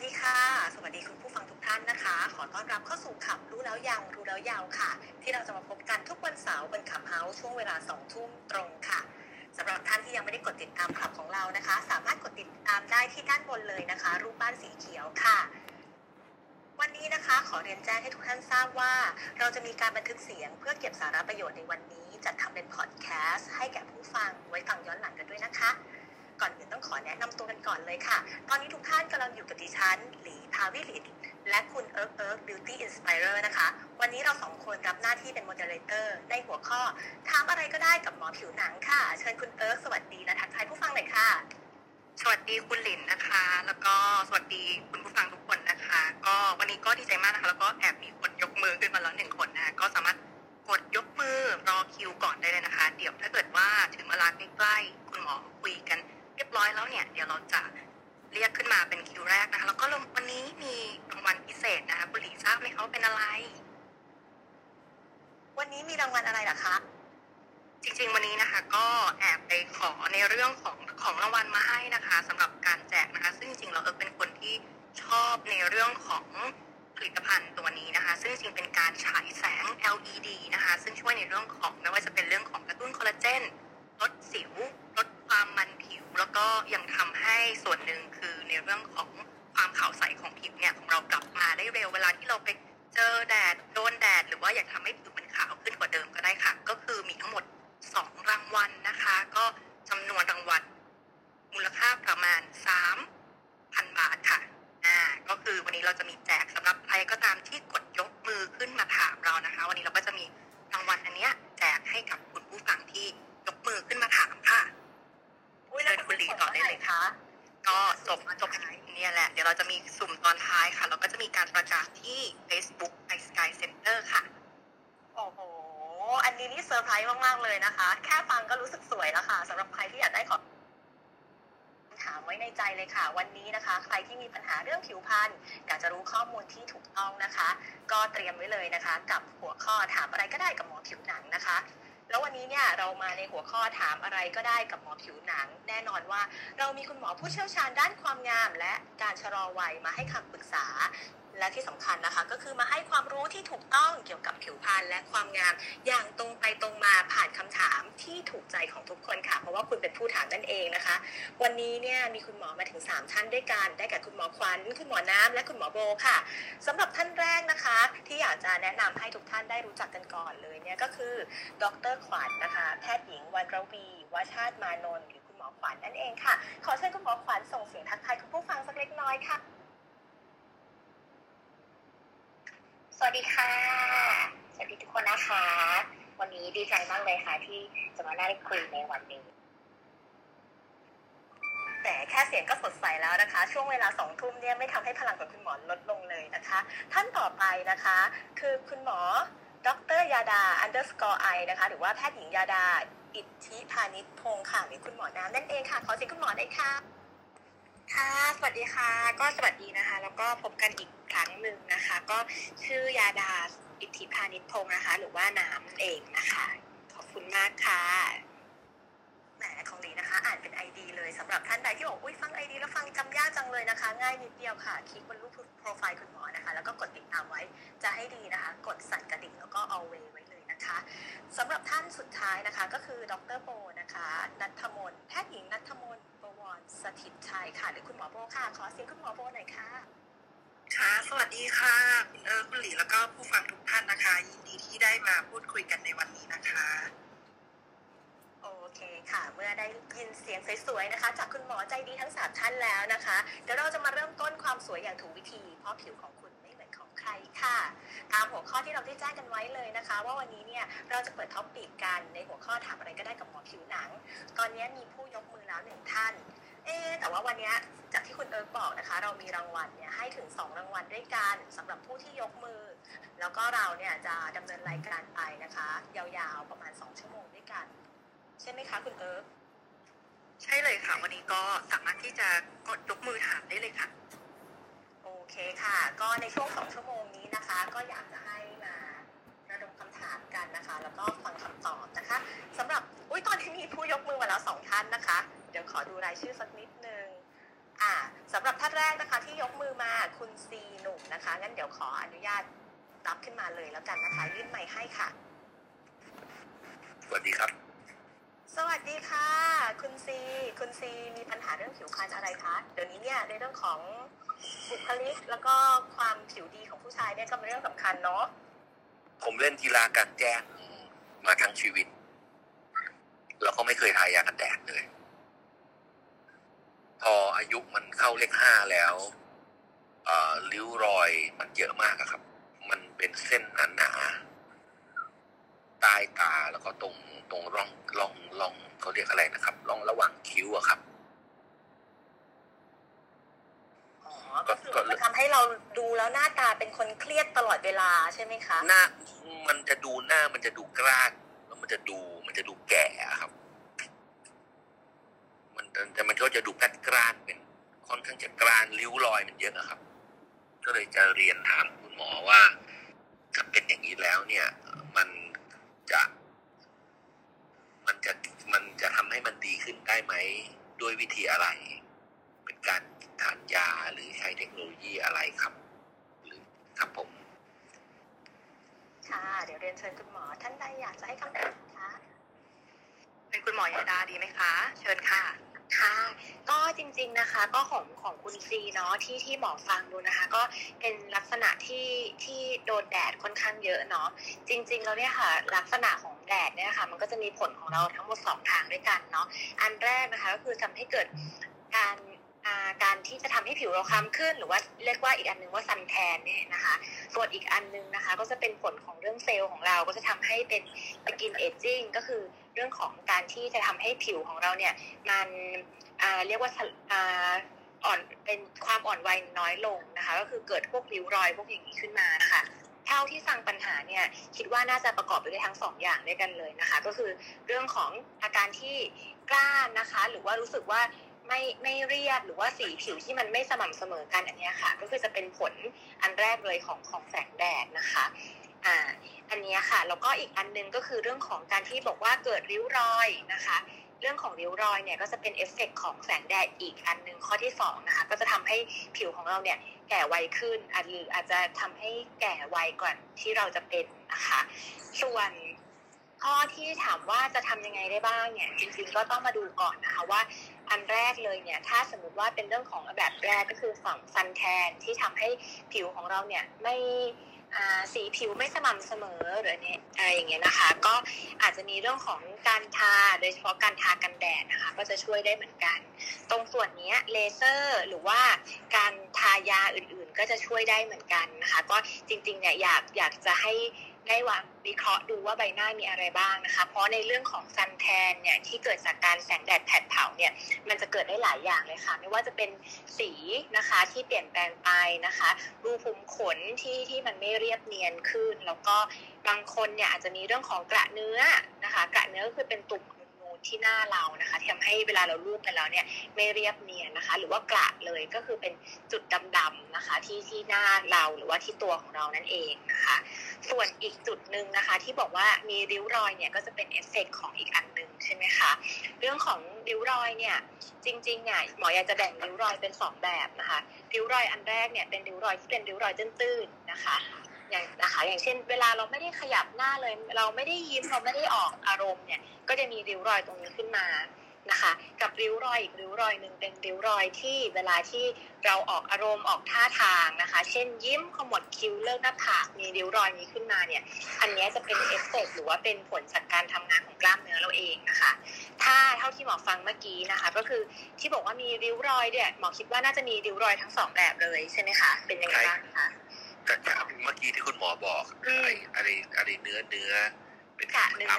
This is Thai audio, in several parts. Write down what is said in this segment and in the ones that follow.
วัสดีค่ะ สวัสดีคุณผู้ฟังทุกท่านนะคะ ขอต้อนรับเข้าสู่ขับรู้แล้วยังรู้แล้วยาวค่ะ ที่เราจะมาพบกันทุกวันเสาร์บนขับเฮาส์ช่วงเวลา2ทุ่มตรงค่ะสำหรับท่านที่ยังไม่ได้กดติดตามขับของเรานะคะ สามารถกดติดตามได้ที่ด้านบนเลยนะคะ รูปบ้านสีเขียวค่ะ วันนี้นะคะ ขอเรียนแจ้งให้ทุกท่านทราบว่า เราจะมีการบันทึกเสียงเพื่อเก็บสาระประโยชน์ในวันนี้จัดทำเป็นพอดแคสต์ให้แก่ผู้ฟังไว้ฟังย้อนหลังกันด้วยนะคะ ก่อนอื่นต้องขอแนะนำตัวกันก่อนเลยค่ะ ตอนนี้ทุกท่านกำลังอยู่กับดิฉันหลีพาวิลิตและคุณเอิร์กเอิร์ก beauty inspirer นะคะ วันนี้เราสองคนรับหน้าที่เป็น moderator ในหัวข้อถามอะไรก็ได้กับหมอผิวหนังค่ะ เชิญคุณเอิร์กสวัสดีและทักทายผู้ฟังหน่อยค่ะ สวัสดีคุณหลินนะคะ แล้วก็สวัสดีคุณผู้ฟังทุกคนนะคะ ก็วันนี้ก็ดีใจมากนะคะ แล้วก็แอบมีคนยกมือขึ้นมาแล้วหนึ่งคนนะคะก็สามารถกดยกมือรอคิวก่อนได้เลยนะคะ เดี๋ยวถ้าเกิดว่าถึงเวลาใกล้ๆคุณหมอคุยกัน เรียบร้อยแล้วเนี่ย เดี๋ยวเราจะเรียกขึ้นมาเป็นคิวแรกนะคะ แล้วก็วันนี้มีรางวัลพิเศษนะคะคุณหลินทราบไหมคะว่าเป็นอะไร วันนี้มีรางวัลอะไรล่ะคะ จริงๆวันนี้นะคะ ก็แอบไปขอในเรื่องของของรางวัลมาให้นะคะสำหรับการแจกนะคะ ซึ่งจริงๆเราเออเป็นคนที่ชอบในเรื่องของผลิตภัณฑ์ตัวนี้นะคะ ซึ่งจริงๆเป็นการฉายแสง LED นะคะ ซึ่งช่วยในเรื่องของไม่ว่าจะเป็นเรื่องของกระตุ้นคอลลาเจน ลดสิวลดความมันผิว แล้วก็ยังทำให้ส่วนหนึ่งคือในเรื่องของความขาวใสของผิวเนี่ยของเรากลับมาได้เร็วเวลาที่เราไปเจอแดดโดนแดด หรือว่าอยากทำให้ผิวมันขาวขึ้นกว่าเดิมก็ได้ค่ะ ก็คือมีทั้งหมดสองรางวัลนะคะ ก็จำนวนรางวัลมูลค่าประมาณ 3,000 บาทค่ะอ่าก็คือวันนี้เราจะมีแจกสำหรับใครก็ตามที่กดยกมือขึ้นมาถามเรานะคะ วันนี้เราก็จะมีรางวัลอันเนี้ยแจกให้กับคุณผู้ฟังที่ ยกมือขึ้นมาถามค่ะอุ้ยแล้วเชิญคุณหลีต่อได้เลยคะก็จบจบเนี่ยแหละ เดี๋ยวเราจะมีสุ่มตอนท้ายค่ะ แล้วก็จะมีการประกาศที่ Facebook i Sky Center ค่ะ โอ้โห อันนี้นี่เซอร์ไพรส์มาก ๆ เลยนะคะ แค่ฟังก็รู้สึกสวยแล้วค่ะสำหรับใครที่อยากได้ขอถามไว้ในใจเลยค่ะ วันนี้นะคะ ใครที่มีปัญหาเรื่องผิวพรรณอยากจะรู้ข้อมูลที่ถูกต้องนะคะ ก็เตรียมไว้เลยนะคะ กับหัวข้อถามอะไรก็ได้กับหมอผิวหนังนะคะ แล้ววันนี้เนี่ยเรามาในหัวข้อถามอะไรก็ได้กับหมอผิวหนัง แน่นอนว่า เรามีคุณหมอผู้เชี่ยวชาญด้านความงาม และการชะลอวัยมาให้คำปรึกษา และที่สำคัญนะคะ ก็คือมาให้ความรู้ที่ถูกต้องเกี่ยวกับผิวพรรณและความงาม อย่างตรงไปตรงมาผ่านคำถามที่ถูกใจของทุกคนค่ะ เพราะว่าคุณเป็นผู้ถามนั่นเองนะคะ วันนี้เนี่ยมีคุณหมอมาถึง 3 ท่านด้วยกัน ได้แก่คุณหมอควัน คุณหมอน้ำและคุณหมอโบค่ะสำหรับท่านแรกนะคะ ที่อยากจะแนะนำให้ทุกท่านได้รู้จักกันก่อนเลยเนี่ยก็คือ ดรขวัญนนะคะ แพทย์หญิงวันระวีวชาติมานนท์หรือคุณหมอขวัญนั่นเองค่ะ ขอเชิญคุณหมอขวัญส่งเสียงทักทายคุณผู้ฟังสักเล็กน้อยค่ะ สวัสดีค่ะ สวัสดีทุกคนนะคะ วันนี้ดีใจมากเลยค่ะ ที่จะมาได้คุยในวันนี้ แต่แค่เสียงก็สดใสแล้วนะคะ ช่วงเวลาสองทุ่มเนี่ยไม่ทำให้พลังของคุณหมอลดลงเลยนะคะ ท่านต่อไปนะคะ คือคุณหมอดรยาดา underscore i นะคะ หรือว่าแพทย์หญิงยาดา อิทธิพานิชพงค์ค่ะหรือคุณหมอน้ำนั่นเองค่ะ ขอเสียงคุณหมอได้ค่ะ ค่ะ สวัสดีค่ะ ก็สวัสดีนะคะ แล้วก็พบกันอีกครั้งหนึ่งนะคะ ก็ชื่อยาดาอิทธิพานิชพงศ์นะคะ หรือว่าน้ำเองนะคะ ขอบคุณมากค่ะแหมของลีนะคะ อ่านเป็น ID เลยสำหรับท่านใดที่บอกอุ้ยฟัง ID แล้วฟังจำยากจังเลยนะคะ ง่ายนิดเดียวค่ะ คลิกบนรูปโปรไฟล์คุณหมอนะคะ แล้วก็กดติดตามไว้ จะให้ดีนะคะ กดสั่นกระดิ่งแล้วก็เอาเวไว้เลยนะคะสำหรับท่านสุดท้ายนะคะ ก็คือดรโบนะคะ นัทมนแพทย์หญิงนัทมน ระวรสถิตชัยค่ะ หรือคุณหมอโบค่ะ ขอเสียงคุณหมอโบหน่อยค่ะ ค่ะ สวัสดีค่ะ คุณเอิร์คุณหลีแล้วก็ผู้ฟังทุกท่านนะคะ ยินดีที่ได้มาพูดคุยกันในวันนี้นะคะโอเคค่ะ เมื่อได้ยินเสียงสวยๆนะคะ จากคุณหมอใจดีทั้งสามท่านแล้วนะคะเดี๋ยวเราจะมาเริ่มต้นความสวยอย่างถูกวิธี เพราะผิวของคุณไม่เหมือนของใครค่ะ ตามหัวข้อที่เราได้แจ้งกันไว้เลยนะคะ ว่าวันนี้เนี่ยเราจะเปิด topic กันในหัวข้อถามอะไรก็ได้กับหมอผิวหนัง ตอนนี้มีผู้ยกมือแล้วหนึ่งท่าน เอ๊ะแต่ว่าวันนี้จากที่คุณเอิร์กบอกนะคะ เรามีรางวัลเนี่ยให้ถึง 2 รางวัลด้วยกันสำหรับผู้ที่ยกมือ แล้วก็เราเนี่ยจะดำเนินรายการไปนะคะ ยาวๆประมาณ 2 ชั่วโมงด้วยกัน ใช่ไหมคะคุณเอิร์กใช่เลยค่ะ วันนี้ก็สามารถที่จะกดยกมือถามได้เลยค่ะ โอเคค่ะ ก็ในช่วง 2 ชั่วโมงนี้นะคะ ก็อยากจะให้ กันนะคะ แล้วก็ฟังคำตอบนะคะสำหรับอุ้ยตอนที่มีผู้ยกมือมาแล้วสองท่านนะคะ เดี๋ยวขอดูรายชื่อสักนิดนึงอ่าสำหรับท่านแรกนะคะที่ยกมือมาคุณซีหนุ่มนะคะงั้นเดี๋ยวขออนุญาตรับขึ้นมาเลยแล้วกันนะคะยื่นไมค์ให้ค่ะ สวัสดีครับ สวัสดีค่ะ คุณซี คุณซีมีปัญหาเรื่องผิวพรรณอะไรคะเดี๋ยวนี้เนี่ยในเรื่องของบุคลิกแล้วก็ความผิวดีของผู้ชายเนี่ยก็เป็นเรื่องสำคัญเนาะ ผมเล่นกีฬากลางแจ้งมาทั้งชีวิตแล้วก็ไม่เคยทายากันแดดเลย พออายุมันเข้าเลขห้าแล้วเอ่อริ้วรอยมันเยอะมากครับ มันเป็นเส้นหนาๆใต้ตาแล้วก็ตรงตรงร่องร่องร่องเขาเรียกอะไรนะครับ ร่องระหว่างคิ้วอะครับ อ๋อ ก็คือมันทำให้เราดูแล้วหน้าตาเป็นคนเครียดตลอดเวลาใช่ไหมคะ หน้ามันจะดูหน้ามันจะดูกร้านแล้วมันจะดูมันจะดูแก่อะครับ มันแต่มันก็จะดูกร้านกร้านเป็นค่อนข้างจะกร้านริ้วรอยมันเยอะอะครับ ก็เลยจะเรียนถามคุณหมอว่าถ้าเป็นอย่างนี้แล้วเนี่ย มันจะ มันจะมันจะทำให้มันดีขึ้นได้ไหมด้วยวิธีอะไร เป็นการ ทานยาหรือใช้เทคโนโลยีอะไรครับ หรือครับผม ค่ะ เดี๋ยวเรียนเชิญคุณหมอ ท่านใดอยากจะให้คำตอบคะเป็นคุณหมอยาดาดีไหมคะ เชิญค่ะ ค่ะ ก็จริง ๆนะคะ ก็ของของคุณซีเนาะที่ที่หมอฟังดูนะคะ ก็เป็นลักษณะที่ที่โดนแดดค่อนข้างเยอะเนาะจริง ๆ แล้วเนี่ยค่ะ ลักษณะของแดดเนี่ยค่ะ มันก็จะมีผลของเราทั้งหมดสองทางด้วยกันเนาะอันแรกนะคะ ก็คือทำให้เกิดการอ่า การที่จะทำให้ผิวเราคล้ำขึ้น หรือว่าเรียกว่าอีกอันหนึงว่า suntan เนี่ยนะคะส่วนอีกอันหนึงนะคะ ก็จะเป็นผลของเรื่องเซลล์ของเราก็จะทำให้เป็น skin aging ก็คือเรื่องของการที่จะทำให้ผิวของเราเนี่ยมันเรียกว่าอ่าอ่อนเป็นความอ่อนวัยน้อยลงนะคะ ก็คือเกิดพวกริ้วรอยพวกอย่างนี้ขึ้นมานะคะเท่าที่ฟังปัญหาเนี่ยคิดว่าน่าจะประกอบไปด้วยทั้งสองอย่างด้วยกันเลยนะคะ ก็คือเรื่องของอาการที่กร้านนะคะ หรือว่ารู้สึกว่า ไม่ไม่เรียบหรือว่าสีผิวที่มันไม่สม่ำเสมอกันอันเนี้ยค่ะ ก็คือจะเป็นผลอันแรกเลยของของแสงแดดนะคะอ่าอันเนี้ยค่ะแล้วก็อีกอันหนึงก็คือเรื่องของการที่บอกว่าเกิดริ้วรอยนะคะ เรื่องของริ้วรอยเนี่ยก็จะเป็นเอฟเฟกต์ของแสงแดดอีกอันหนึ่งข้อที่สองนะคะก็จะทำให้ผิวของเราเนี่ยแก่ไวขึ้นอาจหรืออาจจะทำให้แก่ไวกว่าที่เราจะเป็นนะคะส่วนข้อที่ถามว่าจะทำยังไงได้บ้างเนี่ยจริงๆก็ต้องมาดูก่อนนะคะว่า อันแรกเลยเนี่ยถ้าสมมติว่าเป็นเรื่องของแบบแรกก็คือฝั่งซันแทนที่ทำให้ผิวของเราเนี่ยไม่สีผิวไม่สม่ำเสมอหรือเนี่ยอะไรอย่างเงี้ยนะคะ ก็อาจจะมีเรื่องของการทาโดยเฉพาะการทากันแดดนะคะ ก็จะช่วยได้เหมือนกัน ตรงส่วนเนี้ยเลเซอร์หรือว่าการทายาอื่นๆ ก็จะช่วยได้เหมือนกันนะคะ ก็จริงๆเนี่ยอยากอยากจะให้ ได้วางวิเคราะห์ดูว่าใบหน้ามีอะไรบ้างนะคะ เพราะในเรื่องของซันแทนเนี่ยที่เกิดจากการแสงแดดแผดเผาเนี่ยมันจะเกิดได้หลายอย่างเลยค่ะ ไม่ว่าจะเป็นสีนะคะที่เปลี่ยนแปลงไปนะคะรูขุมขนที่ที่มันไม่เรียบเนียนขึ้น แล้วก็บางคนเนี่ยอาจจะมีเรื่องของกระเนื้อนะคะ กระเนื้อก็คือเป็นตุ่ม ที่หน้าเรานะคะทำให้เวลาเราลูบไปแล้วเนี่ยไม่เรียบเนียนนะคะ หรือว่ากระเลยก็คือเป็นจุดดำๆนะคะ ที่ที่หน้าเราหรือว่าที่ตัวของเรานั่นเองนะคะ ส่วนอีกจุดหนึ่งนะคะ ที่บอกว่ามีริ้วรอยเนี่ยก็จะเป็นเอฟเฟกต์ของอีกอันหนึ่งใช่ไหมคะเรื่องของริ้วรอยเนี่ยจริงๆเนี่ยหมออยากจะแบ่งริ้วรอยเป็นสองแบบนะคะริ้วรอยอันแรกเนี่ยเป็นริ้วรอยที่เป็นริ้วรอยตื้นๆนะคะ อย่างนะคะอย่างเช่น เวลาเราไม่ได้ขยับหน้าเลย เราไม่ได้ยิ้มเราไม่ได้ออกอารมณ์เนี่ย ก็จะมีริ้วรอยตรงนี้ขึ้นมานะคะ กับริ้วรอยอีกริ้วรอยหนึ่งเป็นริ้วรอยที่เวลาที่เราออกอารมณ์ออกท่าทางนะคะ เช่นยิ้มขมวดคิ้วเลิกหน้าผากมีริ้วรอยนี้ขึ้นมาเนี่ย อันนี้จะเป็นเอฟเฟกต์หรือว่าเป็นผลจากการทำงานของกล้ามเนื้อเราเองนะคะ ถ้าเท่าที่หมอฟังเมื่อกี้นะคะ ก็คือที่บอกว่ามีริ้วรอยเนี่ยหมอคิดว่าน่าจะมีริ้วรอยทั้งสองแบบเลยใช่ไหมคะเป็นยังไงบ้างคะ แต่จากเมื่อกี้ที่คุณหมอบอกอืมอะไรอะไรอะไรเนื้อเนื้อ เป็นกระเนื้อ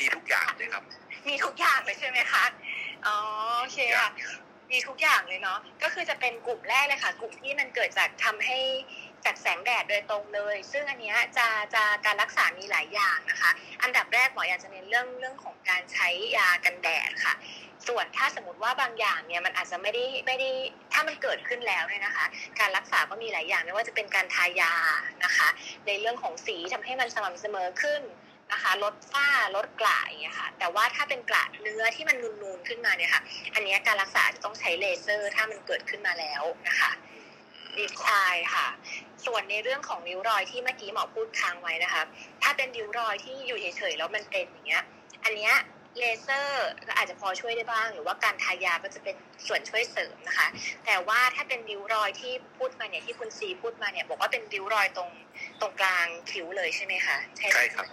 มีทุกอย่างเลยครับ มีทุกอย่างเลยใช่ไหมคะอ๋อโอเคค่ะมีทุกอย่างเลยเนาะก็คือจะเป็นกลุ่มแรกเลยค่ะ กลุ่มที่มันเกิดจากทำให้ จากแสงแดดโดยตรงเลย ซึ่งอันเนี้ยจะจะการรักษามีหลายอย่างนะคะ อันดับแรกหมออยากจะเน้นเรื่องเรื่องของการใช้ยากันแดดค่ะ ส่วนถ้าสมมติว่าบางอย่างเนี่ยมันอาจจะไม่ได้ไม่ได้ถ้ามันเกิดขึ้นแล้วเนี่ยนะคะ การรักษาก็มีหลายอย่างไม่ว่าจะเป็นการทายานะคะ ในเรื่องของสีทำให้มันสม่ำเสมอขึ้นนะคะลดฝ้าลดกระอย่างเงี้ยค่ะแต่ว่าถ้าเป็นกระเนื้อที่มันนูนๆขึ้นมาเนี่ยค่ะ อันนี้การรักษาจะต้องใช้เลเซอร์ถ้ามันเกิดขึ้นมาแล้วนะคะ ใช่ค่ะ ส่วนในเรื่องของริ้วรอยที่เมื่อกี้หมอพูดค้างไว้นะคะ ถ้าเป็นริ้วรอยที่อยู่เฉยๆแล้วมันเป็นอย่างเงี้ย อันเนี้ยเลเซอร์ก็อาจจะพอช่วยได้บ้าง หรือว่าการทายาก็จะเป็นส่วนช่วยเสริมนะคะ แต่ว่าถ้าเป็นริ้วรอยที่พูดมาเนี่ยที่คุณซีพูดมาเนี่ย บอกว่าเป็นริ้วรอยตรงตรงกลางคิ้วเลยใช่ไหมคะใช่ไหมใช่ครับ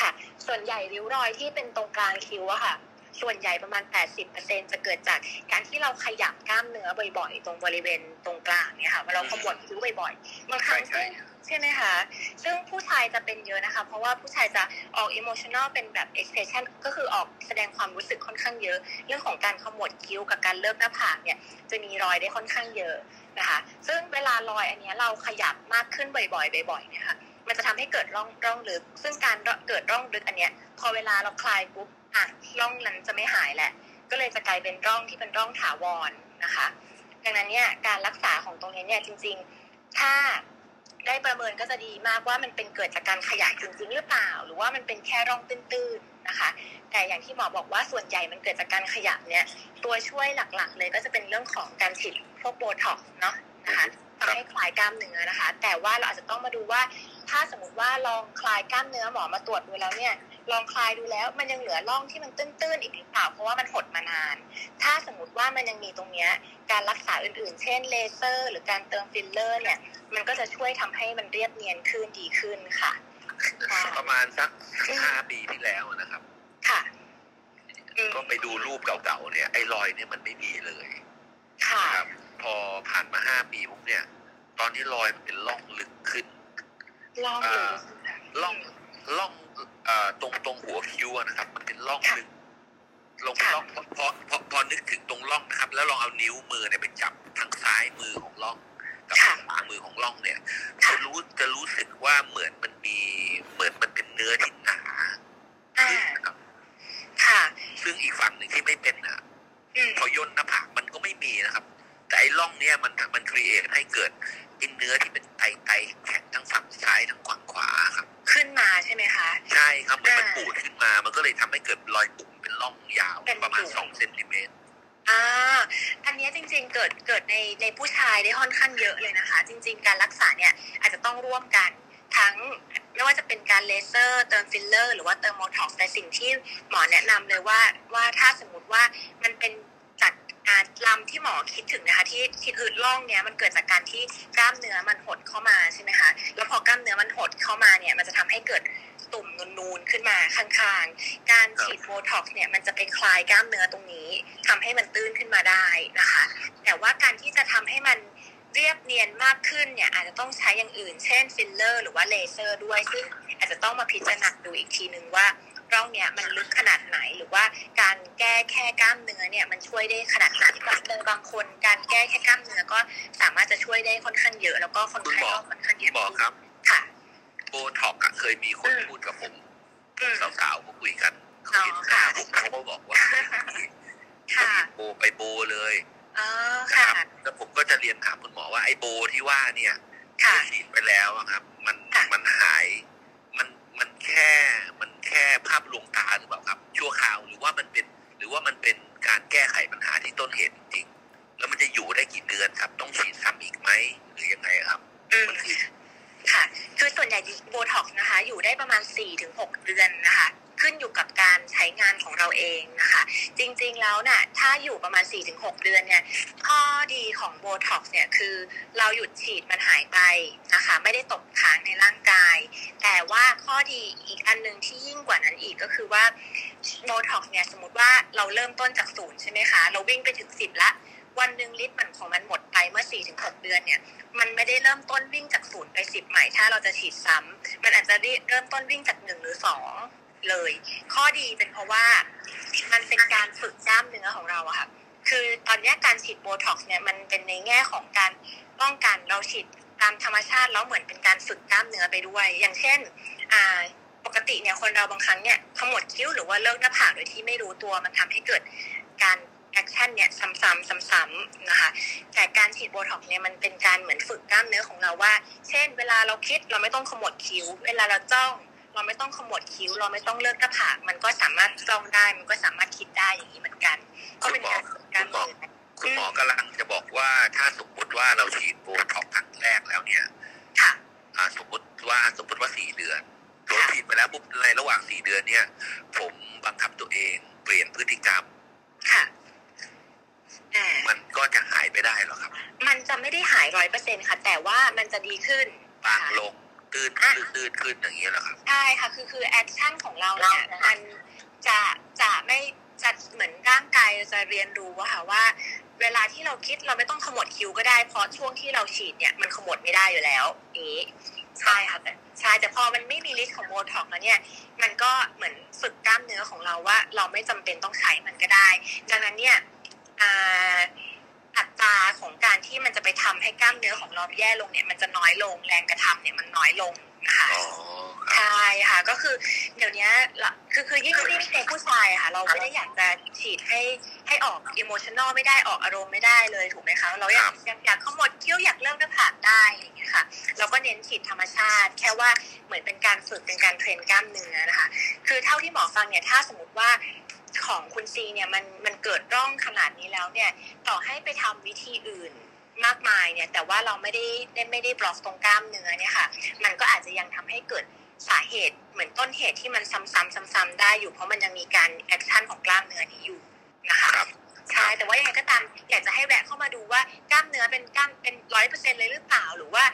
ค่ะ ส่วนใหญ่ริ้วรอยที่เป็นตรงกลางคิ้วอะค่ะ ส่วนใหญ่ประมาณ 80%จะเกิดจากการที่เราขยับกล้ามเนื้อบ่อยๆ ตรงบริเวณตรงกลางเนี่ยค่ะเวลาเราขมวดคิ้วบ่อยๆบางครั้งใช่ซึ่งใช่ไหมคะ ซึ่งผู้ชายจะเป็นเยอะนะคะ เพราะว่าผู้ชายจะออก emotional เป็นแบบ expression ก็คือออกแสดงความรู้สึกค่อนข้างเยอะ เรื่องของการขมวดคิ้วกับการเลิกหน้าผากเนี่ย จะมีรอยได้ค่อนข้างเยอะนะคะ ซึ่งเวลารอยอันเนี้ยเราขยับมากขึ้นบ่อยๆ บ่อยๆ เนี่ยค่ะ มันจะทำให้เกิดร่องร่องลึก ซึ่งการเกิดร่องลึกอันเนี้ย พอเวลาเราคลายปุ๊บ อะร่องนั้นจะไม่หายแหละ ก็เลยจะกลายเป็นร่องที่เป็นร่องถาวรนะคะ ดังนั้นเนี่ยการรักษาของตรงนี้เนี่ยจริง ๆ ถ้าได้ประเมินก็จะดีมากว่ามันเป็นเกิดจากการขยายจริงๆหรือเปล่า หรือว่ามันเป็นแค่ร่องตื้นๆนะคะ แต่อย่างที่หมอบอกว่าส่วนใหญ่มันเกิดจากการขยับเนี่ย ตัวช่วยหลักๆ เลยก็จะเป็นเรื่องของการฉีดพวกโบท็อกซ์เนาะนะคะทำให้คลายกล้ามเนื้อนะคะ แต่ว่าเราอาจจะต้องมาดูว่า ถ้าสมมติว่าลองคลายกล้ามเนื้อหมอมาตรวจดูแล้วเนี่ย ลองคลายดูแล้ว มันยังเหลือร่องที่มันตื้นๆอีกหรือเปล่าเพราะว่ามันหดมานาน ถ้าสมมติว่ามันยังมีตรงเนี้ยการรักษาอื่นๆ เช่นเลเซอร์ หรือการเติมฟิลเลอร์เนี่ย มันก็จะช่วยทำให้มันเรียบเนียนขึ้นดีขึ้นค่ะ ประมาณสักห้าปีที่แล้วนะครับ ค่ะอืมก็ไปดูรูปเก่าๆเนี่ยไอ้รอยเนี่ยมันไม่มีเลย ค่ะนะครับพอผ่านมาห้าปีปุ๊บเนี่ย ตอนนี้รอยมันเป็นร่องลึกขึ้นลองดูร่องร่องเอ่อ ตรงตรงหัวคิ้วอะนะครับ มันเป็นร่องลึกลงร่องพอพอพอพอนึกถึงตรงร่องนะครับ แล้วลองเอานิ้วมือเนี่ยไปจับทางซ้ายมือของร่องกับทางขวามือของร่องเนี่ยจะรู้จะรู้สึกว่าเหมือนมันมีเหมือนมันเป็นเนื้อที่หนาอ่าขึ้นนะครับค่ะซึ่งอีกฝั่งหนึ่งที่ไม่เป็นอะอืมพอย่นหน้าผากมันก็ไม่มีนะครับ แต่ไอ้ร่องเนี้ยมันมันครีเอทให้เกิด ไอ้เนื้อที่เป็นไตไตแข็งทั้งฝั่งซ้ายทั้งฝั่งขวาครับ ขึ้นมาใช่ไหมคะ ใช่ครับเหมือนมันอ่าปูดขึ้นมามันก็เลยทำให้เกิดรอยตุ่มเป็นร่องยาวเป็นประมาณตุ่มสองเซนติเมตรอ่าอันเนี้ยจริงๆเกิดเกิดในในผู้ชายได้ค่อนข้างเยอะเลยนะคะ จริง ๆ การรักษาเนี่ยอาจจะต้องร่วมกันทั้งไม่ว่าจะเป็นการเลเซอร์เติมฟิลเลอร์ หรือว่าเติมโบท็อกซ์แต่สิ่งที่หมอแนะนำเลยว่าว่าถ้าสมมติว่ามันเป็นจากการ ลำที่หมอคิดถึงนะคะที่ที่คือร่องเนี้ยมันเกิดจากการที่กล้ามเนื้อมันหดเข้ามาใช่ไหมคะแล้วพอกล้ามเนื้อมันหดเข้ามาเนี่ยมันจะทำให้เกิดตุ่มนูนๆขึ้นมาข้างๆ การฉีดโบท็อกซ์เนี่ยมันจะไปคลายกล้ามเนื้อตรงนี้ทำให้มันตื้นขึ้นมาได้นะคะ แต่ว่าการที่จะทำให้มันเรียบเนียนมากขึ้นเนี่ยอาจจะต้องใช้อย่างอื่น เช่นฟิลเลอร์ หรือว่าเลเซอร์ด้วยซึ่งอาจจะต้องมาพิจารณาดูอีกทีนึงว่า ร่องเนี้ยมันลึกขนาดไหนหรือว่าการแก้แค่กล้ามเนื้อเนี่ยมันช่วยได้ขนาดไหนบางบางคน การแก้แค่กล้ามเนื้อก็สามารถจะช่วยได้ค่อนข้างเยอะ แล้วก็คนไข้ก็ค่อนข้างเยคุณอะหมอครับค่ะโบท็อกซ์อะเคยมีคนอืมพูดกับผมอืมสาวๆก็คุยกันเขาเห็นอ๋อหน้าค่ะผมเขาก็บอกว่าค่ะโบไปโบเลยอ๋อนะค่ะครับแล้วผมก็จะเรียนถามคุณหมอว่าไอ้โบที่ว่าเนี่ยค่ะที่ฉีดไปแล้วอะครับ มันค่ะมันหาย มันมันแค่มันแค่ภาพลวงตาหรือเปล่าครับ ชั่วคราวหรือว่ามันเป็น หรือว่ามันเป็นการแก้ไขปัญหาที่ต้นเหตุจริงๆแล้วมันจะอยู่ได้กี่เดือนครับ ต้องฉีดซ้ำอีกไหมหรือยังไงครับอืมมันคือค่ะ คือส่วนใหญ่โบท็อกซ์นะคะ อยู่ได้ประมาณ4-6เดือนนะคะ ขึ้นอยู่กับการใช้งานของเราเองนะคะ จริงๆแล้วน่ะถ้าอยู่ประมาณ 4-6 เดือนเนี่ยข้อดีของโบท็อกซ์เนี่ยคือเราหยุดฉีดมันหายไปนะคะ ไม่ได้ตกค้างในร่างกาย แต่ว่าข้อดีอีกอันหนึ่งที่ยิ่งกว่านั้นอีกก็คือว่าโบท็อกซ์เนี่ยสมมติว่าเราเริ่มต้นจากศูนย์ใช่ไหมคะ เราวิ่งไปถึง10ละวันหนึ่งฤทธิ์มันของมันหมดไปเมื่อ 4-6 เดือนเนี่ย มันไม่ได้เริ่มต้นวิ่งจากศูนย์ไปสิบใหม่ ถ้าเราจะฉีดซ้ำมันอาจจะเริ่มต้นวิ่งจากหนึ่งหรือสอง เลย ข้อดีเป็นเพราะว่ามันเป็นการฝึกกล้ามเนื้อของเราอะค่ะ คือตอนนี้การฉีดโบท็อกซ์เนี่ยมันเป็นในแง่ของการป้องกันเราฉีดตามธรรมชาติแล้วเหมือนเป็นการฝึกกล้ามเนื้อไปด้วย อย่างเช่นอ่าปกติเนี่ยคนเราบางครั้งเนี่ยขมวดคิ้วหรือว่าเลิกหน้าผากโดยที่ไม่รู้ตัวมันทำให้เกิดการ action เนี่ยซ้ำๆซ้ำๆนะคะ แต่การฉีดโบท็อกซ์เนี่ยมันเป็นการเหมือนฝึกกล้ามเนื้อของเราว่า เช่น เวลาเราคิดเราไม่ต้องขมวดคิ้ว เวลาเราจ้อง เราไม่ต้องขมวดคิ้ว เราไม่ต้องเลิกหน้าผากมันก็สามารถจ้องได้ มันก็สามารถคิดได้อย่างนี้เหมือนกัน ก็เป็นการฝึกกล้ามเนื้อคุณหมอกำลังจะบอกว่าถ้าสมมติว่าเราฉีดโบท็อกซ์ครั้งแรกแล้วเนี่ยค่ะอ่าสมมติว่าสมมติว่าสี่เดือนโดนฉีดไปแล้วปุ๊บในระหว่างสี่เดือนเนี่ย ผมบังคับตัวเองเปลี่ยนพฤติกรรมค่ะอ่ามันก็จะหายไปได้หรอครับ มันจะไม่ได้หายร้อยเปอร์เซ็นต์ค่ะ แต่ว่ามันจะดีขึ้นบางลง ตื้นขึ้นตื้นขึ้นอย่างเงี้ยเหรอครับใช่ค่ะคือคือ action ของเราเนี่ยมันจะจะไม่จะเหมือนร่างกายจะเรียนรู้ว่าค่ะว่า เวลาที่เราคิดเราไม่ต้องขมวดคิ้วก็ได้เพราะช่วงที่เราฉีดเนี่ยมันขมวดไม่ได้อยู่แล้วอย่างนี้ใช่ค่ะแต่ใช่แต่พอมันไม่มีฤทธิ์ของโบท็อกซ์แล้วเนี่ย มันก็เหมือนฝึกกล้ามเนื้อของเราว่า เราไม่จำเป็นต้องใช้มันก็ได้ ดังนั้นเนี่ยอ่าอัตราของการ ที่มันจะไปทำให้กล้ามเนื้อของเราแย่ลงเนี่ย มันจะน้อยลงแรงกระทำเนี่ยมันน้อยลงนะคะอ๋อครับใช่ค่ะ ก็คือเดี๋ยวนี้ละคือคือยิ่งยิ่งเป็นผู้ชายอะค่ะ เราไม่ได้อยากจะฉีดให้ให้ออกอิโมชันอลไม่ได้ออกอารมณ์ไม่ได้เลยถูกไหมคะ เราอยากอยากอยากขมวดคิ้วอยากเลิกหน้าผากได้อะไรอย่างเงี้ยค่ะ เราก็เน้นฉีดธรรมชาติ แค่ว่าเหมือนเป็นการฝึกเป็นการเทรนกล้ามเนื้อนะคะ คือเท่าที่หมอฟังเนี่ยถ้าสมมติว่าของคุณซีเนี่ยมันมันเกิดร่องขนาดนี้แล้วเนี่ย ต่อให้ไปทำวิธีอื่น มากมายเนี่ยแต่ว่าเราไม่ได้ได้ไม่ได้บล็อกตรงกล้ามเนื้อเนี่ยค่ะ มันก็อาจจะยังทำให้เกิดสาเหตุเหมือนต้นเหตุที่มันซ้ำๆซ้ำๆได้อยู่เพราะมันยังมีการ action ของกล้ามเนื้อนี้อยู่นะคะครับใช่แต่ว่ายังไงก็ตามอยากจะให้แวะเข้ามาดูว่ากล้ามเนื้อเป็นกล้ามเป็นร้อยเปอร์เซ็นเลยหรือเปล่าหรือว่า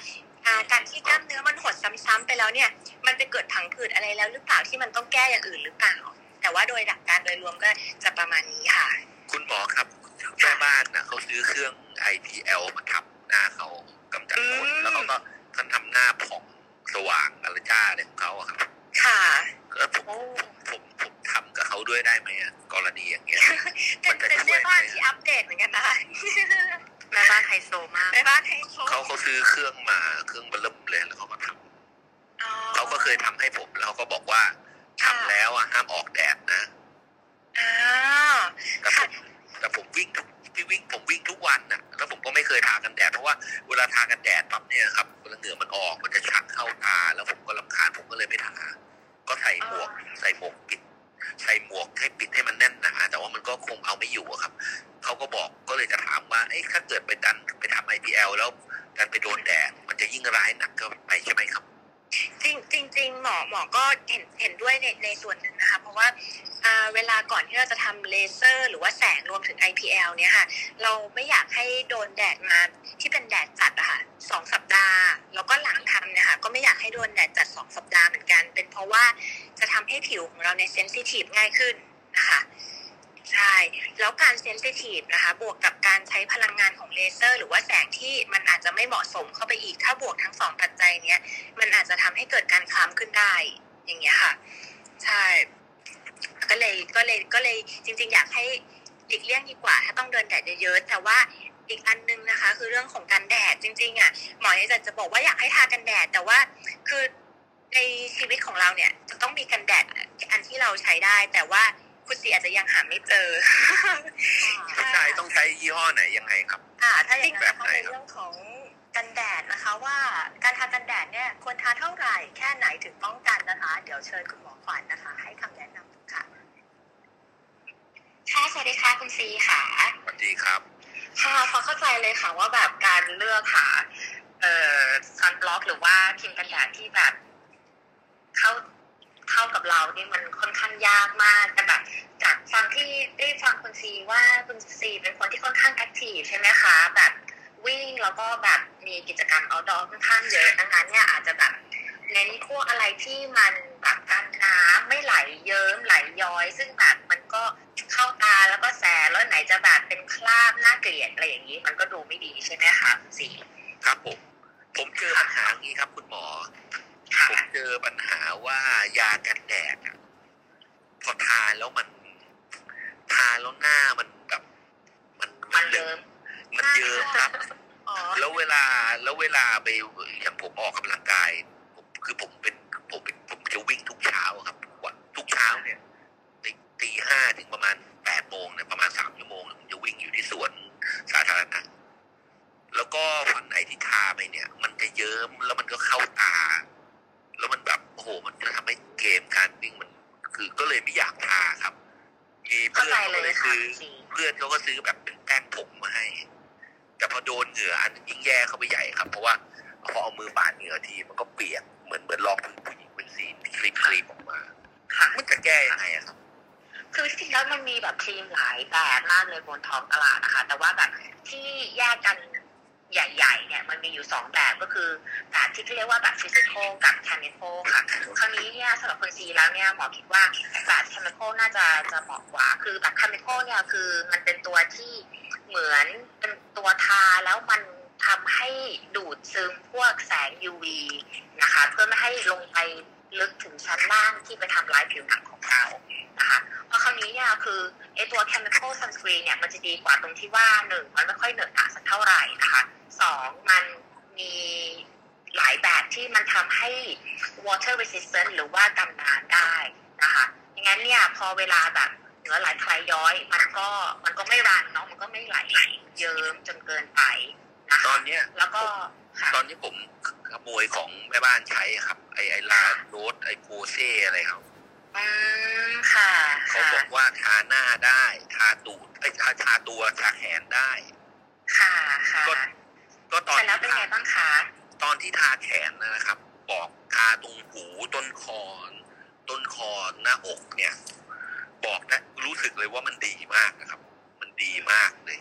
อ่าการที่กล้ามเนื้อมันหดซ้ำๆไปแล้วเนี่ย มันไปเกิดผังผืดอะไรแล้วหรือเปล่าที่มันต้องแก้อย่างอื่นหรือเปล่า แต่ว่าโดยหลักการโดยรวมก็จะประมาณนี้ค่ะ คุณหมอครับ แม่บ้านนะเขาซื้อเครื่อง IPL มาทับหน้าเขากำจัดขนอืมแล้วเขาก็ท่านทำหน้าผ่องสว่างอะไรจ้าอะไรของเขาอะครับ ค่ะแล้วผมผมผมผมทำกับเขาด้วยได้ไหมอะกรณีอย่างเงี้ยเป็นมันจะเป็นช่วยแม่บ้านไหมที่อัปเดตเหมือนกันนะคะแม่บ้านไฮโซมากแม่บ้านให้โชเขาเขาซื้อเครื่องมาเครื่องเบลเริ่มเลยแล้วเขาก็ทำอ๋อเขาก็เคยทำให้ผมแล้วเขาก็บอกว่าทำแล้วอะห้ามออกแดดนะ อ่า แต่ผม แต่ผมวิ่งพี่วิ่งผมวิ่งทุกวันน่ะ แล้วผมก็ไม่เคยทากันแดดเพราะว่าเวลาทากันแดดปั๊บเนี่ยครับเวลาเหงื่อมันออกมันจะชักเข้าตา แล้วผมก็ลำคาญผมก็เลยไม่ทา ก็ใส่หมวก ใส่หมวกปิด ใส่หมวกให้ปิดให้มันแน่นหนาแต่ว่ามันก็คงเอาไม่อยู่ครับเขาก็บอกก็เลยจะถามว่าเอ้ถ้าเกิดไปดันไปทำ IPL แล้วดันไปโดนแดดมันจะยิ่งร้ายหนักก็ไปใช่ไหมครับ จริงจริงรงหมอหมอก็เห็นเห็นด้วยในในส่วนหนึ่งนะคะเพราะว่าอ่าเวลาก่อนที่เราจะทำเลเซอร์ หรือว่าแสงรวมถึง IPL เนี่ยค่ะ เราไม่อยากให้โดนแดดมาที่เป็นแดดจัดอะค่ะสองสัปดาห์ แล้วก็หลังทำเนี่ยค่ะก็ไม่อยากให้โดนแดดจัดสองสัปดาห์เหมือนกัน เป็นเพราะว่าจะทำให้ผิวของเราเนี่ยเซนซิทีฟง่ายขึ้นนะคะ ใช่ แล้วการเซนซิทีฟนะคะ บวกกับการใช้พลังงานของเลเซอร์ หรือว่าแสงที่มันอาจจะไม่เหมาะสมเข้าไปอีก ถ้าบวกทั้งสองปัจจัยเนี้ย มันอาจจะทำให้เกิดการคล้ำขึ้นได้ อย่างเงี้ยค่ะ ใช่ ก็เลยก็เลยก็เลยจริง ๆ อยากให้หลีกเลี่ยงดีกว่า ถ้าต้องเดินแดดเยอะๆ แต่ว่าอีกอันนึงนะคะ คือเรื่องของการแดดจริง ๆอะหมอเนี่ยจจะบอกว่าอยากให้ทากันแดด แต่ว่าคือในชีวิตของเราเนี่ยจะต้องมีกันแดดอันที่เราใช้ได้แต่ว่า คุณซีอาจจะยังหาไม่เจอผู้ชายต้องใช้ยี่ห้อไหนยังไงครับ อ่า ถ้าอย่างนั้นแบบนะคะไหนในครับเรื่องของกันแดดนะคะว่าการทากันแดดเนี่ยควรทาเท่าไหร่แค่ไหนถึงป้องกันนะคะ เดี๋ยวเชิญคุณหมอขวัญนะคะ ให้คำแนะนำค่ะค่ะสวัสดีค่ะคุณซีค่ะสวัสดีครับค่ะพอเข้าใจเลยค่ะว่าแบบการเลือกหาเอ่อซันบล็อกหรือว่าครีมกันแดดที่แบบ เข้า เข้ากับเรานี่มันค่อนข้างยากมากแต่แบบจากฟังที่ได้ฟังคุณซีว่าคุณซีเป็นคนที่ค่อนข้างแอคทีฟใช่ไหมคะ แบบวิ่งแล้วก็แบบมีกิจกรรมเอาดอค่อนข้างเยอะดังนั้นเนี่ยอาจจะแบบเน้นพวกอะไรที่มันแบบกันน้ำไม่ไหลเยิ้มไหลย้อย ซึ่งแบบมันก็เข้าตาแล้วก็แสแล้วไหนจะแบบเป็นคราบน่าเกลียดอะไรอย่างนี้ มันก็ดูไม่ดีใช่ไหมคะคุณซีครับผมผมเจอปัญหาอย่างนี้ครับ คุณหมอ ผมเจอปัญหาว่ายากันแดดอะพอทานแล้วมัน ทานแล้วหน้ามันแบบ มันมันเยิ้มมันเยิ้มครับอ๋อแล้วเวลาแล้วเวลาไปอย่างผมออกกำลังกายผมคือผมเป็นผมเป็นผมจะวิ่งทุกเช้าครับทุกวันทุกเช้าเนี่ยตีตีห้าถึงประมาณแปดโมงเนี่ยประมาณสามชั่วโมงผมจะวิ่งอยู่ที่สวนสาธารณะแล้วก็ฝั่งไหนที่ทาไปเนี่ย มันจะเยิ้มแล้วมันก็เข้าตา แล้วมันแบบโอ้โห มันทำให้เกมการวิ่งมัน คือก็เลยไม่อยากทาครับ มีเพื่อนเขาเลยซื้อเพื่อนเขาก็ซื้อแบบเป็นแป้งผงมาให้ แต่พอโดนเหงื่ออันยิ่งแย่เข้าไปใหญ่ครับ เพราะว่าพอเอามือปาดเหงื่อทีมันก็เปียกเหมือนเหมือนลอกผู้หญิงเป็นสีคลิปคลิปออกมามันจะแก้ยังไงอครับคือจริงแล้วมันมีแบบครีมหลายแบบมากเลยบนท้องตลาดนะคะ แต่ว่าแบบที่แยกกัน ใหญ่ๆเนี่ยมันมีอยู่สองแบบก็คือแบบที่เรียกว่าแบบฟิสิกอลกับแคมิคอลค่ะ คราวนี้เนี่ยสำหรับคนซีแล้วเนี่ยหมอคิดว่าแบบ chemical น่าจะจะเหมาะกว่า คือแบบ chemical เนี่ยคือมันเป็นตัวที่เหมือนเป็นตัวทาแล้วมันทำให้ดูดซึมพวกแสง UV นะคะ เพื่อไม่ให้ลงไปลึกถึงชั้นล่างที่ไปทำร้ายผิวหนังของเรา นะคะเพราะคราวนี้เนี่ยคือไอตัว chemical sunscreen เนี่ยมันจะดีกว่าตรงที่ว่าหนึ่งมันไม่ค่อยเหนอะหนะสักเท่าไหร่นะคะสองมันมีหลายแบบที่มันทำให้ water resistant หรือว่ากันน้ำได้นะคะอย่างนั้นเนี่ยพอเวลาแบบเหนือไหลคลายย้อย มันก็มันก็ไม่รันเนาะมันก็ไม่ไหลเยิ้มจนเกินไปนะตอคะนเนี้ยแล้วก็ค่ะตอนนี้ผมขโมยของแม่บ้านใช้ครับ ไอไอลาโรสไอโพเซ่อะไรครับ อืมค่ะเขาค่ะบอกว่าทาหน้าได้ทาตูดไอยทาทาตัวทาแขนได้ ค่ะค่ะก็ก็ตอนแต่แล้วที่เป็นทาไงบ้างคะตอนที่ทาแขนนะครับ บอกทาตรงหูต้นคอต้นคอหน้าอกเนี่ย บอกนะรู้สึกเลยว่ามันดีมากนะครับ มันดีมากเลย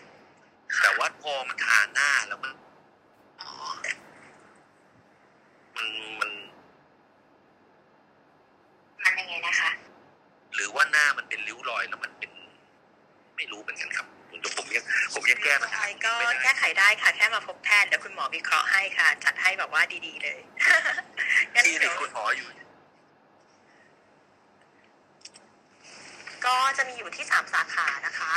แต่ว่าพอมันทาหน้าแล้วมัน อ๋อ มันมัน มันยังไงนะคะ หรือว่าหน้ามันเป็นริ้วรอยแล้วมันเป็น ไม่รู้เหมือนกันครับผมผมยังผมยังแก้ปัญหาใช่ก็ไม่ได้แก้ไขได้ค่ะแค่มาพบแพทย์เดี๋ยวคุณหมอวิเคราะห์ให้ค่ะ จัดให้แบบว่าดีๆเลยงั้นที่เดี๋ติยดวคุณหมออยู่ ก็จะมีอยู่ที่3สาขานะคะ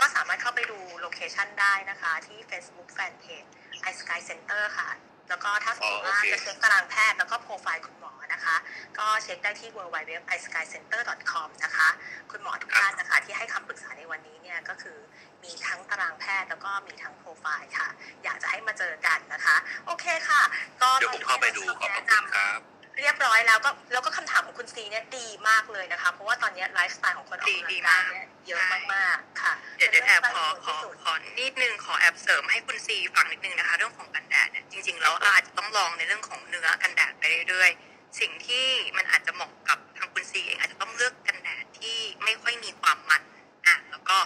ก็สามารถเข้าไปดู location ได้นะคะ ที่ Facebook Fanpage iSKY Center ค่ะ แล้วก็ถ้าสมมติว่าอ๋อโอเคจะเช็คตารางแพทย์แล้วก็โปรไฟล์คุณหมอ นะคะ ก็เช็คได้ที่ www.iskycenter.com นะคะ คุณหมอทุกท่านนะคะที่ให้คำปรึกษาในวันนี้เนี่ยก็คือมีทั้งตารางแพทย์แล้วก็มีทั้งโปรไฟล์ค่ะ อยากจะให้มาเจอกันนะคะ โอเคค่ะ ก็เดี๋ยวผมเข้าไปดูขอบพระแนะคุณนำครับเรียบร้อยแล้วก็แล้วก็คำถามของคุณซีเนี่ยดีมากเลยนะคะ เพราะว่าตอนนี้ไลฟ์สไตล์ของคนออกกำลังกายเนี่ยเยอะมากๆค่ะ เดี๋ยวเดี๋ยวแอบขอขอเป็นเรื่องใกล้ตัวที่สุดขอนิดนึงขอแอบเสริมให้คุณซีฟังนิดนึงนะคะ เรื่องของกันแดดเนี่ยจริงๆแล้วอาจจะต้องลองในเรื่องของเนื้อกันแดดไปเรื่อยๆ สิ่งที่มันอาจจะเหมาะกับทางคุณซีเองอาจจะต้องเลือกกันแดดที่ไม่ค่อยมีความมันอะแล้วก็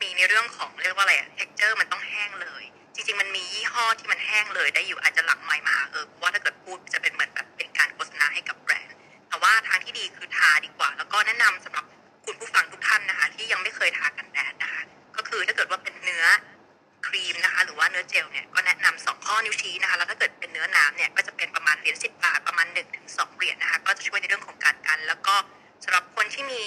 มีในเรื่องของเรียกว่าอะไรอะ texture มันต้องแห้งเลย จริง ๆ มันมียี่ห้อที่มันแห้งเลยได้อยู่อาจจะหลังไมค์มาเออว่าถ้าเกิดพูดจะเป็นเหมือนแบบเป็นการโฆษณาให้กับแบรนด์แต่ว่าทางที่ดีคือทาดีกว่า แล้วก็แนะนำสำหรับคุณผู้ฟังทุกท่านนะคะ ที่ยังไม่เคยทากันแดดนะคะ ก็คือถ้าเกิดว่าเป็นเนื้อ ครีมนะคะหรือว่าเนื้อเจลเนี่ยก็แนะนำสองข้อนิ้วชี้นะคะแล้วถ้าเกิดเป็นเนื้อน้ำเนี่ยก็จะเป็นประมาณเหรียญสิบบาทประมาณหนึ่งถึงสองเหรียญนะคะก็จะช่วยในเรื่องของการกัน แล้วก็สำหรับคนที่มี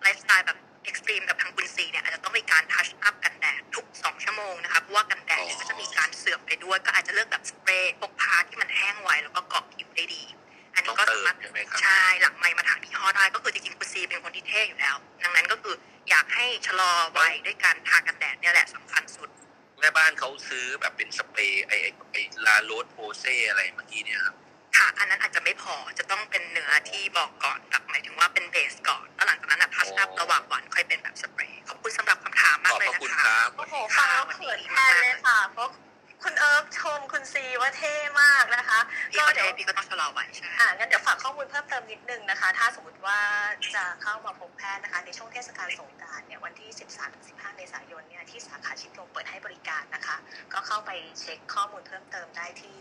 ไลฟ์สไตล์แบบ extreme แบบทางคุณซีเนี่ยอาจจะต้องมีการ touch up กันแดดทุกสองชั่วโมงนะคะเพราะว่ากันแดดเนี่ยก็จะมีการเสื่อมไปด้วย ก็อาจจะเลือกแบบสเปรย์พกพาที่มันแห้งไวแล้วก็เกาะผิวได้ดี อันนี้ก็ต้องเติสามารถใช่ไหมครับใช่หลังไมค์มาถามยี่ห้อได้ก็คือจริงๆคุณซีเป็นคนที่เท่อยู่แล้ว ดังนั้นก็คืออยากให้ชะลอวัยด้วยการทากันแดดเนี่ยแหละสำคัญสุด แม่บ้านเขาซื้อแบบเป็นสเปรย์ไอไอไอ La Roche-Posay อะไรเมื่อกี้เนี่ยครับค่ะอันนั้นอาจจะไม่พอจะต้องเป็นเนื้อที่บอกก่อนแบบหมายถึงว่าเป็นเบสก่อนแล้วหลังจากนั้นทัชอัพระหว่างวันค่อยเป็นแบบสเปรย์ขอบคุณสำหรับคำถามมาขกอบเลยพระนะคุณคะครับโอ้โหฟังแล้วเขินแทนเลยค่ะเพราะคุณเอิร์ฟชมคุณซีว่าเท่มากนะคะพี่ก็ก็เดี๋เท่ยวพี่ก็ต้องชะลอวัยใช่อ่างั้นเดี๋ยวฝากข้อมูลเพิ่มเติมนิดนึงนะคะ ถ้าสมมติว่าจะเข้ามาพบแพทย์นะคะ ในช่วงเทศกาลสงก รานต์เนี่ยวันที่ 13-15 เมษายนเนี่ยที่สาขาชิดลมเปิดให้บริการนะคะ ก็เข้าไปเช็คข้อมูลเพิ่มเติมได้ที่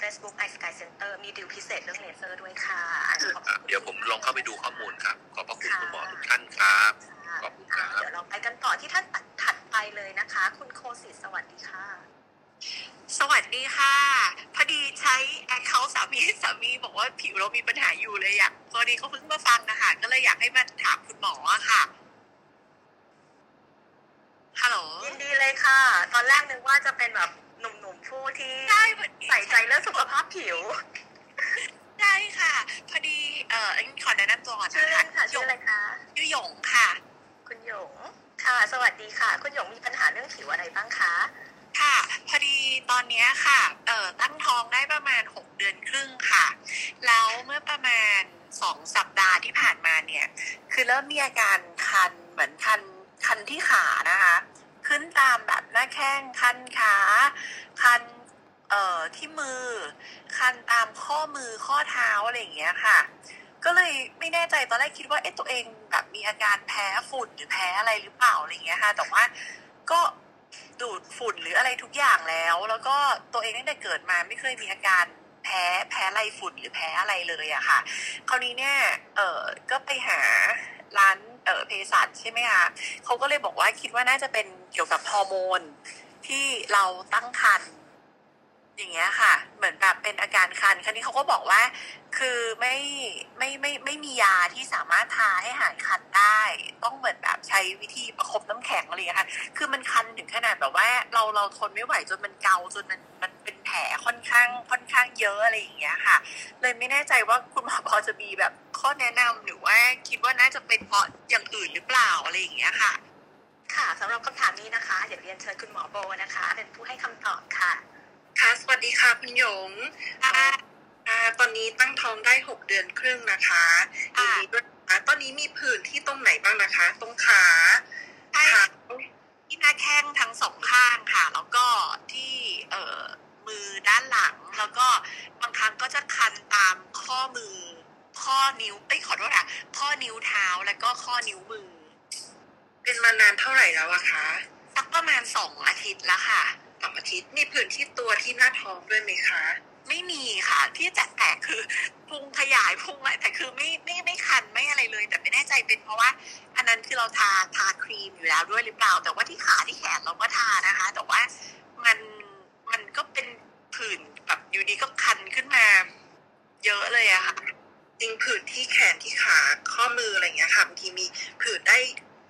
Facebook iSKY Center มีดิวพิเศษเรื่องเลเซอร์ด้วยค่ะอันนี้ขอบคุณเดี๋ยวผมลองเข้าไปดูข้อมูลครับ ขอบพระคุณคุณหมอทุกท่านครับค่ะขอบคุณครับ เดี๋ยวเราไปกันต่อที่ท่านถัดไปเลยนะคะ คุณโคสิตสวัสดีค่ะ สวัสดีค่ะ พอดีใช้ account สามีสามีบอกว่าผิวเรามีปัญหาอยู่เลยอยากพอดีเขาเพิ่งมาฟังนะคะก็เลยอยากให้มาถามคุณหมออะค่ะ ฮัลโหลยินดีเลยค่ะ ตอนแรกนึกว่าจะเป็นแบบหนุ่มๆผู้ที่ใช่เหมือนใส่ใจเรื่องสุขภาพผิวใช่ค่ะ พอดีเอ่ออันนี้ขอแนะนำตัวก่อนชื่อนะเล่คะนค่ะชื่ออะไรคะชื่อหยงค่ะ คุณหยงค่ะ สวัสดีค่ะ คุณหยงมีปัญหาเรื่องผิวอะไรบ้างคะค่ะ พอดีตอนเนี้ยค่ะเอ่อตั้งท้องได้ประมาณหกเดือนครึ่งค่ะ แล้วเมื่อประมาณสองสัปดาห์ที่ผ่านมาเนี่ย คือเริ่มมีอาการคันเหมือนคัน คันที่ขานะคะ ขึ้นตามแบบหน้าแข้งคันขาคันเอ่อที่มือ คันตามข้อมือข้อเท้าอะไรอย่างเงี้ยค่ะ ก็เลยไม่แน่ใจตอนแรกคิดว่าเอ๊ะตัวเองแบบมีอาการแพ้ฝุ่นหรือแพ้อะไรหรือเปล่าอะไรอย่างเงี้ยค่ะ แต่ว่าก็ดูดฝุ่นหรืออะไรทุกอย่างแล้ว แล้วก็ตัวเองตั้งแต่เกิดมาไม่เคยมีอาการแพ้แพ้ไรฝุ่นหรือแพ้อะไรเลยอะค่ะ คราวนี้เนี่ยเออก็ไปหาร้าน เออเภสัชใช่ไหมคะเขาก็เลยบอกว่าคิดว่าน่าจะเป็นเกี่ยวกับฮอร์โมนที่เราตั้งครรภ์ อย่างเงี้ยค่ะ เหมือนแบบเป็นอาการคันคราวนี้เขาก็บอกว่า คือไม่ไม่ไม่ไม่มียาที่สามารถทาให้หายคันได้ ต้องเหมือนแบบใช้วิธีประคบน้ำแข็งอะไรอย่างเงี้ยค่ะ คือมันคันถึงขนาดแบบว่า เราเราทนไม่ไหวจนมันเกาจนมันมันเป็นแผลค่อนข้างค่อนข้างเยอะอะไรอย่างเงี้ยค่ะ เลยไม่แน่ใจว่าคุณหมอพอจะมีแบบข้อแนะนำหรือว่าคิดว่าน่าจะเป็นเพราะอย่างอื่นหรือเปล่าอะไรอย่างเงี้ยค่ะ ค่ะสำหรับคำถามนี้นะคะเดี๋ยวเรียนเชิญคุณหมอโบนะคะ เป็นผู้ให้คำตอบค่ะ ค่ะสวัสดีค่ะคุณหยงค่ะอ่าตอนนี้ตั้งท้องได้หกเดือนครึ่งนะคะยินดีด้วยนะคะตอนนี้มีผื่นที่ตรงไหนบ้างนะคะ ตรงขาใช่ขาที่หน้าแข้งทั้งสองข้างค่ะ แล้วก็ที่เอ่อมือด้านหลัง แล้วก็บางครั้งก็จะคันตามข้อมือ ข้อนิ้วเอ้ยขอโทษค่ะข้อนิ้วเท้าแล้วก็ข้อนิ้วมือ เป็นมานานเท่าไหร่แล้วอะคะสักประมาณสองอาทิตย์แล้วค่ะ สองอาทิตย์ มีผื่นที่ตัวที่หน้าท้องด้วยไหมคะ ไม่มีค่ะ ที่จะแตกคือพุงขยายพุงอะไรแต่คือไม่ไม่ไม่คันไม่อะไรเลย แต่ไม่แน่ใจเป็นเพราะว่า อันนั้นคือเราทาทาครีมอยู่แล้วด้วยหรือเปล่า แต่ว่าที่ขาที่แขนเราก็ทานะคะ แต่ว่ามันมันก็เป็นผื่นแบบอยู่ดีก็คันขึ้นมา เยอะเลยอะค่ะจริงผื่นที่แขนที่ขาข้อมืออะไรอย่างเงี้ยค่ะบางทีมีผื่นได้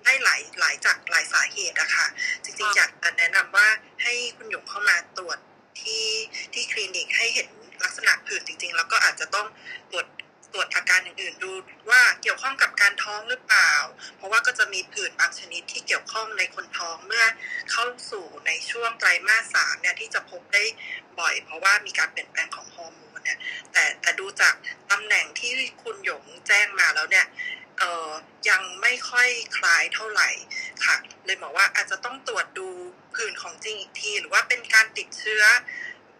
ได้หลายหลายจากหลายสาเหตุอะค่ะจริงๆอยากจะแนะนำว่า ให้คุณหยงเข้ามาตรวจที่ที่คลินิกให้เห็นลักษณะผื่นจริง ๆ แล้วก็อาจจะต้องตรวจตรวจอาการอื่นๆดูว่าเกี่ยวข้องกับการท้องหรือเปล่า เพราะว่าก็จะมีผื่นบางชนิดที่เกี่ยวข้องในคนท้องเมื่อเข้าสู่ในช่วงไตรมาสสามเนี่ยที่จะพบได้บ่อย เพราะว่ามีการเปลี่ยนแปลงของฮอร์โมนเนี่ยแต่แต่ดูจากตำแหน่งที่คุณหยงแจ้งมาแล้วเนี่ยเอ่อยังไม่ค่อยคล้ายเท่าไหร่ค่ะ เลยบอกว่าอาจจะต้องตรวจดู ผื่นของจริงอีกที หรือว่าเป็นการติดเชื้อ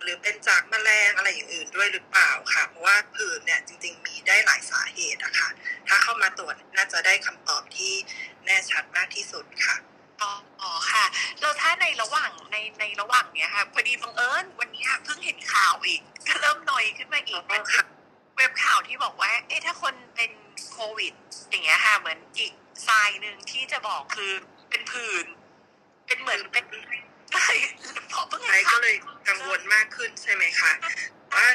หรือเป็นจากแมลงอะไรอย่างอื่นด้วยหรือเปล่าค่ะ เพราะว่าผื่นเนี่ยจริง ๆ มีได้หลายสาเหตุอะค่ะถ้าเข้ามาตรวจน่าจะได้คำตอบที่แน่ชัดมากที่สุดค่ะอ๋ออ๋อค่ะแล้วถ้าในระหว่างในในระหว่างเนี้ยค่ะพอดีบังเอิญวันนี้เพิ่งเห็นข่าวอีกก็เริ่มหนอยขึ้นมาอีกเป็นค่ะเว็บข่าวที่บอกว่า เอ๊ะถ้าคนเป็นโควิด อย่างเงี้ยค่ะเหมือนอีกทรายหนึ่งที่จะบอกคือเป็นผื่น เป็นเหมือนเป็นอะไรพอเพิ่งใช่เห็นก็ข่าวเลยกังวลมากขึ้นใช่ไหมคะว่า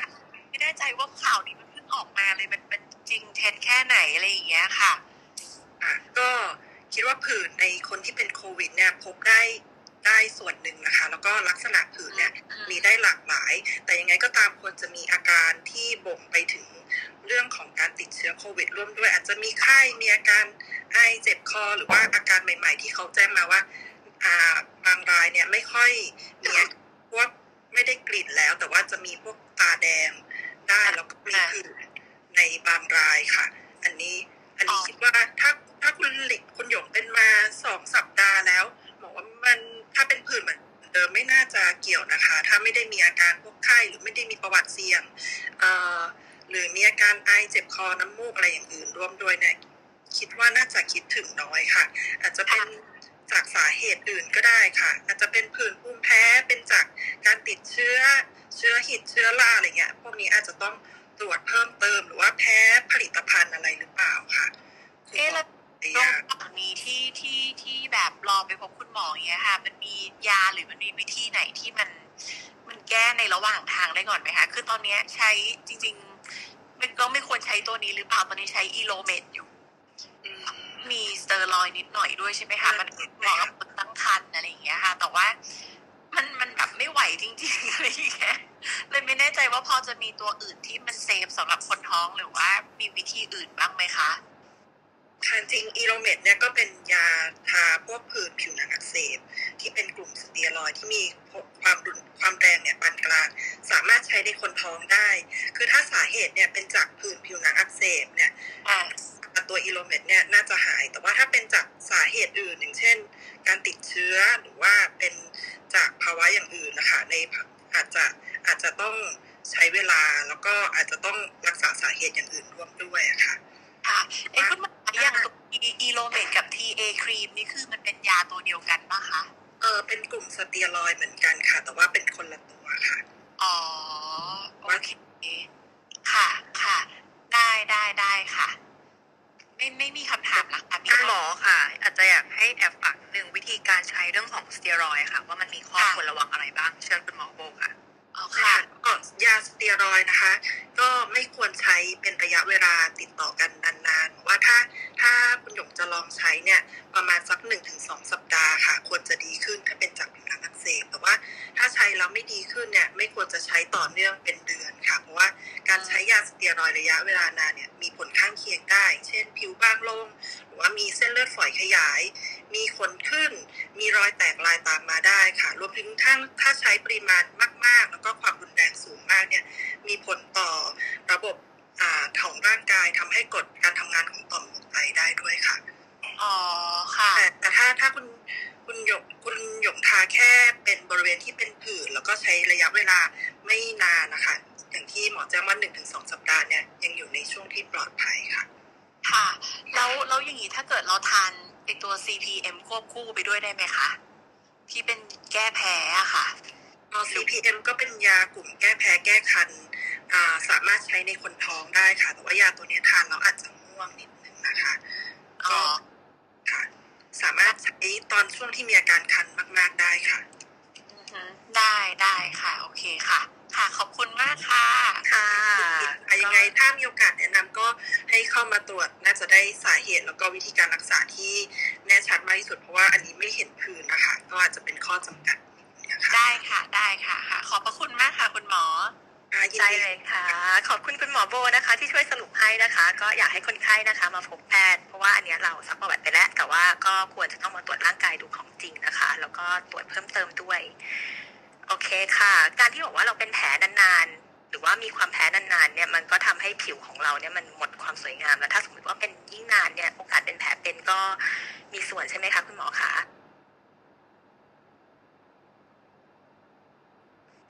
ไม่แน่ใจว่าข่าวนี้มันเพิ่งออกมาเลยมันเป็นจริงเท็จแค่ไหนอะไรอย่างเงี้ยค่ะอะก็คิดว่าผื่นในคนที่เป็นโควิดเนี่ยพบได้ได้ส่วนหนึ่งนะคะ แล้วก็ลักษณะผื่นเนี่ยมีได้หลากหลาย แต่ยังไงก็ตามควรจะมีอาการที่บ่งไปถึงเรื่องของการติดเชื้อโควิด ร่วมด้วย อาจจะมีไข้มีอาการไอเจ็บคอ หรือว่าอาการใหม่ ๆ ที่เขาแจ้งมาว่าอ่า บางรายเนี่ยไม่ค่อยมีพวกไม่ได้กลิ่นแล้ว แต่ว่าจะมีพวกตาแดงได้แล้วก็มีผื่นในบางรายค่ะ อันนี้อันนี้คิดว่าถ้าถ้าคุณหลิกคุณหยงเป็นมาสองสัปดาห์แล้วบอกว่ามันถ้าเป็นผื่นเหมือนเดิมไม่น่าจะเกี่ยวนะคะ ถ้าไม่ได้มีอาการพวกไข้หรือไม่ได้มีประวัติเสี่ยงเอ่อหรือมีอาการไอเจ็บคอน้ำมูกอะไรอย่างอื่นร่วมด้วยเนี่ยคิดว่าน่าจะคิดถึงน้อยค่ะ อาจจะเป็น จากสาเหตุอื่นก็ได้ค่ะ อาจจะเป็นผื่นภูมิแพ้เป็นจากการติดเชื้อเชื้อหิดเชื้อราอะไรเงี้ยพวกนี้อาจจะต้องตรวจเพิ่มเติมหรือว่าแพ้ผลิตภัณฑ์อะไรหรือเปล่าค่ะเอ๊ะแล้วคุณหมระอยาหว่างนี้ที่ที่ที่แบบรอไปพบคุณหมออย่างเงี้ยค่ะ มันมียาหรือมันมีวิธีไหนที่มันมันแก้ในระหว่างทางได้ก่อนไหมคะ คือตอนเนี้ยใช้จริง ๆ มันก็ไม่ควรใช้ตัวนี้หรือเปล่าตอนนี้ใช้ Elomet อยู่อื มมีสเตอรอยด์นิดหน่อยด้วยใช่ไหมคะมันเหมาะกับคนตั้งครรภ์อะไรอย่างเงี้ยค่ะ แต่ว่ามันมันแบบไม่ไหวจริงๆอะไรอย่างเงี้ยเลยไม่แน่ใจว่าพอจะมีตัวอื่นที่มัน safe สำหรับคนท้องหรือว่ามีวิธีอื่นบ้างไหมคะค่ะจริง Elomet เนี่ยก็เป็นยาทาพวกผื่นผิวหนังอักเสบที่เป็นกลุ่มสเตียรอยด์ที่มีความรุนความแรงเนี่ยปานกลางสามารถใช้ในคนท้องได้ คือถ้าสาเหตุเนี่ยเป็นจากผื่นผิวหนังอักเสบเนี่ย กับตัวอิโลเมตเนี่ยน่าจะหาย แต่ว่าถ้าเป็นจากสาเหตุอื่น อย่างเช่น การติดเชื้อหรือว่าเป็นจากภาวะอย่างอื่นนะคะในอาจจะอาจจะต้องใช้เวลาแล้วก็อาจจะต้องรักษาสาเหตุอย่างอื่นร่วมด้วยค่ะค่ะเอ้คุณหมออย่างอีโลเมตกับ TA ครีมนี่คือมันเป็นยาตัวเดียวกันปะคะเออเป็นกลุ่มสเตียรอยเหมือนกันค่ะ แต่ว่าเป็นคนละตัวค่ะอ๋อโอเคค่ะค่ะ ได้ได้ได้ค่ะ ไม่ไม่มีคำถามละค่ะมีคุณหมอค่ะ อาจจะอยากให้แอบฝากหนึ่งวิธีการใช้เรื่องของสเตียรอยด์ค่ะ ว่ามันมีข้อควรระวังอะไรบ้าง เชิญคุณหมอโบค่ะ อ๋อค่ะก็ยาสเตียรอยนะคะ ก็ไม่ควรใช้เป็นระยะเวลาติดต่อกันนานๆ ว่าถ้าถ้าคุณหยงจะลองใช้เนี่ยประมาณสัก1นถึงสองสัปดาห์ค่ะ ควรจะดีขึ้นถ้าเป็นจากผิวหนังอักเสบแต่ว่าถ้าใช้แล้วไม่ดีขึ้นเนี่ยไม่ควรจะใช้ต่อเนื่องเป็นเดือนค่ะ เพราะว่าการใช้ยาสเตียรอยระยะเวลานานเนี่ยมีผลข้างเคียงได้ เช่น ผิวบางลงรือว่ามีเส้นเลือดฝอยขยาย มีขนขึ้น มีรอยแตกลายตามมาได้ค่ะ รวมถึงถ้าถ้าใช้ปริมาณมาก ๆ แล้วก็ความรุนแรงสูงมากเนี่ยมีผลต่อระบบอ่าของร่างกายทำให้กดการทำงานของต่อมหมวกไตได้ด้วยค่ะอ๋อค่ะแต่แต่ถ้าถ้าคุณคุณหยกคุณหยงทาแค่เป็นบริเวณที่เป็นผื่นแล้วก็ใช้ระยะเวลาไม่นานนะคะอย่างที่หมอแจ้งว่าหนึ่งถึงสองสัปดาห์เนี่ยยังอยู่ในช่วงที่ปลอดภัยค่ะ ค่ะ แล้วแล้วอย่างนี้ถ้าเกิดเราทานไอตัว CPM ควบคู่ไปด้วยได้ไหมคะที่เป็นแก้แพ้อะค่ะอ๋อ CPM ก็เป็นยากลุ่มแก้แพ้แก้คันอ่าสามารถใช้ในคนท้องได้ค่ะ แต่ว่ายาตัวเนี้ยทานแล้วอาจจะง่วงนิดนึงนะคะอ๋ก็อค่ะ สามารถใช้ตอนช่วงที่มีอาการคันมาก ๆได้ค่ะอือฮึได้ได้ค่ะ โอเคค่ะ ค่ะ ขอบคุณมากค่ะค่ะ ค่ะยังไงถ้ามีโอกาสแนะนำก็ให้เข้ามาตรวจน่าจะได้สาเหตุแล้วก็วิธีการรักษาที่แน่ชัดมากที่สุดเพราะว่าอันนี้ไม่เห็นพื้นนะคะ ก็อาจจะเป็นข้อจำกัดนิดนึงนะคะได้ค่ะได้ค่ะค่ะ ขอบพระคุณมากค่ะ คุณหมออ่ายินใช่ดีเลยค่ะ ขอบคุณคุณหมอโบนะคะ ที่ช่วยสรุปให้นะคะ ก็อยากให้คนไข้นะคะ มาพบแพทย์เพราะว่าอันเนี้ยเราซักประวัติไปแล้ว แต่ว่าก็ควรจะต้องมาตรวจร่างกายดูของจริงนะคะ แล้วก็ตรวจเพิ่มเติมด้วย โอเคค่ะ การที่บอกว่าเราเป็นแผลนานๆ หรือว่ามีความแพ้นานๆเนี่ยมันก็ทำให้ผิวของเราเนี่ยมันหมดความสวยงามแล้วถ้าสมมติว่าเป็นยิ่งนานเนี่ยโอกาสเป็นแผลเป็นก็มีส่วนใช่ไหมคะคุณหมอคะ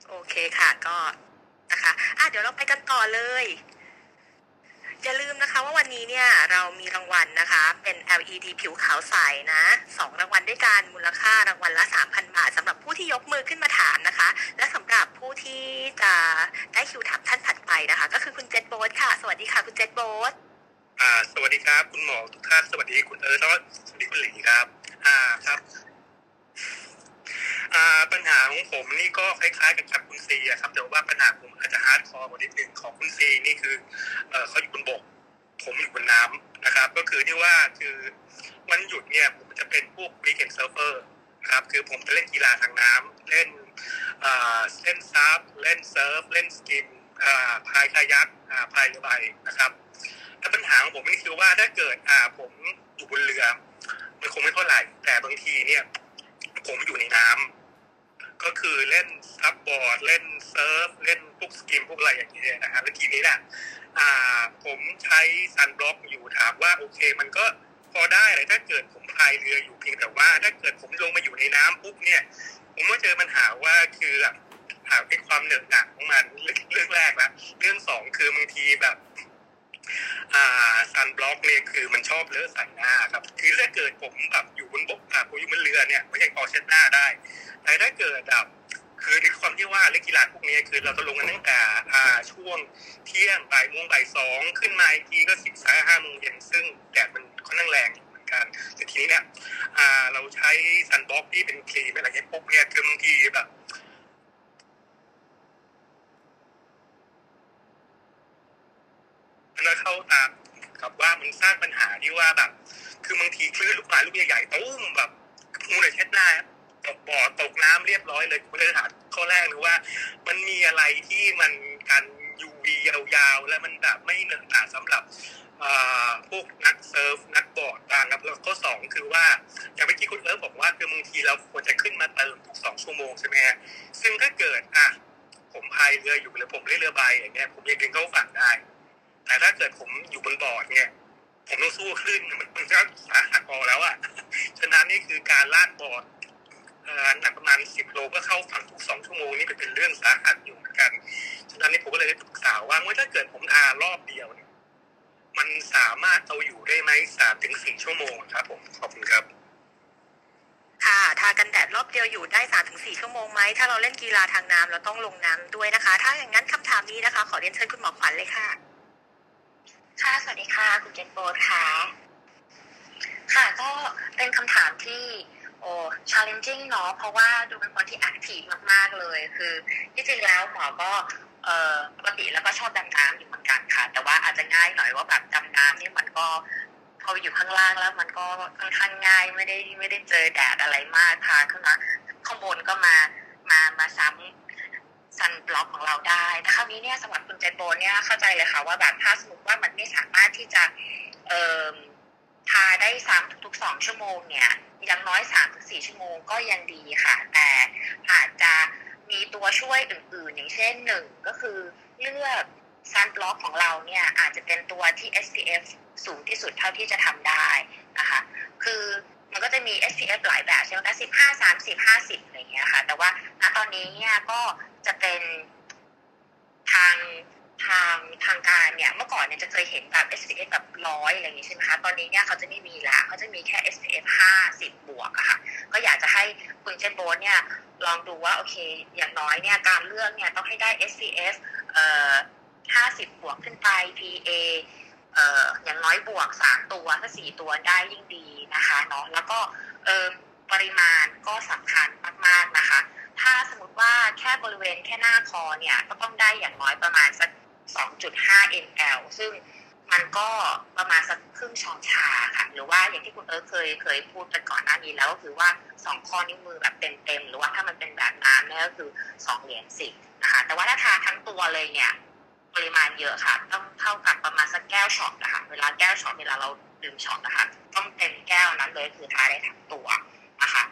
โอเคค่ะก็นะคะอะเดี๋ยวเราไปกันต่อเลย อย่าลืมนะคะว่าวันนี้เนี่ยเรามีรางวัลนะคะ เป็น LED ผิวขาวใสนะสองรางวัลด้วยกันมูลค่ารางวัลละ 3,000 บาทสำหรับผู้ที่ยกมือขึ้นมาถามนะคะ และสำหรับผู้ที่จะได้คิวถามท่านถัดไปนะคะ ก็คือคุณเจษโบสค่ะ สวัสดีค่ะคุณเจษโบสสวัสดีครับคุณหมอทุกท่านสวัสดีคุณเอิร์ธสวัสดีคุณหลีครับอ่าครับ ปัญหาของผมนี่ก็คล้ายๆกับคุณซีครับแต่ว่าปัญหาผมอาจจะ hardcore กว่านิดนึงของคุณซีนี่คือเออเขาอยู่บนบก ผมอยู่บนน้ำนะครับ ก็คือที่ว่าคือวันหยุดเนี่ยผมจะเป็นพวกวี k เ n นเซิร์ฟเวอร์ครับคือผมจะเล่นกีฬาทางน้ำเล่นเล่น SUP เล่น surf เล่น skimอ่าพาย kayak อ่าพายเรือใบนะครับแต่ปัญหาของผมนี่คือว่าถ้าเกิดอ่าผมอยู่บนเรือ มันคงไม่เท่าไหร่ แต่บางทีเนี่ย ผมอยู่ในน้ำ ก็คือเล่น SUP board เล่น surf เล่นพวก skim พวกอะไรอย่างเงี้ยนะครับแล้วทีนี้เนี่ยอ่าผมใช้ sunblock อยู่ถามว่าโอเค มันก็พอได้เลยถ้าเกิดผมพายเรืออยู่เพียงแต่ว่า ถ้าเกิดผมลงมาอยู่ในน้ำปุ๊บเนี่ย ผมก็เจอปัญหาว่าคือหาไอ้ความเหนอะหนักของมันเรื่องเรื่องแรกละเรื่องสองคือบางทีแบบ ซันบล็อกเนี่ยคือมันชอบเลอะใส่หน้าครับคือถ้าเกิดผมแบบอยู่บนบกอ่าผมอยู่บนเรือเนี่ยไม่ยังพอเช็ดหน้าได้ แต่ถ้าเกิดแบบคือในความที่ว่าเล่นกีฬาพวกนี้คือเราจะลงกันตั้งแต่อ่าช่วงเที่ยงบ่ายโมงบ่ายสองขึ้นมาอีกทีก็สิบสามห้าโมงเย็นซึ่งแดดมันค่อนข้างแรงเหมือนกันแต่ทีนี้เนี่ยอ่าเราใช้ซันบล็อกที่เป็นครีมอะไรเงี้ยปุ๊บเนี่ยคือบางทีแบบ มันจะเข้าตามกับว่ามันสร้างปัญหาที่ว่าแบบ คือบางทีคลื่นลูกปลาลูกใหญ่ๆตุ้มแบบมูเลยเช็ดหน้าตกบ่อตกน้ำเรียบร้อยเลยผมเลยถามข้อแรกเลยว่า มันมีอะไรที่มันกัน UV ยาวๆ แล้วมันแบบไม่เหนอะหนาสำหรับพวกนัก surf นักบอร์ดต่างครับแล้วข้อสองคือว่าอย่างเมื่อกี้คุณเอิร์ธบอกว่าคือบางทีเราควรจะขึ้นมาเติมทุกสองชั่วโมงใช่ไหมฮะซึ่งถ้าเกิดอะผมพายเรืออยู่หรือผมเล่นเรือใบอย่างเงี้ยผมยังดึงเข้าฝั่งได้ แต่ถ้าเกิดผมอยู่บนบอร์ดเนี่ย ผมต้องสู้คลื่นมันมันก็สาหัสพอแล้วอะฉะนั้นนี่คือการลากบอร์ดหนักประมาณสิบโลก็เข้าฝั่งทุกสองชั่วโมงนี่เป็นเรื่องสาหัสอยู่เหมือนกัน ฉะตอนนี้ผมก็เลยได้ปรึกษาว่าเมื่อถ้าเกิดผมทารอบเดียวเนี่ยมันสามารถเอาอยู่ได้ไหมสามถึงสี่ชั่วโมงครับ ผมขอบคุณครับ ค่ะ ทากันแดดรอบเดียวอยู่ได้3-4ถึงสี่ชั่วโมงไหมถ้าเราเล่นกีฬาทางน้ำเราต้องลงน้ำด้วยนะคะ ถ้าอย่างนั้นคำถามนี้นะคะ ขอเรียนเชิญคุณหมอขวัญเลยค่ะ ค่ะสวัสดีค่ะ คุณเจนโบทค่ะ ค่ะก็เป็นคำถามที่โอ้ challenging เนาะเพราะว่าดูเป็นคนที่ active มาก ๆ เลย คือที่จริงแล้วหมอก็เอ่อปกติแล้วก็ชอบดำน้ำอยู่เหมือนกันค่ะ แต่ว่าอาจจะง่ายหน่อยว่าแบบดำน้ำนี่มันก็พออยู่ข้างล่างแล้วมันก็ค่อนข้างง่ายไม่ได้ไม่ได้เจอแดดอะไรมากค่ะขึ้นมาข้างบนก็มามามาซ้ำ ซันบล็อกของเราได้แต่คราวนี้เนี่ยสำหรับคุณเจนโบเนี่ยเข้าใจเลยค่ะว่าแบบถ้าสมมติว่ามันไม่สามารถที่จะเอ่อทาได้สามทุกๆสองชั่วโมงเนี่ยย่างน้อยสามถึงสี่ชั่วโมงก็ยังดีค่ะ แต่อาจจะมีตัวช่วยอื่นๆ อย่างเช่นหนึ่งก็คือเลือกซันบล็อกของเราเนี่ยอาจจะเป็นตัวที่ SPF สูงที่สุดเท่าที่จะทำได้นะคะ คือมันก็จะมี SPF หลายแบบใช่ไหมคะสิบห้าสามสิบห้าสิบอะไรเงี้ยค่ะ แต่ว่าณตอนนี้เนี่ยก็ จะเป็นทางทางทางการเนี่ยเมื่อก่อนเนี่ยจะเคยเห็นแบบ SPF แบบร้อยอะไรอย่างงี้ใช่ไหมคะตอนนี้เนี่ยเขาจะไม่มีละเขาจะมีแค่ SPF ห้าสิบบวกอะค่ะ ก็อยากจะให้คุณเจนโบนเนี่ยลองดูว่าโอเค อย่างน้อยเนี่ยการเลือกเนี่ยต้องให้ได้ SPF เอ่อห้าสิบบวกขึ้นไป PA เอ่ออย่างน้อยบวกสามตัวถ้าสี่ตัวได้ยิ่งดีนะคะเนาะแล้วก็เอ่อปริมาณก็สำคัญมากๆนะคะ ถ้าสมมติว่าแค่บริเวณแค่หน้าคอเนี่ย ก็ต้องได้อย่างน้อยประมาณสัก 2.5 ml ซึ่งมันก็ประมาณสักครึ่งช้อนชาค่ะ หรือว่าอย่างที่คุณเอิร์ธเคยเคยพูดไปก่อนหน้านี้แล้วก็คือว่า2ข้อนิ้วมือแบบเต็มๆหรือว่าถ้ามันเป็นแบบน้ำเนี่ยก็คือ2เหรียญสิบนะคะ แต่ว่าถ้าทาทั้งตัวเลยเนี่ยปริมาณเยอะค่ะ ต้องเท่ากับประมาณสักแก้วช็อตนะคะเวลาแก้วช็อตเวลาเราดื่มช็อตนะคะต้องเต็มแก้วนั้นเลยคือทาได้ทั้งตัวนะคะ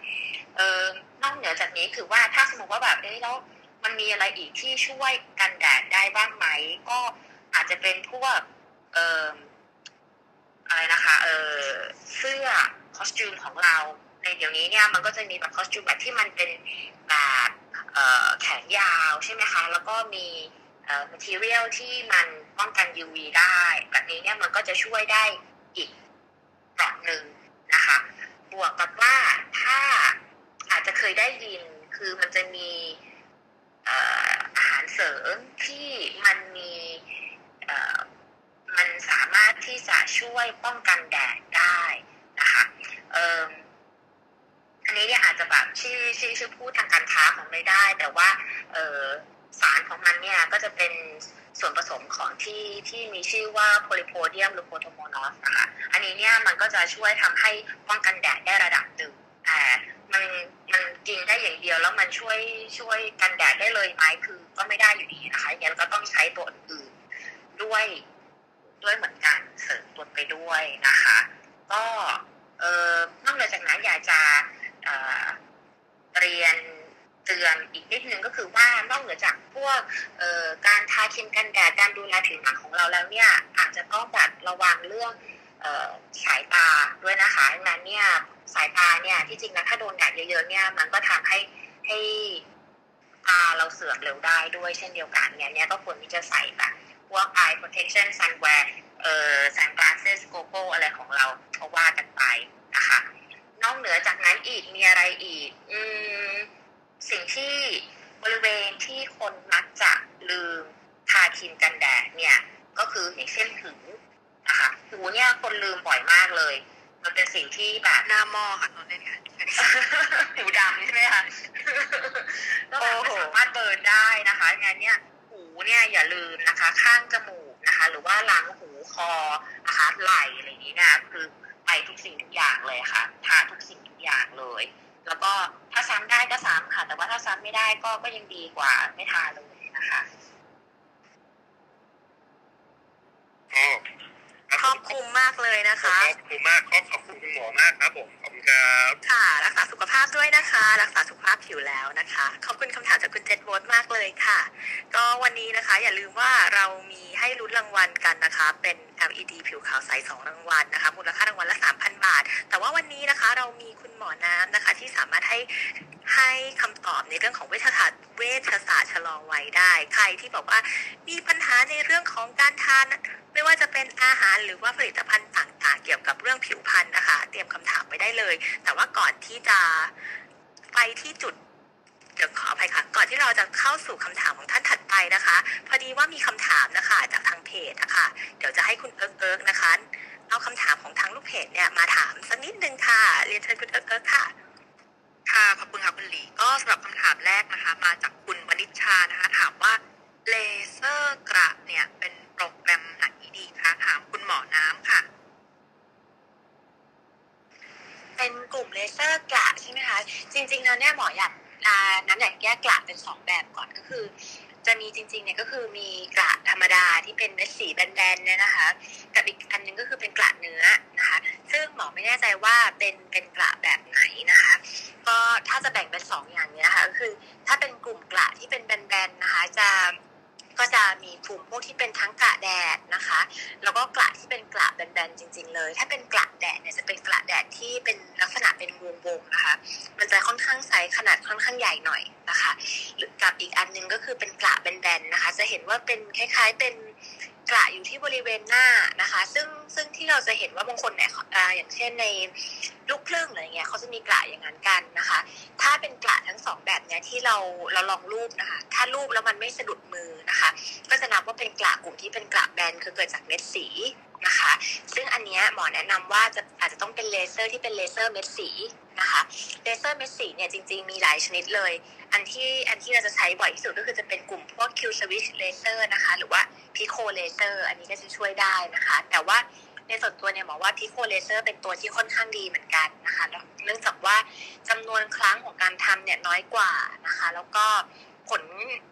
เออ นอกเหนือจากนี้คือว่าถ้าสมมติว่าแบบเอ้ยแล้วมันมีอะไรอีกที่ช่วยกันแดดได้บ้างไหม ก็อาจจะเป็นพวกเอ่ออะไรนะคะเออเสื้อคอสตูมของเราในเดี๋ยวนี้เนี่ยมันก็จะมีแบบคอสตูมแบบที่มันเป็นแบบแขนยาวใช่ไหมคะ แล้วก็มีเอ่อ material ที่มันป้องกัน UV ได้ แบบนี้เนี่ยมันก็จะช่วยได้อีกเกราะหนึ่งนะคะ บวกกับว่าถ้า อาจจะเคยได้ยินคือมันจะมีอาหารเสริมที่มันมีมันสามารถที่จะช่วยป้องกันแดดได้นะคะเอ,อันนี้เนี่ยอาจจะแบบชื่อชื่อชื่อพูดทางการค้าของไม่ได้ แต่ว่าเออสารของมันเนี่ยก็จะเป็นส่วนผสมของที่ที่มีชื่อว่าโพลิโพเดียมหรือโพโทโมนอสนะคะ อันนี้เนี่ยมันก็จะช่วยทำให้ป้องกันแดดได้ระดับหนึ่ง แต่มันมันกินได้อย่างเดียวแล้วมันช่วยช่วยกันแดดได้เลยไหมคือก็ไม่ได้อยู่ดีนะคะงั้นก็ต้องใช้ตัวอื่นด้วยด้วยเหมือนกันเสริมตัวไปด้วยนะคะ ก็เอ่อนอกจากนั้นอยากจะเอ่อเรียนเตือนอีกนิดนึงก็คือว่านอกเหนือจากพวกเอ่อการทาครีมกันแดดการดูแลผิวหนังของเราแล้วเนี่ย อาจจะต้องแบบระวังเรื่อง สายตาด้วยนะคะดังนั้นเนี่ยสายตาเนี่ยที่จริงแล้วถ้าโดนแดดเยอะๆเนี่ยมันก็ทำให้ให้ตาเราเสื่อมเร็วได้ด้วยเช่นเดียวกันเนี่ยเนี่ยก็ควรที่จะใส่แบบพวก eye protection sunwear เอ่อ sunglasses gogo อะไรของเราก็ว่ากันไปนะคะ นอกเหนือจากนั้นอีกมีอะไรอีก อืม สิ่งที่บริเวณที่คนมักจะลืมทาครีมกันแดดเนี่ย ก็คืออย่างเช่นหู นะคะหูเนี่ยคนลืมบ่อยมากเลย มันเป็นสิ่งที่แบบหน้าหม้อค่ะตอนเล่นค่ะหูดำใช่ไหมคะก็แบบไม่สามารถเบิร์นได้นะคะงั้นเนี่ยหูเนี่ยอย่าลืมนะคะ ข้างจมูกนะคะ หรือว่าหลังหูคอนะคะไหล่อะไรอย่างนี้เนะคือไปทุกสิ่งทุกอย่างเลยค่ะทาทุกสิ่งทุกอย่างเลย แล้วก็ถ้าซ้ำได้ก็ซ้ำค่ะ แต่ว่าถ้าซ้ำไม่ได้ก็ก็ยังดีกว่าไม่ทาเลยนะคะอ๋อ ครอบคลุมมากเลยนะขอคะบคุณมากขอบขอบคุณคุณหมอมากครับผมขอบคุณครับค่ะ รักษาสุขภาพด้วยนะคะ รักษาสุขภาพผิวแล้วนะคะ ขอบคุณคำถามจากคุณเจษโบสมากเลยค่ะ ก็วันนี้นะคะ อย่าลืมว่าเรามีให้ลุ้นรางวัลกันนะคะ เป็น LED ผิวขาวใส2รางวัลนะคะ มูลค่ารางวัลละ 3,000 บาท แต่ว่าวันนี้นะคะเรามีคุณหมอน้ำนะคะ ที่สามารถให้ให้คำตอบในเรื่องของเวชศาสตร์เวชศาสตร์ชะลอวัยได้ ใครที่บอกว่ามีปัญหาในเรื่องของการทาน ไม่ว่าจะเป็นอาหารหรือว่าผลิตภัณฑ์ต่างๆ เกี่ยวกับเรื่องผิวพรรณนะคะ เตรียมคำถามไว้ได้เลย แต่ว่าก่อนที่จะไปที่จุด เดี๋ยวขออภัยค่ะ ก่อนที่เราจะเข้าสู่คำถามของท่านถัดไปนะคะ พอดีว่ามีคำถามนะคะจากทางเพจนะคะเดี๋ยวจะให้คุณเอิร์ธเอิร์ธนะคะ เอาคำถามของทางลูกเพจเนี่ยมาถามสักนิดนึงค่ะ เรียนเชิญคุณเอิร์ธเอิร์ธค่ะ ค่ะ ขอบคุณค่ะคุณหลี ก็สำหรับคำถามแรกนะคะ มาจากคุณวณิชชานะคะ ถามว่าเลเซอร์กระเนี่ยเป็นโปรแกรมไหนดีคะถามคุณหมอน้ำค่ะเป็นกลุ่มเลเซอร์กระใช่ไหมคะ จริงๆแล้วเนี่ยหมออยากอ่า น้ำอยากแยกกระเป็นสองแบบก่อนก็คือ จะมีจริงๆเนี่ยก็คือมีกระธรรมดาที่เป็นเม็ดสีแบนๆเนี่ยนะคะกับอีกอันหนึงก็คือเป็นกระเนื้อนะคะ ซึ่งหมอไม่แน่ใจว่าเป็นเป็นกระแบบไหนนะคะ ก็ถ้าจะแบ่งเป็นสองอย่างเนี้ยค่ะก็คือถ้าเป็นกลุ่มกระที่เป็นแบนๆนะคะจะ ก็จะมีกลุ่มพวกที่เป็นทั้งกระแดดนะคะ แล้วก็กระที่เป็นกระแบนๆจริง ๆ เลย ถ้าเป็นกระแดดเนี่ยจะเป็นกระแดดที่เป็นลักษณะเป็นวงๆนะคะ มันจะค่อนข้างไซส์ขนาดค่อนข้างใหญ่หน่อยนะคะ หรือกับอีกอันหนึ่งก็คือเป็นกระแบนๆนะคะ จะเห็นว่าเป็นคล้าย ๆเป็น กระอยู่ที่บริเวณหน้านะคะ ซึ่งซึ่งที่เราจะเห็นว่าบางคนเนี่ยอย่างเช่นในลูกครึ่งอะไรเงี้ยเขาจะมีกระอย่างนั้นกันนะคะ ถ้าเป็นกระทั้งสองแบบเนี้ยที่เราเราลองรูปนะคะ ถ้ารูปแล้วมันไม่สะดุดมือนะคะ ก็จะนับว่าเป็นกระกลุ่มที่เป็นกระแบนคือเกิดจากเม็ดสี นะคะ ซึ่งอันเนี้ยหมอแนะนำว่าจะอาจจะต้องเป็นเลเซอร์ที่เป็นเลเซอร์เม็ดสีนะคะเลเซอร์เม็ดสีเนี่ยจริงๆมีหลายชนิดเลย อันที่อันที่เราจะใช้บ่อยที่สุดก็คือจะเป็นกลุ่มพวก Q switch laser นะคะ หรือว่า Pico laser อันนี้ก็จะช่วยได้นะคะ แต่ว่าในส่วนตัวเนี่ยหมอว่า Pico laser เป็นตัวที่ค่อนข้างดีเหมือนกันนะคะเนื่องจากว่าจำนวนครั้งของการทำเนี่ยน้อยกว่านะคะ แล้วก็ผล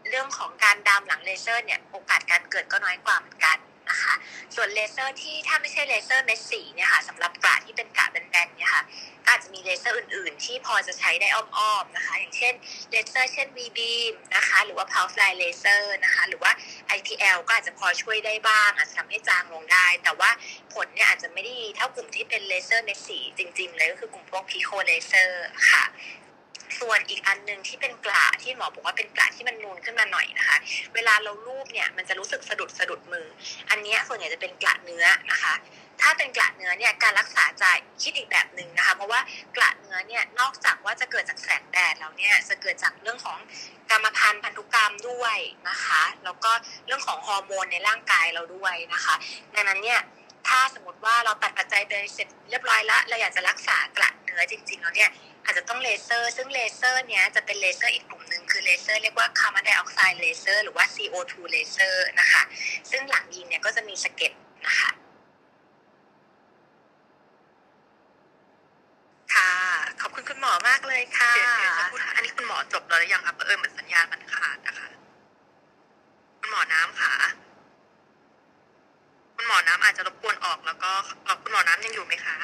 เรื่องของการดำหลังเลเซอร์เนี่ยโอกาสการเกิดก็น้อยกว่าเหมือนกัน นะคะ ส่วนเลเซอร์ที่ถ้าไม่ใช่เลเซอร์เม็ดสีเนี่ยค่ะสำหรับกระที่เป็นกระแบนๆเนี่ยค่ะก็อาจจะมีเลเซอร์อื่นๆ ที่พอจะใช้ได้อ้อมๆนะคะ อย่างเช่นเลเซอร์เช่น V beam นะคะ หรือว่า pulsed dye laser นะคะ หรือว่า IPL ก็อาจจะพอช่วยได้บ้าง อาจจะทำให้จางลงได้ แต่ว่าผลเนี่ยอาจจะไม่ได้ดีเท่ากลุ่มที่เป็นเลเซอร์เม็ดสีจริงๆเลยก็คือกลุ่มพวก pico laser ค่ะ ส่วนอีกอันหนึ่งที่เป็นกระที่หมอบอกว่าเป็นกระที่มันนูนขึ้นมาหน่อยนะคะ เวลาเราลูบเนี่ยมันจะรู้สึกสะดุดสะดุดมือ อันนี้ส่วนใหญ่จะเป็นกระเนื้อนะคะ ถ้าเป็นกระเนื้อเนี่ยการรักษาจะคิดอีกแบบหนึ่งนะคะ เพราะว่ากระเนื้อเนี่ยนอกจากว่าจะเกิดจากแสงแดดแล้วเนี่ยจะเกิดจากเรื่องของกรรมพันธุ์พันธุกรรมด้วยนะคะ แล้วก็เรื่องของฮอร์โมนในร่างกายเราด้วยนะคะ ดังนั้นเนี่ย ถ้าสมมติว่าเราตัดปัจจัยไปเสร็จเรียบร้อยแล้วเราอยากจะรักษากระเนื้อจริง ๆ แล้วเนี่ยอาจจะต้องเลเซอร์ ซึ่งเลเซอร์เนี้ยจะเป็นเลเซอร์อีกกลุ่มหนึ่งคือเลเซอร์เรียกว่าคาร์บอนไดออกไซด์เลเซอร์หรือว่า CO2 เลเซอร์นะคะ ซึ่งหลังยิงเนี่ยก็จะมีสะเก็ดนะคะค่ะขอบคุณคุณหมอมากเลยค่ะอันนี้คุณหมอจบแล้วหรือยังครับเออเหมือนสัญญาณมันขาดนะคะ คุณหมอน้ำค่ะ คุณหมอน้ำอาจจะรบกวนออกแล้วก็เอ่อคุณหมอน้ำยังอยู่ไหมคะ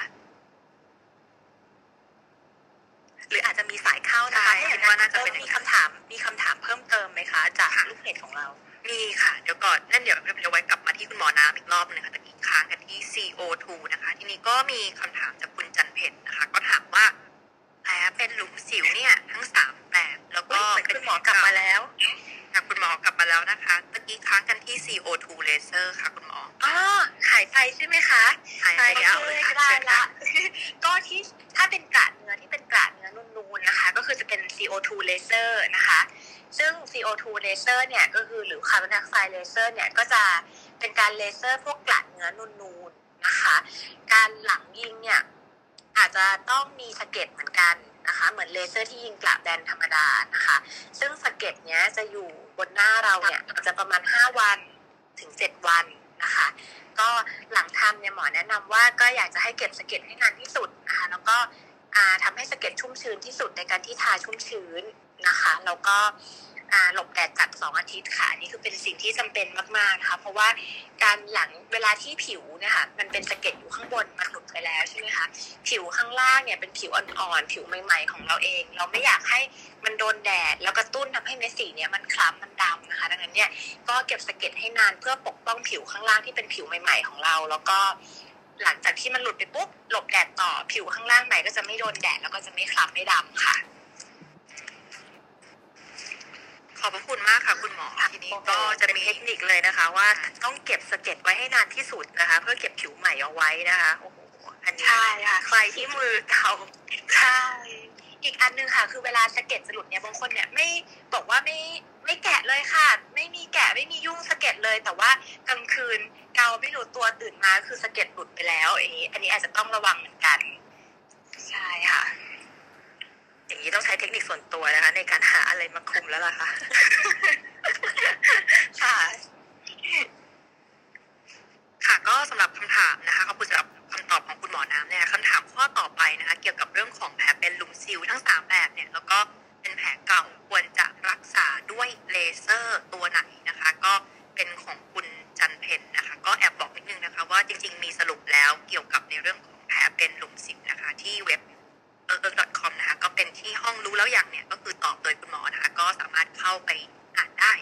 หรืออาจจะมีสายเข้านะคะใช่ถ้าอย่างคิดว่านั้น่านจะเป็นมีคำถาม มีคำถามเพิ่มเติมไหมคะ จากลูกเพจของเรา มีค่ะ เดี๋ยวก่อนนั่นเดี๋ยวเดี๋ยวไว้กลับมาที่คุณหมอน้ำอีกรอบหนึงค่ะตะกี้ค้างกันที่ CO2 นะคะ ทีนี้ก็มีคำถามจากคุณจันเพ็ญนะคะ ก็ถามว่า แผลเป็นหลุมสิวเนี่ยทั้งสามแบบแล้วก็เหมือนคุณหมอกลับมาแล้วค่ะคุณหมอกลับมาแล้วนะคะตะกี้ค้างกันที่ CO2 laser ค่ะคุณหมออ๋อหายไปใช่ไหมคะหายไปโอแล้วเคเลยค่ะได้เชิญละค่ะก็ที่ถ้าเป็นกระเนื้อที่เป็นกระเนื้อนูนๆนะคะ ก็คือจะเป็น CO2 laser นะคะ ซึ่ง CO2 laser เนี่ยก็คือหรือคาร์บอนไดออกไซด์เลเซอร์เนี่ยก็จะเป็นการเลเซอร์พวกกระเนื้อนูนๆนะคะ การหลังยิงเนี่ย อาจจะต้องมีสะเก็ดเหมือนกันนะคะ เหมือนเลเซอร์ที่ยิงกระแบนธรรมดานะคะ ซึ่งสะเก็ดเนี้ยจะอยู่บนหน้าเราเนี่ยจะประมาณ 5 วันถึง 7 วันนะคะ ก็หลังทำเนี่ยหมอแนะนำว่าก็อยากจะให้เก็บสะเก็ดให้นานที่สุดนะคะ แล้วก็อ่าทำให้สะเก็ดชุ่มชื้นที่สุดในการที่ทาชุ่มชื้นนะคะ แล้วก็ หลบแดดจัดสองอาทิตย์ค่ะอันนี่คือเป็นสิ่งที่จำเป็นมากๆนะคะเพราะว่าการหลังเวลาที่ผิวเนี่ยค่ะมันเป็นสะเก็ดอยู่ข้างบนมันหลุดไปแล้วใช่ไหมคะผิวข้างล่างเนี่ยเป็นผิวอ่อนๆผิวใหม่ ๆ ของเราเอง เราไม่อยากให้มันโดนแดด แล้วกระตุ้นทำให้เม็ดสีเนี่ยมันคล้ำมันดำนะคะดังนั้นเนี่ยก็เก็บสะเก็ดให้นานเพื่อปกป้องผิวข้างล่างที่เป็นผิวใหม่ ๆของเรา แล้วก็หลังจากที่มันหลุดไปปุ๊บหลบแดดต่อผิวข้างล่างใหม่ก็จะไม่โดนแดดแล้วก็จะไม่คล้ำไม่ดำค่ะ ขอบพระคุณมากค่ะคุณหมอทีนี้ก็จะมีเทคนิคเลยนะคะ ว่าต้องเก็บสะเก็ดไว้ให้นานที่สุดนะคะ เพื่อเก็บผิวใหม่เอาไว้นะคะโอ้โหอันนี้ใช่ค่ะใครที่มือเก่าใช่อีกอันหนึงค่ะ คือเวลาสะเก็ดจะหลุดเนี่ยบางคนเนี่ยไม่บอกว่าไม่ไม่แกะเลยค่ะ ไม่มีแกะไม่มียุ่งสะเก็ดเลย แต่ว่ากลางคืนเกาไม่รู้ตัวตื่นมาคือสะเก็ดหลุดไปแล้วอย่างนี้อันนี้อาจจะต้องระวังเหมือนกัน ใช่ค่ะ อย่างนี้ต้องใช้เทคนิคส่วนตัวนะคะ ในการหาอะไรมาคุมแล้วล่ะค่ะ ค่ะ ค่ะก็สำหรับคำถามนะคะขอบคุณสำหรับคำตอบของคุณหมอน้ำเนี่ยคำถามข้อต่อไปนะคะ เกี่ยวกับเรื่องของแผลเป็นลุมสิวทั้งสามแบบเนี่ย แล้วก็เป็นแผลเก่าควรจะรักษาด้วยเลเซอร์ตัวไหนนะคะ ก็เป็นของคุณจันเพนนะคะ ก็แอบบอกนิดนึงนะคะ ว่าจริง ๆ มีสรุปแล้วเกี่ยวกับในเรื่องของแผลเป็นลุมสิวนะคะ ที่เว็บ เออ .com นะคะก็เป็นที่ห้องรู้แล้วอย่างเนี่ยก็คือตอบโดยคุณหมอนะคะก็สามารถเข้าไปอ่านได้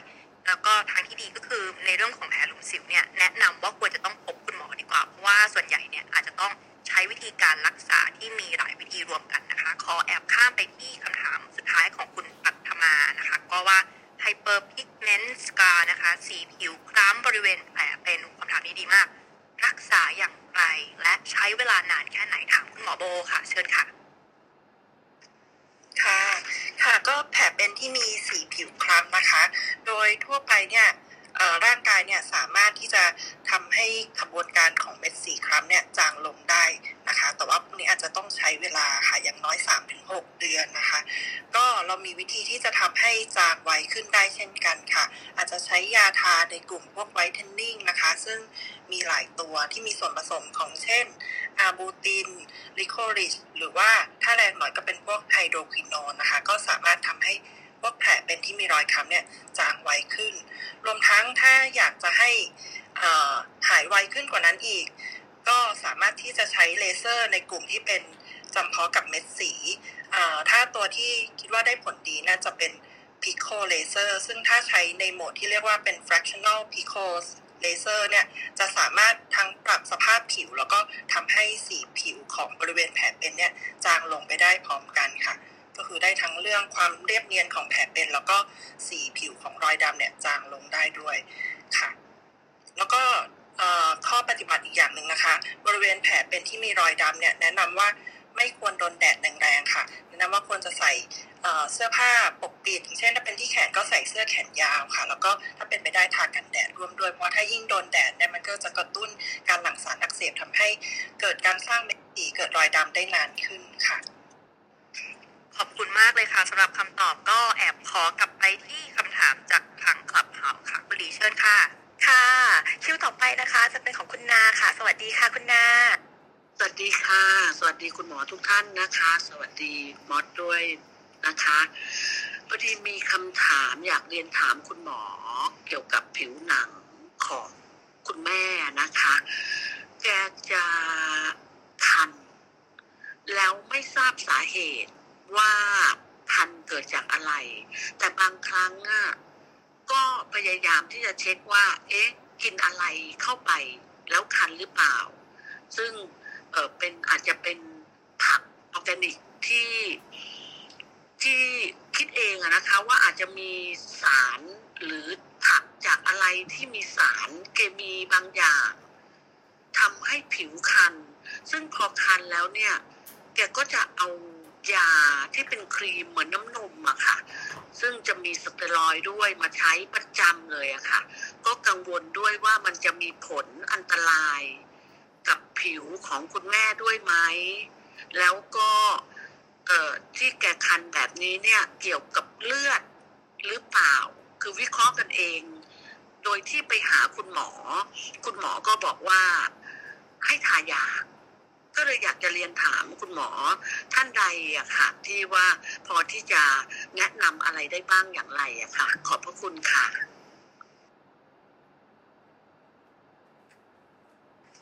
แล้วก็ทางที่ดีก็คือในเรื่องของแผลหลุมสิวเนี่ยแนะนำว่าควรจะต้องพบคุณหมอดีกว่าเพราะว่าส่วนใหญ่เนี่ยอาจจะต้องใช้วิธีการรักษาที่มีหลายวิธีรวมกันนะคะ ขอแอบข้ามไปที่คำถามสุดท้ายของคุณปัทมานะคะ ก็ว่า hyperpigment scar นะคะสีผิวคล้ำบริเวณแผลเป็นคำถามนี้ดีมาก รักษาอย่างไรและใช้เวลานานแค่ไหนถามคุณหมอโบค่ะ เชิญค่ะ ค่ะ ค่ะก็แผลเป็นที่มีสีผิวคล้ำนะคะ โดยทั่วไปเนี่ย ร่างกายเนี่ยสามารถที่จะทำให้ขบวนการของเม็ดสีคล้ำเนี่ยจางลงได้นะคะ แต่ว่าพวกนี้อาจจะต้องใช้เวลาค่ะอย่างน้อย 3-6 เดือนนะคะ ก็เรามีวิธีที่จะทำให้จางไวขึ้นได้เช่นกันค่ะ อาจจะใช้ยาทาในกลุ่มพวกไวท์เทนนิ่งนะคะ ซึ่งมีหลายตัวที่มีส่วนผสมของเช่นอาบูตินลิโคริชหรือว่าถ้าแรงหน่อยก็เป็นพวกไฮโดรควินอนนะคะ ก็สามารถทำให้ พวกแผลเป็นที่มีรอยค้ำเนี่ยจางไวขึ้น รวมทั้งถ้าอยากจะให้อ่อหายไวขึ้นกว่านั้นอีก ก็สามารถที่จะใช้เลเซอร์ในกลุ่มที่เป็นจำเพาะกับเม็ดสีอ่อถ้าตัวที่คิดว่าได้ผลดีน่าจะเป็น Pico Laser ซึ่งถ้าใช้ในโหมดที่เรียกว่าเป็น fractional Pico Laser เนี่ยจะสามารถทั้งปรับสภาพผิว แล้วก็ทำให้สีผิวของบริเวณแผลเป็นเนี่ยจางลงไปได้พร้อมกันค่ะ ก็คือได้ทั้งเรื่องความเรียบเนียนของแผลเป็น แล้วก็สีผิวของรอยดำเนี่ยจางลงได้ด้วยค่ะ แล้วก็ข้อปฏิบัติอีกอย่างหนึ่งนะคะ บริเวณแผลเป็นที่มีรอยดำเนี่ยแนะนำว่าไม่ควรโดนแดดแรงๆค่ะแนะนำว่าควรจะใส่เสื้อผ้าปกปิดเช่นถ้าเป็นที่แขนก็ใส่เสื้อแขนยาวค่ะ แล้วก็ถ้าเป็นไปได้ทากันแดดร่วมด้วยเพราะถ้ายิ่งโดนแดดเนี่ยมันก็จะกระตุ้นการหลั่งสารอักเสบทำให้เกิดการสร้างเม็ดสีเกิดรอยดำได้นานขึ้นค่ะ ขอบคุณมากเลยค่ะสำหรับคำตอบก็แอบขอกลับไปที่คำถามจากทางคลับเฮาค่ะคุณลีเชิญค่ะ ค่ะ คิวต่อไปนะคะจะเป็นของคุณนาค่ะ สวัสดีค่ะคุณนา สวัสดีค่ะ สวัสดีคุณหมอทุกท่านนะคะ สวัสดีมอสด้วยนะคะพอดีมีคำถามอยากเรียนถามคุณหมอเกี่ยวกับผิวหนังของคุณแม่นะคะ แกจะคัน แล้วไม่ทราบสาเหตุ ว่าคันเกิดจากอะไร แต่บางครั้งอะก็พยายามที่จะเช็คว่า เอ๊ะ กินอะไรเข้าไปแล้วคันหรือเปล่า ซึ่งเออเป็นอาจจะเป็นผักออร์แกนิกที่ที่คิดเองอะนะคะว่าอาจจะมีสารหรือผักจากอะไรที่มีสารเคมีบางอย่างทำให้ผิวคัน ซึ่งพอคันแล้วเนี่ยแกก็จะเอา ยาที่เป็นครีมเหมือนน้ำนมอะค่ะ ซึ่งจะมีสเตียรอยด์ด้วยมาใช้ประจำเลยอะค่ะ ก็กังวลด้วยว่ามันจะมีผลอันตรายกับผิวของคุณแม่ด้วยไหม แล้วก็เอ่อที่แกคันแบบนี้เนี่ยเกี่ยวกับเลือดหรือเปล่า คือวิเคราะห์กันเอง โดยที่ไปหาคุณหมอ คุณหมอก็บอกว่าให้ทายา ก็เลยอยากจะเรียนถามคุณหมอท่านใดอะค่ะ ที่ว่าพอที่จะแนะนำอะไรได้บ้างอย่างไรอะค่ะ ขอบพระคุณค่ะ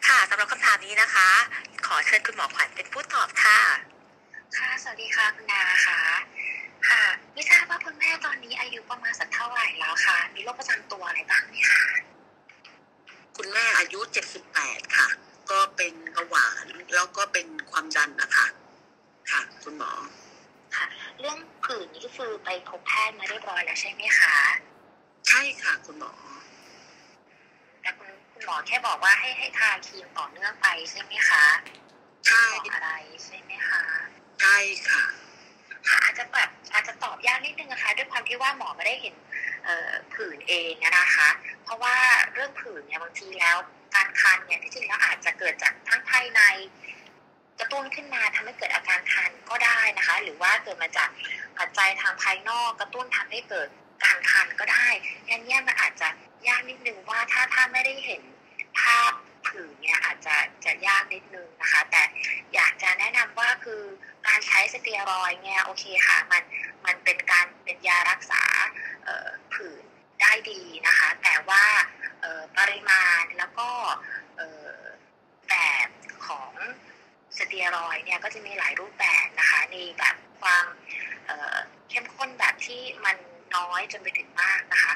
ค่ะสำหรับคำถามนี้นะคะ ขอเชิญคุณหมอขวัญเป็นผู้ตอบค่ะ ค่ะ สวัสดีค่ะคุณนาค่ะ ค่ะไม่ทราบว่าคุณแม่ตอนนี้อายุประมาณสักเท่าไหร่แล้วค่ะมีโรคประจำตัวอะไรบ้างไหมคะคุณแม่อายุ78ค่ะ ก็เป็นเบาหวาน แล้วก็เป็นความดันนะคะค่ะ คุณหมอค่ะ เรื่องผื่นนี่ก็คือไปพบแพทย์มาเรียบร้อยแล้วใช่ไหมคะใช่ค่ะ คุณหมอแต่คุณคุณหมอแค่บอกว่าให้ให้ทาครีมต่อเนื่องไปใช่ไหมคะใช่บอกอะไรใช่ไหมคะใช่ค่ะค่ะ อาจจะแบบอาจจะตอบยากนิดนึงนะคะด้วยความที่ว่าหมอไม่ได้เห็นผื่นเองนะคะ เพราะว่าเรื่องผื่นเนี่ยบางทีแล้วการคันเนี่ยที่จริงแล้วอาจจะเกิดจากทั้งภายในกระตุ้นขึ้นมาทำให้เกิดอาการคันก็ได้นะคะ หรือว่าเกิดมาจากปัจจัยทางภายนอกกระตุ้นทำให้เกิดการคันก็ได้งั้นเนี่ยมันอาจจะยากนิดนึงว่าถ้าถ้าไม่ได้เห็นภาพ ผื่นเนี่ยอาจจะจะยากนิดนึงนะคะ แต่อยากจะแนะนำว่าคือการใช้สเตียรอยเนี่ยโอเคค่ะมันมันเป็นการเป็นยารักษาผื่นได้ดีนะคะ แต่ว่าปริมาณแล้วก็แบบของสเตียรอยเนี่ยก็จะมีหลายรูปแบบนะคะมีแบบความเข้มข้นแบบที่มันน้อยจนไปถึงมากนะคะ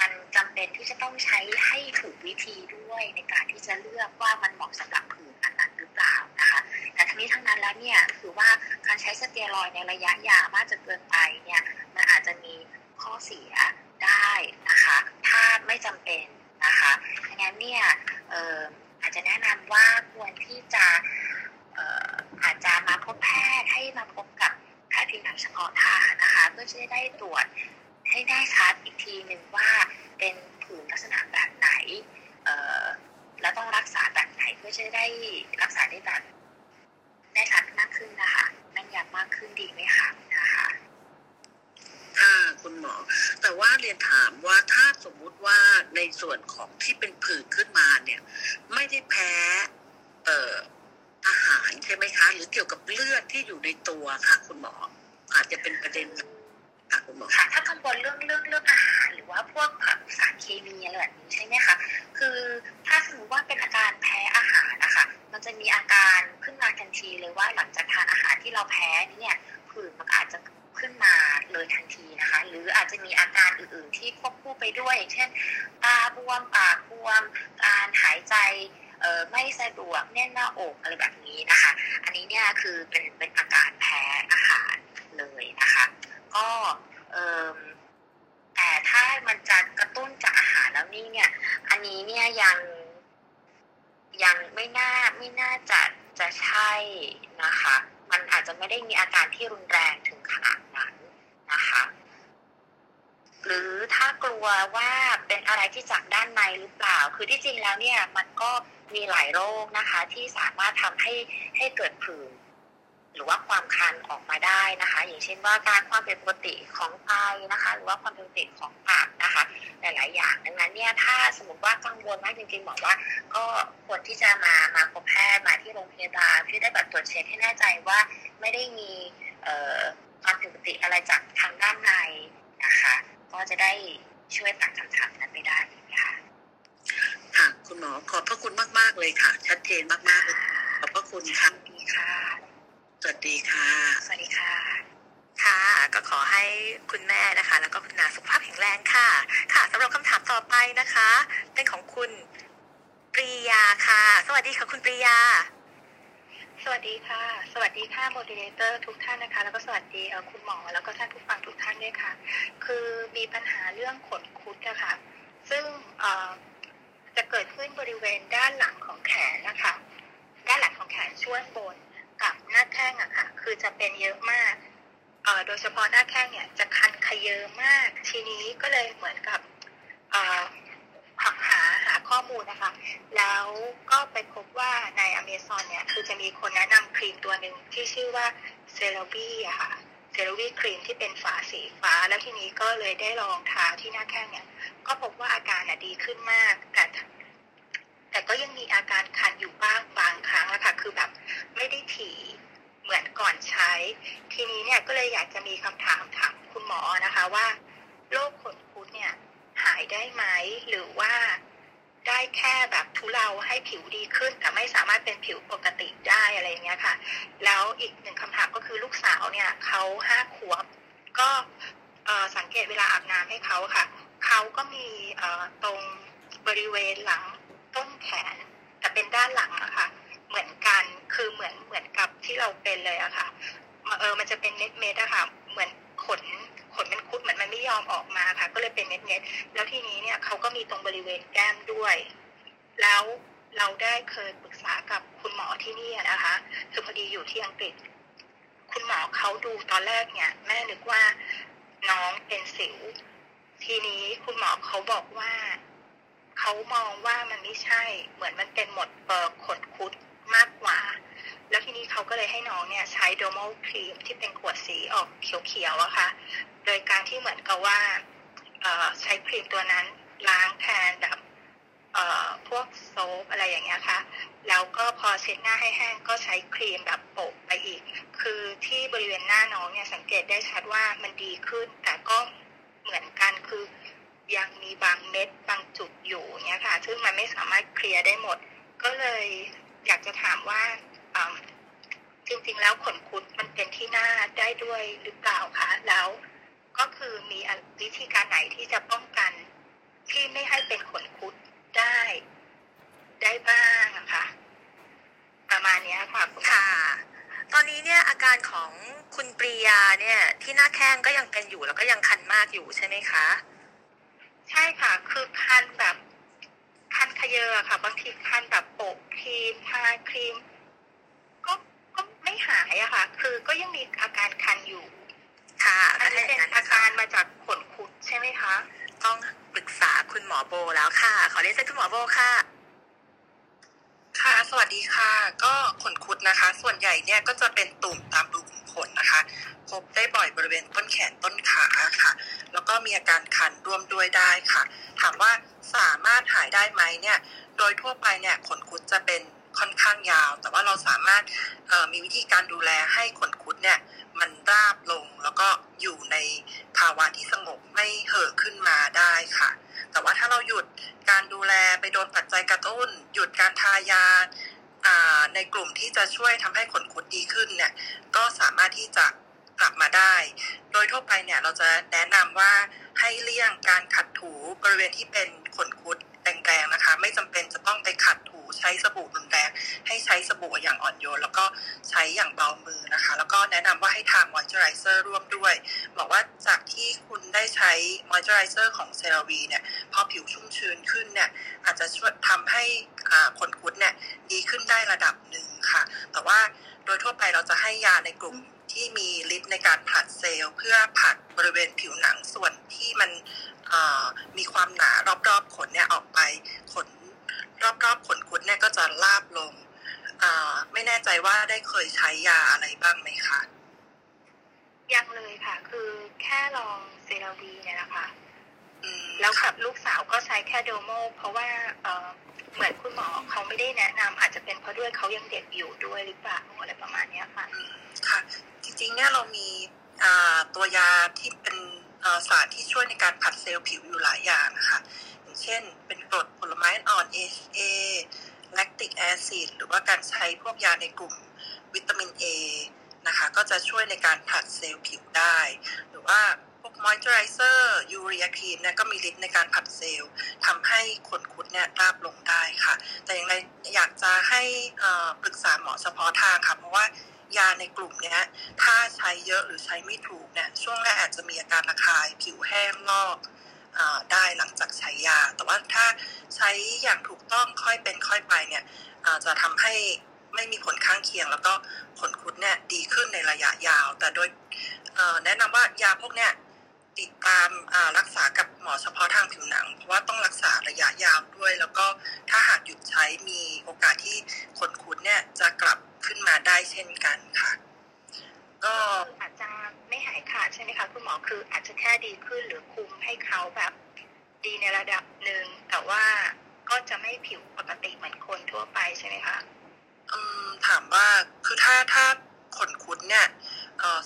มันจำเป็นที่จะต้องใช้ให้ถูกวิธีด้วยในการที่จะเลือกว่ามันเหมาะสำหรับผืนอันนั้นหรือเปล่านะคะแต่ทั้งนี้ทั้งนั้นแล้วเนี่ยคือว่าการใช้สเตียรอยในระยะยาวมากจนเกินไปเนี่ยมันอาจจะมีข้อเสียได้นะคะถ้าไม่จำเป็นนะคะดังนั้นเนี่ยเอ่ออาจจะแนะนำว่าควรที่จะเอ่ออาจจะมาพบแพทย์ให้มาพบกับแพทย์ผิวหนังเฉพาะทางนะคะ เพื่อจะได้ตรวจ ให้แน่ชัดอีกทีหนึ่งว่าเป็นผื่นลักษณะแบบไหนเแล้วต้องรักษาแบบไหนเพื่อจะได้รักษาได้แบบแน่ชัดมากขึ้นนะคะแม่นยำมากขึ้นดีไหมคะนะคะค่ะคุณหมอ แต่ว่าเรียนถามว่าถ้าสมมุติว่าในส่วนของที่เป็นผื่นขึ้นมาเนี่ย ไม่ได้แพ้ เอ่ออาหารใช่ไหมคะ หรือเกี่ยวกับเลือดที่อยู่ในตัวค่ะ คุณหมอ อาจจะเป็นประเด็น ค่ะคุณหมอค่ะถ้ากังวลเรื่องเรื่องเรื่องอาหารหรือว่าพวกแบบสารเคมีอะไรแบบนี้ใช่ไหมคะคือถ้าสมมติว่าเป็นอาการแพ้อาหารนะคะมันจะมีอาการขึ้นมาทันทีเลยว่าหลังจากทานอาหารที่เราแพ้นี่เนี่ยผื่นมันอาจจะขึ้นมาเลยทันทีนะคะ หรืออาจจะมีอาการอื่น ๆ ที่ควบคู่ไปด้วยอย่างเช่นตาบวมปากบวม การหายใจไม่สะดวกแน่นหน้าอกอะไรแบบนี้นะคะ อันนี้เนี่ยคือเป็นเป็นอาการแพ้อาหารเลยนะคะ ก็แต่ถ้ามันจะกระตุ้นจากอาหารแล้วนี่เนี่ย อันนี้เนี่ยยังยังไม่น่าไม่น่าจะจะใช่นะคะ มันอาจจะไม่ได้มีอาการที่รุนแรงถึงขนาดนั้นนะคะ หรือถ้ากลัวว่าเป็นอะไรที่จากด้านในหรือเปล่า คือที่จริงแล้วเนี่ยมันก็มีหลายโรคนะคะ ที่สามารถทำให้ให้เกิดผื่น หรือว่าความคันออกมาได้นะคะ อย่างเช่นว่าการความเป็นปกติของไตนะคะ หรือว่าความเป็นปกติของตับนะคะ หลาย ๆ อย่างดังนั้นเนี่ยถ้าสมมติว่ากังวลมากจริงๆบอกว่า ก็ควรที่จะมามาพบแพทย์มาที่โรงพยาบาลเพื่อได้แบบตรวจเช็คให้แน่ใจว่าไม่ได้มีเอ่อความผิดปกติอะไรจากทางด้านในนะคะ ก็จะได้ช่วยตัดคำถามนั้นไปได้นะคะค่ะ คุณหมอขอบพระคุณมาก ๆ เลยค่ะ ชัดเจนมากๆเลยขอบพระคุณค่ะสวัสดีค่ะ สวัสดีค่ะ สวัสดีค่ะ ค่ะ ก็ขอให้คุณแม่นะคะ แล้วก็คุณนาสุขภาพแข็งแรงค่ะ ค่ะสำหรับคำถามต่อไปนะคะ เป็นของคุณปรียาค่ะ สวัสดีค่ะคุณปรียา สวัสดีค่ะ สวัสดีค่ะ moderator ทุกท่านนะคะ แล้วก็สวัสดีเอ่อคุณหมอแล้วก็ท่านผู้ฟังทุกท่านด้วยค่ะ คือมีปัญหาเรื่องขนคุดนะคะ ซึ่งเอ่อจะเกิดขึ้นบริเวณด้านหลังของแขนนะคะ ด้านหลังของแขนช่วงบน กับหน้าแข้งอะค่ะ คือจะเป็นเยอะมากเอ่อโดยเฉพาะหน้าแข้งเนี่ยจะคันขยเยอะมาก ทีนี้ก็เลยเหมือนกับเอ่อหาหาหาข้อมูลนะคะ แล้วก็ไปพบว่าในอเมซอนเนี่ยคือจะมีคนแนะนำครีมตัวหนึ่งที่ชื่อว่าเซร v ีอะค่ะเซร v ีครีมที่เป็นฝาสีฟ้า แล้วทีนี้ก็เลยได้ลองทาที่หน้าแข้งเนี่ย ก็พบว่าอาการน่ะดีขึ้นมาก แต่ แต่ก็ยังมีอาการคันอยู่บ้างบางครั้งอะค่ะคือแบบไม่ได้ถี่เหมือนก่อนใช้ ทีนี้เนี่ยก็เลยอยากจะมีคำถามถามคุณหมอนะคะว่าโรคขนคุดเนี่ยหายได้ไหมหรือว่าได้แค่แบบทุเลาให้ผิวดีขึ้น แต่ไม่สามารถเป็นผิวปกติได้อะไรเงี้ยค่ะ แล้วอีกหนึ่งคำถามก็คือลูกสาวเนี่ยเขาห้าขวบ ก็สังเกตเวลาอาบน้ำให้เขาค่ะ เขาก็มีตรงบริเวณหลัง ต้นแขน แต่เป็นด้านหลังอะค่ะ เหมือนกันคือเหมือนเหมือนกับที่เราเป็นเลยอะค่ะเออมันจะเป็นเม็ดเม็ดอะค่ะ เหมือนขนขนมันคุดเหมือนมันไม่ยอมออกมาค่ะ ก็เลยเป็นเม็ดเม็ดแล้วทีนี้เนี่ยเขาก็มีตรงบริเวณแก้มด้วย แล้วเราได้เคยปรึกษากับคุณหมอที่นี่นะคะคือพอดีอยู่ที่อังกฤษ คุณหมอเขาดูตอนแรกเนี่ย แม่นึกว่าน้องเป็นสิว ทีนี้คุณหมอเขาบอกว่า เขามองว่ามันไม่ใช่ เหมือนมันเป็นหมดเปอร์ขนคุดมากกว่า แล้วทีนี้เขาก็เลยให้น้องเนี่ยใช้โดมอลครีมที่เป็นขวดสีออกเขียวๆอะค่ะ โดยการที่เหมือนกับว่าใช้ครีมตัวนั้นล้างแทนแบบพวกโซฟอะไรอย่างเงี้ยค่ะ แล้วก็พอเช็ดหน้าให้แห้งก็ใช้ครีมแบบโปะไปอีก คือที่บริเวณหน้าน้องเนี่ยสังเกตได้ชัดว่ามันดีขึ้น แต่ก็เหมือนกันคือ ยังมีบางเม็ดบางจุดอยู่เนี่ยค่ะ ซึ่งมันไม่สามารถเคลียร์ได้หมด ก็เลยอยากจะถามว่าจริงๆ แล้วขนคุดมันเป็นที่หน้าได้ด้วยหรือเปล่าคะ แล้วก็คือมีวิธีการไหนที่จะป้องกัน ที่ไม่ให้เป็นขนคุดได้ ได้บ้างนะคะ ประมาณนี้ค่ะคุณค่ะ ตอนนี้เนี่ยอาการของคุณปรียาเนี่ย ที่หน้าแข้งก็ยังเป็นอยู่แล้วก็ยังคันมากอยู่ใช่ไหมคะ ใช่ค่ะ คือคันแบบคันขยเยอะค่ะ บางทีคันแบบโปะครีมทาครีม ก็ก็ไม่หายอะค่ะ คือก็ยังมีอาการคันอยู่ ค่ะอันนี้เป็นอาการมาจากขนคุดใช่ไหมคะ ต้องปรึกษาคุณหมอโบแล้วค่ะ ขอเรียนเชิญคุณหมอโบค่ะ ค่ะ สวัสดีค่ะ ก็ขนคุดนะคะ ส่วนใหญ่เนี่ยก็จะเป็นตุ่มตามรู ขนนะคะ พบได้บ่อยบริเวณต้นแขนต้นขาค่ะ แล้วก็มีอาการคันร่วมด้วยได้ค่ะ ถามว่าสามารถหายได้ไหมเนี่ย โดยทั่วไปเนี่ยขนคุดจะเป็นค่อนข้างยาว แต่ว่าเราสามารถมีวิธีการดูแลให้ขนคุดเนี่ยมันราบลงแล้วก็อยู่ในภาวะที่สงบไม่เห่อขึ้นมาได้ค่ะ แต่ว่าถ้าเราหยุดการดูแลไปโดนปัจจัยกระตุ้น หยุดการทายา ในกลุ่มที่จะช่วยทำให้ขนคุดดีขึ้นเนี่ยก็สามารถที่จะกลับมาได้ โดยทั่วไปเนี่ยเราจะแนะนำว่าให้เลี่ยงการขัดถูบริเวณที่เป็นขนคุดแดงๆนะคะ ไม่จำเป็นจะต้องไปขัดถู ใช้สบู่รุนแรงให้ใช้สบู่อย่างอ่อนโยน แล้วก็ใช้อย่างเบามือนะคะ แล้วก็แนะนำว่าให้ทามอยเจอไรเซอร์ร่วมด้วย บอกว่าจากที่คุณได้ใช้มอยเจอไรเซอร์ของ CeraVe เนี่ยพอผิวชุ่มชื้นขึ้นเนี่ยอาจจะช่วยทำให้ขนคุดเนี่ยดีขึ้นได้ระดับหนึ่งค่ะ แต่ว่าโดยทั่วไปเราจะให้ยาในกลุ่มที่มีฤทธิ์ในการผลัดเซลล์เพื่อผลัดบริเวณผิวหนังส่วนที่มันมีความหนารอบๆขนเนี่ยออกไปขน รอบๆขนคุดเนี่ยก็จะลาบลงไม่แน่ใจว่าได้เคยใช้ยาอะไรบ้างไหมคะยังเลยค่ะ คือแค่ลองเซราวีเนี่ยนะคะแล้วกับลูกสาวก็ใช้แค่โดโม เพราะว่าเหมือนคุณหมอเขาไม่ได้แนะนำอาจจะเป็นเพราะด้วยเขายังเด็กอยู่ด้วยหรือเปล่าอะไรประมาณนี้ค่ะค่ะ จริงๆเนี่ยเรามีตัวยาที่เป็นสารที่ช่วยในการผลัดเซลล์ผิวอยู่หลายอย่างนะคะอย่าง เช่น เป็นกรดผลไม้อ่อน AHA lactic acid หรือว่าการใช้พวกยาในกลุ่มวิตามิน A นะคะก็จะช่วยในการผลัดเซลล์ผิวได้ หรือว่าพวก moisturizer urea cream เนี่ยก็มีฤทธิ์ในการผลัดเซลล์ทำให้ขนคุดเนี่ยราบลงได้ค่ะ แต่อย่างไรอยากจะให้ปรึกษาหมอเฉพาะทางค่ะเพราะว่ายาในกลุ่มนี้ถ้าใช้เยอะหรือใช้ไม่ถูกเนี่ยช่วงแรกอาจจะมีอาการระคาย ผิวแห้งลอก ได้หลังจากใช้ยา แต่ว่าถ้าใช้อย่างถูกต้องค่อยเป็นค่อยไปเนี่ยจะทำให้ไม่มีผลข้างเคียง แล้วก็ผลคุดเนี่ยดีขึ้นในระยะยาว แต่โดยแนะนำว่ายาพวกเนี้ยติดตามรักษากับหมอเฉพาะทางผิวหนัง เพราะว่าต้องรักษาระยะยาวด้วย แล้วก็ถ้าหากหยุดใช้มีโอกาสที่ขนคุดเนี่ยจะกลับขึ้นมาได้เช่นกันค่ะ ก็อาจจะ ไม่หายขาดใช่ไหมคะคุณหมอคืออาจจะแค่ดีขึ้นหรือคุมให้เขาแบบดีในระดับหนึ่งแต่ว่าก็จะไม่ผิวปกติเหมือนคนทั่วไปใช่ไหมคะอืมถามว่าคือถ้าถ้าขนคุดเนี่ย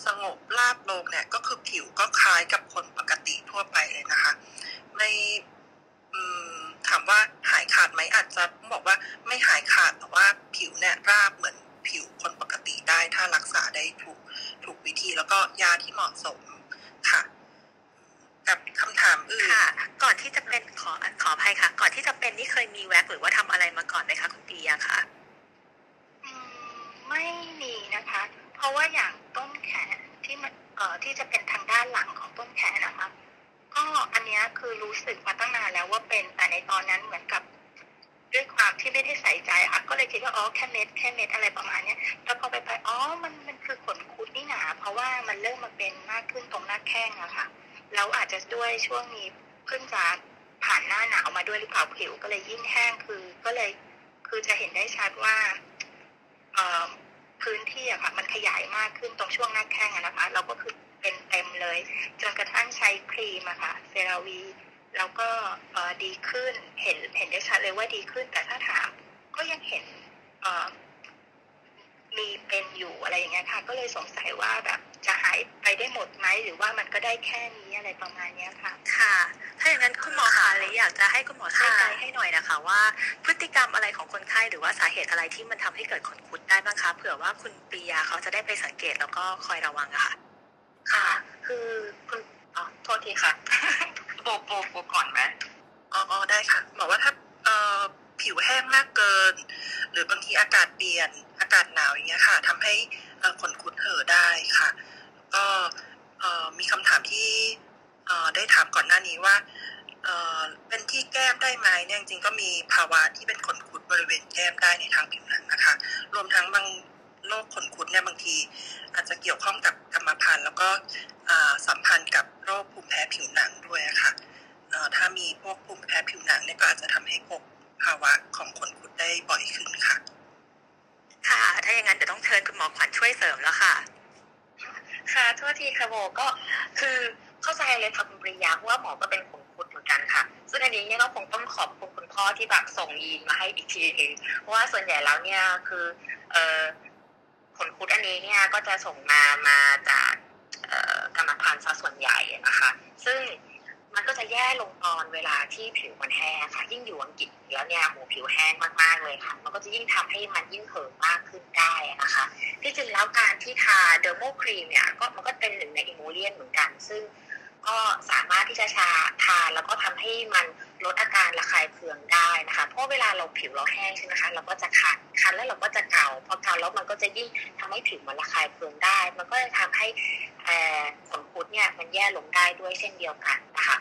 สงบราบลงเนี่ยก็คือผิวก็คล้ายกับคนปกติทั่วไปเลยนะคะ ไม่ถามว่าหายขาดไหมอาจจะบอกว่าไม่หายขาดแต่ว่าผิวเนี่ยราบเหมือนผิวคนปกติได้ถ้ารักษาได้ถูก ถูกวิธีแล้วก็ยาที่เหมาะสมค่ะ กับคำถามอื่นค่ะ ก่อนที่จะเป็นขอขออภัยค่ะ ก่อนที่จะเป็นนี่เคยมีแว็กหรือว่าทำอะไรมาก่อนไหมคะคุณปียาคะอืมไม่มีนะคะ เพราะว่าอย่างต้นแขนที่มันเอ่อที่จะเป็นทางด้านหลังของต้นแขนนะคะก็อันเนี้ยคือรู้สึกมาตั้งนานแล้วว่าเป็นแต่ในตอนนั้นเหมือนกับ ด้วยความที่ไม่ได้ใส่ใจอะค่ะก็เลยคิดว่าอ๋อแค่เม็ดแค่เม็ดอะไรประมาณเนี้ยแล้วพอไปไปอ๋อมันมันคือขนคุดนี่หนาเพราะว่ามันเริ่มมาเป็นมากขึ้นตรงหน้าแข้งอะค่ะแล้วอาจจะด้วยช่วงนี้เพิ่งจะผ่านหน้าหนาวมาด้วยหรือเปล่าผิวก็เลยยิ่งแห้งคือ ก็เลยคือจะเห็นได้ชัดว่าเอ่อพื้นที่อะค่ะมันขยายมากขึ้นตรงช่วงหน้าแข้งอะนะคะ เราก็คือเป็นเต็มเลย จนกระทั่งใช้ครีมอะค่ะเซราวี แล้วก็เอ่อดีขึ้นเห็นเห็นได้ชัดเลยว่าดีขึ้น แต่ถ้าถามก็ยังเห็นเอ่อมีเป็นอยู่อะไรอย่างเงี้ยค่ะก็เลยสงสัยว่าแบบจะหายไปได้หมดไหมหรือว่ามันก็ได้แค่นี้อะไรประมาณเนี้ยค่ะ ค่ะ ถ้าอย่างนั้นคุณหมอคะเลยอยากจะให้คุณหมอช่วยค่ะไกด์ให้หน่อยนะคะ ว่าพฤติกรรมอะไรของคนไข้หรือว่าสาเหตุอะไรที่มันทำให้เกิดขนคุดได้บ้างคะเผื่อว่าคุณปียาเขาจะได้ไปสังเกตแล้วก็คอยระวังอะค่ะ ค่ะ คือคุณอ๋อโทษทีค่ะโบโบโบก่อนไหมอ๋อได้ค่ะบอกว่าถ้าเอ่อผิวแห้งมากเกิน หรือบางทีอากาศเปลี่ยนอากาศหนาวอย่างเงี้ยค่ะทำให้ขนคุดเห่อได้ค่ะก็มีคำถามที่เอได้ถามก่อนหน้านี้ว่าเอเป็นที่แก้มได้ไหมเนี่ยจริงๆก็มีภาวะที่เป็นขนคุดบริเวณแก้มได้ในทางผิวหนังนะคะ รวมทั้งบาง โรคขนคุดเนี่ยบางที อาจจะเกี่ยวข้องกับกรรมพันธุ์แล้วก็อ่าสัมพันธ์กับโรคภูมิแพ้ผิวหนังด้วยอะค่ะเอ่อถ้ามีพวกภูมิแพ้ผิวหนังเนี่ยก็อาจจะทำให้พบภาวะของขนคุดได้บ่อยขึ้นค่ะ ค่ะ ถ้าอย่างนั้นเดี๋ยวต้องเชิญคุณหมอขวัญช่วยเสริมแล้วค่ะ ค่ะโทษทีค่ะโบก็คือเข้าใจเลยค่ะคุณปริยาเพราะว่าหมอก็เป็นขนคุดเหมือนกันค่ะ ซึ่งอันนี้เนี่ยก็คงต้องขอบคุณคุณพ่อที่แบบส่งยีนมาให้อีกทีหนึงเพราะว่าส่วนใหญ่แล้วเนี่ยคือ เอ่อ ขนคุดอันนี้เนี่ยก็จะส่งมามาจากกรรมพันธุ์ซะส่วนใหญ่นะคะ ซึ่งมันก็จะแย่ลงตอนเวลาที่ผิวมันแห้งค่ะ ยิ่งอยู่อังกฤษแล้วเนี่ยโหผิวแห้งมากๆเลยค่ะ มันก็จะยิ่งทำให้มันยิ่งเหิมมากขึ้นได้นะคะ ที่จริงแล้วการที่ทาเดอร์โมครีมเนี่ยก็มันก็เป็นหนึ่งในอิมูเลียนเหมือนกัน ซึ่งก็สามารถที่จะชาทาแล้วก็ทำให้มัน ลดอาการระคายเคืองได้นะคะ เพราะเวลาเราผิวเราแห้งใช่ไหมคะเราก็จะคันคันแล้วเราก็จะเกาพอเกาแล้วมันก็จะยิ่งทำให้ผิวมันระคายเคืองได้ มันก็จะทำให้เอ่อขนคุดเนี่ยมันแย่ลงได้ด้วยเช่นเดียวกันนะคะ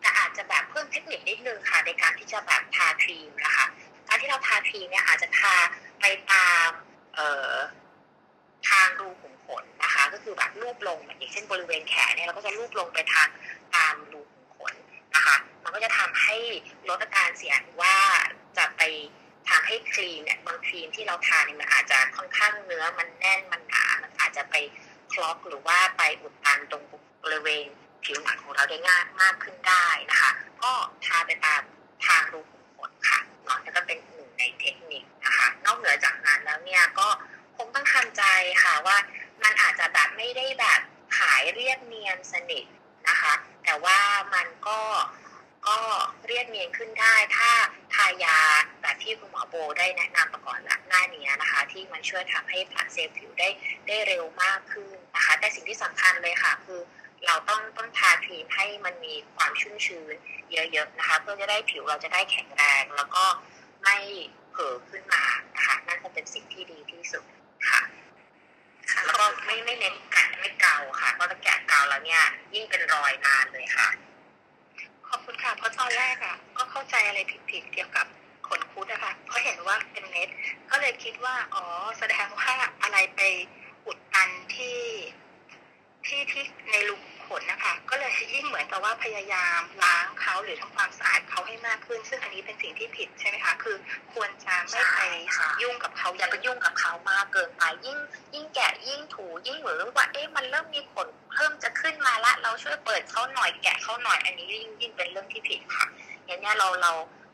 แต่อาจจะแบบเพิ่มเทคนิคนิดนึงค่ะในการที่จะแบบทาครีมนะคะการที่เราทาครีมเนี่ยอาจจะทาไปตามเทางรูขุมขนนะคะ ก็คือแบบลูบลงอย่างเช่นบริเวณแขนเนี่ยเราก็จะลูบลงไปทางตามรู นะคะ มันก็จะทำให้ลดอาการเสี่ยงว่าจะไปทำให้ครีมเนี่ยบางครีมที่เราทาเนี่ยมันอาจจะค่อนข้างเนื้อมันแน่นมันหนา มันอาจจะไปคล็อกหรือว่าไปอุดตันตรงบริเวณผิวหนังของเราได้ง่ายมากขึ้นได้นะคะ ก็ทาไปตามทางรูขุมขนค่ะเนาะแล้วก็เป็นหนึ่งในเทคนิคนะคะ นอกเหนือจากนั้นแล้วเนี่ยก็คงต้องทำใจค่ะว่ามันอาจจะแบบไม่ได้แบบขายเรียบเนียนสนิทนะคะ แต่ว่ามันก็ก็เรียบเนียนขึ้นได้ถ้าทายาแบบที่คุณหมอโบได้แนะนำมาก่อนหน้านี้นะคะ ที่มันช่วยทำให้ผลัดเซลล์ผิวได้ได้เร็วมากขึ้นนะคะ แต่สิ่งที่สำคัญเลยค่ะคือเราต้องต้องทาครีมให้มันมีความชุ่มชื้นเยอะๆนะคะ เพื่อจะได้ผิวเราจะได้แข็งแรงแล้วก็ไม่เผลอขึ้นมานะคะนั่นคงเป็นสิ่งที่ดีที่สุดค่ะ ก็ไม่ไม่เน้นแกะไม่เกาค่ะ เพราะถ้าแกะเกาแล้วเนี่ย ยิ่งเป็นรอยนานเลยค่ะ ขอบคุณค่ะเพราะตอนแรกอะ ก็เข้าใจอะไรผิดๆเกี่ยวกับขนคุดนะคะเพราะเห็นว่าเป็นเม็ดก็เลยคิดว่าอ๋อแสดงว่าอะไรไปอุดตันที่ที่ที่ในรู ขุมขนะคะ ก็เลยยิ่งเหมือนกับว่าพยายามล้างเขาหรือทำความสะอาดเขาให้มากขึ้น ซึ่งอันนี้เป็นสิ่งที่ผิดใช่ไหมคะ คือควรจะไม่ไปยุ่งกับเขาอย่าไปยุ่งกับเขามากเกินไปยิ่ง ยิ่งแกะยิ่งถูยิ่งเหมือนว่าเอ๊ะมันเริ่มมีขนเพิ่มจะขึ้นมาละ เราช่วยเปิดเขาหน่อยแกะเขาหน่อยอันนี้ยิ่งยิ่งเป็นเรื่องที่ผิดค่ะอย่างเนี้ยเราเรา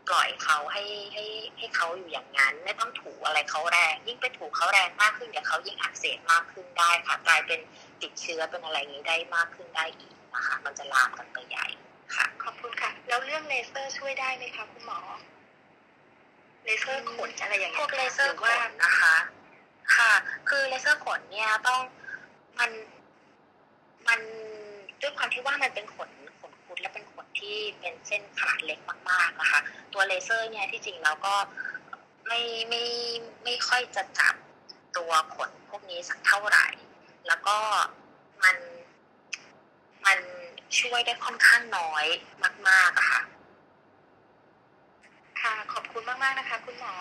ปล่อยเขาให้ให้ให้เขาอยู่อย่างนั้น ไม่ต้องถูอะไรเขาแรง ยิ่งไปถูเขาแรงมากขึ้นเดี๋ยวเขายิ่งอักเสบมากขึ้นได้ค่ะกลายเป็น ติดเชื้อเป็นอะไรอย่างนี้ได้มากขึ้นได้อีกนะคะ มันจะลามกันไปใหญ่ค่ะ ขอบคุณค่ะ แล้วเรื่องเลเซอร์ช่วยได้ไหมคะคุณหมอ เลเซอร์ขนอะไรอย่างพเงี้วยกเลเซอร์หขว่านนะคะ ค่ะ คือเลเซอร์ขนเนี่ยต้องมันมันด้วยความที่ว่ามันเป็นขนขนคุดและเป็นขนที่เป็นเส้นขนาดเล็กมากๆนะคะ ตัวเลเซอร์เนี่ยที่จริงเราก็ไม่ไม่ไม่ค่อยจะจับตัวขนพวกนี้สักเท่าไหร่ แล้วก็มันมันช่วยได้ค่อนข้างน้อยมากๆอะค่ะ ค่ะ ขอบคุณมากๆนะคะ คุณหมอ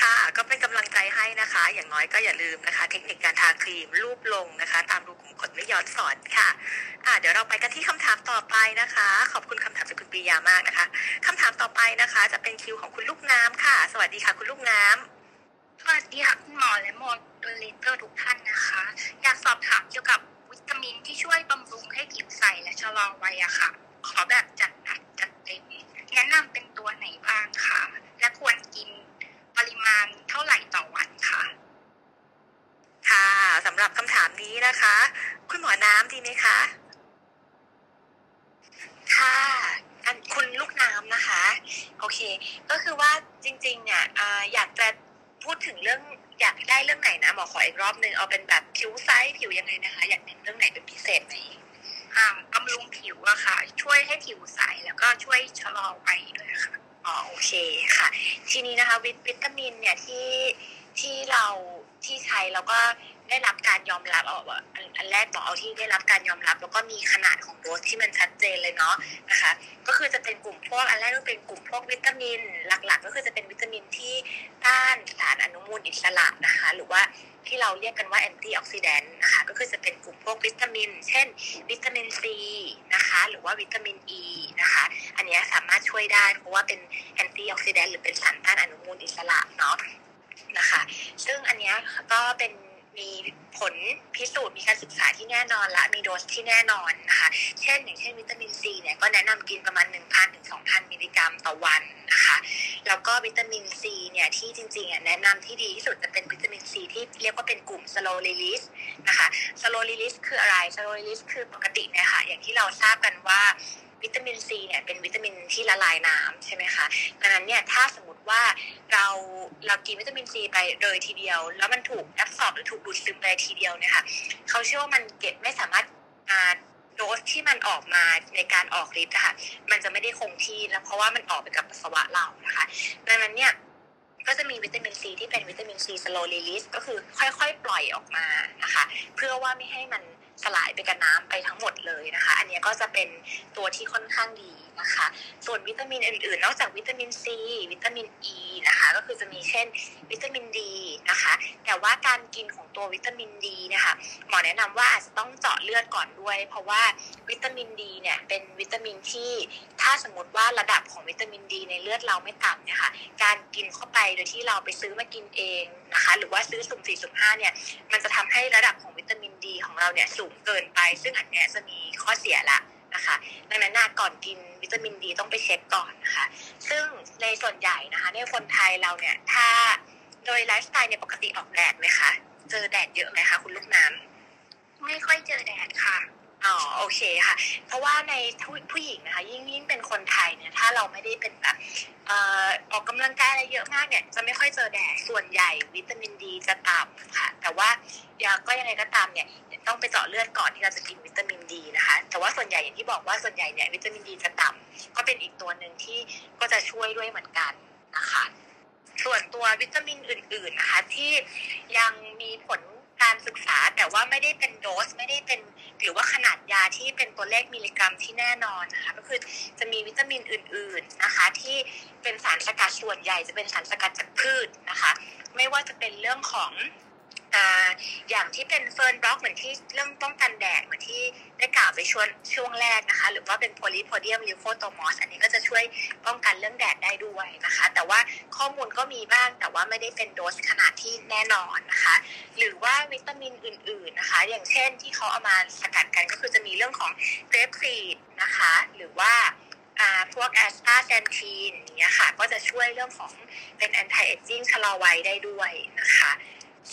ค่ะ ก็เป็นกำลังใจให้นะคะ อย่างน้อยก็อย่าลืมนะคะ เทคนิคการทาครีมรูปลงนะคะ ตามรูขุมขนไม่ย้อนสอนค่ะอ่าเดี๋ยวเราไปกันที่คำถามต่อไปนะคะ ขอบคุณคำถามจากคุณปรียามากนะคะคำถามต่อไปนะคะ จะเป็นคิวของคุณลูกน้ำค่ะ สวัสดีค่ะ คุณลูกน้ำ สวัสดีค่ะคุณหมอและ moderator ทุกท่านนะคะ อยากสอบถามเกี่ยวกับวิตามินที่ช่วยบำรุงให้ผิวใสและชะลอวัยอะค่ะ ขอแบบจัดหนักจัดเต็มแนะนำเป็นตัวไหนบ้างค่ะและควรกินปริมาณเท่าไหร่ต่อวันค่ะค่ะสำหรับคำถามนี้นะคะ คุณหมอน้ำดีไหมคะค่ะอันคุณลูกน้ำนะคะ โอเค ก็คือว่าจริงๆเนี่ยอ่าอยากจะ พูดถึงเรื่องอยากได้เรื่องไหนนะหมอขออีกรอบหนึ่งเอาเป็นแบบผิวไซส์ผิวยังไงนะคะ อยากเน้นเรื่องไหนเป็นพิเศษไหมอ่าบำรุงผิวอะค่ะ ช่วยให้ผิวใสแล้วก็ช่วยชะลอวัยด้วยค่ะอ๋อโอเคค่ะ ทีนี้นะคะวิตวิตามินเนี่ยที่ที่เราที่ใช้แล้วก็ ได้รับการยอมรับเอาอันอันแรกบอกเอาที่ได้รับการยอมรับ แล้วก็มีขนาดของโดสที่มันชัดเจนเลยเนาะนะคะ ก็คือจะเป็นกลุ่มพวกอันแรกก็เป็นกลุ่มพวกวิตามิน หลักๆ ก็คือจะเป็นวิตามินที่ต้านสารอนุมูลอิสระนะคะ หรือว่าที่เราเรียกกันว่าแอนตี้ออกซิแดนต์นะคะก็คือจะเป็นกลุ่มพวกวิตามิน เช่น วิตามินซีนะคะหรือว่าวิตามินอ e ีนะคะอันนี้สามารถช่วยได้เพราะว่าเป็นแอนตี้ออกซิแดนต์หรือเป็นสารต้านอนุมูลอิสระเนาะนะคะ ซึ่งอันนี้ก็เป็น มีผลพิสูจน์มีการศึกษาที่แน่นอนและมีโดสที่แน่นอนนะคะเช่น อย่างเช่นวิตามินซีเนี่ยก็แนะนำกินประมาณ 1,000ถึง2,000 มิลลิกรัมต่อวันนะคะแล้วก็วิตามินซีเนี่ยที่จริงๆอะแนะนำที่ดีที่สุดจะเป็นวิตามินซีที่เรียกว่าเป็นกลุ่ม slow release นะคะ slow release คืออะไร slow release คือปกติเนี่ยค่ะอย่างที่เราทราบกันว่า วิตามินซีเนี่ยเป็นวิตามินที่ละลายน้ำใช่ไหมคะดังนั้นเนี่ยถ้าสมมติว่าเราเรากินวิตามินซีไปเลยทีเดียว แล้วมันถูกแอบสอบหรือถูกดูดซึมไปทีเดียวเนี่ยค่ะเขาเชื่อว่ามันเก็บไม่สามารถอาโดสที่มันออกมาในการออกฤทธิ์ค่ะมันจะไม่ได้คงที่แล้วเพราะว่ามันออกไปกับปัสสาวะเรานะคะ ดังนั้นเนี่ยก็จะมีวิตามินซีที่เป็นวิตามินซี slow release ก็คือค่อยๆ ปล่อยออกมานะคะ เพื่อว่าไม่ให้มัน สลายไปกับน้ำไปทั้งหมดเลยนะคะ อันนี้ก็จะเป็นตัวที่ค่อนข้างดี นะคะ ส่วนวิตามินอื่นๆ นอกจากวิตามินซีวิตามินอ e ีนะคะ ก็คือจะมีเช่นวิตามินดีนะคะ แต่ว่าการกินของตัววิตามินดีนี่ยค่ะหมอแนะนำว่าอาจจะต้องเจาะเลือดก่อนด้วย เพราะว่าวิตามินดีเนี่ยเป็นวิตามินที่ถ้าสมมติว่าระดับของวิตามินดีในเลือดเราไม่ต่ำเนี่ยค่ะการกินเข้าไปโดยที่เราไปซื้อมากินเองนะคะ หรือว่าซื้อสุ่มสี่สุ่มห้าเนี่ยมันจะทำให้ระดับของวิตามินดีของเราเนี่ยสูงเกินไป ซึ่งอันเนี้ยจะมีข้อเสียละ นะคะดังนั้นนะก่อนกินวิตามินดีต้องไปเช็คก่อนนะคะ ซึ่งในส่วนใหญ่นะคะในคนไทยเราเนี่ยถ้าโดยไลฟ์สไตล์เนี่ยปกติออกแดดไหมคะ เจอแดดเยอะไหมคะคุณลูกน้ำไม่ค่อยเจอแดดค่ะ อ๋อโอเคค่ะ เพราะว่าในผู้ผู้หญิงนะคะยิ่งยิ่งเป็นคนไทยเนี่ยถ้าเราไม่ได้เป็นแบบเอ่อออกกำลังกายอะไรเยอะมากเนี่ยจะไม่ค่อยเจอแดดส่วนใหญ่วิตามินดีจะต่ำค่ะ แต่ว่าอยาก็ยังไงก็ตามเนี่ยต้องไปเจาะเลือดก่อนที่เราจะกินวิตามินดีนะคะ แต่ว่าส่วนใหญ่อย่างที่บอกว่าส่วนใหญ่เนี่ยวิตามินดีจะต่ำก็เป็นอีกตัวหนึ่งที่ก็จะช่วยด้วยเหมือนกันนะคะส่วนตัววิตามินอื่น ๆนะคะที่ยังมีผล การศึกษาแต่ว่าไม่ได้เป็นโดสไม่ได้เป็นหรือว่าขนาดยาที่เป็นตัวเลขมิลลิกรัมที่แน่นอนนะคะก็คือจะมีวิตามินอื่น ๆนะคะ ที่เป็นสารสกัดส่วนใหญ่จะเป็นสารสกัดจากพืชนะคะ ไม่ว่าจะเป็นเรื่องของ อย่างที่เป็น Fernblock เหมือนที่เรื่องป้องกันแดดเหมือนที่ได้กล่าวไปช่วงช่วงแรกนะคะ หรือว่าเป็น Polypodium leucotomos อันนี้ก็จะช่วยป้องกันเรื่องแดดได้ด้วยนะคะ แต่ว่าข้อมูลก็มีบ้างแต่ว่าไม่ได้เป็นโดสขนาดที่แน่นอนนะคะ หรือว่าวิตามินอื่น ๆนะคะ อย่างเช่นที่เขาเอามาสกัดกันก็คือจะมีเรื่องของ grape seed นะคะ หรือว่าพวก astaxanthin เงี้ยค่ะ ก็จะช่วยเรื่องของเป็น anti-aging ชะลอวัยได้ด้วยนะคะ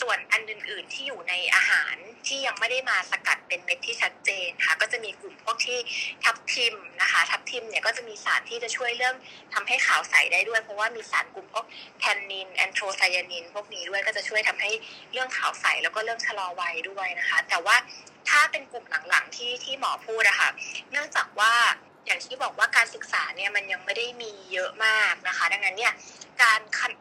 ส่วนอันอื่น ๆ ที่อยู่ในอาหารที่ยังไม่ได้มาสกัดเป็นเม็ดที่ชัดเจนค่ะ ก็จะมีกลุ่มพวกที่ทับทิมนะคะ ทับทิมเนี่ยก็จะมีสารที่จะช่วยเรื่องทำให้ขาวใสได้ด้วย เพราะว่ามีสารกลุ่มพวกแทนนินแอนโทไซยานิน พวกนี้ด้วยก็จะช่วยทำให้เรื่องขาวใสแล้วก็เรื่องชะลอวัยด้วยนะคะ แต่ว่าถ้าเป็นกลุ่มหลัง ๆ ที่ที่หมอพูดอะค่ะ เนื่องจากว่าอย่างที่บอกว่าการศึกษาเนี่ยมันยังไม่ได้มีเยอะมากนะคะ ดังนั้นเนี่ย การ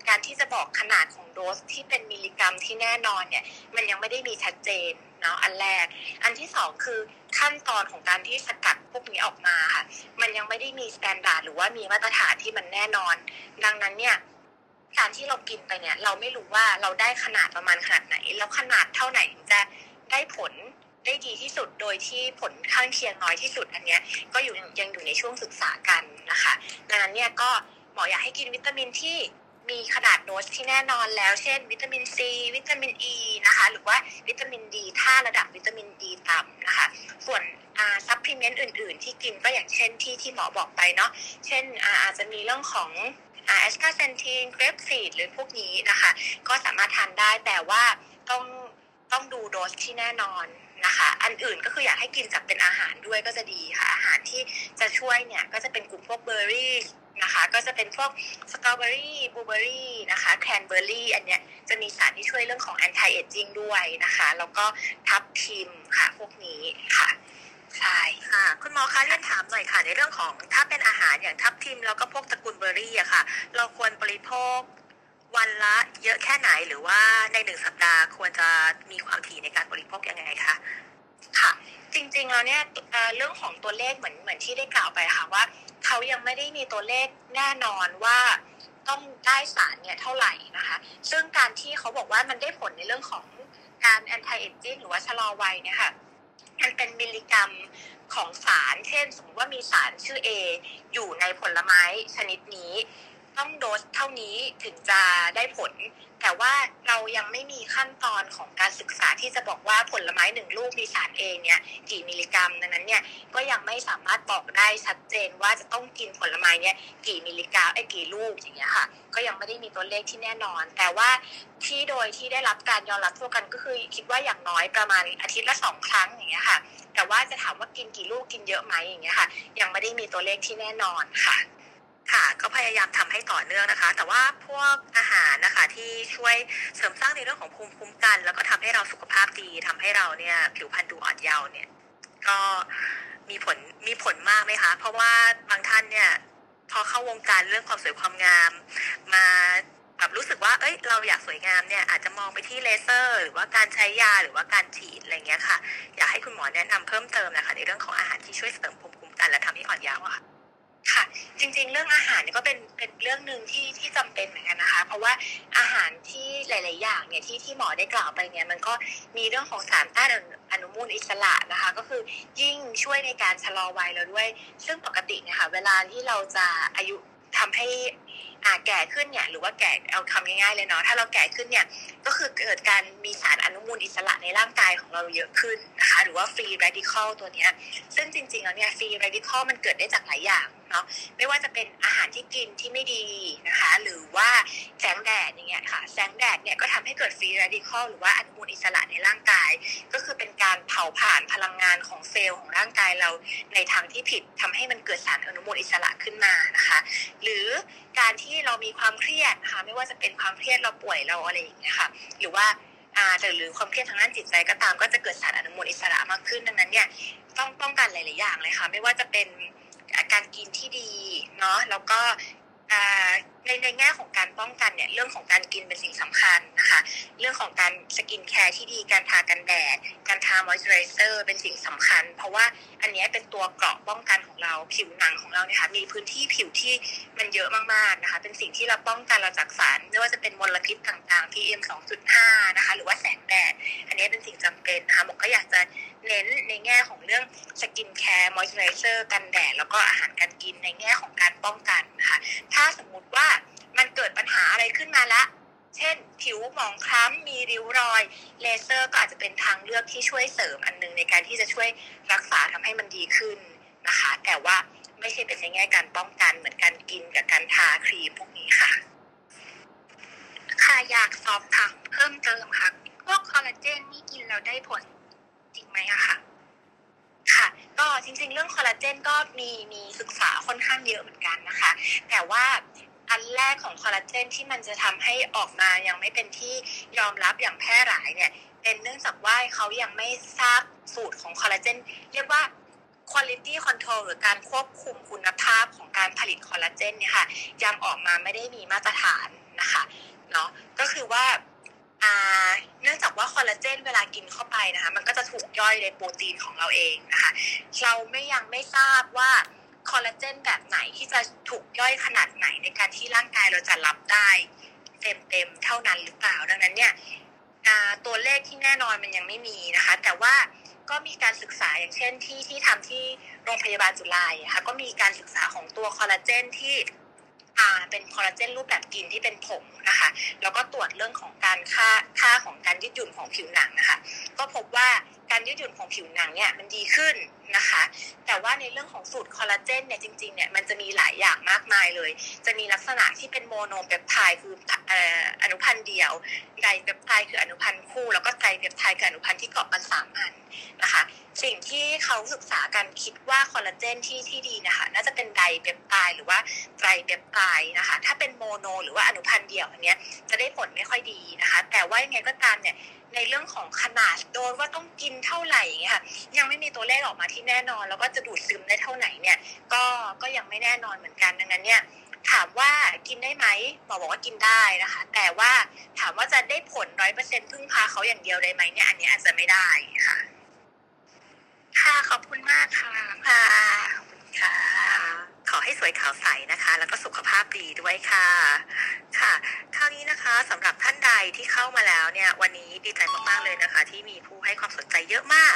การที่จะบอกขนาดของโดสที่เป็นมิลลิกรัมที่แน่นอนเนี่ยมันยังไม่ได้มีชัดเจนเนาะอันแรก อันที่สองคือขั้นตอนของการที่สกัดพวกนี้ออกมาค่ะมันยังไม่ได้มี standard หรือว่ามีมาตรฐานที่มันแน่นอน ดังนั้นเนี่ยการที่เรากินไปเนี่ยเราไม่รู้ว่าเราได้ขนาดประมาณขนาดไหน แล้วขนาดเท่าไหนถึงจะได้ผลได้ดีที่สุดโดยที่ผลข้างเคียงน้อยที่สุดอันเนี้ยก็อยู่ยังอยู่ในช่วงศึกษากันนะคะ ดังนั้นเนี่ยก็ หมออยากให้กินวิตามินที่มีขนาดโดสที่แน่นอนแล้ว เช่น วิตามินซีวิตามินอ e ีนะคะ หรือว่าวิตามินดีถ้าระดับวิตามินดีต่ำนะคะ ส่วน supplement อื่น ๆ ที่กินก็อย่างเช่นที่ที่หมอบอกไปเนาะเช่นอาจจะมีเรื่องของ astaxanthin grape seed หรือพวกนี้นะคะ ก็สามารถทานได้แต่ว่าต้องต้องดูโดสที่แน่นอนนะคะ อันอื่นก็คืออยากให้กินจากเป็นอาหารด้วยก็จะดีค่ะ อาหารที่จะช่วยเนี่ยก็จะเป็นกลุ่มพวกเบอร์รี่ นะคะ ก็จะเป็นพวกสตรอเบอรี่บลูเบอรี่นะคะแครนเบอร์รี่อันเนี้ยจะมีสารที่ช่วยเรื่องของ anti-aging ด้วยนะคะ แล้วก็ทับทิมค่ะพวกนี้ค่ะใช่ค่ะคุณหมอคะเรียนถามหน่อยค่ะ ในเรื่องของถ้าเป็นอาหารอย่างทับทิมแล้วก็พวกตระกูลเบอร์รี่อะค่ะ เราควรบริโภควันละเยอะแค่ไหนหรือว่าในหนึ่งสัปดาห์ควรจะมีความถี่ในการบริโภคยังไงคะค่ะ จริงๆแล้วเนี่ยเรื่องของตัวเลขเหมือนเหมือนที่ได้กล่าวไปค่ะว่า เขายังไม่ได้มีตัวเลขแน่นอนว่าต้องได้สารเนี่ยเท่าไหร่นะคะ ซึ่งการที่เขาบอกว่ามันได้ผลในเรื่องของการ anti-aging หรือว่าชะลอวัยเนี่ยค่ะ มันเป็นมิลลิกรัมของสาร เช่น สมมติว่ามีสารชื่อ A อยู่ในผลไม้ชนิดนี้ ต้องโดสเท่านี้ถึงจะได้ผล แต่ว่าเรายังไม่มีขั้นตอนของการศึกษาที่จะบอกว่าผลไม้หนึ่งลูกมีสารเองเนี่ยกี่มิลลิกรัมดังนั้นเนี่ยก็ยังไม่สามารถบอกได้ชัดเจนว่าจะต้องกินผลไม้เนี่ยกี่มิลลิกรัมไอ้กี่ลูกอย่างเงี้ยค่ะ ก็ยังไม่ได้มีตัวเลขที่แน่นอน แต่ว่าที่โดยที่ได้รับการยอมรับทั่วกันก็คือคิดว่าอย่างน้อยประมาณอาทิตย์ละสองครั้งอย่างเงี้ยค่ะ แต่ว่าจะถามว่ากินกี่ลูกกินเยอะไหมอย่างเงี้ยค่ะ ยังไม่ได้มีตัวเลขที่แน่นอนค่ะ ค่ะก็พยายามทำให้ต่อเนื่องนะคะ แต่ว่าพวกอาหารนะคะที่ช่วยเสริมสร้างในเรื่องของภูมิคุ้มกัน แล้วก็ทำให้เราสุขภาพดีทำให้เราเนี่ยผิวพรรณดูอ่อนเยาว์เนี่ย ก็มีผลมีผลมากไหมคะ เพราะว่าบางท่านเนี่ย พอเข้าวงการเรื่องความสวยความงาม มาแบบรู้สึกว่า เอ้ย เราอยากสวยงามเนี่ยอาจจะมองไปที่เลเซอร์ หรือว่าการใช้ยาหรือว่าการฉีดอะไรเงี้ยค่ะ อยากให้คุณหมอแนะนำเพิ่มเติมนะคะในเรื่องของอาหารที่ช่วยเสริมภูมิคุ้มกันและทำให้อ่อนเยาว์ค่ะ ค่ะ จริง ๆ เรื่องอาหารเนี่ยก็เป็นเป็นเรื่องหนึ่งที่ที่จำเป็นเหมือนกันนะคะ เพราะว่าอาหารที่หลาย ๆ อย่างเนี่ยที่ที่หมอได้กล่าวไปเนี่ยมันก็มีเรื่องของสารต้านอนุมูลอิสระนะคะ ก็คือยิ่งช่วยในการชะลอวัยเราด้วย ซึ่งปกติเนี่ยค่ะเวลาที่เราจะอายุทำให้อาแก่ขึ้นเนี่ยหรือว่าแก่เอาคำง่ายๆเลยเนาะถ้าเราแก่ขึ้นเนี่ยก็คือเกิดการมีสารอนุมูลอิสระในร่างกายของเราเยอะขึ้นนะคะหรือว่าฟรีเรดิคอลตัวเนี้ยซึ่งจริงๆแล้วเนี่ย free radical มันเกิดได้จากหลายอย่าง เนาะไม่ว่าจะเป็นอาหารที่กินที่ไม่ดีนะคะ หรือว่าแสงแดดอย่างเงี้ยค่ะ แสงแดดเนี่ยก็ทำให้เกิด free radical หรือว่าอนุมูลอิสระในร่างกาย ก็คือเป็นการเผาผลาญพลังงานของเซลล์ของร่างกายเราในทางที่ผิดทำให้มันเกิดสารอนุมูลอิสระขึ้นมานะคะ หรือการที่เรามีความเครียดค่ะไม่ว่าจะเป็นความเครียดเราป่วยเราอะไรอย่างเงี้ยค่ะ หรือว่าอ่หรือความเครียดทางด้านจิตใจก็ตามก็จะเกิดสารอนุมูลอิสระมากขึ้นดังนั้นเนี่ยต้องป้องกันหลาย ๆ อย่างเลยค่ะ ไม่ว่าจะเป็น การกินที่ดีเนาะแล้วก็ ในในแง่ของการป้องกันเนี่ยเรื่องของการกินเป็นสิ่งสำคัญนะคะ เรื่องของการ skincare ที่ดีการทากันแดด การทามอยส์เจอไรเซอร์เป็นสิ่งสำคัญ เพราะว่าอันนี้เป็นตัวเกราะป้องกันของเราผิวหนังของเราเนี่ยค่ะมีพื้นที่ผิวที่มันเยอะมากๆนะคะ เป็นสิ่งที่เราป้องกันเราจากสารไม่ว่าจะเป็นมลพิษต่างๆ PM 2.5 นะคะ หรือว่าแสงแดดอันนี้เป็นสิ่งจำเป็นนะคะหมอก็อยากจะเน้นในแง่ของเรื่อง skincare moisturizer กันแดดแล้วก็อาหารการกินในแง่ของการป้องกันนะคะถ้าสมมุติว่า มันเกิดปัญหาอะไรขึ้นมาละ เช่น ผิวหมองคล้ำมีริ้วรอย เลเซอร์ก็อาจจะเป็นทางเลือกที่ช่วยเสริมอันนึงในการที่จะช่วยรักษาทำให้มันดีขึ้นนะคะ แต่ว่าไม่ใช่เป็นในแง่การป้องกันเหมือนการกินกับการทาครีมพวกนี้ค่ะ ค่ะอยากสอบถามเพิ่มเติมค่ะพวกคอลลาเจนนี่กินแล้วได้ผลจริงไหมอะค่ะค่ะ ก็จริงๆ เรื่องคอลลาเจนก็มีมีศึกษาค่อนข้างเยอะเหมือนกันนะคะ แต่ว่า อันแรกของคอลลาเจนที่มันจะทำให้ออกมายังไม่เป็นที่ยอมรับอย่างแพร่หลายเนี่ยเป็นเนื่องจากว่าเขายังไม่ทราบสูตรของคอลลาเจนเรียกว่า quality control หรือการควบคุมคุณภาพของการผลิตคอลลาเจนเนี่ยค่ะยังออกมาไม่ได้มีมาตรฐานนะคะเนาะก็คือว่าเนื่องจากว่าคอลลาเจนเวลากินเข้าไปนะคะมันก็จะถูกย่อยในโปรตีนของเราเองนะคะเราไม่ยังไม่ทราบว่า คอลลาเจนแบบไหนที่จะถูกย่อยขนาดไหนในการที่ร่างกายเราจะรับได้เต็มๆเท่านั้นหรือเปล่า ดังนั้นเนี่ยตัวเลขที่แน่นอนมันยังไม่มีนะคะ แต่ว่าก็มีการศึกษาอย่างเช่นที่ที่ทำที่โรงพยาบาลจุฬาค่ะก็มีการศึกษาของตัวคอลลาเจนที่อ่าเป็นคอลลาเจนรูปแบบกินที่เป็นผงนะคะ แล้วก็ตรวจเรื่องของการค่าค่าของการยืดหยุ่นของผิวหนังนะคะ ก็พบว่าการยืดหยุ่นของผิวหนังเนี่ยมันดีขึ้นนะคะ แต่ว่าในเรื่องของสูตรคอลลาเจนเนี่ยจริงๆเนี่ยมันจะมีหลายอย่างมากมายเลย จะมีลักษณะที่เป็น monopeptide คือเอ่ออนุพันธ์เดียว dipeptide คืออนุพันธ์คู่ แล้วก็ tripeptide คืออนุพันธ์ที่เกาะกันสามอันนะคะ สิ่งที่เขาศึกษากันคิดว่าคอลลาเจนที่ที่ดีนะคะน่าจะเป็นไดเปปไทด์หรือว่าไตรเปปไทด์นะคะถ้าเป็นโมโน หรือว่าอนุพันธ์เดียวอันเนี้ยจะได้ผลไม่ค่อยดีนะคะ แต่ว่ายังไงก็ตามเนี่ย ในเรื่องของขนาดโดสว่าต้องกินเท่าไหร่อย่างเงี้ยค่ะยังไม่มีตัวเลขออกมาที่แน่นอน แล้วก็จะดูดซึมได้เท่าไหร่เนี่ยก็ก็ยังไม่แน่นอนเหมือนกันดังนั้นเนี่ยถามว่ากินได้ไหมหมอบอกว่ากินได้นะคะ แต่ว่าถามว่าจะได้ผลร้อยเปอร์เซ็นพึ่งพาเขาอย่างเดียวได้ไหมเนี่ยอันนี้อาจจะไม่ได้ค่ะ ค่ะขอบคุณมากค่ะค่ะขอบคุณค่ะ ขอให้สวยขาวใสนะคะ แล้วก็สุขภาพดีด้วยค่ะค่ะ คราวนี้นะคะสำหรับท่านใดที่เข้ามาแล้วเนี่ยวันนี้ดีใจมากๆเลยนะคะ ที่มีผู้ให้ความสนใจเยอะมาก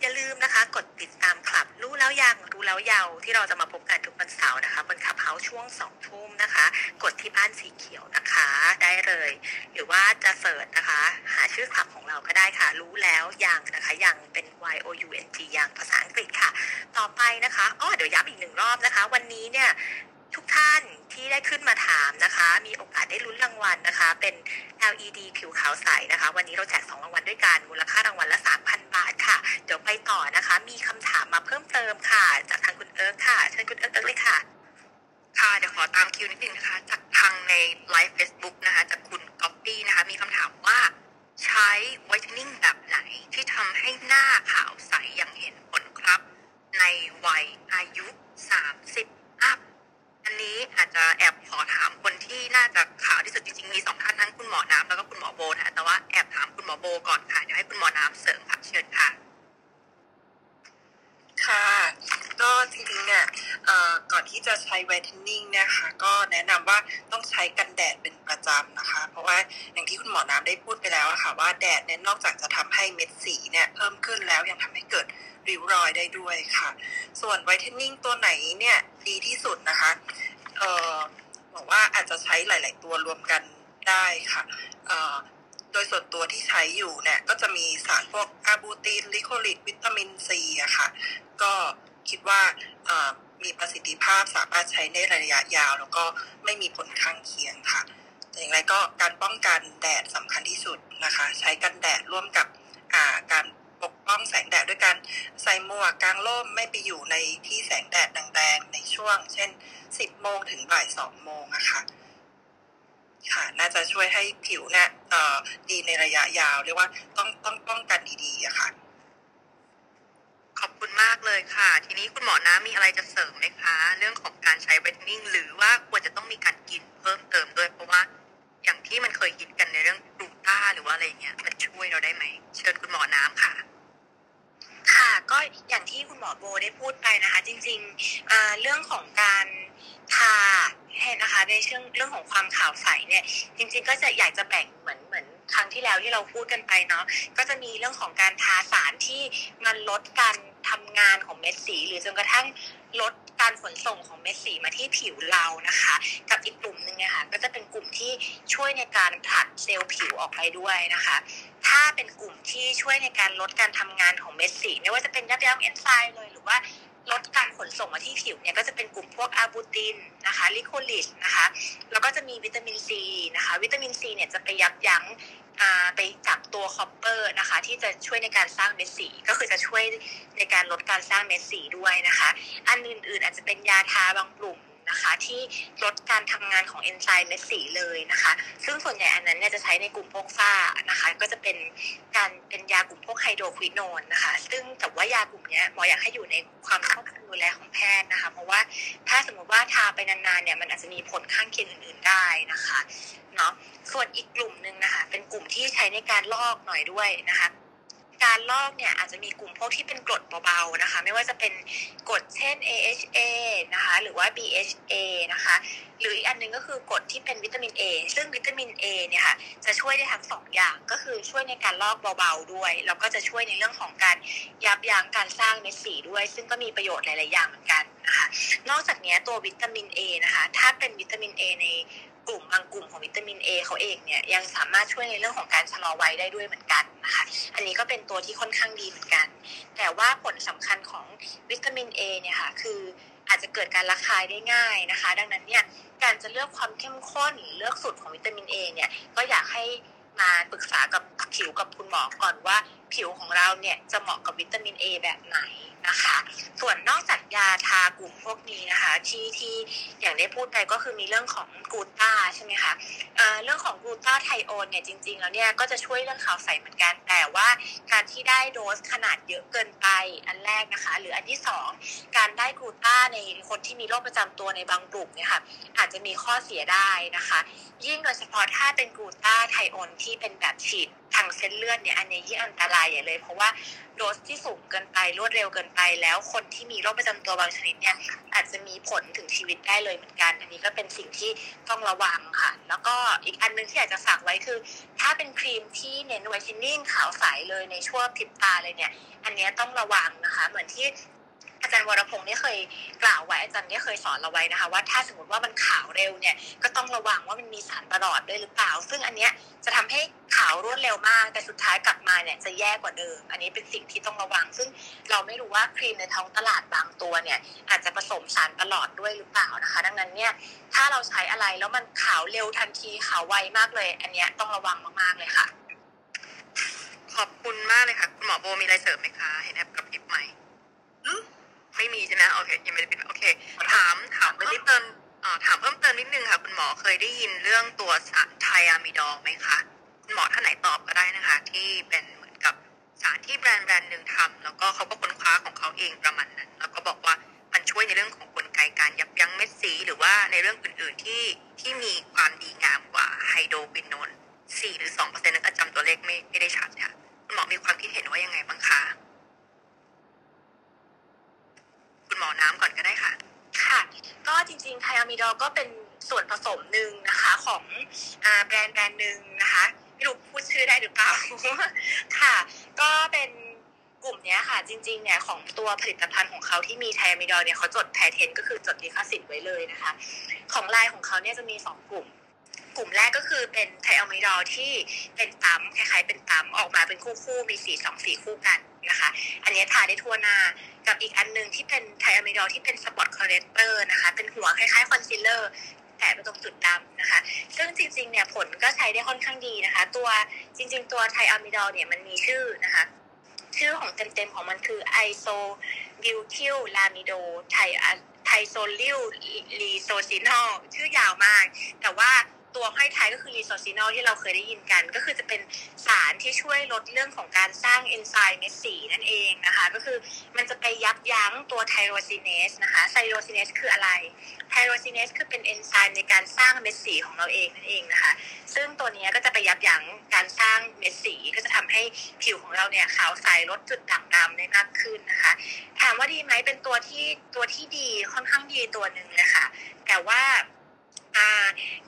อย่าลืมนะคะ กดติดตามคลับรู้แล้วยังรู้แล้วยาวที่เราจะมาพบกันทุกวันเสาร์นะคะบนขับเฮาช่วงสองทุ่มนะคะ กดที่บ้านสีเขียวนะคะ ได้เลย หรือว่าจะเสิร์ชนะคะ หาชื่อคลับของเราก็ได้ค่ะ รู้แล้วยังนะคะยังเป็น Y O U N G ยังภาษาอังกฤษค่ะ ต่อไปนะคะอ้อเดี๋ยวย้ำอีกหนึ่งรอบนะคะ วันนี้เนี่ยทุกท่านที่ได้ขึ้นมาถามนะคะ มีโอกาสได้ลุ้นรางวัลนะคะ เป็น LED ผิวขาวใสนะคะ วันนี้เราแจก2รางวัลด้วยกัน มูลค่ารางวัลละ 3,000 บาทค่ะ เดี๋ยวไปต่อนะคะ มีคำถามมาเพิ่มเติมค่ะ จากทางคุณเอิร์กค่ะ เชิญคุณเอิร์กเลยค่ะ ค่ะ เดี๋ยวขอตามคิวนิดนึงนะคะ จากทางใน live Facebook นะคะ จากคุณก๊อปปี้นะคะ มีคำถามว่าใช้ whitening แบบไหนที่ทำให้หน้าขาวใสอย่างเห็นผลครับ ในวัยอายุ 30 อันนี้อาจจะแอบขอถามคนที่น่าจะขาวที่สุดจริงๆ มีสองท่านทั้งคุณหมอน้ำแล้วก็คุณหมอโบนะคะแต่ว่าแอบถามคุณหมอโบก่อนค่ะ เดี๋ยวให้คุณหมอน้ำเสริมค่ะเชิญค่ะ ค่ะ ก็จริงๆเนี่ยก่อนที่จะใช้ไวท์เทนนิ่งเนี่ยค่ะก็แนะนำว่าต้องใช้กันแดดเป็นประจำนะคะ เพราะว่าอย่างที่คุณหมอน้ำได้พูดไปแล้วอะค่ะ ว่าแดดเนี่ยนอกจากจะทำให้เม็ดสีเนี่ยเพิ่มขึ้นแล้วยังทำให้เกิดริ้วรอยได้ด้วยค่ะ ส่วนไวท์เทนนิ่งตัวไหนเนี่ยดีที่สุดนะคะเออบอกว่าอาจจะใช้หลาย ๆ ตัวรวมกันได้ค่ะ ดยส่วนตัวที่ใช้อยู่เนี่ยก็จะมีสารพวกอาบูตินลิโคลิกวิตามินซีอะค่ะ ก็คิดว่ามีประสิทธิภาพสามารถใช้ในระยะยาว แล้วก็ไม่มีผลข้างเคียงค่ะ แต่อย่างไรก็การป้องกันแดดสำคัญที่สุดนะคะ ใช้กันแดดร่วมกับาการปกป้องแสงแดดด้วยการใส่หมวกกางร่มไม่ไปอยู่ในที่แสงแดดแรงๆในช่วง เช่น 10 โมงถึงบ่าย 2 โมงอะค่ะ ค่ะน่าจะช่วยให้ผิวเนี่ยเอ่อดีในระยะยาวเรียกว่าต้องต้องป้องกันดีๆอะค่ะ ขอบคุณมากเลยค่ะ ทีนี้คุณหมอน้ำมีอะไรจะเสริมไหมคะ เรื่องของการใช้ไวท์เทนนิ่งหรือว่าควรจะต้องมีการกินเพิ่มเติมด้วยเพราะว่า อย่างที่มันเคยฮิตกันในเรื่องกลูต้าหรือว่าอะไรเงี้ยมันช่วยเราได้ไหมเชิญคุณหมอน้ำค่ะค่ะก็อย่างที่คุณหมอโบได้พูดไปนะคะ จริงๆอ่าเรื่องของการทา ให้นะคะ ในเรื่องเรื่องของความขาวใสเนี่ย จริงๆก็จะอยากจะแบ่งเหมือนเหมือนครั้งที่แล้วที่เราพูดกันไปเนาะก็จะมีเรื่องของการทาสารที่มันลดการทำงานของเม็ดสี หรือจนกระทั่งลดการขนส่งของเม็ดสีมาที่ผิวเรานะคะ กับอีกกลุ่มหนึ่งเนี่ยค่ะก็จะเป็นกลุ่มที่ช่วยในการผลัดเซลล์ผิวออกไปด้วยนะคะ ถ้าเป็นกลุ่มที่ช่วยในการลดการทำงานของเม็ดสี ไม่ว่าจะเป็นยับยั้งเอนไซม์เลยหรือว่า ลดการขนส่งมาที่ผิวเนี่ยก็จะเป็นกลุ่มพวก arbutin นะคะ licorice นะคะแล้วก็จะมีวิตามินซีนะคะวิตามินซีเนี่ยจะไปยับยั้งไปจับตัว copper นะคะที่จะช่วยในการสร้างเม็ดสี ก็คือจะช่วยในการลดการสร้างเม็ดสีด้วยนะคะ อันอื่นๆ อาจจะเป็นยาทาบางกลุ่ม นะคะที่ลดการทำงานของเอนไซม์เม็ดสีเลยนะคะ ซึ่งส่วนใหญ่อันนั้นเนี่ยจะใช้ในกลุ่มพวกฝ้านะคะ ก็จะเป็นการเป็นยากลุ่มพวกไฮโดรควิโนนนะคะ ซึ่งแต่ว่ายากลุ่มนี้หมออยากให้อยู่ในความควบคุมดูแลของแพทย์นะคะ เพราะว่าถ้าสมมติว่าทาไปนานๆเนี่ยมันอาจจะมีผลข้างเคียงอื่นๆได้นะคะเนาะส่วนอีกกลุ่มหนึ่งนะคะ เป็นกลุ่มที่ใช้ในการลอกหน่อยด้วยนะคะ การลอกเนี่ยอาจจะมีกลุ่มพวกที่เป็นกรดเบาๆนะคะ ไม่ว่าจะเป็นกรดเช่น AHA นะคะหรือว่า BHA นะคะ หรืออีกอันนึงก็คือกรดที่เป็นวิตามิน A ซึ่งวิตามิน A เนี่ยค่ะจะช่วยได้ทั้งสองอย่างก็คือช่วยในการลอกเบาๆด้วย แล้วก็จะช่วยในเรื่องของการยับยั้งการสร้างเม็ดสีด้วย ซึ่งก็มีประโยชน์หลายๆอย่างเหมือนกันนะคะ นอกจากนี้ตัววิตามิน A นะคะ ถ้าเป็นวิตามิน A ใน กลุ่มบางกลุ่มของวิตามิน A เขาเองเนี่ยยังสามารถช่วยในเรื่องของการชะลอวัยได้ด้วยเหมือนกันนะคะอันนี้ก็เป็นตัวที่ค่อนข้างดีเหมือนกัน แต่ว่าผลสำคัญของวิตามิน A เนี่ยค่ะคืออาจจะเกิดการระคายได้ง่ายนะคะ ดังนั้นเนี่ยการจะเลือกความเข้มข้นหรือเลือกสูตรของวิตามิน A เนี่ยก็อยากให้มาปรึกษากับผิวกับคุณหมอก่อนว่า ผิวของเราเนี่ยจะเหมาะกับวิตามิน A แบบไหนนะคะ ส่วนนอกจากยาทากลุ่มพวกนี้นะคะที่ที่อย่างได้พูดไปก็คือมีเรื่องของกูต้าใช่ไหมคะเเรื่องของกูต้าไทโอนเนี่ยจริง ๆ แล้วเนี่ยก็จะช่วยเรื่องขาวใสเหมือนกัน แต่ว่าการที่ได้โดสขนาดเยอะเกินไปอันแรกนะคะ หรืออันที่ 2 การได้กูต้าในคนที่มีโรคประจำตัวในบางกลุ่มเนี่ยค่ะอาจจะมีข้อเสียได้นะคะ ยิ่งโดยเฉพาะถ้าเป็นกูต้าไทโอนที่เป็นแบบฉีด ทางเส้นเลือดเนี่ยอันนี้ยิ่งอันตรายใหญ่เลย เพราะว่าโดสที่สูงเกินไปรวดเร็วเกินไป แล้วคนที่มีโรคประจำตัวบางชนิดเนี่ยอาจจะมีผลถึงชีวิตได้เลยเหมือนกัน อันนี้ก็เป็นสิ่งที่ต้องระวังค่ะ แล้วก็อีกอันนึงที่อยากจะฝากไว้คือ ถ้าเป็นครีมที่เน้นไวท์เทนนิ่งขาวใสเลยในช่วงพริบตาเลยเนี่ย อันนี้ต้องระวังนะคะ เหมือนที่ อาจารย์วรพงศ์เนี่ยเคยกล่าวไว้อาจารย์เนี่ยเคยสอนเราไว้นะคะว่าถ้าสมมติว่ามันขาวเร็วเนี่ยก็ต้องระวังว่ามันมีสารประหลอดด้วยหรือเปล่า ซึ่งอันเนี้ยจะทำให้ขาวรวดเร็วมาก แต่สุดท้ายกลับมาเนี่ยจะแย่กว่าเดิม อันนี้เป็นสิ่งที่ต้องระวัง ซึ่งเราไม่รู้ว่าครีมในท้องตลาดบางตัวเนี่ยอาจจะผสมสารประหลอดด้วยหรือเปล่านะคะ ดังนั้นเนี่ยถ้าเราใช้อะไรแล้วมันขาวเร็วทันทีขาวไวมากเลย อันเนี้ยต้องระวังมากๆเลยค่ะ ขอบคุณมากเลยค่ะ คุณหมอโบมีอะไรเสริมไหมคะ เห็นแอปกับพิบใหม่ ไม่มีใช่ไหมโอเคยังไม่ได้ปิดโอเค ถามถามเพิ่มเติมถามเพิ่มเติมนิดนึงค่ะ คุณหมอเคยได้ยินเรื่องตัวสารไทอะมิดอลไหมคะคุณหมอท่านไหนตอบก็ได้นะคะ ที่เป็นเหมือนกับสารที่แบรนด์แบรนด์หนึ่งทำแล้วก็เขาก็ค้นคว้าของเขาเองประมาณนั้นแล้วก็บอกว่ามันช่วยในเรื่องของกลไกการยับยั้งเม็ดสี หรือว่าในเรื่องอื่นๆที่ที่มีความดีงามกว่าไฮโดรปินโนนสี่หรือสองเปอร์เซ็นต์นั้นจำตัวเลขไม่ไม่ได้ชัดค่ะคุณหมอมีความคิดเห็นว่ายังไงบ้างคะ คุณหมอน้ำก่อนก็ได้ค่ะ ค่ะ ก็จริงๆไทอะมิดอลก็เป็นส่วนผสมหนึ่งนะคะของอแบรนด์แบรนด์หนึ่งนะคะไม่รู้พูดชื่อได้หรือเปล่า ค่ะ ก็เป็นกลุ่มนี้ค่ะ จริงๆเนี่ยของตัวผลิตภัณฑ์ของเขาที่มี Thiamidol เนี่ยเขาจด patent ก็คือจดลิขสิทธิ์ไว้เลยนะคะ ของลายของเขาเนี่ยจะมีสองกลุ่ม กลุ่มแรกก็คือเป็น Thiamidol ที่เป็นปั๊มคล้ายๆเป็นปั๊มออกมาเป็นคู่ๆมีสีสองสีคู่กัน นะคะ อันนี้ทาได้ทั่วหน้า กับอีกอันหนึ่งที่เป็น Thiamidol ที่เป็น spot corrector นะคะ เป็นหัวคล้ายๆคอนซีลเลอร์แตะไปตรงจุดดำนะคะ ซึ่งจริงๆเนี่ยผลก็ใช้ได้ค่อนข้างดีนะคะ ตัวจริง ๆ ตัว Thiamidol เนี่ยมันมีชื่อนะคะชื่อของเต็มๆของมันคือ isobutylamido thiazolyl resorcinol ชื่อยาวมาก แต่ว่า ตัวห้อยท้ายก็คือ resorcinol ที่เราเคยได้ยินกัน ก็คือจะเป็นสารที่ช่วยลดเรื่องของการสร้างเอนไซม์เม็ดสีนั่นเองนะคะ ก็คือมันจะไปยับยั้งตัว tyrosinase นะคะ tyrosinase คืออะไร tyrosinase คือเป็นเอนไซม์ในการสร้างเม็ดสีของเราเองนั่นเองนะคะ ซึ่งตัวนี้ก็จะไปยับยั้งการสร้างเม็ดสีก็จะทำให้ผิวของเราเนี่ยขาวใสลดจุดด่างดำได้มากขึ้นนะคะ ถามว่าดีไหมเป็นตัวที่ตัวที่ดีค่อนข้างดีตัวหนึ่งเลยค่ะแต่ว่า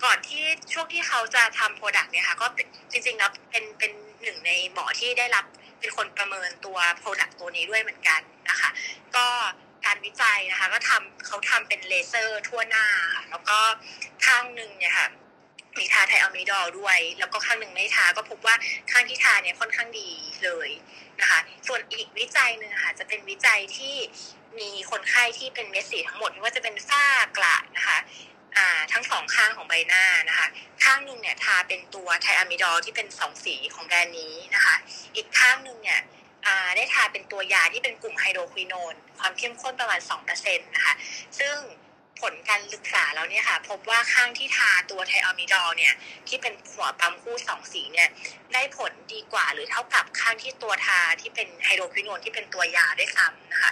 ก่อนที่ช่วงที่เขาจะทำ product เนี่ยค่ะก็จริงๆแล้วเป็นเป็นหนึ่งในหมอที่ได้รับเป็นคนประเมินตัว product ตัวนี้ด้วยเหมือนกันนะคะ ก็การวิจัยนะคะ ก็ทำเขาทำเป็นเลเซอร์ทั่วหน้า แล้วก็ข้างหนึ่งเนี่ยค่ะมีทา Thiamidol ด้วย แล้วก็ข้างหนึ่งไม่ทาก็พบว่าข้างที่ทาเนี่ยค่อนข้างดีเลยนะคะ ส่วนอีกวิจัยหนึ่งค่ะจะเป็นวิจัยที่มีคนไข้ที่เป็นเม็ดสีทั้งหมดไม่ว่าจะเป็นฝ้ากระนะคะ ทั้งสองข้างของใบหน้านะคะ ข้างหนึ่งเนี่ยทาเป็นตัว Thiamidol ที่เป็นสองสีของแบรนด์นี้นะคะ อีกข้างหนึ่งเนี่ยได้ทาเป็นตัวยาที่เป็นกลุ่ม hydroquinone ความเข้มข้นประมาณ2%นะคะ ซึ่งผลการศึกษาแล้วเนี่ยค่ะ พบว่าข้างที่ทาตัวไทอะมิดอลเนี่ยที่เป็นหัวปั๊มคู่สองสีเนี่ยได้ผลดีกว่าหรือเท่ากับข้างที่ตัวทาที่เป็นไฮโดรควินอนที่เป็นตัวยาได้ซ้ำนะคะ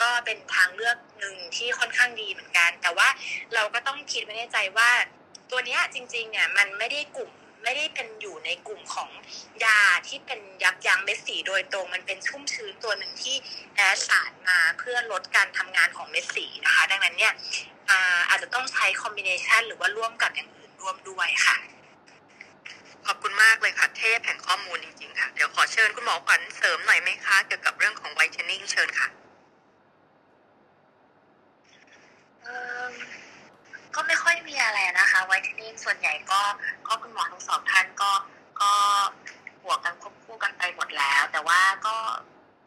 ก็เป็นทางเลือก งที่ค่อนข้างดีเหมือนกัน แต่ว่าเราก็ต้องคิดไว้ในใจว่า ตัวนี้จริงๆเนี่ยมันไม่ได้กลุ่มไม่ได้เป็นอยู่ในกลุ่มของยาที่เป็นยับยั้งเม็ดสีโดยตรงมันเป็นชุ่มชื้นตัวหนึ่งที่แอสารมาเพื่อลดการทำงานของเม็ดสีนะคะ ดังนั้นเนี่ยอาจจะต้องใช้คอมบิเนชันหรือว่าร่วมกับอย่างอื่นร่วมด้วยค่ะ ขอบคุณมากเลยค่ะ เทพแห่งข้อมูลจริงๆค่ะ เดี๋ยวขอเชิญคุณหมอขวัญเสริมหน่อยไหมคะ เกี่ยวกับเรื่องของไวท์เทนนิ่งเชิญค่ะ ก็ไม่ค่อยมีอะไรนะคะ ไวท์เทนนิ่งส่วนใหญ่ก็ก็คุณหมอทั้งสองท่านก็ก็บวกกันควบคู่กันไปหมดแล้ว แต่ว่าก็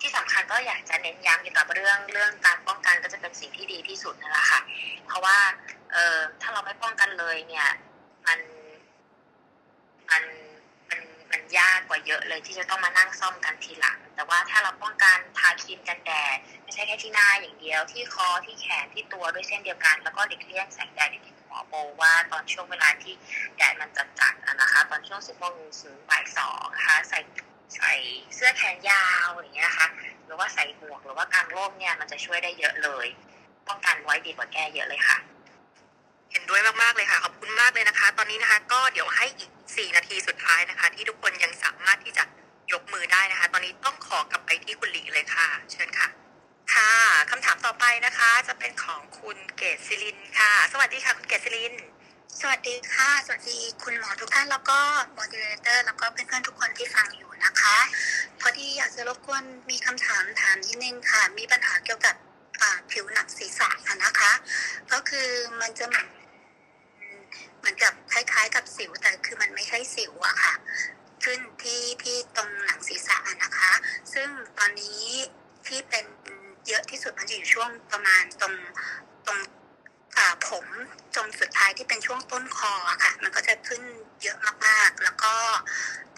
ที่สำคัญก็อยากจะเน้นย้ำเกี่ยวกับเรื่องเรื่องการป้องกันก็จะเป็นสิ่งที่ดีที่สุดนั่นแหละค่ะ เพราะว่าเออถ้าเราไม่ป้องกันเลยเนี่ย มันมัน ยากกว่าเยอะเลยที่จะต้องมานั่งซ่อมกันทีหลัง แต่ว่าถ้าเราป้องกันทาครีมกันแดดไม่ใช่แค่ที่หน้าอย่างเดียว ที่คอที่แขนที่ตัวด้วยเช่นเดียวกัน แล้วก็หลีกเลี่ยงแสงแดดที่หมอโบว่าตอนช่วงเวลาที่แดดมันจัดจัดนะคะ ตอนช่วงสิบโมงถึงบ่ายสองนะคะใส่ใส่เสื้อแขนยาวอย่างเงี้ยค่ะหรือว่าใส่หมวกหรือว่ากางร่มเนี่ยมันจะช่วยได้เยอะเลยป้องกันไว้ดีกว่าแก้เยอะเลยค่ะ เห็นด้วยมากๆเลยค่ะ ขอบคุณมากเลยนะคะ ตอนนี้นะคะ ก็เดี๋ยวให้อีก 4 นาทีสุดท้ายนะคะ ที่ทุกคนยังสามารถที่จะยกมือได้นะคะ ตอนนี้ต้องขอกลับไปที่คุณหลีเลยค่ะ เชิญค่ะ ค่ะคำถามต่อไปนะคะ จะเป็นของคุณเกศศิลินค่ะ สวัสดีค่ะ คุณเกศศิลินสวัสดีค่ะ สวัสดีคุณหมอทุกท่านแล้วก็โมเดเลเตอร์แล้วก็เพื่อนๆทุกคนที่ฟังอยู่นะคะ พอดีอยากจะรบกวนมีคำถามถามนิดนึงค่ะ มีปัญหาเกี่ยวกับผิวหนังศีรษะนะคะ ก็คือมันจะเหมือน เหมือนกับคล้าย ๆ กับสิวแต่คือมันไม่ใช่สิวอะค่ะ ขึ้นที่ที่ตรงหนังศีรษะนะคะ ซึ่งตอนนี้ที่เป็นเยอะที่สุดมันจะอยู่ช่วงประมาณตรงตรงผมจนสุดท้ายที่เป็นช่วงต้นคอค่ะ มันก็จะขึ้นเยอะมากๆ แล้วก็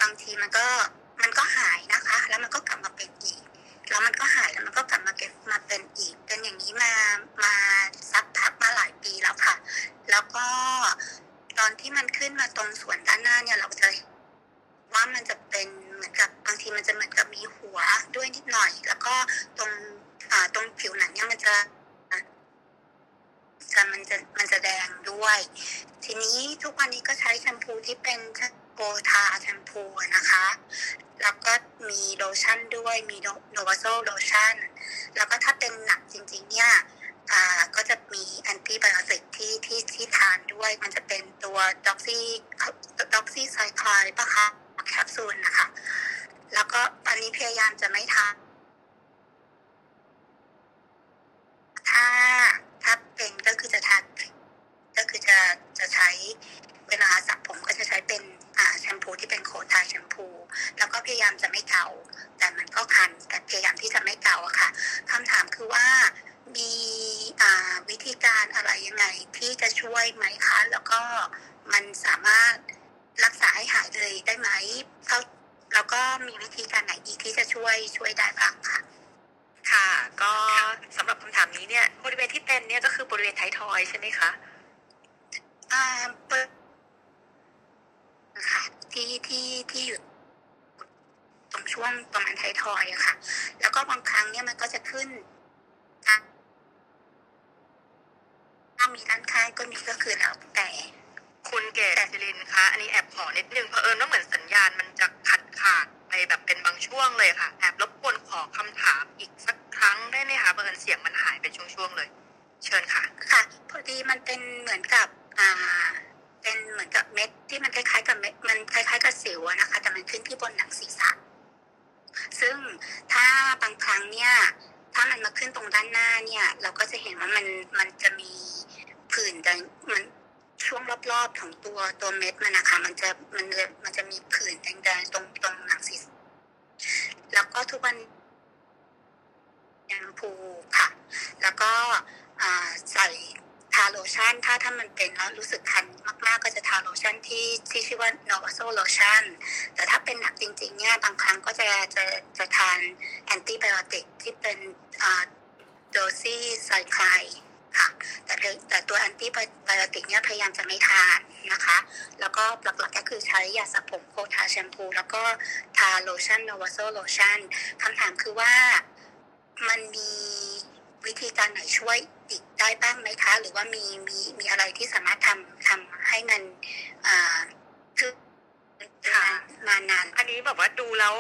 บางทีมันก็มันก็หายนะคะ แล้วมันก็กลับมาเป็นอีก แล้วมันก็หายแล้วมันก็กลับมาเก็บมาเป็นอีก เป็นอย่างนี้มามาสักพักมาหลายปีแล้วค่ะ แล้วก็ ตอนที่มันขึ้นมาตรงส่วนด้านหน้าเนี่ยเราจะว่ามันจะเป็นเหมือนกับบางทีมันจะเหมือนกับมีหัวด้วยนิดหน่อย แล้วก็ตรงอ่าตรงผิวหนังเนี่ยมันจะจะมันจะมันจะแดงด้วย ทีนี้ทุกวันนี้ก็ใช้แชมพูที่เป็นโบทาแชมพูนะคะ แล้วก็มีโลชั่นด้วยมี Novaso Lotion แล้วก็ถ้าเป็นหนักจริง ๆ เนี่ย อ่าก็จะมี antibiotic ที่ที่ที่ทานด้วย มันจะเป็นตัวด็อกซี่ด็อกซี่ไซคลายปะคะแคปซูลนะคะ แล้วก็ตอนนี้พยายามจะไม่ทานถ้าถ้าเป็นก็คือจะทานก็คือจะจะใช้เวลาสระผมก็จะใช้เป็นอ่าแชมพูที่เป็นโคทาแชมพู แล้วก็พยายามจะไม่เกาแต่มันก็คันแต่พยายามที่จะไม่เกาอะค่ะคำถามคือว่า มีอ่าวิธีการอะไรยังไงที่จะช่วยไหมคะ แล้วก็มันสามารถรักษาให้หายเลยได้ไหมเขาแล้วก็มีวิธีการไหนอีกที่จะช่วยช่วยได้บ้างค่ะ ค่ะก็สำหรับคำถามนี้เนี่ยบริเวณที่เป็นเนี่ยก็คือบริเวณไททอยใช่ไหมคะอ่าค่ะที่ที่ที่อยู่ตรงช่วงประมาณไททอยอะค่ะ แล้วก็บางครั้งเนี่ยมันก็จะขึ้น ถ้ามีด้านข้างก็มีก็คือแล้วแต่คุณเกศจิรินคะ อันนี้แอบขอนิดนึงเพราะเอิญว่าเหมือนสัญญาณมันจะขัดขาดไปแบบเป็นบางช่วงเลยค่ะ แอบรบกวนขอคำถามอีกสักครั้งได้ไหมคะเอิญเสียงมันหายเป็นช่วงๆเลย เชิญค่ะ ค่ะ พอดีมันเป็นเหมือนกับอ่าเป็นเหมือนกับเม็ดที่มันคล้ายๆกับเม็ดมันคล้ายๆกับสิวนะคะ แต่มันขึ้นที่บนหนังศีรษะ ซึ่งถ้าบางครั้งเนี่ย ถ้ามันมาขึ้นตรงด้านหน้าเนี่ย เราก็จะเห็นว่ามันมันจะมีผื่นจะมันช่วงรอบๆของตัวตัวเม็ดมันนะคะมันจะมันจะมันจะมีผื่นแดงๆตรงตรงหนังศีรษะแล้วก็ทุกวันยังพูค่ะ แล้วก็ใส่ ทาโลชั่น ถ้าถ้ามันเป็นแล้วรู้สึกคันมากๆ ก็จะทาโลชั่นที่ที่ชื่อว่า Novaso Lotion แต่ถ้าเป็นหนักจริงๆเนี่ยบางครั้งก็จะจะจะทาน antibiotic ที่เป็น doxycycline ค่ะแต่แต่ตัว antibiotic เนี่ยพยายามจะไม่ทานนะคะ แล้วก็หลักๆก็คือใช้ยาสระผม coal tar แชมพู แล้วก็ทาโลชั่น Novaso Lotion คำถามคือว่ามันมี วิธีการไหนช่วยอีกได้บ้างไหมคะ หรือว่ามีมีมีอะไรที่สามารถทำทำให้มันอ่าคือค่ะมานาน อันนี้แบบว่าดูแล้ว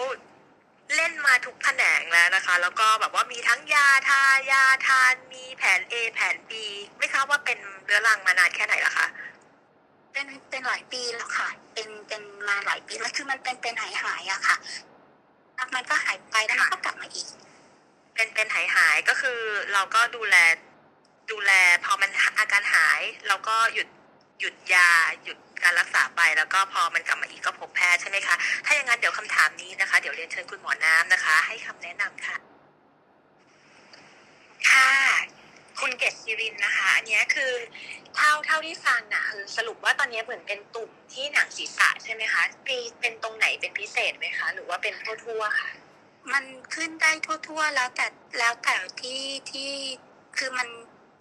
เล่นมาทุกแขนงแล้วนะคะ แล้วก็แบบว่ามีทั้งยาทายาทานมีแผน A แผน B ไม่ทราบว่าเป็นเรื้อรังมานานแค่ไหนละคะเป็นเป็นหลายปีแล้วค่ะ เป็นเป็นมาหลายปีแล้วคือมันเป็นเป็นหายหายๆอะค่ะแล้วมันก็หายไปแล้วมันก็กลับมาอีก เป็นเป็นหายหายก็คือเราก็ดูแลดูแลพอมันอาการหาย เราก็หยุดหยุดยาหยุดการรักษาไปแล้วก็พอมันกลับมาอีกก็พบแพทย์ใช่ไหมคะถ้าอย่างนั้นเดี๋ยวคำถามนี้นะคะ เดี๋ยวเรียนเชิญคุณหมอน้ำนะคะ ให้คำแนะนำค่ะค่ะคุณเกศศิรินนะคะ อันนี้คือเท่าเท่าที่ฟังนะคือสรุปว่าตอนนี้เหมือนเป็นตุ่มที่หนังศีรษะใช่ไหมคะมีเป็นตรงไหนเป็นพิเศษไหมคะ หรือว่าเป็นทั่วๆค่ะ มันขึ้นได้ทั่ว ๆ แล้วแต่แล้วแต่ที่ที่คือมัน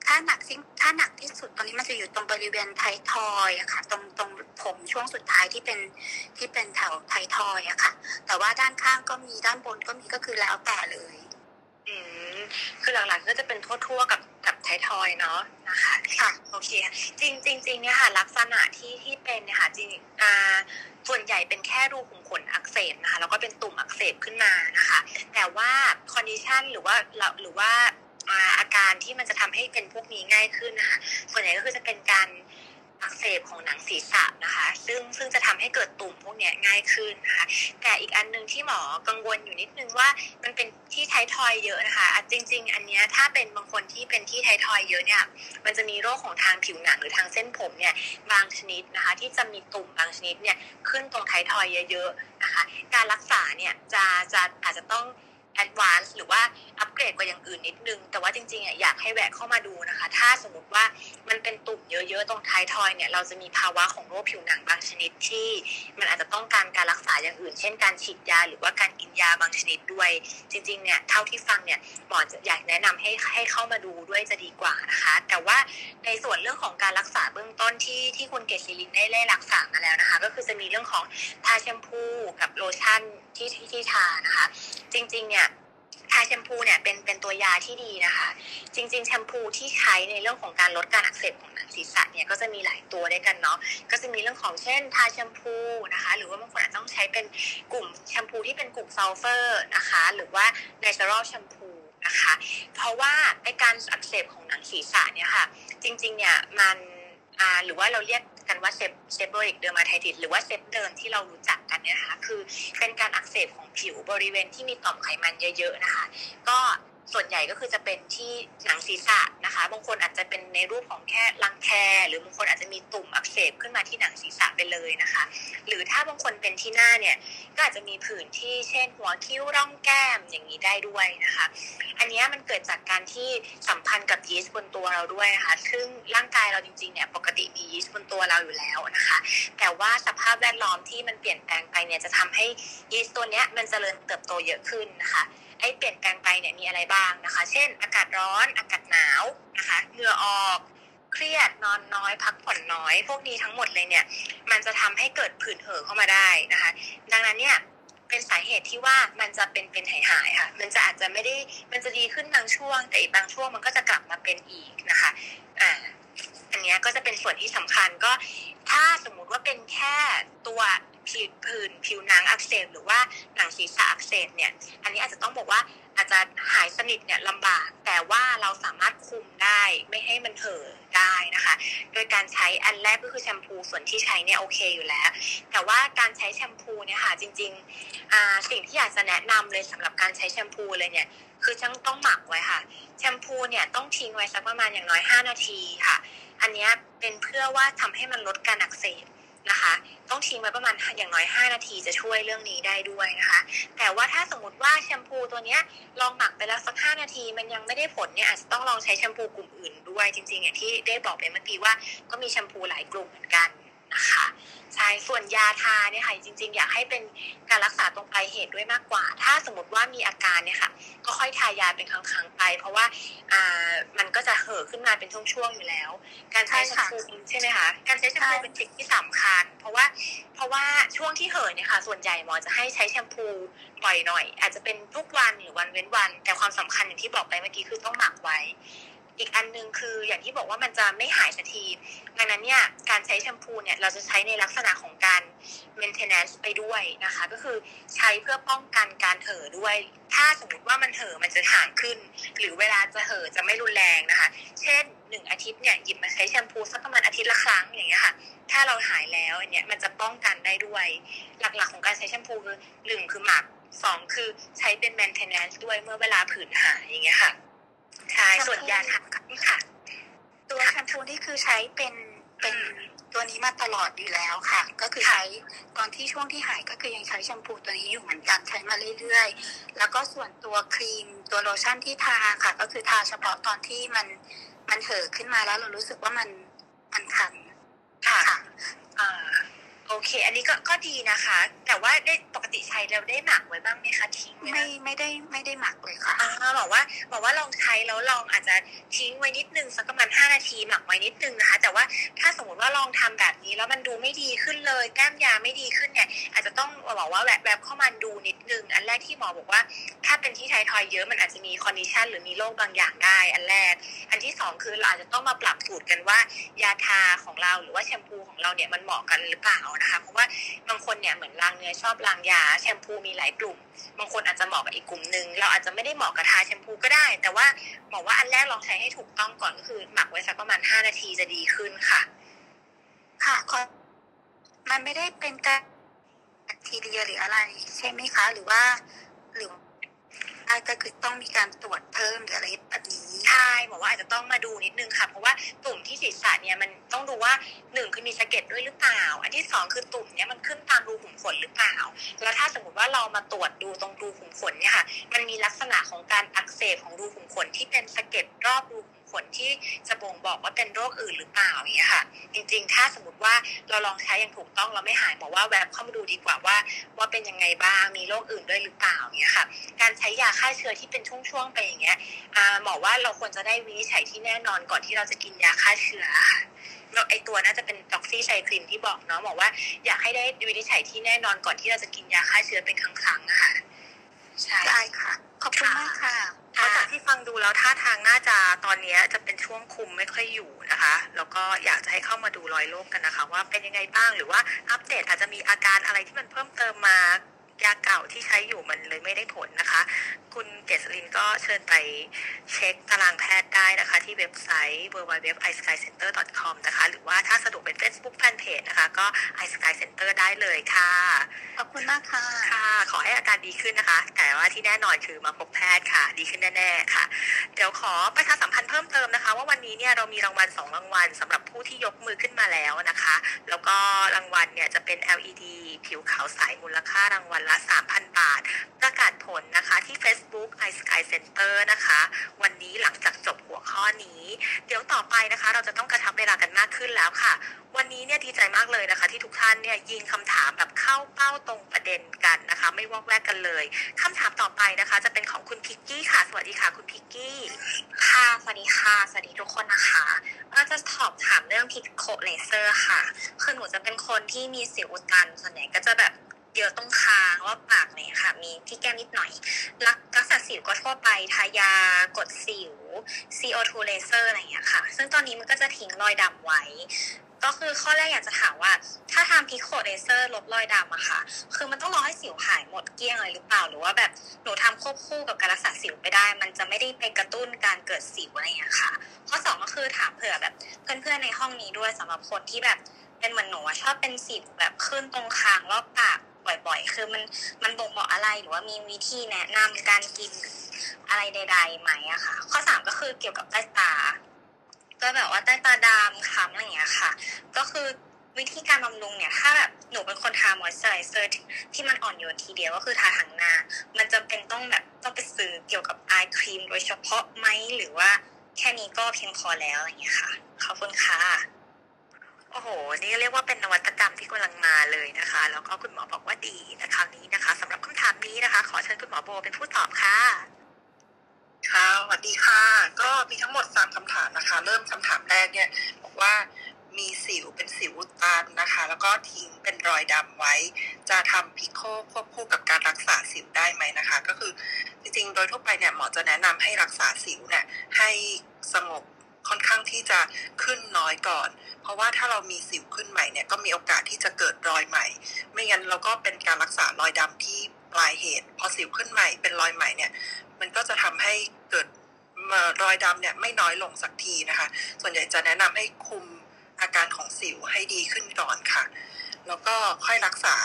ถ้าหนักสิ่งถ้าหนักที่สุดตอนนี้มันจะอยู่ตรงบริเวณไทยทอยอะค่ะ ตรงตรงผมช่วงสุดท้ายที่เป็นที่เป็นแถวไทยทอยอะค่ะ แต่ว่าด้านข้างก็มีด้านบนก็มีก็คือแล้วแต่เลย อืม คือหลักๆก็จะเป็นทั่วๆกับกับไททอยเนาะนะคะค่ะโอเค จริงจริงๆเนี่ยค่ะ ลักษณะที่ที่เป็นเนี่ยค่ะจริงอ่าส่วนใหญ่เป็นแค่รูขุมขนอักเสบนะคะแล้วก็เป็นตุ่มอักเสบขึ้นมานะคะ แต่ว่า condition หรือว่าเราหรือว่าอ่าอาการที่มันจะทำให้เป็นพวกนี้ง่ายขึ้นนะคะส่วนใหญ่ก็คือจะเป็นการ อักเสบของหนังศีรษะนะคะ ซึ่งซึ่งจะทำให้เกิดตุ่มพวกนี้ง่ายขึ้นนะคะ แต่อีกอันหนึ่งที่หมอกังวลอยู่นิดนึงว่ามันเป็นที่ท้ายทอยเยอะนะคะอะจริง ๆ อันเนี้ยถ้าเป็นบางคนที่เป็นที่ท้ายทอยเยอะเนี่ยมันจะมีโรคของทางผิวหนังหรือทางเส้นผมเนี่ยบางชนิดนะคะ ที่จะมีตุ่มบางชนิดเนี่ยขึ้นตรงไททอยเยอะๆนะคะ การรักษาเนี่ยจะจะอาจจะต้อง advance หรือว่าอัปเกรดกว่าอย่างอื่นนิดนึง แต่ว่าจริงๆอะอยากให้แวะเข้ามาดูนะคะ ถ้าสมมติว่ามันเป็นตุ่มเยอะๆ ตรงท้ายทอยเนี่ย เราจะมีภาวะของโรคผิวหนังบางชนิดที่ มันอาจจะต้องการการรักษาอย่างอื่น เช่นการฉีดยาหรือว่าการกินยาบางชนิดด้วย จริงๆเนี่ยเท่าที่ฟังเนี่ยหมอจะอยากแนะนำให้ให้เข้ามาดูด้วยจะดีกว่านะคะ แต่ว่าในส่วนเรื่องของการรักษาเบื้องต้นที่ที่คุณเกศศิรินได้เล่รักษามาแล้วนะคะ ก็คือจะมีเรื่องของทาแชมพูกับโลชั่น ที่ที่ที่ทานะคะ จริงๆเนี่ยทาแชมพูเนี่ยเป็นเป็นตัวยาที่ดีนะคะ จริง ๆ แชมพูที่ใช้ในเรื่องของการลดการอักเสบของหนังศีรษะเนี่ยก็จะมีหลายตัวด้วยกันเนาะก็จะมีเรื่องของเช่นทาแชมพูนะคะ หรือว่าบางคนอาจจะต้องใช้เป็นกลุ่มแชมพูที่เป็นกลุ่มซัลเฟอร์นะคะ หรือว่า natural แชมพูนะคะ เพราะว่าไอ้การอักเสบของหนังศีรษะเนี่ยค่ะ จริงๆเนี่ยมันหรือว่าเราเรียก กันว่า seb seborrheic dermatitis หรือว่า seb derm ที่เรารู้จักกันเนี่ยนะคะคือเป็นการอักเสบของผิวบริเวณที่มีต่อมไขมันเยอะ ๆนะคะ ก็ ส่วนใหญ่ก็คือจะเป็นที่หนังศีรษะนะคะ บางคนอาจจะเป็นในรูปของแค่รังแค หรือบางคนอาจจะมีตุ่มอักเสบขึ้นมาที่หนังศีรษะไปเลยนะคะ หรือถ้าบางคนเป็นที่หน้าเนี่ย ก็อาจจะมีผื่นที่เช่น หัวคิ้วร่องแก้มอย่างนี้ได้ด้วยนะคะ อันนี้มันเกิดจากการที่สัมพันธ์กับยีสต์บนตัวเราด้วยนะคะ ซึ่งร่างกายเราจริงๆเนี่ยปกติมียีสต์บนตัวเราอยู่แล้วนะคะ แต่ว่าสภาพแวดล้อมที่มันเปลี่ยนแปลงไปเนี่ยจะทำให้ยีสต์ตัวเนี้ยมันจเจริญเติบโตเยอะขึ้นนะคะ ไอ้เปลี่ยนแปลงไปเนี่ยมีอะไรบ้างนะคะ เช่น อากาศร้อนอากาศหนาวนะคะเหงื่อออกเครียดนอนน้อยพักผ่อนน้อย พวกนี้ทั้งหมดเลยเนี่ย มันจะทำให้เกิดผื่นเห่อเข้ามาได้นะคะ ดังนั้นเนี่ยเป็นสาเหตุที่ว่ามันจะเป็นเป็นหายหายๆค่ะ มันจะอาจจะไม่ได้มันจะดีขึ้นบางช่วง แต่อีกบางช่วงมันก็จะกลับมาเป็นอีกนะคะอ่าอันเนี้ยก็จะเป็นส่วนที่สำคัญก็ถ้าสมมุติว่าเป็นแค่ตัว ผิวผื่นผิวหนังอักเสบหรือว่าหนังศีรษะอักเสบเนี่ย อันนี้อาจจะต้องบอกว่าอาจจะหายสนิทเนี่ยลำบาก แต่ว่าเราสามารถคุมได้ไม่ให้มันเถอได้นะคะ โดยการใช้อันแรกก็คือแชมพูส่วนที่ใช้เนี่ยโอเคอยู่แล้ว แต่ว่าการใช้แชมพูเนี่ยค่ะจริงๆสิ่งที่อยากจะแนะนำเลยสำหรับการใช้แชมพูเลยเนี่ยคือต้องต้องหมักไว้ค่ะ แชมพูเนี่ยต้องทิ้งไว้สักประมาณอย่างน้อย 5 นาทีค่ะ อันนี้เป็นเป็นเพื่อว่าทำให้มันลดการอักเสบ นะคะ ต้องทิ้งไว้ประมาณอย่างน้อย 5 นาทีจะช่วยเรื่องนี้ได้ด้วยนะคะ แต่ว่าถ้าสมมติว่าแชมพูตัวเนี้ยลองหมักไปแล้วสัก 5 นาที มันยังไม่ได้ผลเนี่ยอาจจะต้องลองใช้แชมพูกลุ่มอื่นด้วยจริงๆอย่างที่ได้บอกไปเมื่อกี้ว่าก็มีแชมพูหลายกลุ่มเหมือนกัน นะคะใช่ส่วนยาทาเนี่ยค่ะจริง ๆ อยากให้เป็นการรักษาตรงปลายเหตุด้วยมากกว่า ถ้าสมมติว่ามีอาการเนี่ยค่ะ ก็ค่อยทายาเป็นครั้งๆไป เพราะว่าอ่ามันก็จะเห่อขึ้นมาเป็นช่วงๆอยู่แล้ว การใช้แชมพูใช่ไหมคะการใช้แชมพูเป็นสิ่งที่สำคัญ เพราะว่าเพราะว่าช่วงที่เห่อเนี่ยค่ะ ส่วนใหญ่หมอจะให้ใช้แชมพูบ่อยหน่อย อาจจะเป็นทุกวันหรือวันเว้นวัน แต่ความสำคัญอย่างที่บอกไปเมื่อกี้คือต้องหมักไว้ อีกอันหนึงคืออย่างที่บอกว่ามันจะไม่หายสักทีดังนั้นเนี่ยการใช้แชมพูเนี่ยเราจะใช้ในลักษณะของการ maintenance ไปด้วยนะคะ ก็คือใช้เพื่อป้องกันการเห่อด้วย ถ้าสมมติว่ามันเห่อมันจะห่างขึ้น หรือเวลาจะเห่อจะไม่รุนแรงนะคะ เช่นหนึ่งอาทิตย์เนี่ยหยิบมาใช้แชมพูสักประมาณอาทิตย์ละครั้งอย่างเงี้ยค่ะ ถ้าเราหายแล้วอันเนี้ยมันจะป้องกันได้ด้วย หลักๆ ของการใช้แชมพูคือหนึ่งคือหมักสองคือใช้เป็น maintenance ด้วยเมื่อเวลาผื่นหายอย่างเงี้ยค่ะ ใช่ส่วนยาทาค่ะ ตัวแชมพูนี่คือใช้เป็นเป็นตัวนี้มาตลอดอยู่แล้วค่ะ ก็คือใช้ตอนที่ช่วงที่หายก็คือยังใช้แชมพูตัวนี้อยู่เหมือนกันใช้มาเรื่อยๆ แล้วก็ส่วนตัวครีมตัวโลชั่นที่ทาค่ะ ก็คือทาเฉพาะตอนที่มันมันเห่อขึ้นมาแล้วเรารู้สึกว่ามันมันคันค่ะ อ่าโอเค อันนี้ก็ก็ดีนะคะ แต่ว่าได้ปกติใช้แล้วได้หมักไว้บ้างไหมคะทิ้งไว้ไม่ไม่ได้ไม่ได้หมักเลยค่ะอ่าบอกว่าบอกว่าลองใช้แล้วลองอาจจะทิ้งไว้นิดนึงสักประมาณ5นาทีหมักไว้นิดนึงนะคะ แต่ว่าถ้าสมมติว่าลองทำแบบนี้แล้วมันดูไม่ดีขึ้นเลยแก้มยาไม่ดีขึ้นเนี่ย อาจจะต้องบอกว่าแวบแบบเข้ามาดูนิดนึง อันแรกที่หมอบอกว่า ถ้าเป็นที่ท้ายทอยเยอะมันอาจจะมี condition หรือมีโรคบางอย่างได้ อันแรก อันที่สองคือเราอาจจะต้องมาปรับสูตรกันว่ายาทาของเราหรือว่าแชมพูของเราเนี่ยมันเหมาะกันหรือเปล่านะคะ เพราะว่าบางคนเนี่ยเหมือนล้างเนื้อชอบล้างยาแชมพูมีหลายกลุ่ม บางคนอาจจะเหมาะกับอีกกลุ่มหนึ่งเราอาจจะไม่ได้เหมาะกับ tar แชมพูก็ได้ แต่ว่าบอกว่าอันแรกลองใช้ให้ถูกต้องก่อนก็คือ หมักไว้สักประมาณ5นาทีจะดีขึ้นค่ะ ค่ะมันไม่ได้เป็นการแบคทีเรียหรืออะไร ใช่ไหมคะ หรือว่าหรือ อาจจะคือต้องมีการตรวจเพิ่มหรืออะไรแบบนี้ใช่บอกว่าอาจจะต้องมาดูนิดนึงค่ะเพราะว่าตุ่มที่ศีรษะเนี่ยมันต้องดูว่าหนึ่งคือมีสะเก็ดด้วยหรือเปล่า อันที่สองคือตุ่มเนี่ยมันขึ้นตามรูขุมขนหรือเปล่า แล้วถ้าสมมติว่าเรามาตรวจดูตรงรูขุมขนเนี่ยค่ะ มันมีลักษณะของการอักเสบของรูขุมขนที่เป็นสะเก็ดรอบรูขุม ขนที่จะบ่งบอกว่าเป็นโรคอื่นหรือเปล่าอย่างเงี้ยค่ะ จริงๆ ถ้าสมมติว่าเราลองใช้อย่างถูกต้องเราไม่หายบอกว่าแวบเข้ามาดูดีกว่าว่า ว่าเป็นยังไงบ้างมีโรคอื่นด้วยหรือเปล่าอย่างเงี้ยค่ะ การใช้ยาฆ่าเชื้อที่เป็นช่วงๆไปอย่างเงี้ยอ่าหมอว่าเราควรจะได้วินิจฉัยที่แน่นอนก่อนที่เราจะกินยาฆ่าเชื้อค่ะแล้วไอตัวน่าจะเป็นด็อกซี่ไซคลินที่บอกเนาะบอกว่าอยากให้ได้วินิจฉัยที่แน่นอนก่อนที่เราจะกินยาฆ่าเชื้อเป็นครั้งๆอะค่ะใช่ค่ะ ขอบคุณมากค่ะ เพราะจากที่ฟังดูแล้วท่าทางน่าจะตอนเนี้ยจะเป็นช่วงคุมไม่ค่อยอยู่นะคะ แล้วก็อยากจะให้เข้ามาดูรอยโรคกันนะคะ ว่าเป็นยังไงบ้างหรือว่าอัปเดตอาจจะมีอาการอะไรที่มันเพิ่มเติมมา ยาเก่าที่ใช้อยู่มันเลยไม่ได้ผลนะคะ คุณเกษรินก็เชิญไปเช็คตารางแพทย์ได้นะคะ ที่เว็บไซต์ www.iSkyCenter.com นะคะ หรือว่าถ้าสะดวกเป็น Facebook Fanpage นะคะ ก็ iSkyCenter ได้เลยค่ะ ขอบคุณมากค่ะ ค่ะ ขอให้อาการดีขึ้นนะคะ แต่ว่าที่แน่นอนคือมาพบแพทย์ค่ะ ดีขึ้นแน่ๆค่ะ เดี๋ยวขอประชาสัมพันธ์เพิ่มเติมนะคะ ว่าวันนี้เนี่ยเรามีรางวัลสองรางวัลสำหรับผู้ที่ยกมือขึ้นมาแล้วนะคะ แล้วก็รางวัลเนี่ยจะเป็น LED ผิวขาวใสมูลค่ารางวัลละ 3,000 บาท ประกาศผลนะคะที่ Facebook iSky Center นะคะ วันนี้หลังจากจบหัวข้อนี้ เดี๋ยวต่อไปนะคะ เราจะต้องกระชับเวลากันมากขึ้นแล้วค่ะ วันนี้เนี่ยดีใจมากเลยนะคะ ที่ทุกท่านเนี่ยยิงคำถามแบบเข้าเป้าตรงประเด็นกันนะคะ ไม่วอกแวกกันเลยคำถามต่อไปนะคะ จะเป็นของคุณพิกกี้ค่ะ สวัสดีค่ะคุณพิกกี้ค่ะสวัสดีค่ะสวัสดีทุกคนนะคะก็จะสอบถามเรื่อง pico เลเซอร์ค่ะ คือหนูจะเป็นคนที่มีสิวอุดตันส่วนใหญ่ก็จะแบบ เยอะตรงคางรอบปากเนี่ยค่ะ มีที่แก้มนิดหน่อย รักรักษาสิวก็ทั่วไปทายากดสิว CO2 เลเซอร์อะไรอย่างเงี้ยค่ะ ซึ่งตอนนี้มันก็จะทิ้งรอยดำไว้ ก็คือข้อแรกอยากจะถามว่า ถ้าทำพิโคเลเซอร์ลบรอยดำอะค่ะ คือมันต้องรอให้สิวหายหมดเกลี้ยงเลยหรือเปล่า หรือว่าแบบหนูทำควบคู่กับการรักษาสิวไปได้ มันจะไม่ได้ไปกระตุ้นการเกิดสิวอะไรอย่างเงี้ยค่ะ ข้อสองก็คือถามเผื่อแบบเพื่อนๆในห้องนี้ด้วยสำหรับคนที่แบบเป็นเหมือนหนูชอบเป็นสิวแบบขึ้นตรงคางรอบปาก บ่อย ๆ คือมันมันบ่งบอกอะไรหรือว่ามีวิธีแนะนำการกินอะไรใดๆไหมอะค่ะ ข้อสามก็คือเกี่ยวกับใต้ตา ก็แบบว่าใต้ตาดำคล้ำอะไรอย่างเงี้ยค่ะ ก็คือวิธีการบำรุงเนี่ย ถ้าแบบหนูเป็นคนทามอยส์เจอไรเซอร์ที่มันอ่อนโยนทีเดียวก็คือทาทางหน้า มันจะเป็นต้องแบบต้องไปซื้อเกี่ยวกับไอครีมโดยเฉพาะไหมหรือว่าแค่นี้ก็เพียงพอแล้วอะไรอย่างเงี้ยค่ะ ขอบคุณค่ะ โอ้โห นี่เรียกว่าเป็นนวัตกรรมที่กำลังมาเลยนะคะ แล้วก็คุณหมอบอกว่าดีนะคราวนี้นะคะสำหรับคำถามนี้นะคะ ขอเชิญคุณหมอโบเป็นผู้ตอบค่ะ ค่ะสวัสดีค่ะ ก็มีทั้งหมดสามคำถามนะคะ เริ่มคำถามแรกเนี่ยบอกว่ามีสิวเป็นสิวอุดตันนะคะ แล้วก็ทิ้งเป็นรอยดำไว้ จะทำพิโคควบคู่กับการรักษาสิวได้ไหมนะคะ ก็คือจริงๆ โดยทั่วไปเนี่ยหมอจะแนะนำให้รักษาสิวเนี่ยให้สงบค่อนข้างที่จะขึ้นน้อยก่อน เพราะว่าถ้าเรามีสิวขึ้นใหม่เนี่ยก็มีโอกาสที่จะเกิดรอยใหม่ ไม่งั้นเราก็เป็นการรักษารอยดำที่ปลายเหตุ พอสิวขึ้นใหม่เป็นรอยใหม่เนี่ย มันก็จะทำให้เกิดรอยดำเนี่ยไม่น้อยลงสักทีนะคะ ส่วนใหญ่จะแนะนำให้คุมอาการของสิวให้ดีขึ้นก่อนค่ะ แล้วก็ค่อยรักษา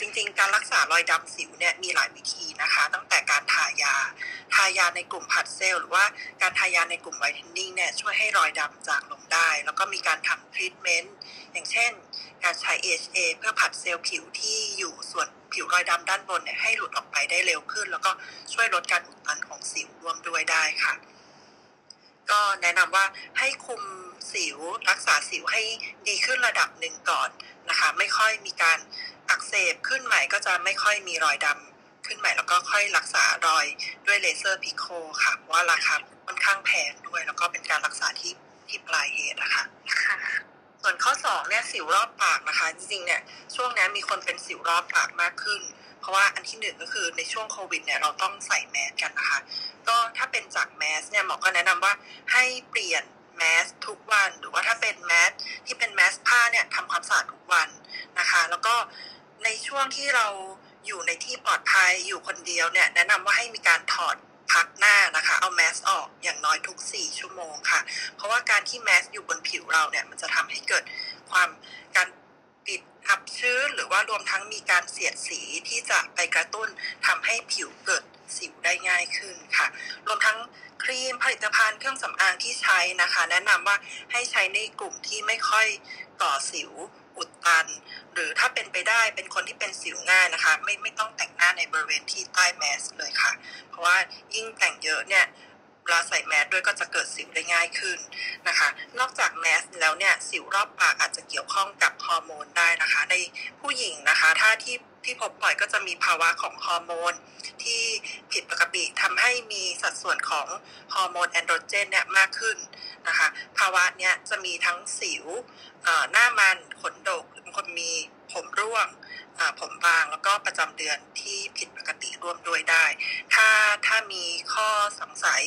จริงๆ การรักษารอยดำสิวเนี่ยมีหลายวิธีนะคะ ตั้งแต่การทายา ทายาในกลุ่มผลัดเซลล์หรือว่าการทายาในกลุ่ม whitening เนี่ยช่วยให้รอยดำจางลงได้ แล้วก็มีการทำทรีทเมนต์อย่างเช่น การใช้ AHA เพื่อผลัดเซลล์ผิวที่อยู่ส่วนผิวรอยดำด้านบนเนี่ยให้หลุดออกไปได้เร็วขึ้น แล้วก็ช่วยลดการอุดตันของสิวรวมด้วยได้ค่ะ ก็แนะนำว่าให้คุมสิวรักษาสิวให้ดีขึ้นระดับหนึ่งก่อนนะคะ ไม่ค่อยมีการ อักเสบขึ้นใหม่ก็จะไม่ค่อยมีรอยดำขึ้นใหม่แล้วก็ค่อยรักษารอยด้วยเลเซอร์ pico ค่ะเพราะว่าราคาค่อนข้างแพงด้วย แล้วก็เป็นการรักษาที่ที่ปลายเหตุนะคะค่ะส่วนข้อ2เนี่ยสิวรอบปากนะคะ จริงๆเนี่ยช่วงนี้มีคนเป็นสิวรอบปากมากขึ้น เพราะว่าอันที่หนึ่งก็คือในช่วงโควิดเนี่ยเราต้องใส่แมสกันนะคะ ก็ถ้าเป็นจากแมสเนี่ยหมอก็แนะนำว่าให้เปลี่ยนแมสทุกวัน หรือว่าถ้าเป็นแมสที่เป็นแมสผ้าเนี่ยทำความสะอาดทุกวันนะคะ แล้วก็ ในช่วงที่เราอยู่ในที่ปลอดภัยอยู่คนเดียวเนี่ย แนะนำว่าให้มีการถอดพักหน้านะคะ เอาแมสออกอย่างน้อยทุก 4 ชั่วโมงค่ะ เพราะว่าการที่แมสอยู่บนผิวเราเนี่ย มันจะทำให้เกิดความการปิดอับชื้นหรือว่ารวมทั้งมีการเสียดสีที่จะไปกระตุ้นทำให้ผิวเกิดสิวได้ง่ายขึ้นค่ะ รวมทั้งครีมผลิตภัณฑ์เครื่องสำอางที่ใช้นะคะ แนะนำว่าให้ใช้ในกลุ่มที่ไม่ค่อยก่อสิว อุดตัน หรือถ้าเป็นไปได้เป็นคนที่เป็นสิวง่ายนะคะ ไม่ไม่ต้องแต่งหน้าในบริเวณที่ใต้แมสเลยค่ะ เพราะว่ายิ่งแต่งเยอะเนี่ยเวลาใส่แมสด้วยก็จะเกิดสิวได้ง่ายขึ้นนะคะ นอกจากแมสแล้วเนี่ยสิวรอบปากอาจจะเกี่ยวข้องกับฮอร์โมนได้นะคะ ในผู้หญิงนะคะ ถ้าที่ ที่พบบ่อยก็จะมีภาวะของฮอร์โมนที่ผิดปกติทำให้มีสัดส่วนของฮอร์โมนแอนโดรเจนเนี่ยมากขึ้นนะคะภาวะเนี้ยจะมีทั้งสิวหน้ามันขนดกบางคนมีผมร่วงผมบางแล้วก็ประจำเดือนที่ผิดปกติร่วมด้วยได้ ถ้าถ้ามีข้อสงสัย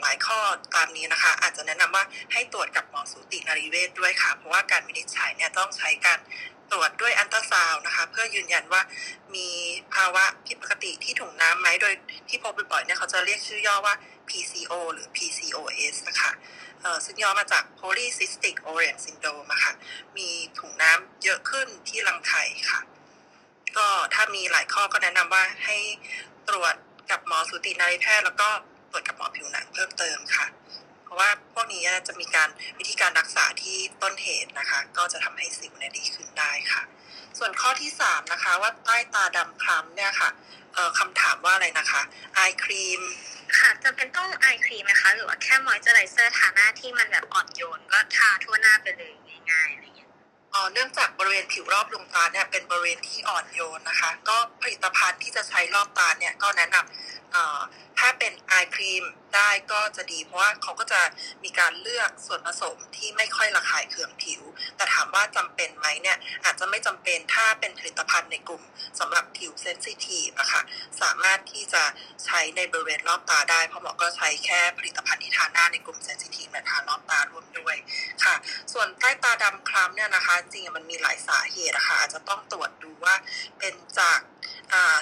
หลายข้อตามนี้นะคะ อาจจะแนะนำว่าให้ตรวจกับหมอสูตินรีเวชด้วยค่ะ เพราะว่าการวินิจฉัยเนี่ยต้องใช้การ ตรวจด้วยอันตราซาวนะคะ เพื่อยืนยันว่ามีภาวะผิดปกติที่ถุงน้ำไหมโดยที่พบบ่อยๆเนี่ยเขาจะเรียกชื่อย่อว่า PCO หรือ PCOS นะคะซึ่งย่อมาจาก Polycystic Ovarian Syndrome ะค่ะ มีถุงน้ำเยอะขึ้นที่รังไข่ค่ะ ก็ถ้ามีหลายข้อก็แนะนำว่าให้ตรวจกับหมอสูตินรีแพทย์แล้วก็ตรวจกับหมอผิวหนังเพิ่มเติมค่ะ เพราะว่าพวกนี้จะมีการวิธีการรักษาที่ต้นเหตุนะคะ ก็จะทำให้สิวเนี่ยดีขึ้นได้ค่ะ ส่วนข้อที่3นะคะว่าใต้ตาดำคล้ำเนี่ยค่ะคำถามว่าอะไรนะคะ eye cream ค่ะจำเป็นต้อง eye cream ไหมคะหรือว่าแค่มอยเจอไรเซอร์ทาหน้าที่มันแบบอ่อนโยนก็ทาทั่วหน้าไปเลยง่ายๆอะไรเงี้ยอ๋อเนื่องจากบริเวณผิวรอบดวงตาเนี่ยเป็นบริเวณที่อ่อนโยนนะคะ ก็ผลิตภัณฑ์ที่จะใช้รอบตาเนี่ยก็แนะนำ ถ้าเป็นไอครีมได้ก็จะดี เพราะว่าเขาก็จะมีการเลือกส่วนผสมที่ไม่ค่อยระคายเคืองผิว แต่ถามว่าจำเป็นไหมเนี่ย อาจจะไม่จำเป็นถ้าเป็นผลิตภัณฑ์ในกลุ่มสำหรับผิวเซนซิทีฟอะค่ะสามารถที่จะใช้ในบริเวณรอบตาได้ เพราะหมอก็ใช้แค่ผลิตภัณฑ์ที่ทาหน้าในกลุ่มเซนซิทีฟและทารอบตารวมด้วยค่ะ ส่วนใต้ตาดำคล้ำเนี่ยนะคะ จริงมันมีหลายสาเหตุนะคะอาจจะต้องตรวจดูว่าเป็นจาก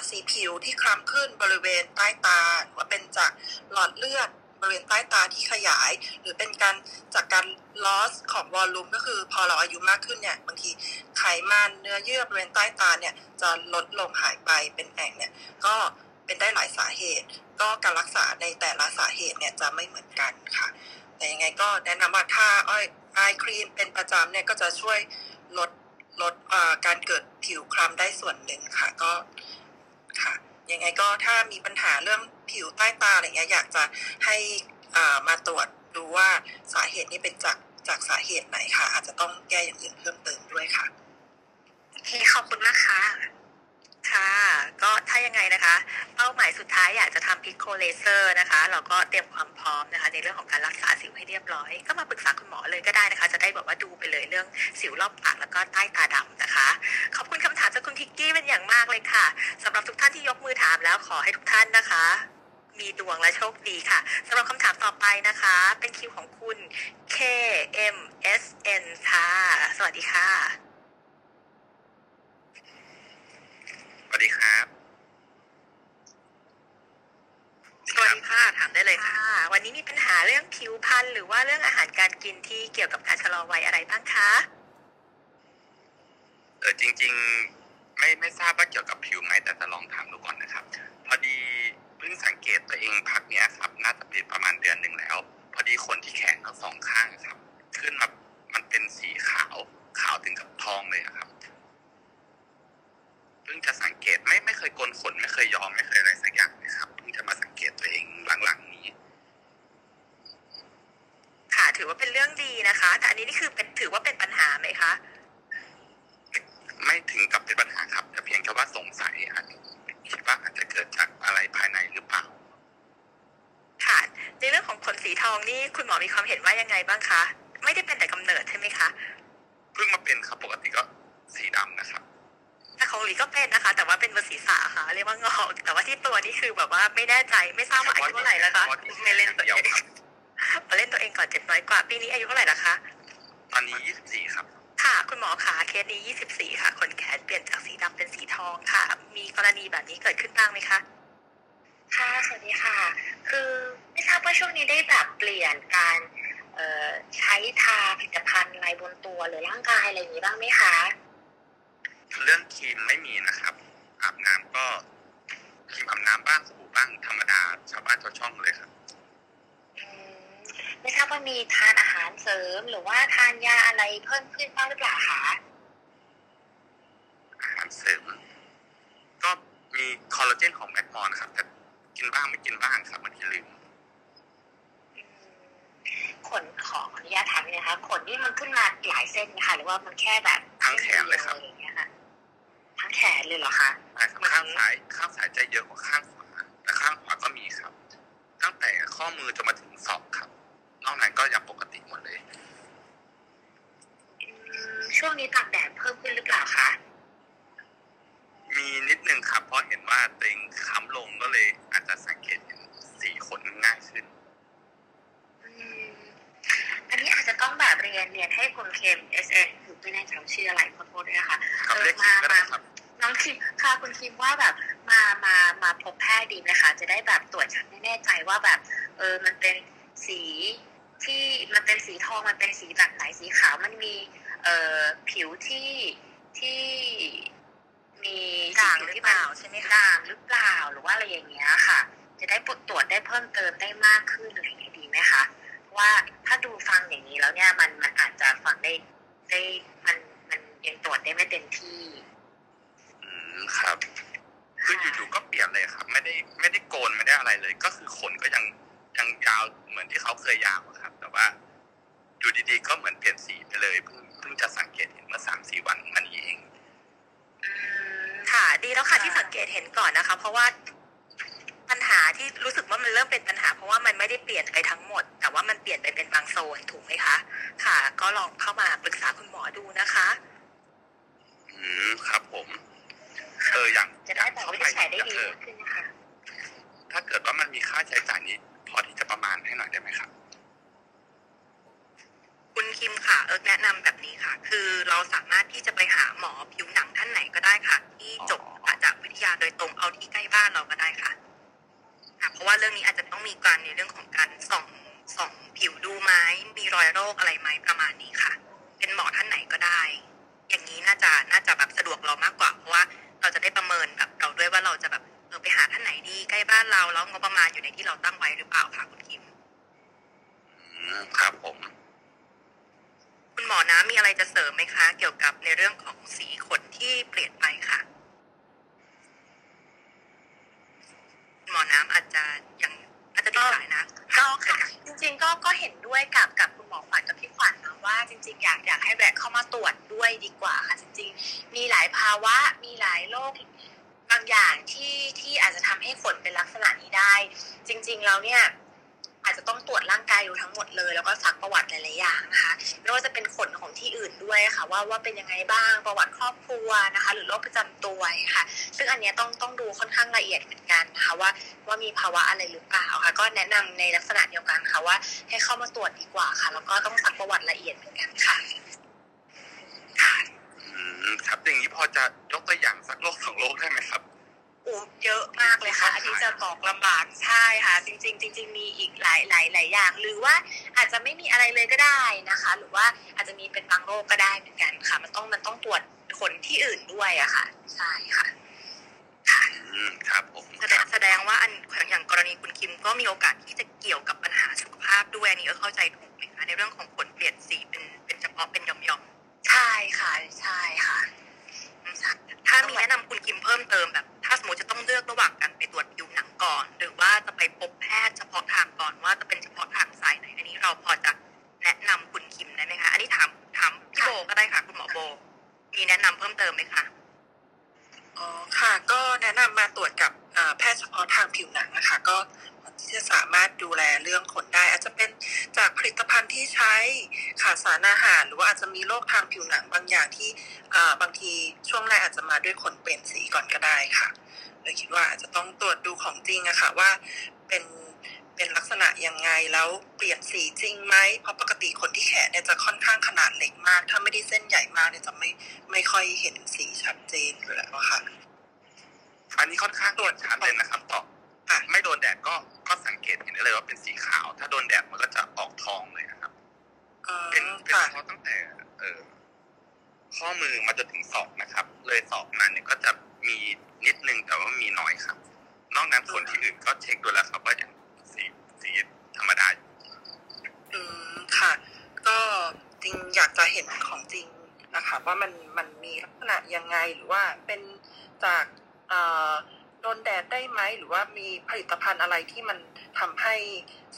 สีผิวที่คล้ำขึ้นบริเวณใต้ตาหรือว่าเป็นจากหลอดเลือดบริเวณใต้ตาที่ขยาย หรือเป็นการจากการ loss ของวอลลุ่มก็คือพอเราอายุมากขึ้นเนี่ยบางทีไขมันเนื้อเยื่อบริเวณใต้ตาเนี่ยจะลดลงหายไปเป็นแอ่งเนี่ยก็เป็นได้หลายสาเหตุ ก็การรักษาในแต่ละสาเหตุเนี่ยจะไม่เหมือนกันค่ะ แต่ยังไงก็แนะนำว่าถ้าใช้ eye cream เป็นประจำเนี่ยก็จะช่วยลด ลดการเกิดผิวคล้ำได้ส่วนหนึ่งค่ะ ก็ค่ะยังไงก็ถ้ามีปัญหาเรื่องผิวใต้ตาอะไรเงี้ยอยากจะให้มาตรวจดูว่าสาเหตุนี้เป็นจากจากสาเหตุไหนค่ะ อาจจะต้องแก้อย่างอื่นเพิ่มเติมด้วยค่ะโอเคขอบคุณมากค่ะ ค่ะ ก็ถ้ายังไงนะคะ เป้าหมายสุดท้ายอยากจะทำ Pico เลเซอร์นะคะ เราก็เตรียมความพร้อมนะคะ ในเรื่องของการรักษาสิวให้เรียบร้อย ก็มาปรึกษาคุณหมอเลยก็ได้นะคะ จะได้แบบว่าดูไปเลยเรื่องสิวรอบปากแล้วก็ใต้ตาดำนะคะ ขอบคุณคำถามจากคุณทิกกี้เป็นอย่างมากเลยค่ะสำหรับทุกท่านที่ยกมือถามแล้วขอให้ทุกท่านนะคะ มีดวงและโชคดีค่ะสำหรับคำถามต่อไปนะคะ เป็นคิวของคุณ KMSN ค่ะ สวัสดีค่ะ สวัสดีครับ สวัสดีค่ะถามได้เลยค่ะ วันนี้มีปัญหาเรื่องผิวพรรณหรือว่าเรื่องอาหารการกินที่เกี่ยวกับการชะลอวัยอะไรบ้างคะเออจริง ๆ ไม่ไม่ทราบว่าเกี่ยวกับผิวไหมแต่จะลองถามดูก่อนนะครับ พอดีเพิ่งสังเกตตัวเองพักเนี้ยครับน่าจะเป็นประมาณเดือนหนึ่งแล้ว พอดีคนที่แขนทั้งสองข้างครับ ขึ้นมามันเป็นสีขาวขาวถึงกับทองเลยอะครับเพิ่งจะสังเกตไม่ไม่เคยโกนขนไม่เคยยอมไม่เคยอะไรสักอย่างเลยครับเพิ่งจะมาสังเกตตัวเองหลังๆนี้ ค่ะ ถือว่าเป็นเรื่องดีนะคะ แต่อันนี้นี่คือเป็นถือว่าเป็นปัญหาไหมคะ ไม่ถึงกับเป็นปัญหาครับ แต่เพียงแค่ว่าสงสัยอาจคิดว่าอาจจะเกิดจากอะไรภายในหรือเปล่า ค่ะ ในเรื่องของขนสีทองนี่คุณหมอมีความเห็นว่ายังไงบ้างคะ ไม่ได้เป็นแต่กำเนิดใช่ไหมคะ เพิ่งมาเป็นครับปกติก็สีดำนะครับแต่ ของหลีก็เป็นนะคะ แต่ว่าเป็นบนศีรษะค่ะ เรียกว่างอก แต่ว่าที่ตัวนี่คือแบบว่าไม่แน่ใจไม่ทราบว่าอายุเท่าไหร่แล้วคะไม่เล่นตัวเองมาเล่นตัวเองก่อนเจ็บน้อยกว่า ปีนี้อายุเท่าไหร่ละคะ ตอนนี้24ครับ ค่ะ คุณหมอคะเคสนี้24ค่ะ คนแขนเปลี่ยนจากสีดำเป็นสีทองค่ะ มีกรณีแบบนี้เกิดขึ้นบ้างไหมคะ ค่ะ สวัสดีค่ะ คือไม่ทราบว่าช่วงนี้ได้แบบเปลี่ยนการเอ่อใช้ทาผลิตภัณฑ์อะไรบนตัวหรือร่างกายอะไรอย่างนี้บ้างไหมคะ เรื่องครีมไม่มีนะครับ อาบน้ำก็ครีมอาบน้ำบ้างสบู่บ้างธรรมดาชาวบ้านชาวช่องเลยครับอืมไม่ทราบว่ามีทานอาหารเสริมหรือว่าทานยาอะไรเพิ่มขึ้นบ้างหรือเปล่าคะอาหารเสริม ก็มีคอลลาเจนของแมกมอนครับ แต่กินบ้างไม่กินบ้างครับบางทีลืมอืมขนขออนุญาตถามนิดนะคะขนนี่มันขึ้นมาหลายเส้นไหมคะหรือว่ามันแค่แบบทั้งแขนเลยครับ ทั้งแขนเลยเหรอคะใช่ครับข้างซ้ายข้างซ้ายจะเยอะกว่าข้างขวาแต่ข้างขวาก็มีครับ ตั้งแต่ข้อมือจนมาถึงศอกครับ นอกนั้นก็ยังปกติหมดเลยอืมช่วงนี้ตากแดดเพิ่มขึ้นหรือเปล่าคะ มีนิดนึงครับ เพราะเห็นว่าตัวเองค้ำลงก็เลยอาจจะสังเกตเห็นสีขนง่ายขึ้นอืม อันนี้อาจจะต้องแบบเรียนเรียนให้คุณเคม S N คือไม่แน่ใจว่าชื่ออะไรขอโทษด้วยนะคะครับเรียกคิมก็ได้ครับน้องคิมค่ะคุณคิมว่าแบบมามามาพบแพทย์ดีไหมคะจะได้แบบตรวจชัดแน่ใจว่าแบบ เออมันเป็นสีที่มันเป็นสีทองมันเป็นสีแบบไหนสีขาวมันมี เอ่อผิวที่ที่มีด่างสีหรือที่เปล่าใช่ไหมคะด่างหรือเปล่าหรือว่าอะไรอย่างเงี้ยค่ะ จะได้ตรวจได้เพิ่มเติมได้มากขึ้นอะไรอย่างเงี้ยดีไหมคะเพราะ ว่าถ้าดูฟังอย่างนี้แล้วเนี่ยมันมันอาจจะฟังได้ได้มันมันยังตรวจได้ไม่เต็มที่ อืมครับคืออยู่ๆก็เปลี่ยนเลยครับ ไม่ได้ไม่ได้โกนไม่ได้อะไรเลย ก็คือขนก็ยังยังยาวเหมือนที่เขาเคยยาวอะครับ แต่ว่าอยู่ดีๆก็เหมือนเปลี่ยนสีไปเลยเพิ่งเพิ่งจะสังเกตเห็นเมื่อสามสี่วันมานี้เองค่ะ ดีแล้วค่ะที่สังเกตเห็นก่อนนะคะ เพราะว่า ปัญหาที่รู้สึกว่ามันเริ่มเป็นปัญหา เพราะว่ามันไม่ได้เปลี่ยนไปทั้งหมด แต่ว่ามันเปลี่ยนไปเป็นบางโซนถูกไหมคะ ค่ะ ก็ลองเข้ามาปรึกษาคุณหมอดูนะคะ อืมครับผมเอออย่างจะได้แบบวินิจฉัยได้ดีเออมากขึ้นนะคะถ้าเกิดว่ามันมีค่าใช้จ่ายนี้ พอที่จะประมาณให้หน่อยได้ไหมครับ คุณคิมค่ะ เอิร์กแนะนำแบบนี้ค่ะ คือเราสามารถที่จะไปหาหมอผิวหนังท่านไหนก็ได้ค่ะ ที่จบจากวิทยาโดยตรงเอาที่ใกล้บ้านเราก็ได้ค่ะ ค่ะเพราะว่าเรื่องนี้อาจจะต้องมีการในเรื่องของการส่องส่องผิวดูไหมมีรอยโรคอะไรไหมประมาณนี้ค่ะ เป็นหมอท่านไหนก็ได้ อย่างนี้น่าจะน่าจะแบบสะดวกเรามากกว่าเพราะว่าเราจะได้ประเมินแบบเราด้วยว่าเราจะแบบเออไปหาท่านไหนดีใกล้บ้านเราแล้วงบประมาณอยู่ในที่เราตั้งไว้หรือเปล่าค่ะคุณคิมอืมมครับผม คุณหมอน้ำมีอะไรจะเสริมไหมคะ เกี่ยวกับในเรื่องของสีขนที่เปลี่ยนไปค่ะ คุณหมอน้ำอาจจะยังอาจจะติดสายนะก็ค่ะจริงๆก็ก็เห็นด้วยกับกับคุณหมอขวัญกับพี่ขวัญนะว่าจริง ๆ อยากอยากให้แวะเข้ามาตรวจด้วยดีกว่าค่ะจริง ๆ มีหลายภาวะมีหลายโรคบางอย่างที่ที่อาจจะทำให้ฝนเป็นลักษณะนี้ได้ จริง ๆ แล้วเนี่ย อาจจะต้องตรวจร่างกายดูทั้งหมดเลย แล้วก็ซักประวัติหลายๆอย่างนะคะไม่ว่าจะเป็นขนของที่อื่นด้วยค่ะ ว่าว่าเป็นยังไงบ้างประวัติครอบครัวนะคะ หรือโรคประจำตัวค่ะ ซึ่งอันนี้ต้องต้องดูค่อนข้างละเอียดเหมือนกันนะคะว่าว่ามีภาวะอะไรหรือเปล่าค่ะ ก็แนะนำในลักษณะเดียวกันค่ะว่า ให้เข้ามาตรวจดีกว่าค่ะ แล้วก็ต้องซักประวัติละเอียดเหมือนกันค่ะอืมครับอย่างนี้พอจะยกตัวอย่างสักโรคสองโรคได้ไหมครับ อ้เยอะมากเลยค่ะ อันนี้จะบอกลำบากใช่ค่ะ จริง ๆ จริง ๆ มีอีกหลายหลายหลายอย่าง หรือว่าอาจจะไม่มีอะไรเลยก็ได้นะคะ หรือว่าอาจจะมีเป็นบางโรคก็ได้เหมือนกันค่ะ มันต้องมันต้องตรวจขนที่อื่นด้วยอะค่ะ ใช่ค่ะอืมครับผมแสดงแสดงว่าอันอย่างกรณีคุณคิมก็มีโอกาสที่จะเกี่ยวกับปัญหาสุขภาพด้วยอันนี้ก็เข้าใจถูกไหมคะในเรื่องของขนเปลี่ยนสีเป็นเป็นเฉพาะเป็นหย่อมใช่ค่ะใช่ค่ะๆถ้ามีแนะนำคุณคิมเพิ่มเติมแบบ ถ้าสมมติจะต้องเลือกระหว่างการไปตรวจผิวหนังก่อน หรือว่าจะไปพบแพทย์เฉพาะทางก่อนว่าจะเป็นเฉพาะทางสายไหน อันนี้เราพอจะแนะนำคุณคิมได้ไหมคะ อันนี้ถามถามพี่โบก็ได้ค่ะ คุณหมอโบ มีแนะนำเพิ่มเติมไหมคะอ๋อค่ะ ก็แนะนำมาตรวจกับแพทย์เฉพาะทางผิวหนังนะคะ ก็ ที่จะสามารถดูแลเรื่องขนได้ อาจจะเป็นจากผลิตภัณฑ์ที่ใช้ขาดสารอาหาร หรือว่าอาจจะมีโรคทางผิวหนังบางอย่างที่บางทีช่วงแรกอาจจะมาด้วยขนเปลี่ยนสีก่อนก็ได้ค่ะเลยคิดว่าอาจจะต้องตรวจดูของจริงอะค่ะว่าเป็นเป็นลักษณะยังไงแล้วเปลี่ยนสีจริงไหมเพราะปกติคนที่แขนเนี่ยจะค่อนข้างขนาดเล็กมาก ถ้าไม่ได้เส้นใหญ่มากเนี่ยจะไม่ไม่ค่อยเห็นสีชัดเจนอยู่แล้วค่ะ อันนี้ค่อนข้างตรวจชัดเลยนะครับต่อ ไม่โดนแดดก็ก็สังเกตเห็นได้เลยว่าเป็นสีขาว ถ้าโดนแดดมันก็จะออกทองเลยนะครับ เป็นเป็นเฉพาะตั้งแต่ เออข้อมือมาจนถึงศอกนะครับ เลยศอกมาเนี่ยก็จะมีนิดนึงแต่ว่ามีน้อยครับ นอกนั้นคนที่อื่นก็เช็คดูแล้วครับว่าอย่างสีสีธรรมดาอยู่อืมค่ะ ก็จริงอยากจะเห็นของจริงนะคะ ว่ามันมันมีลักษณะยังไงหรือว่าเป็นจากเอ่อ โดนแดดได้ไหมหรือว่ามีผลิตภัณฑ์อะไรที่มันทำให้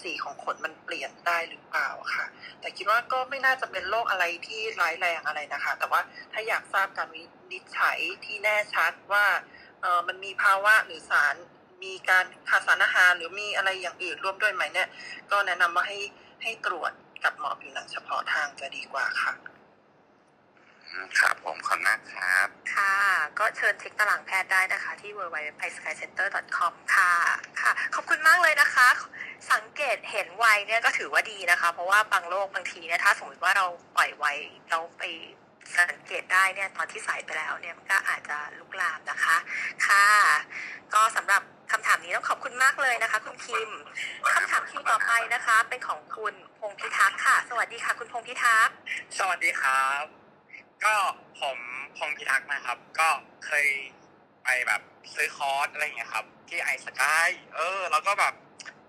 สีของขนมันเปลี่ยนได้หรือเปล่าค่ะ แต่คิดว่าก็ไม่น่าจะเป็นโรคอะไรที่ร้ายแรงอะไรนะคะ แต่ว่าถ้าอยากทราบการวินิจฉัยที่แน่ชัดว่าเออมันมีภาวะหรือสารมีการขาดสารอาหารหรือมีอะไรอย่างอื่นร่วมด้วยไหมเนี่ย ก็แนะนำว่าให้ให้ตรวจกับหมอผิวหนังเฉพาะทางจะดีกว่าค่ะ ครับผมขอบคุณมากครับ ค่ะ ก็เชิญเช็คตารางแพทย์ได้นะคะที่ www.skycenter.com ค่ะ ค่ะ ขอบคุณมากเลยนะคะ สังเกตเห็นไวเนี่ยก็ถือว่าดีนะคะ เพราะว่าบางโรคบางทีเนี่ยถ้าสมมติว่าเราปล่อยไวเราไปสังเกตได้เนี่ยตอนที่สายไปแล้วเนี่ยมันก็อาจจะลุกลามนะคะ ค่ะ ก็สำหรับคำถามนี้ต้องขอบคุณมากเลยนะคะ คุณคิมคำถามคิวต่อไปนะคะ เป็นของคุณพงพิทักษ์ค่ะ สวัสดีค่ะ คุณพงพิทักษ์ สวัสดีครับ ก็ผมพงพิทักษ์นะครับ ก็เคยไปแบบซื้อคอร์สอะไรอย่างเงี้ยครับ ที่ไอสกายเออ แล้วก็แบบ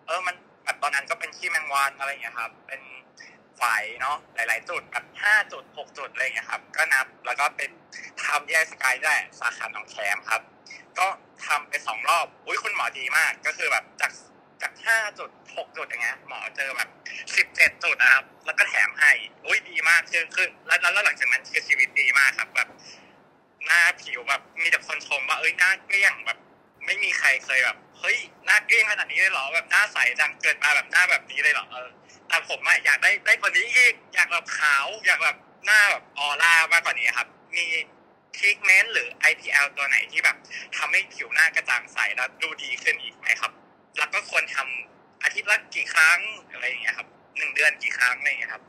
เออมันแบบตอนนั้นก็เป็นขี้แมงวันอะไรอย่างเงี้ยครับ เป็นไฟเนาะหลาย ๆ จุดแบบห้าจุดหกจุดอะไรอย่างเงี้ยครับ ก็นับแล้วก็เป็นทำที่ไอสกายได้สาขาหนองแคมครับ ก็ทำไปสองรอบ อุ้ยคุณหมอดีมาก ก็คือแบบจาก จากห้าจุดหกจุดอย่างเงี้ยหมอเจอแบบสิบเจ็ดจุดนะครับ แล้วก็แถมให้อุ้ยดีมากคือคือแล้วแล้วแล้วหลังจากนั้นคือชีวิตดีมากครับแบบ หน้าผิวแบบมีแต่คนชมว่าเอ้ยหน้าเกลี้ยงแบบ ไม่มีใครเคยแบบเฮ้ยหน้าเกลี้ยงขนาดนี้เลยเหรอแบบหน้าใสจังเกิดมาแบบหน้าแบบนี้เลยเหรอเออแต่ผมอะอยากได้ได้กว่านี้อีกอยากแบบขาวอยากแบบหน้าแบบออร่ามากกว่านี้ครับ มีทรีทเมนต์หรือ IPL ตัวไหนที่แบบทำให้ผิวหน้ากระจ่างใสแล้วดูดีขึ้นอีกไหมครับ แล้วก็ควรทำอาทิตย์ละกี่ครั้งอะไรอย่างเงี้ยครับหนึ่งเดือนกี่ครั้งอะไรอย่างเงี้ยครับ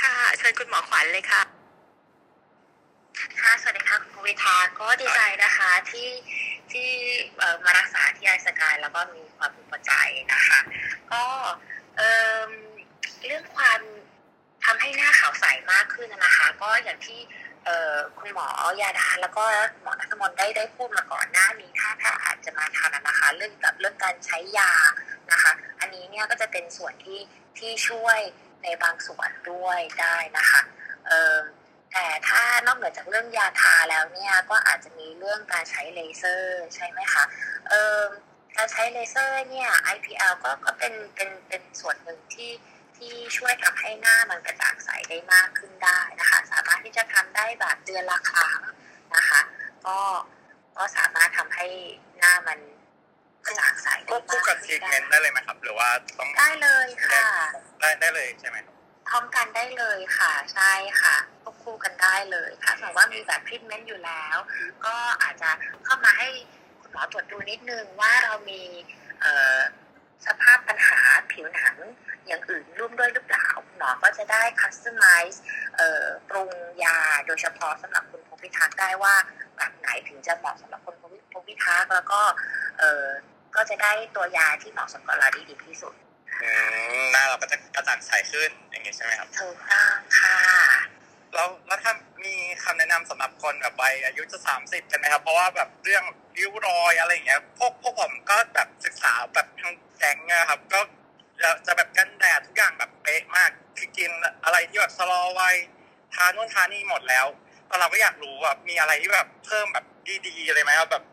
ค่ะเชิญคุณหมอขวัญเลยค่ะค่ะสวัสดีค่ะคุณภูวิทาก็ดีใจนะคะที่ที่เอ่อมารักษาที่ไอสกายแล้วก็มีความพึงพอใจนะคะ ก็เอ่มเรื่องความทำให้หน้าขาวใสมากขึ้นนะคะ ก็อย่างที่เอ่อ คุณหมอยาดาแล้วก็หมอนัทมนได้ได้พูดมาก่อนหน้านี้ถ้าถ้าอาจจะมาทันนะคะ เรื่องกับเรื่องการใช้ยานะคะ อันนี้เนี่ยก็จะเป็นส่วนที่ที่ช่วยในบางส่วนด้วยได้นะคะเออแต่ถ้านอกเหนือจากเรื่องยาทาแล้วเนี่ยก็อาจจะมีเรื่องการใช้เลเซอร์ใช่ไหมคะเออการใช้เลเซอร์เนี่ย IPL ก็ก็เป็นเป็นเป็นส่วนหนึ่งที่ ที่ช่วยทำให้หน้ามันกระจ่างใสได้มากขึ้นได้นะคะ สามารถที่จะทำได้แบบเดือนละครั้งนะคะ ก็ก็สามารถทำให้หน้ามันกระจ่างใสควได้บคู่มากกับทรีขึ้นทเมได้นต์ได้เลยไหมครับ หรือว่าต้องได้เลยค่ะได้ได้เลยใช่ไหมครับพร้อมกันได้เลยค่ะใช่ค่ะควบคู่กันได้เลยถ้าสมมติว่ามีแบบทรีทเมนต์อยู่แล้ว ก็อาจจะเข้ามาให้คุณหมอตรวจดูนิดนึงว่าเรามีเอ่อสภาพปัญหาผิวหนัง อย่างอื่นร่วมด้วยหรือเปล่าคุณหมอก็จะได้คัสตอมไมซ์ปรุงยาโดยเฉพาะสำหรับคุณพงพิทักษ์ได้ว่าแบบไหนถึงจะเหมาะสำหรับคุณพงพิทักษ์แล้วก็เอ่อก็จะได้ตัวยาที่เหมาะสมกับเราได้ดีที่สุดอืมหน้าเราก็จะกระจ่างใสขึ้นอย่างงี้ใช่ไหมครับถูกต้องค่ะแล้วแล้วถ้ามีคำแนะนำสำหรับคนแบบวัยอายุจะสามสิบกันไหมครับ เพราะว่าแบบเรื่องริ้วรอยอะไรอย่างเงี้ยพวกพวกผมก็แบบศึกษาแบบทางแก๊งอะครับ ก็ จะจะแบบกันแดดทุกอย่างแบบเป๊ะมาก คือกินอะไรที่แบบชะลอวัยทานนู่นทานนี่หมดแล้วแต่เราก็อยากรู้ว่ามีอะไรที่แบบเพิ่มแบบดีๆเลยไหมครับแบบ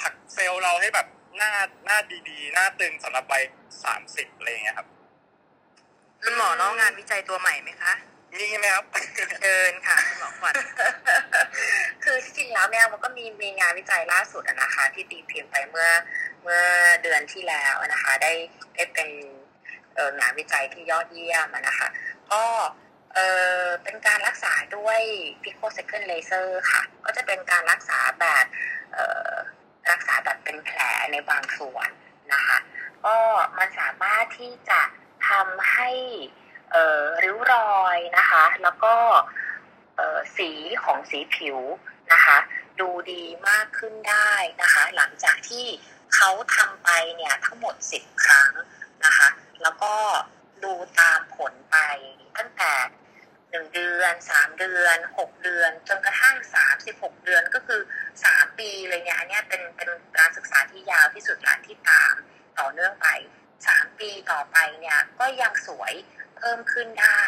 ผลักเซลล์เราให้แบบหน้าหน้าดีๆ หน้าตึงสำหรับวัยสามสิบอะไรอย่างเงี้ยครับคุณหมอน้องงานวิจัยตัวใหม่ไหมคะมีไหมครับเชิญค่ะคุณหมอขวัญคือที่จริงแล้วเนี่ยมันก็มีมีงานวิจัยล่าสุดอะนะคะ ที่ตีพิมพ์ไปเมื่อเมื่อเดือนที่แล้วนะคะ ได้ได้เป็นเอ่อ งานวิจัยที่ยอดเยี่ยมนะคะ ก็เออเป็นการรักษาด้วย pico second laser ค่ะ ก็จะเป็นการรักษาแบบเออรักษาแบบเป็นแผลในบางส่วนนะคะ ก็มันสามารถที่จะทำให้เออริ้วรอยนะคะ แล้วก็เออสีของสีผิวนะคะ ดูดีมากขึ้นได้นะคะ หลังจากที่เขาทำไปเนี่ยทั้งหมด 10 ครั้งนะคะ แล้วก็ดูตามผลไปตั้งแต่1เดือน3เดือน6เดือน จนกระทั่ง36เดือนก็คือ3ปีเลยเนี่ยอันเนี้ยเป็นเป็นการศึกษาที่ยาวที่สุดละที่ตามต่อเนื่องไป3ปีต่อไปเนี่ยก็ยังสวยเพิ่มขึ้นได้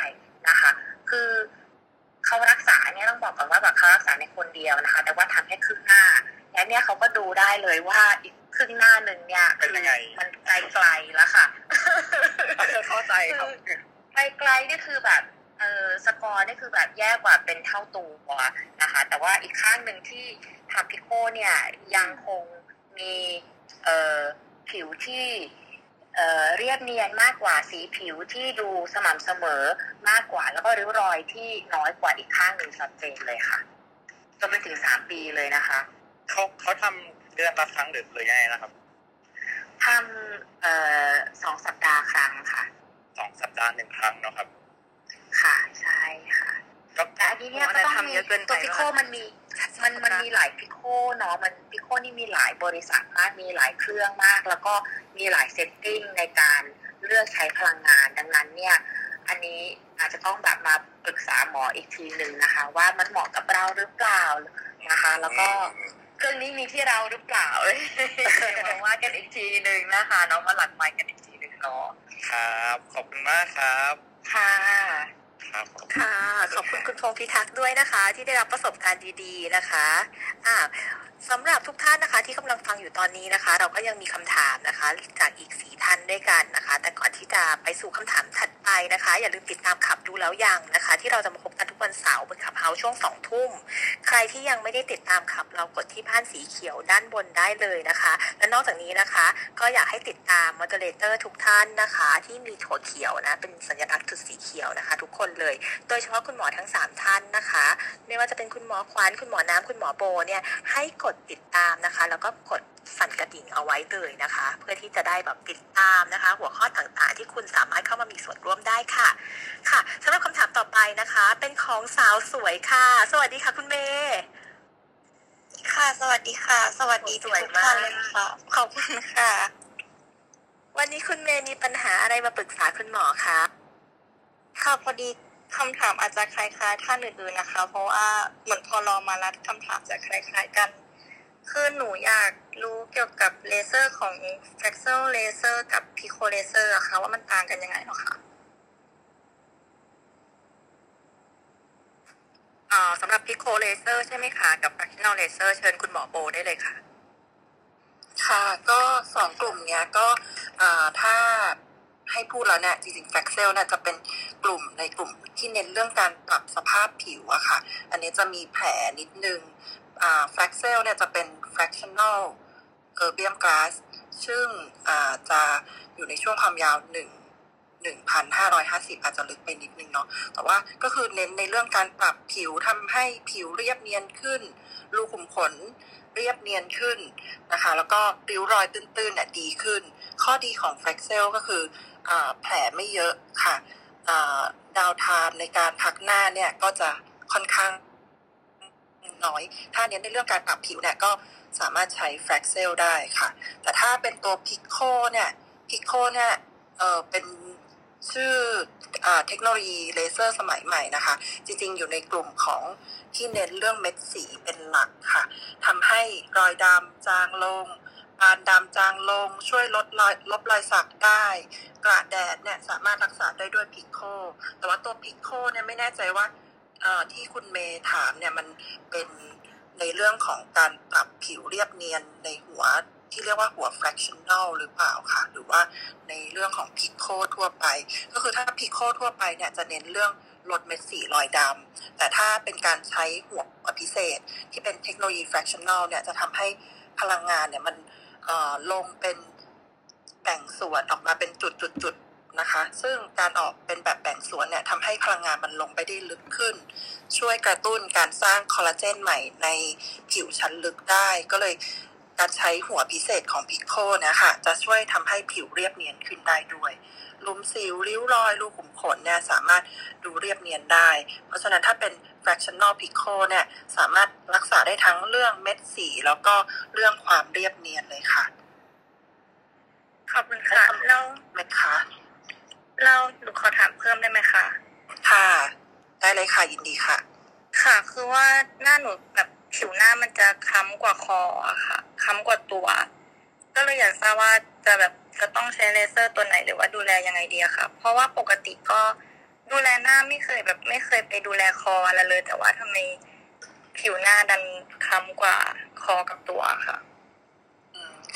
นะคะ คือเขารักษาเนี่ยต้องบอกก่อนว่าแบบเขารักษาในคนเดียวนะคะ แต่ว่าทำแค่ครึ่งหน้าแล้วเนี่ยเขาก็ดูได้เลยว่าอีก ครึ่งหน้าหนึ่งเนี่ยเป็นยังไง มันไกลๆแล้วค่ะเข้าใจครับไกลๆนี่คือแบบเออสกอร์นี่คือแบบแย่กว่าเป็นเท่าตัวนะคะ แต่ว่าอีกข้างหนึ่งที่ทำพิโคเนี่ยยังคงมีเอ่อผิวที่เอ่อเรียบเนียนมากกว่าสีผิวที่ดูสม่ำเสมอมากกว่า แล้วก็ริ้วรอยที่น้อยกว่าอีกข้างหนึ่งชัดเจนเลยค่ะจนไปถึงสามปีเลยนะคะเขาเขาทำ เดือนละครั้งหรือหรือยังไงนะครับทำเอ่อสองสัปดาห์ครั้งค่ะ สองสัปดาห์หนึ่งครั้งเนาะครับ ค่ะใช่ค่ะก็แต่อันนี้เนี่ยก็ต้องมีตัว Pico มันมีมันมันมีหลาย Pico เนาะมัน Pico นี่มีหลายบริษัทมากมีหลายเครื่องมาก แล้วก็มีหลาย setting ในการเลือกใช้พลังงานดังนั้นเนี่ย อันนี้อาจจะต้องแบบมาปรึกษาหมออีกทีหนึ่งนะคะ ว่ามันเหมาะกับเราหรือเปล่านะคะ แล้วก็ เครื่องนี้มีที่เราหรือเปล่าเอ้ยมาว่ากันอีกทีหนึ่งนะคะเนาะมาหลักไม้กันอีกทีหนึ่งเนาะครับ ขอบคุณมากครับ ค่ะ ครับค่ะ ขอบคุณคุณพงพิทักษ์ด้วยนะคะ ที่ได้รับประสบการณ์ดีๆนะคะอ่าสำหรับทุกท่านนะคะที่กำลังฟังอยู่ตอนนี้นะคะ เราก็ยังมีคำถามนะคะ จากอีกสีท่านด้วยกันนะคะ แต่ก่อนที่จะไปสู่คำถามถัดไปนะคะ อย่าลืมติดตามขับดูแล้วยังนะคะ ที่เราจะมาพบกันทุกวันเสาร์บนขับเฮาช่วงสองทุ่มใครที่ยังไม่ได้ติดตามขับเรากดที่บ้านสีเขียวด้านบนได้เลยนะคะ และนอกจากนี้นะคะ ก็อยากให้ติดตาม moderator ทุกท่านนะคะ ที่มีถั่วเขียวนะเป็นสัญลักษณ์จุดสีเขียวนะคะ ทุกคนเลย โดยเฉพาะคุณหมอทั้ง 3 ท่านนะคะ ไม่ว่าจะเป็นคุณหมอขวัญคุณหมอน้ำคุณหมอโบเนี่ยให้กดติดตามนะคะ แล้วก็กดสั่นกระดิ่งเอาไว้เลยนะคะ เพื่อที่จะได้แบบติดตามนะคะ หัวข้อต่างๆ ที่คุณสามารถเข้ามามีส่วนร่วมได้ค่ะ ค่ะสำหรับคำถามต่อไปนะคะ เป็นของสาวสวยค่ะ สวัสดีค่ะคุณเมย์ค่ะ สวัสดีค่ะ สวัสดีสทุวยกมากท่านเลยค่ะขอบคุณค่ะ วันนี้คุณเมย์มีปัญหาอะไรมาปรึกษาคุณหมอคะค่ะพอดี คำถามอาจจะคล้ายๆท่านอื่นๆนะคะ เพราะว่าเหมือนพอรอมารัดคำถามจะคล้ายๆกันคือหนูอยากรู้เกี่ยวกับเลเซอร์ของ f r a x e l laser กับ pico laser อะค่ะว่ามันต่างกันยังไงเหรอคะอ่าสำหรับ pico laser ใช่ไหมคะกับ fractional laser เชิญคุณหมอโบได้เลยค่ะ ค่ะ ก็สองกลุ่มเนี้ยก็อ่าถ้า ให้พูดแล้วเนี่ยจริงๆแฟกเซลเนี่ยจะเป็นกลุ่มในกลุ่มที่เน้นเรื่องการปรับสภาพผิวอะค่ะ อันนี้จะมีแผลนิดนึงอ่าแฟกเซลเนี่ยจะเป็น fractional erbium glass ซึ่งอ่าจะอยู่ในช่วงความยาวหนึ่ง1,550 อาจจะลึกไปนิดนึงเนาะ แต่ว่าก็คือเน้นในเรื่องการปรับผิวทำให้ผิวเรียบเนียนขึ้น รูขุมขนเรียบเนียนขึ้นนะคะ แล้วก็ริ้วรอยตื้นๆเนี่ยดีขึ้น ข้อดีของแฟกเซลก็คือ แผลไม่เยอะค่ะดาวไทม์ในการพักหน้าเนี่ยก็จะค่อนข้างน้อย ถ้าเน้นในเรื่องการปรับผิวเนี่ยก็สามารถใช้แฟกเซลได้ค่ะ แต่ถ้าเป็นตัว Pico เนี่ย Pico เนี่ยเออเป็นชื่ออเทคโนโลยีเลเซอร์สมัยใหม่นะคะ จริงๆ อยู่ในกลุ่มของที่เน้นเรื่องเม็ดสีเป็นหลักค่ะทำให้รอยดำจางลง ปานดำจางลง ช่วยลดรอยลบรอยสักได้ กระแดดเนี่ยสามารถรักษาได้ด้วย Pico แต่ว่าตัว Pico เนี่ยไม่แน่ใจว่าที่คุณเมย์ถามเนี่ยมันเป็นในเรื่องของการปรับผิวเรียบเนียนในหัวที่เรียกว่าหัว fractional หรือเปล่าค่ะ หรือว่าในเรื่องของพิกโคทั่วไป ก็คือถ้าพิกโคทั่วไปเนี่ยจะเน้นเรื่องลดเม็ดสีรอยดำ แต่ถ้าเป็นการใช้หัวพิเศษ ที่เป็นเทคโนโลยี fractional เนี่ยจะทำให้พลังงานเนี่ยมัน ลงเป็นแบ่งส่วนออกมาเป็นจุดๆๆนะคะ ซึ่งการออกเป็นแบบแบ่งส่วนเนี่ยทำให้พลังงานมันลงไปได้ลึกขึ้น ช่วยกระตุ้นการสร้างคอลลาเจนใหม่ในผิวชั้นลึกได้ ก็เลยการใช้หัวพิเศษของพิกโคนะคะจะช่วยทำให้ผิวเรียบเนียนขึ้นได้ด้วย ลุมสิวริ้วรอยรูขุมขนเนี่ยสามารถดูเรียบเนียนได้ เพราะฉะนั้นถ้าเป็น fractional pico เนี่ยสามารถรักษาได้ทั้งเรื่องเม็ดสี แล้วก็เรื่องความเรียบเนียนเลยค่ะ ขอบคุณค่ะแล้วไหมคะเราหนูขอถามเพิ่มได้ไหมคะค่ะ ได้เลยค่ะยินดีค่ะ ค่ะ คือว่าหน้าหนูแบบผิวหน้ามันจะค้ำกว่าคออะค่ะค้ำกว่าตัว ก็เลยอยากทราบว่าจะแบบ จะต้องใช้เลเซอร์ตัวไหนหรือว่าดูแลยังไงดีอะค่ะเพราะว่าปกติก็ดูแลหน้าไม่เคยแบบไม่เคยไปดูแลคออะไรเลย แต่ว่าทำไมผิวหน้าดันค้ำกว่าคอกับตัวค่ะ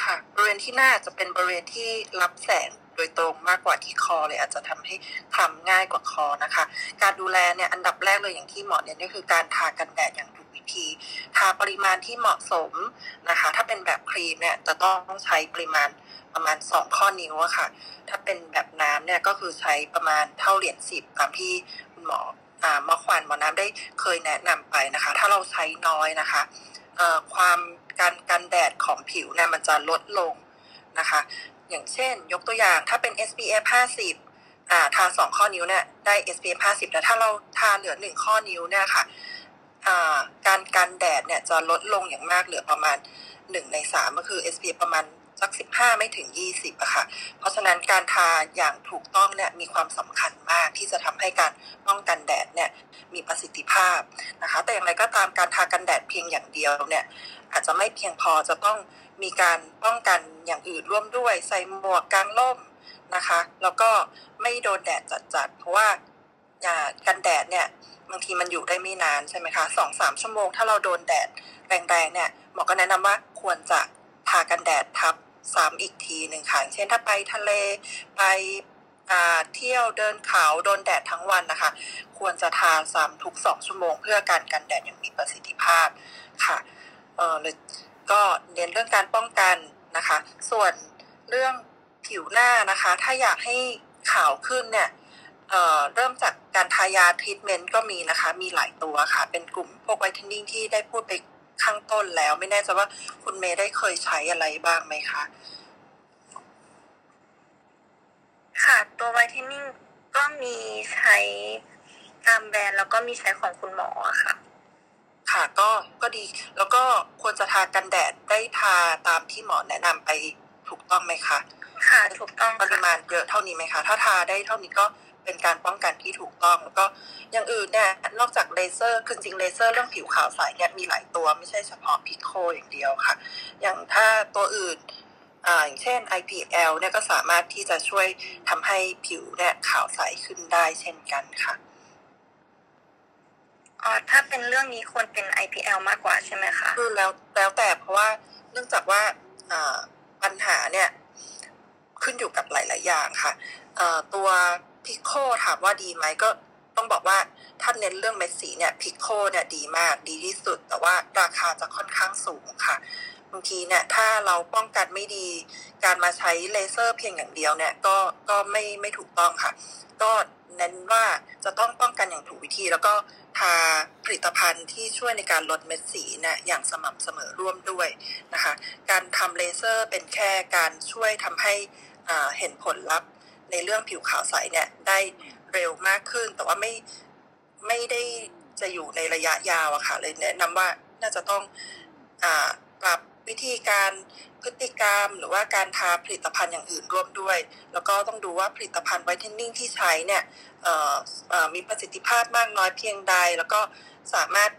ค่ะบริเวณที่หน้าจะเป็นบริเวณที่รับแสงโดยตรงมากกว่าที่คอเลยอาจจะทำให้คล้ำง่ายกว่าคอนะคะ การดูแลเนี่ยอันดับแรกเลยอย่างที่หมอเนี่ยนี่คือการทากันแดดอย่างถูกวิธีทาปริมาณที่เหมาะสมนะคะ ถ้าเป็นแบบครีมเนี่ยจะต้องใช้ปริมาณ ประมาณสองข้อนิ้วอะค่ะ ถ้าเป็นแบบน้ำเนี่ยก็คือใช้ประมาณเท่าเหรียญสิบตามที่คุณหมออ่าหมอควันหมอน้ำได้เคยแนะนำไปนะคะ ถ้าเราใช้น้อยนะคะความการกันแดดของผิวเนี่ยมันจะลดลงนะคะ อย่างเช่น ยกตัวอย่างถ้าเป็น SPF 50อ่าทาสองข้อนิ้วเนี่ยได้ SPF 50แต่ถ้าเราทาเหลือหนึ่งข้อนิ้วเนี่ยค่ะการกันแดดเนี่ยจะลดลงอย่างมากเหลือประมาณหนึ่งในสามก็คือ SPF ประมาณ สักสิบห้าไม่ถึงยี่สิบอะค่ะ เพราะฉะนั้นการทาอย่างถูกต้องเนี่ยมีความสำคัญมากที่จะทำให้การป้องกันแดดเนี่ยมีประสิทธิภาพนะคะ แต่อย่างไรก็ตามการทากันแดดเพียงอย่างเดียวเนี่ยอาจจะไม่เพียงพอจะต้องมีการป้องกันอย่างอื่นร่วมด้วย ใส่หมวกกางร่มนะคะ แล้วก็ไม่โดนแดดจัดๆเพราะว่ากันแดดเนี่ยบางทีมันอยู่ได้ไม่นานใช่ไหมคะสองสามชั่วโมง ถ้าเราโดนแดดแรงๆเนี่ยหมอก็แนะนำว่าควรจะทากันแดดทับ ซ้ำอีกทีหนึ่งค่ะ เช่นถ้าไปทะเลไปเที่ยวเดินเขาโดนแดดทั้งวันนะคะ ควรจะทาซ้ำทุกสองชั่วโมง เพื่อการกันแดดอย่างมีประสิทธิภาพค่ะเออก็เน้นเรื่องการป้องกันนะคะ ส่วนเรื่องผิวหน้านะคะ ถ้าอยากให้ขาวขึ้นเนี่ยเเริ่มจากการทายาทรีทเมนต์ก็มีนะคะ มีหลายตัวค่ะ เป็นกลุ่มพวกไวท์เทนนิ่งที่ได้พูดไป ข้างต้นแล้ว ไม่แน่ใจว่าคุณเมย์ได้เคยใช้อะไรบ้างไหมคะ ค่ะ ตัว whitening ก็มีใช้ตามแบรนด์แล้วก็มีใช้ของคุณหมอค่ะ ค่ะ ก็ก็ดี แล้วก็ควรจะทากันแดดได้ทาตามที่หมอแนะนำไปถูกต้องไหมคะ ค่ะ ถูกต้องปริมาณเยอะเท่านี้ไหมคะ ถ้าทาได้เท่านี้ก็ เป็นการป้องกันที่ถูกต้องแล้วก็อย่างอื่นเนี่ยนอกจากเลเซอร์คือจริงเลเซอร์เรื่องผิวขาวใสเนี่ยมีหลายตัวไม่ใช่เฉพาะ Pico อย่างเดียวค่ะ อย่างถ้าตัวอื่นอย่างเช่น IPL เนี่ยก็สามารถที่จะช่วยทำให้ผิวเนี่ยขาวใสขึ้นได้เช่นกันค่ะอ๋อถ้าเป็นเรื่องนี้ควรเป็น IPL มากกว่าใช่ไหมคะคือแล้วแล้วแต่เพราะว่าเนื่องจากว่าปัญหาเนี่ยขึ้นอยู่กับหลาย ๆ อย่างค่ะตัว พิโคถามว่าดีไหมก็ต้องบอกว่าถ้าเน้นเรื่องเม็ดสีเนี่ยพิโคเนี่ยดีมากดีที่สุด แต่ว่าราคาจะค่อนข้างสูงค่ะบางทีเนี่ยถ้าเราป้องกันไม่ดี การมาใช้เลเซอร์เพียงอย่างเดียวเนี่ยก็ก็ไม่ไม่ถูกต้องค่ะ ก็เน้นว่าจะต้องป้องกันอย่างถูกวิธี แล้วก็ทาผลิตภัณฑ์ที่ช่วยในการลดเม็ดสีเนี่ยอย่างสม่ำเสมอร่วมด้วยนะคะ การทำเลเซอร์เป็นแค่การช่วยทำให้เห็นผลลัพธ์ ในเรื่องผิวขาวใสเนี่ยได้เร็วมากขึ้น แต่ว่าไม่ไม่ได้จะอยู่ในระยะยาวอะค่ะเลยแนะนำว่าน่าจะต้องอปรับวิธีการพฤติกรรม หรือว่าการทาผลิตภัณฑ์อย่างอื่นร่วมด้วย แล้วก็ต้องดูว่าผลิตภัณฑ์ไวท์เทนนิ่งที่ใช้เนี่ยมีประสิทธิภาพมากน้อยเพียงใด แล้วก็สามารถ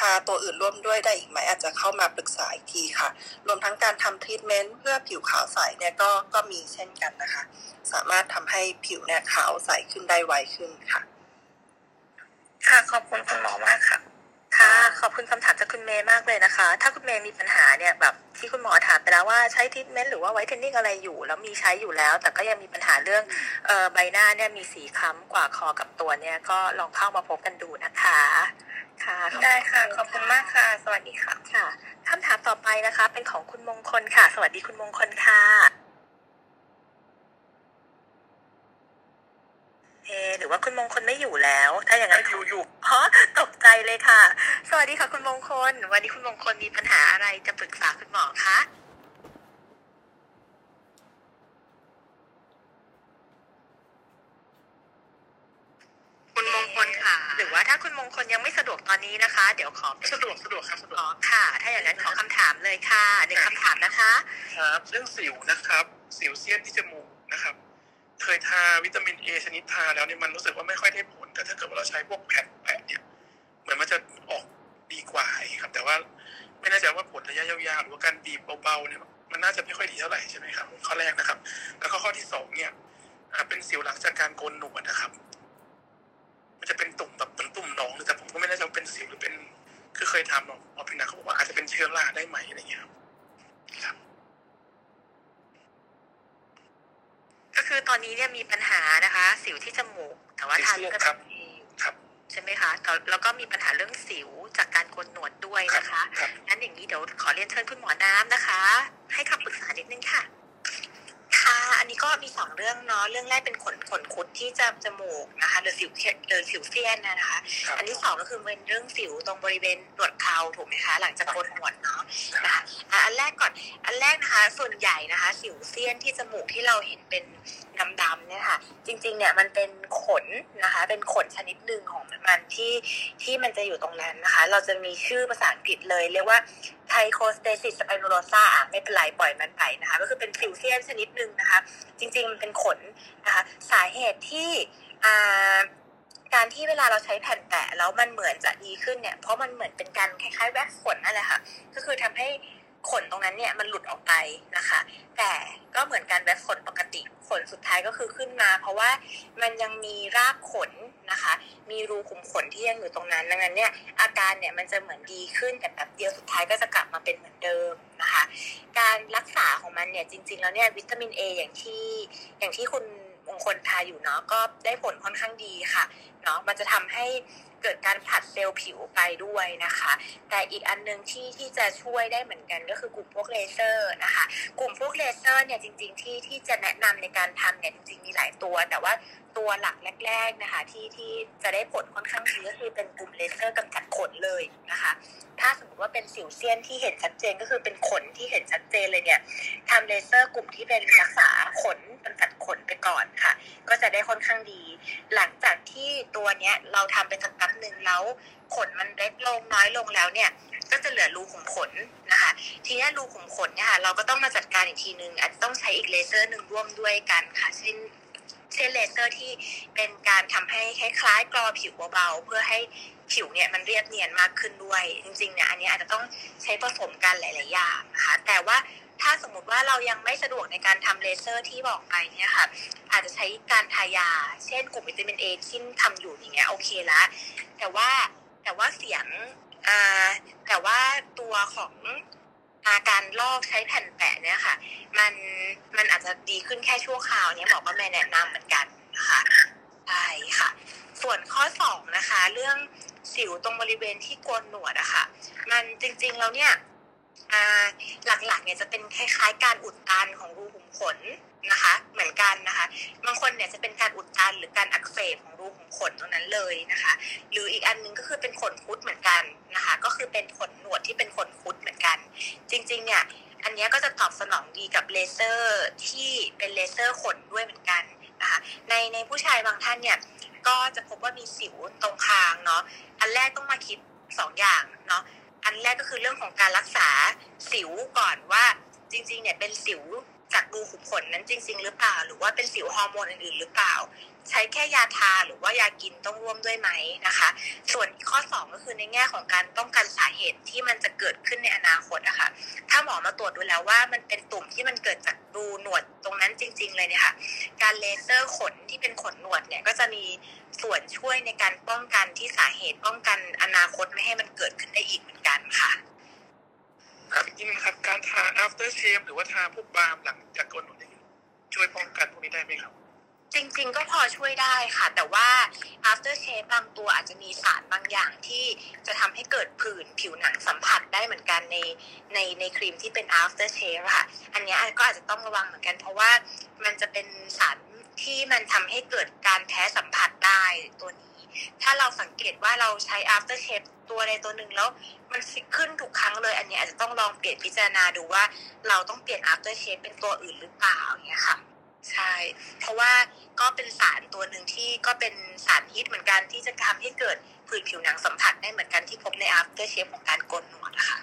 พาตัวอื่นร่วมด้วยได้อีกไหมอาจจะเข้ามาปรึกษาอีกทีค่ะ รวมทั้งการทำทรีทเมนต์เพื่อผิวขาวใสเนี่ยก็ก็มีเช่นกันนะคะ สามารถทำให้ผิวเนี่ยขาวใสขึ้นได้ไวขึ้นค่ะ ค่ะขอบคุณคุณหมอมากค่ะ ค่ะขอบคุณคำถามจากคุณเมย์มากเลยนะคะ ถ้าคุณเมย์มีปัญหาเนี่ยแบบที่คุณหมอถามไปแล้วว่าใช้ทิทเมนต์หรือว่าไวท์เทนนิ่งอะไรอยู่ แล้วมีใช้อยู่แล้ว แต่ก็ยังมีปัญหาเรื่องเออใบหน้าเนี่ยมีสีคล้ำกว่าคอกับตัวเนี่ยก็ลองเข้ามาพบกันดูนะคะ ค่ะได้ค่ะขอบคุณมากค่ะ สวัสดีค่ะค่ะคำถามต่อไปนะคะ เป็นของคุณมงคลค่ะ สวัสดีคุณมงคลค่ะ หรือว่าคุณมงคลไม่อยู่แล้ว ถ้าอย่างนั้นอยู่อยู่ฮะตกใจเลยค่ะ สวัสดีค่ะคุณมงคล วันนี้คุณมงคลมีปัญหาอะไรจะปรึกษาคุณหมอคะคุณมงคลค่ะ หรือว่าถ้าคุณมงคลยังไม่สะดวกตอนนี้นะคะ เดี๋ยวขอสะดวกสะดวกครับสะดวกค่ะ ถ้าอย่างนั้นขอคำถามเลยค่ะในคำถามนะคะ ครับเรื่องสิวนะครับ สิวเซียนที่จมูกนะครับ เคยทาวิตามินเอชนิดทาแล้วเนี่ยมันรู้สึกว่าไม่ค่อยได้ผล แต่ถ้าเกิดว่าเราใช้พวกแผ่นแปะเนี่ยเหมือนมันจะออกดีกว่าครับ แต่ว่าไม่แน่ใจว่าผลระยะยาวๆหรือว่าการบีบเบาๆเนี่ยมันน่าจะไม่ค่อยดีเท่าไหร่ใช่ไหมครับ ข้อแรกนะครับ แล้วก็ข้อที่สองเนี่ยเป็นสิวหลังจากการโกนหนวดนะครับ มันจะเป็นตุ่มแบบเหมือนตุ่มหนองแต่ผมก็ไม่แน่ใจว่าเป็นสิวหรือเป็น คือเคยทำหรอหมอพินาเขาบอกว่าอาจจะเป็นเชื้อราได้ไหมอะไรเงี้ยครับ ก็คือตอนนี้เนี่ยมีปัญหานะคะ สิวที่จมูก แต่ว่าทานก็ครับใช่ไหมคะ แล้วก็มีปัญหาเรื่องสิวจากการโกนหนวดด้วยนะคะงั้นอย่างนี้เดี๋ยวขอเรียนเชิญคุณหมอน้ำนะคะ ให้คำปรึกษานิดนึงค่ะค่ะ อันนี้ก็มีสองเรื่องเนาะเรื่องแรกเป็นขนขนคุดที่จะจมูกนะคะหรือสิวหรือสิวเซียนนะคะ อันที่สองก็คือเป็นเรื่องสิวตรงบริเวณหนวดเคราถูกไหมคะหลังจากโกนหนวดเนาะนะคะอันแรกก่อนอันแรกนะคะส่วนใหญ่นะคะ สิวเสี้ยนที่จมูกที่เราเห็นเป็นดำๆเนี่ยค่ะ จริงๆเนี่ยมันเป็นขนนะคะ เป็นขนชนิดหนึ่งของมันที่ที่มันจะอยู่ตรงนั้นนะคะ เราจะมีชื่อภาษาอังกฤษเลยเรียกว่า trichostasis spinulosa อะไม่เป็นไรปล่อยมันไปนะคะ ก็คือเป็นสิวเสี้ยนชนิดหนึ่งนะคะ จริงๆมันเป็นขนนะคะ สาเหตุที่การที่เวลาเราใช้แผ่นแปะแล้วมันเหมือนจะดีขึ้นเนี่ย เพราะมันเหมือนเป็นการคล้ายๆ แว็กขนนั่นแหละค่ะ ก็คือทำให้ขนตรงนั้นเนี่ยมันหลุดออกไปนะคะ แต่ก็เหมือนการแว็กขนปกติขนสุดท้ายก็คือขึ้นมา เพราะว่ามันยังมีรากขน นะคะ มีรูขุมขนที่ยังอยู่ตรงนั้นดังนั้นเนี่ยอาการเนี่ยมันจะเหมือนดีขึ้นแต่แบบเดียวสุดท้ายก็จะกลับมาเป็นเหมือนเดิมนะคะ การรักษาของมันเนี่ยจริง ๆ แล้วเนี่ยวิตามิน A อย่างที่อย่างที่คุณมงคลทาอยู่เนาะก็ได้ผลค่อนข้างดีค่ะเนาะมันจะทำให้เกิดการผัดเซลล์ผิวไปด้วยนะคะ แต่อีกอันนึงที่ที่จะช่วยได้เหมือนกันก็คือกลุ่มพวกเลเซอร์นะคะ กลุ่มพวกเลเซอร์เนี่ยจริง ๆ ที่ที่จะแนะนำในการทำเนี่ยจริงๆมีหลายตัว แต่ว่าตัวหลักแรก ๆนะคะที่ที่จะได้ผลค่อนข้างดีก็คือเป็นกลุ่มเลเซอร์กำจัดขนเลยนะคะ ถ้าสมมติว่าเป็นสิวเสี้ยนที่เห็นชัดเจนก็คือเป็นขนที่เห็นชัดเจนเลยเนี่ยทำเลเซอร์กลุ่มที่เป็นรักษาขนกำจัดขนไปก่อนค่ะ ก็จะได้ค่อนข้างดี หลังจากที่ตัวเนี้ยเราทำไปสักแป๊บหนึ่งแล้วขนมันเล็กลงน้อยลงแล้วเนี่ยก็จะเหลือรูขุมขนนะคะ ทีนี้รูขุมขนเนี่ยค่ะเราก็ต้องมาจัดการอีกทีนึงอาจจะต้องใช้อีกเลเซอร์หนึ่งร่วมด้วยกันค่ะ เช่น เช่นเลเซอร์ที่เป็นการทำให้คล้ายๆกรอผิวเบาๆ เพื่อให้ผิวเนี่ยมันเรียบเนียนมากขึ้นด้วย จริงๆเนี่ยอันนี้อาจจะต้องใช้ผสมกันหลายๆอย่างนะคะแต่ว่าถ้าสมมติว่าเรายังไม่สะดวกในการทำเลเซอร์ที่บอกไปเนี่ยค่ะ อาจจะใช้การทายา เช่นกลุ่มวิตามินเอที่ทำอยู่อย่างเงี้ยโอเคละแต่ว่าแต่ว่าเสียงแต่ว่าตัวของ การลอกใช้แผ่นแปะเนี่ยค่ะ มันมันอาจจะดีขึ้นแค่ชั่วคราวเนี่ยหมอก็ไม่แนะนำเหมือนกันนะคะใช่ค่ะ ส่วนข้อสองนะคะ เรื่องสิวตรงบริเวณที่โกนหนวดอะค่ะ มันจริงๆแล้วเนี่ย หลักๆเนี่ยจะเป็นคล้ายๆ การอุดตันของรูขุมขนนะคะ เหมือนกันนะคะ บางคนเนี่ยจะเป็นการอุดตันหรือการอักเสบของรูขุมขนตรงนั้นเลยนะคะ หรืออีกอันหนึงก็คือเป็นขนคุดเหมือนกันนะคะ ก็คือเป็นขนหนวดที่เป็นขนคุดเหมือนกัน จริงๆ เนี่ยอันนี้ก็จะตอบสนองดีกับเลเซอร์ที่เป็นเลเซอร์ขนด้วยเหมือนกันนะคะ ในในผู้ชายบางท่านเนี่ยก็จะพบว่ามีสิวตรงคางเนาะ อันแรกต้องมาคิดสองอย่างเนาะ อันแรกก็คือเรื่องของการรักษาสิวก่อนว่าจริงๆเนี่ยเป็นสิว จากรูขุมขนนั้นจริง ๆ หรือเปล่า หรือว่าเป็นสิวฮอร์โมนอื่นๆหรือเปล่า ใช้แค่ยาทาหรือว่ายากินต้องร่วมด้วยไหมนะคะ ส่วนข้อสองก็คือในแง่ของการป้องกันสาเหตุที่มันจะเกิดขึ้นในอนาคตนะคะถ้าหมอมาตรวจดูแล้วว่ามันเป็นตุ่มที่มันเกิดจากรูหนวดตรงนั้นจริง ๆ เลยเนี่ยค่ะการเลเซอร์ขนที่เป็นขนหนวดเนี่ยก็จะมีส่วนช่วยในการป้องกันที่สาเหตุป้องกันอนาคตไม่ให้มันเกิดขึ้นได้อีกเหมือนกันค่ะ ครับจริงครับการทา after shave หรือว่าทาพวกบาล์มหลังจากโกนหนวดเนี่ยช่วยป้องกันพวกนี้ได้ไหมครับ จริง ๆ ก็พอช่วยได้ค่ะ แต่ว่า after shave บางตัวอาจจะมีสารบางอย่างที่จะทำให้เกิดผื่นผิวหนังสัมผัสได้เหมือนกันในในในครีมที่เป็น after shave ค่ะ อันนี้ก็อาจจะต้องระวังเหมือนกัน เพราะว่ามันจะเป็นสารที่มันทำให้เกิดการแพ้สัมผัสได้ตัวนี้ ถ้าเราสังเกตว่าเราใช้ after shave ตัวใดตัวหนึ่งแล้ว มันขึ้นทุกครั้งเลย อันนี้อาจจะต้องลองเปลี่ยนพิจารณาดูว่า เราต้องเปลี่ยน after shave เป็นตัวอื่นหรือเปล่าอย่างเงี้ยค่ะ ใช่ เพราะว่าก็เป็นสารตัวหนึ่งที่ก็เป็นสารฮิตเหมือนกันที่จะทำให้เกิดผื่นผิวหนังสัมผัสได้เหมือนกันที่พบใน after shave ของการโกนหนวดอะค่ะ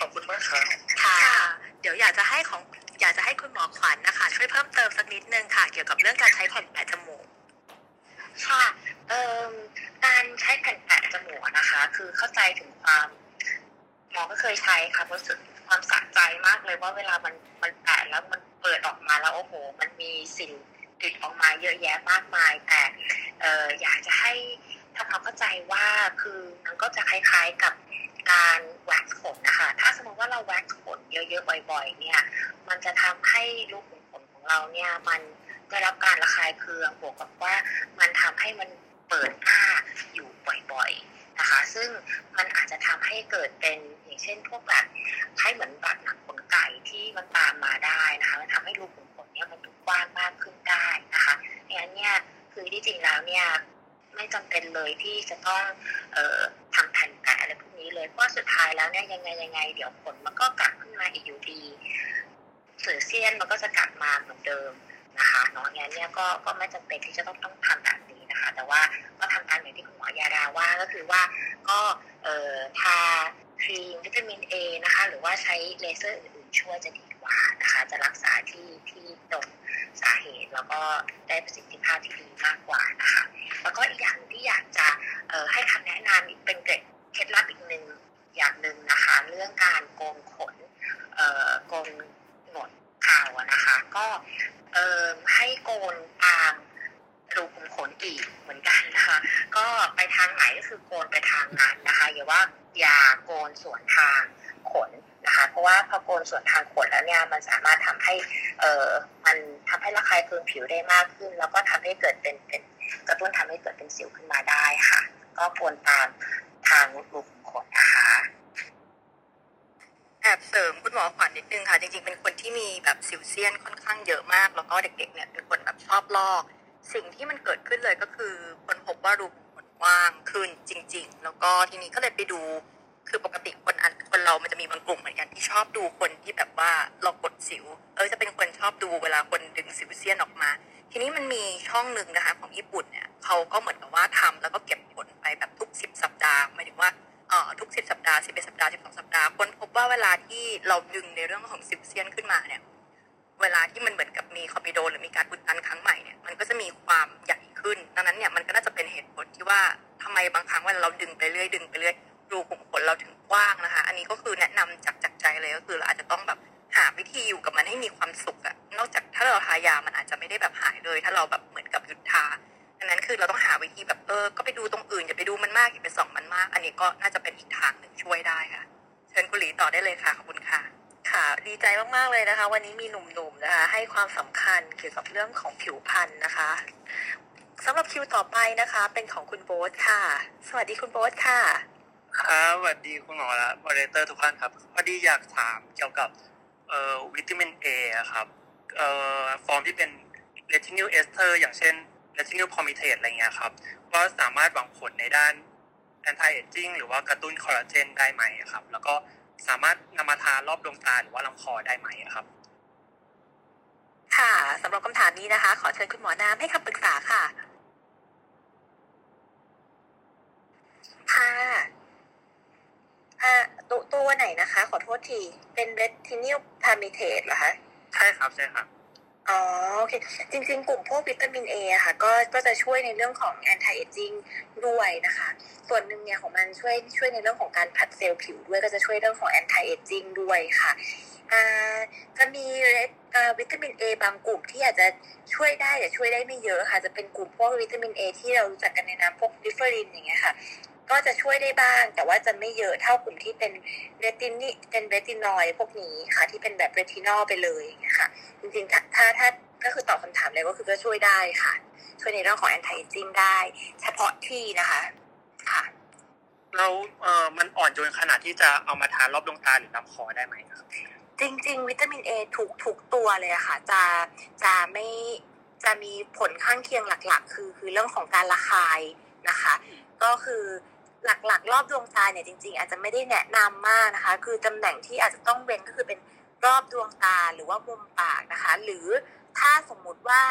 ขอบคุณมากครับค่ะ เดี๋ยวอยากจะให้ของอยากจะให้คุณหมอขวัญนะคะ ช่วยเพิ่มเติมสักนิดนึงค่ะ เกี่ยวกับเรื่องการใช้แผ่นแปะจมูก ค่ะเอ่อการใช้แผ่นแปะจมูกนะคะ คือเข้าใจถึงความหมอก็เคยใช้ค่ะรู้สึกความสะใจมากเลยว่าเวลามันมันแปะแล้วมันเปิดออกมาแล้วโอ้โห มันมีสิ่งติดออกมาเยอะแยะมากมาย แต่เอ่ออยากจะให้ทำความเข้าใจว่าคือมันก็จะคล้ายๆกับการแว็กซ์ขนนะคะ ถ้าสมมติว่าเราแว็กซ์ขนเยอะๆบ่อย ๆ เนี่ย มันจะทำให้รูขุมขนของเราเนี่ยมัน ได้รับการระคายเคืองบวกกับว่ามันทำให้มันเปิดหน้าอยู่บ่อยๆนะคะ ซึ่งมันอาจจะทำให้เกิดเป็นอย่างเช่นพวกแบบให้เหมือนแบบหนังขนไก่ที่มันตามมาได้นะคะมันทำให้รูขุมขนเนี่ยมันดูกว้างมากขึ้นได้นะคะงั้นเนี่ยคือที่จริงแล้วเนี่ยไม่จำเป็นเลยที่จะต้องเอ่อทำแผ่นแปะอะไรพวกนี้เลยเพราะสุดท้ายแล้วเนี่ยยังไงยังไง เดี๋ยวขนมันก็กลับขึ้นมาอีกอยู่ดีเสือเซียนมันก็จะกลับมาเหมือนเดิม นะคะเนาะงั้นเนี่ยก็ก็ไม่จำเป็นที่จะต้องต้องทำแบบนี้นะคะ แต่ว่าก็ทำตามอย่างที่คุณหมอยาดาว่าก็คือว่าก็เอ่อทาครีมวิตามินเอนะคะ หรือว่าใช้เลเซอร์อื่นๆช่วยจะดีกว่านะคะ จะรักษาที่ที่ตรงสาเหตุแล้วก็ได้ประสิทธิภาพที่ดีมากกว่านะคะ แล้วก็อีกอย่างที่อยากจะเอ่อให้คำแนะนำอีกเป็นเกร็ดเคล็ดลับอีกหนึ่งอย่างหนึ่งนะคะ เรื่องการโกนขนเอ่อโกนหนวดข่าวอะนะคะ ก็เอ่อให้โกนตามรูขุมขนอีกเหมือนกันนะคะ ก็ไปทางไหนก็คือโกนไปทางนั้นนะคะอย่าว่าอย่าโกนสวนทางขนนะคะ เพราะว่าพอโกน ส่วนทางขนแล้วเนี่ยมันสามารถทำให้เอ่อมันทำให้ระคายเคืองผิวได้มากขึ้น แล้วก็ทำให้เกิดเป็นเป็นกระตุ้นทำให้เกิดเป็นสิวขึ้นมาได้ค่ะ ก็ควรตามทางรูขุมขนนะคะแอบเสริมคุณหมอขวัญนิดนึงค่ะ จริงๆ เป็นคนที่มีแบบสิวเซียนค่อนข้างเยอะมาก แล้วก็เด็กๆเนี่ยเป็นคนแบบชอบลอก สิ่งที่มันเกิดขึ้นเลยก็คือคนพบว่ารูขุมขนกว้างขึ้นจริง ๆ แล้วก็ทีนี้ก็เลยไปดู ชอบดูคนที่แบบว่าเรากดสิว เออจะเป็นคนชอบดูเวลาคนดึงสิวเซียนออกมา ทีนี้มันมีช่องหนึ่งนะคะของญี่ปุ่นเนี่ยเขาก็เหมือนกับว่าทำแล้วก็เก็บผลไปแบบทุกสิบสัปดาห์หมายถึงว่าเอ่อทุกสิบสัปดาห์สิบเอ็ดสัปดาห์สิบสองสัปดาห์คนพบว่าเวลาที่เราดึงในเรื่องของสิวเซียนขึ้นมาเนี่ยเวลาที่มันเหมือนกับมีคอปิโดหรือมีการอุดตันครั้งใหม่เนี่ยมันก็จะมีความใหญ่ขึ้น ดังนั้นเนี่ยมันก็น่าจะเป็นเหตุผลที่ว่าทำไมบางครั้งเวลาเราดึงไปเรื่อยดึงไปเรื่อยรูขุมขนเราถึงกว้างนะคะ อันนี้ก็คือแนะนำจาจาก เลยก็คือเราอาจจะต้องแบบหาวิธีอยู่กับมันให้มีความสุขอะนอกจากถ้าเราทายามันอาจจะไม่ได้แบบหายเลย ถ้าเราแบบเหมือนกับหยุดทาดังนั้นคือเราต้องหาวิธีแบบเออ ก็ไปดูตรงอื่นอย่าไปดูมันมากอย่าไปส่องมันมาก อันนี้ก็น่าจะเป็นอีกทางหนึ่งช่วยได้ค่ะ เชิญคุณหลีต่อได้เลยค่ะขอบคุณค่ะค่ะดีใจมากๆเลยนะคะ วันนี้มีหนุ่มๆนะคะ ให้ความสำคัญเกี่ยวกับเรื่องของผิวพรรณนะคะสำหรับคิวต่อไปนะคะ เป็นของคุณโบ๊ทค่ะ สวัสดีคุณโบ๊ทค่ะ ครับสวัสดีคุณหมอและ moderator ทุกท่านครับ พอดีอยากถามเกี่ยวกับเอ่อวิตามินเอครับเอ่อฟอร์มที่เป็น retinyl ester อย่างเช่น retinyl palmitate อะไรเงี้ยครับว่าสามารถหวังผลในด้าน anti-aging หรือว่ากระตุ้นคอลลาเจนได้ไหมครับ แล้วก็สามารถนำมาทารอบดวงตาหรือว่าลำคอได้ไหมครับ ค่ะสำหรับคำถามนี้นะคะ ขอเชิญคุณหมอน้ำให้คำปรึกษาค่ะค่ะ อ่าตัวตัวไหนนะคะ ขอโทษที เป็น retinal palmitate เหรอคะใช่ครับใช่ครับอ๋อโอเคจริง ๆ กลุ่มพวกวิตามินเอะค่ะ ก็ก็จะช่วยในเรื่องของ anti aging ด้วยนะคะ ส่วนหนึ่งเนี่ยของมันช่วยช่วยในเรื่องของการผัดเซลล์ผิวด้วยก็จะช่วยเรื่องของ anti aging ด้วยค่ะอ่าจะมีอ่าวิตามินเอบางกลุ่มที่อาจจะช่วยได้แต่ช่วยได้ไม่เยอะค่ะ จะเป็นกลุ่มพวกวิตามินเอที่เรารู้จักกันในนามพวกดิฟเฟอรินอย่างเงี้ยค่ะ ก็จะช่วยได้บ้าง แต่ว่าจะไม่เยอะเท่ากลุ่มที่เป็นเรตินนี่เป็นเรตินอยด์พวกนี้ค่ะ ที่เป็นแบบเรตินอลไปเลยอย่างเงี้ยค่ะ จริงๆ ถ้าถ้าถ้าก็คือตอบคำถามเลยก็คือก็ช่วยได้ค่ะ ช่วยในเรื่องของ anti aging ได้ เฉพาะที่นะคะค่ะแล้วเอ่อมันอ่อนโยนขนาดที่จะเอามาทารอบดวงตาหรือลำคอได้ไหมครับ จริง ๆ วิตามินเอทุกทุกตัวเลยอะค่ะ จะจะไม่จะมีผลข้างเคียงหลัก ๆ คือคือเรื่องของการระคายนะคะ ก็คือ หลักๆ รอบดวงตาเนี่ยจริง ๆ อาจจะไม่ได้แนะนำมากนะคะ คือตำแหน่งที่อาจจะต้องเว้นก็คือเป็นรอบดวงตาหรือว่ามุมปากนะคะ หรือถ้าสมมุติว่า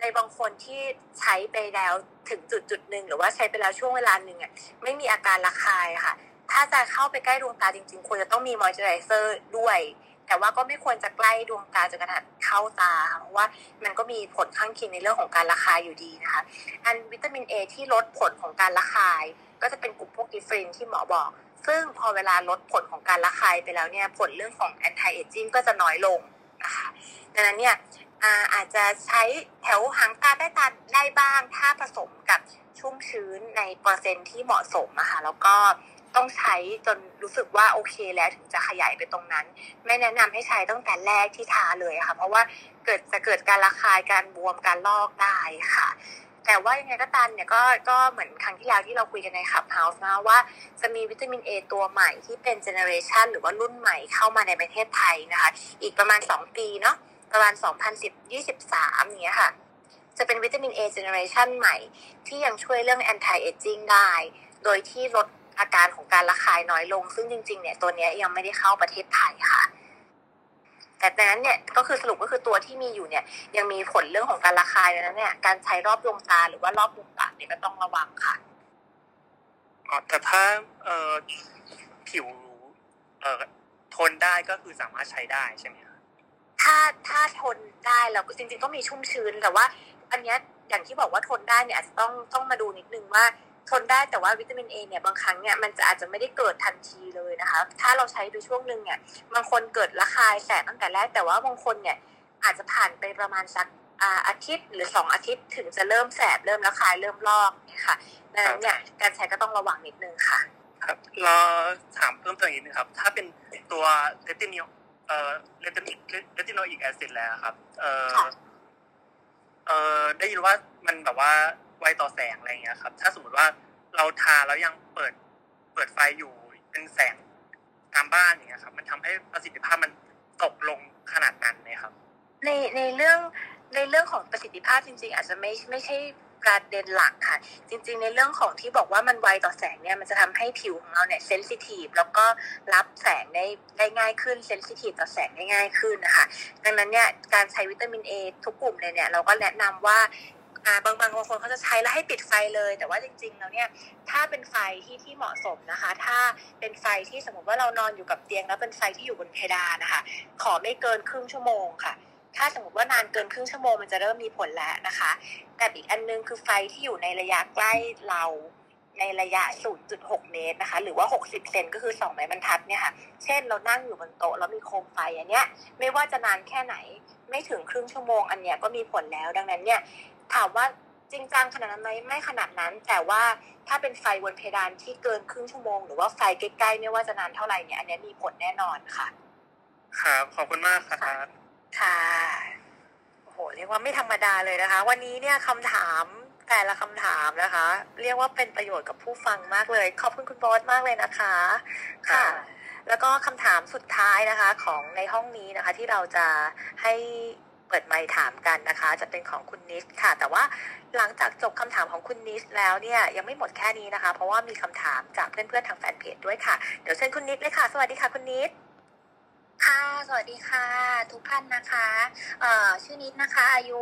ในบางคนที่ใช้ไปแล้วถึงจุดจุดหนึ่งหรือว่าใช้ไปแล้วช่วงเวลาหนึ่งอะไม่มีอาการระคายค่ะ ถ้าจะเข้าไปใกล้ดวงตาจริง ๆ ควรจะต้องมีมอยเจอไรเซอร์ด้วย แต่ว่าก็ไม่ควรจะใกล้ดวงตาจนกระทั่งเข้าตาเพราะว่ามันก็มีผลข้างเคียงในเรื่องของการระคายอยู่ดีนะคะ อันวิตามินเอที่ลดผลของการระคาย ก็จะเป็นกลุ่มพวกกิฟรินที่หมอบอก ซึ่งพอเวลาลดผลของการระคายไปแล้วเนี่ยผลเรื่องของ anti aging ก็จะน้อยลงนะคะดังนั้นเนี่ยอาอาจจะใช้แถวหางตาใต้ตาได้บ้าง ถ้าผสมกับชุ่มชื้นในเปอร์เซ็นต์ที่เหมาะสมอะค่ะแล้วก็ต้องใช้จนรู้สึกว่าโอเคแล้วถึงจะขยายไปตรงนั้น ไม่แนะนำให้ใช้ตั้งแต่แรกที่ทาเลยค่ะ เพราะว่าเกิดจะเกิดการระคายการบวมการลอกได้ค่ะ แต่ว่ายังไงก็ตามเนี่ยก็ก็เหมือนครั้งที่แล้วที่เราคุยกันใน Clubhouse นะว่าจะมีวิตามินเอตัวใหม่ที่เป็น generation หรือว่ารุ่นใหม่เข้ามาในประเทศไทยนะคะ อีกประมาณ 2 ปีเนาะประมาณ 2023อย่างเงี้ยค่ะ จะเป็นวิตามิน A generation ใหม่ ที่ยังช่วยเรื่อง anti aging ได้ โดยที่ลดอาการของการระคายน้อยลง ซึ่งจริงๆเนี่ยตัวนี้ยังไม่ได้เข้าประเทศไทยค่ะ แต่ดังนั้นเนี่ยก็คือสรุปก็คือตัวที่มีอยู่เนี่ย ยังมีผลเรื่องของการระคายดังนั้นเนี่ยการใช้รอบดวงตาหรือว่ารอบดวงปากเนี่ยก็ต้องระวังค่ะอ๋อแต่ถ้าเอ่อผิวเอ่อทนได้ก็คือสามารถใช้ได้ใช่ไหมครับถ้าถ้าทนได้เราก็จริงๆต้องมีชุ่มชื้นแต่ว่า อันเนี้ยอย่างที่บอกว่าทนได้เนี่ยอาจจะต้องต้องมาดูนิดนึงว่า ทนได้แต่ว่าวิตามินเอเนี่ยบางครั้งเนี่ยมันจะอาจจะไม่ได้เกิดทันทีเลยนะคะ ถ้าเราใช้ไปช่วงหนึ่งเนี่ยบางคนเกิดระคายแสบตั้งแต่แรกแต่ว่าบางคนเนี่ยอาจจะผ่านไปประมาณสักอ่าอาทิตย์หรือสองอาทิตย์ถึงจะเริ่มแสบเริ่มระคายเริ่มลอกเนี่ยค่ะดังนั้นเนี่ยการใช้ก็ต้องระวังนิดนึงค่ะ ครับเราถามเพิ่มเติมอีกนึงครับ ถ้าเป็นตัว retinyl เอ่อ retini retinoic acid ล่ะครับ เอ่อเอ่อได้ยินว่ามันแบบว่า ไวต่อแสงอะไรอย่างเงี้ยครับ ถ้าสมมติว่าเราทาแล้วยังเปิดเปิดไฟอยู่เป็นแสงตามบ้านอย่างเงี้ยครับ มันทำให้ประสิทธิภาพมันตกลงขนาดนั้นไหมครับ ในในเรื่องในเรื่องของประสิทธิภาพจริง ๆ อาจจะไม่ไม่ใช่ประเด็นหลักค่ะ จริง ๆ ในเรื่องของที่บอกว่ามันไวต่อแสงเนี่ยมันจะทำให้ผิวของเราเนี่ยเซนซิทีฟแล้วก็รับแสงได้ได้ง่ายขึ้นเซนซิทีฟต่อแสงได้ง่ายขึ้นนะคะดังนั้นเนี่ยการใช้วิตามินเอทุกกลุ่มเลยเนี่ยเราก็แนะนำว่า อ่าบางบางบางคนเขาจะใช้แล้วให้ปิดไฟเลย แต่ว่าจริง ๆ แล้วเนี่ยถ้าเป็นไฟที่ที่เหมาะสมนะคะ ถ้าเป็นไฟที่สมมติว่าเรานอนอยู่กับเตียงแล้วเป็นไฟที่อยู่บนเพดานนะคะ ขอไม่เกินครึ่งชั่วโมงค่ะถ้าสมมติว่านานเกินครึ่งชั่วโมงมันจะเริ่มมีผลแล้วนะคะกับอีกอันนึงคือไฟที่อยู่ในระยะใกล้เราในระยะ 0.6 เมตรนะคะ หรือว่า 60 เซนก็คือ 2 ไม้บรรทัดเนี่ยค่ะ เช่นเรานั่งอยู่บนโต๊ะแล้วมีโคมไฟอันเนี้ย ไม่ว่าจะนานแค่ไหน ไม่ถึงครึ่งชั่วโมงอันเนี้ยก็มีผลแล้ว ดังนั้นเนี่ย ถามว่าจริงจังขนาดนั้นไหมไม่ขนาดนั้น แต่ว่าถ้าเป็นไฟบนเพดานที่เกินครึ่งชั่วโมง หรือว่าไฟใกล้ๆไม่ว่าจะนานเท่าไหร่เนี่ยอันนี้มีผลแน่นอนค่ะครับขอบคุณมากครับค่ะโอ้โหเรียกว่าไม่ธรรมดาเลยนะคะ วันนี้เนี่ยคำถามแต่ละคำถามนะคะ เรียกว่าเป็นประโยชน์กับผู้ฟังมากเลย ขอบคุณคุณบอสมากเลยนะคะ ค่ะ แล้วก็คำถามสุดท้ายนะคะ ของในห้องนี้นะคะ ที่เราจะให้ เปิดไมค์ถามกันนะคะ จะเป็นของคุณนิสค่ะ แต่ว่าหลังจากจบคำถามของคุณนิสแล้วเนี่ยยังไม่หมดแค่นี้นะคะ เพราะว่ามีคำถามจากเพื่อนๆทางแฟนเพจด้วยค่ะ เดี๋ยวเชิญคุณนิสเลยค่ะ สวัสดีค่ะคุณนิสค่ะ สวัสดีค่ะ ทุกท่านนะคะ เอ่อ ชื่อนิดนะคะ อายุ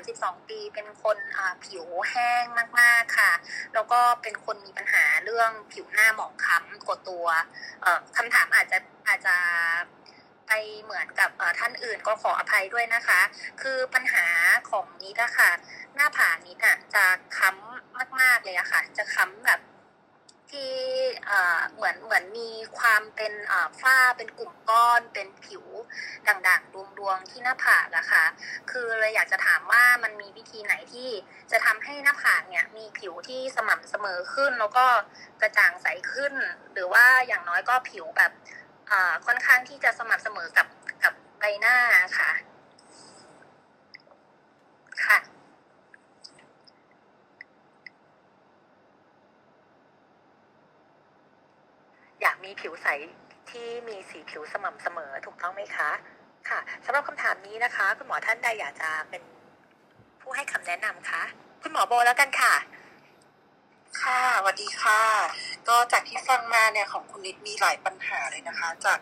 32 ปี เป็นคนผิวแห้งมาก ๆ ค่ะ แล้วก็เป็นคนมีปัญหาเรื่องผิวหน้าหมองคล้ำกดตัว เอ่อคำถามอาจจะอาจจะ ไปเหมือนกับท่านอื่นก็ขออภัยด้วยนะคะ คือปัญหาของนิดอะค่ะ หน้าผากนิดอะจะค้ำมากๆเลยอะค่ะ จะค้ำแบบที่เอ่อเหมือนเหมือนมีความเป็นอ่อฝ้าเป็นกลุ่มก้อนเป็นผิวด่างๆดวงๆที่หน้าผากอะค่ะ คือเลยอยากจะถามว่ามันมีวิธีไหนที่จะทำให้หน้าผากเนี่ยมีผิวที่สม่ำเสมอขึ้น แล้วก็กระจ่างใสขึ้น หรือว่าอย่างน้อยก็ผิวแบบ ค่อนข้างที่จะสม่ำเสมอกับกับใบหน้าค่ะ ค่ะ อยากมีผิวใสที่มีสีผิวสม่ำเสมอถูกต้องไหมคะ ค่ะสำหรับคำถามนี้นะคะ คุณหมอท่านใดอยากจะเป็นผู้ให้คำแนะนำคะ คุณหมอโบแล้วกันค่ะ ค่ะสวัสดีค่ะ ก็จากที่ฟังมาเนี่ยของคุณนิดมีหลายปัญหาเลยนะคะ จาก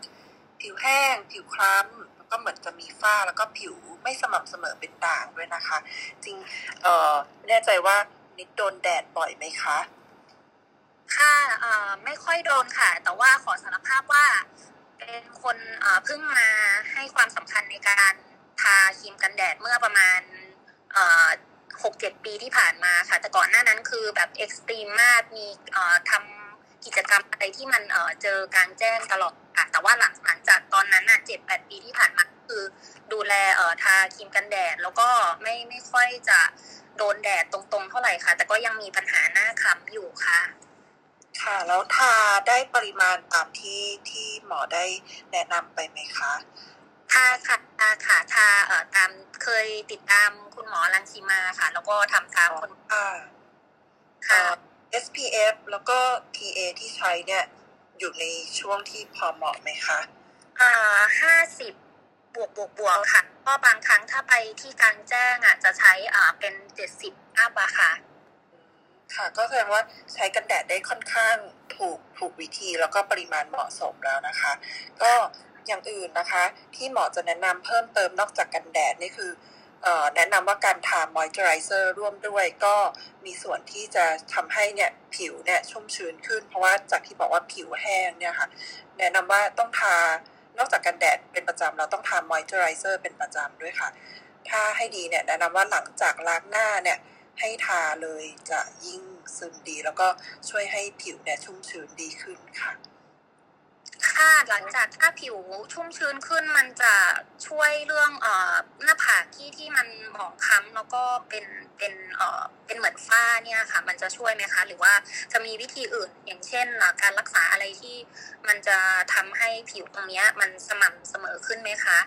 ผิวแห้ง ผิวคล้ำแล้วก็เหมือนจะมีฝ้าแล้วก็ผิวไม่สม่ำเสมอเป็นด่างด้วยนะคะ จริงเอ่อไม่แน่ใจว่านิดโดนแดดบ่อยไหมคะค่ะเอ่อไม่ค่อยโดนค่ะ แต่ว่าขอสารภาพว่า เป็นคนเอ่อเพิ่งมาให้ความสำคัญในการทาครีมกันแดดเมื่อประมาณ หกเจ็ดปีที่ผ่านมาค่ะ แต่ก่อนหน้านั้นคือแบบเอ็กซ์ตรีมมากมีเอ่อทำกิจกรรมอะไรที่มันเอ่อเจอกลางแจ้งตลอดค่ะแต่ว่าหลังหลังจากตอนนั้นน่ะเจ็ดแปดปีที่ผ่านมาคือดูแลเอ่อทาครีมกันแดด แล้วก็ไม่ไม่ค่อยจะโดนแดดตรงๆ เท่าไหร่ค่ะ แต่ก็ยังมีปัญหาหน้าค้ำอยู่ค่ะ ค่ะ แล้วทาได้ปริมาณตามที่ที่หมอได้แนะนำไปไหมคะ ทาค่ะทาค่ะทาเอ่อตามเคยติดตามคุณหมอรังสีมาค่ะ แล้วก็ทำตามคนอ่าค่ะ SPF แล้วก็ PA ที่ใช้เนี่ย อยู่ในช่วงที่พอเหมาะไหมคะอ่าห้าสิบบวกบวกบวกค่ะก็บางครั้งถ้าไปที่กลางแจ้งอะจะใช้อ่าเป็นเจ็ดสิบอัพอะค่ะ ค่ะ ก็แสดงว่าใช้กันแดดได้ค่อนข้างถูกถูกวิธีแล้วก็ปริมาณเหมาะสมแล้วนะคะ ก็ อย่างอื่นนะคะ ที่หมอจะแนะนำเพิ่มเติมนอกจากกันแดดนี่คือแนะนำว่าการทามอยเจอไรเซอร์ร่วมด้วยก็มีส่วนที่จะทำให้เนี่ยผิวเนี่ยชุ่มชื้นขึ้น เพราะว่าจากที่บอกว่าผิวแห้งเนี่ยค่ะแนะนำว่าต้องทานอกจากกันแดดเป็นประจำเราต้องทามอยเจอไรเซอร์เป็นประจำด้วยค่ะ ถ้าให้ดีเนี่ยแนะนำว่าหลังจากล้างหน้าเนี่ยให้ทาเลยจะยิ่งซึมดี แล้วก็ช่วยให้ผิวเนี่ยชุ่มชื้นดีขึ้นค่ะ ค่ะหลังจากถ้าผิวชุ่มชื้นขึ้นมันจะช่วยเรื่องเอ่อหน้าผากที่ที่มันหมองคล้ำแล้วก็เป็นเป็นเอ่อเป็นเหมือนฝ้าเนี่ยค่ะ มันจะช่วยไหมคะ หรือว่าจะมีวิธีอื่นอย่างเช่นการรักษาอะไรที่มันจะทำให้ผิวตรงเนี้ยมันสม่ำเสมอขึ้นไหมคะ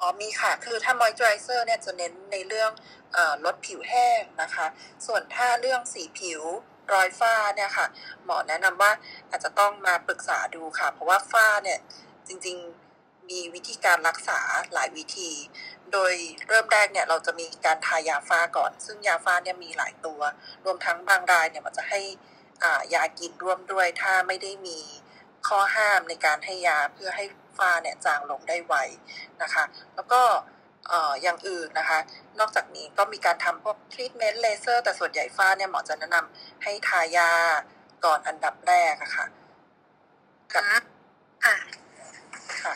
อ๋อมีค่ะ คือถ้ามอยเจอไรเซอร์เนี่ยจะเน้นในเรื่องเออลดผิวแห้งนะคะ ส่วนถ้าเรื่องสีผิว รอยฝ้าเนี่ยค่ะ หมอแนะนำว่าอาจจะต้องมาปรึกษาดูค่ะ เพราะว่าฝ้าเนี่ยจริงๆมีวิธีการรักษาหลายวิธี โดยเริ่มแรกเนี่ยเราจะมีการทายาฝ้าก่อน ซึ่งยาฝ้าเนี่ยมีหลายตัว รวมทั้งบางรายเนี่ยมันจะให้อ่ายากินร่วมด้วย ถ้าไม่ได้มีข้อห้ามในการให้ยาเพื่อให้ฝ้าเนี่ยจางลงได้ไวนะคะ แล้วก็ อ่ออย่างอื่นนะคะ นอกจากนี้ก็มีการทำพวกทรีทเมนต์เลเซอร์แต่ส่วนใหญ่ฝ้าเนี่ยหมอจะแนะนำให้ทายาก่อนอันดับแรกอะค่ะกับอะค่ะ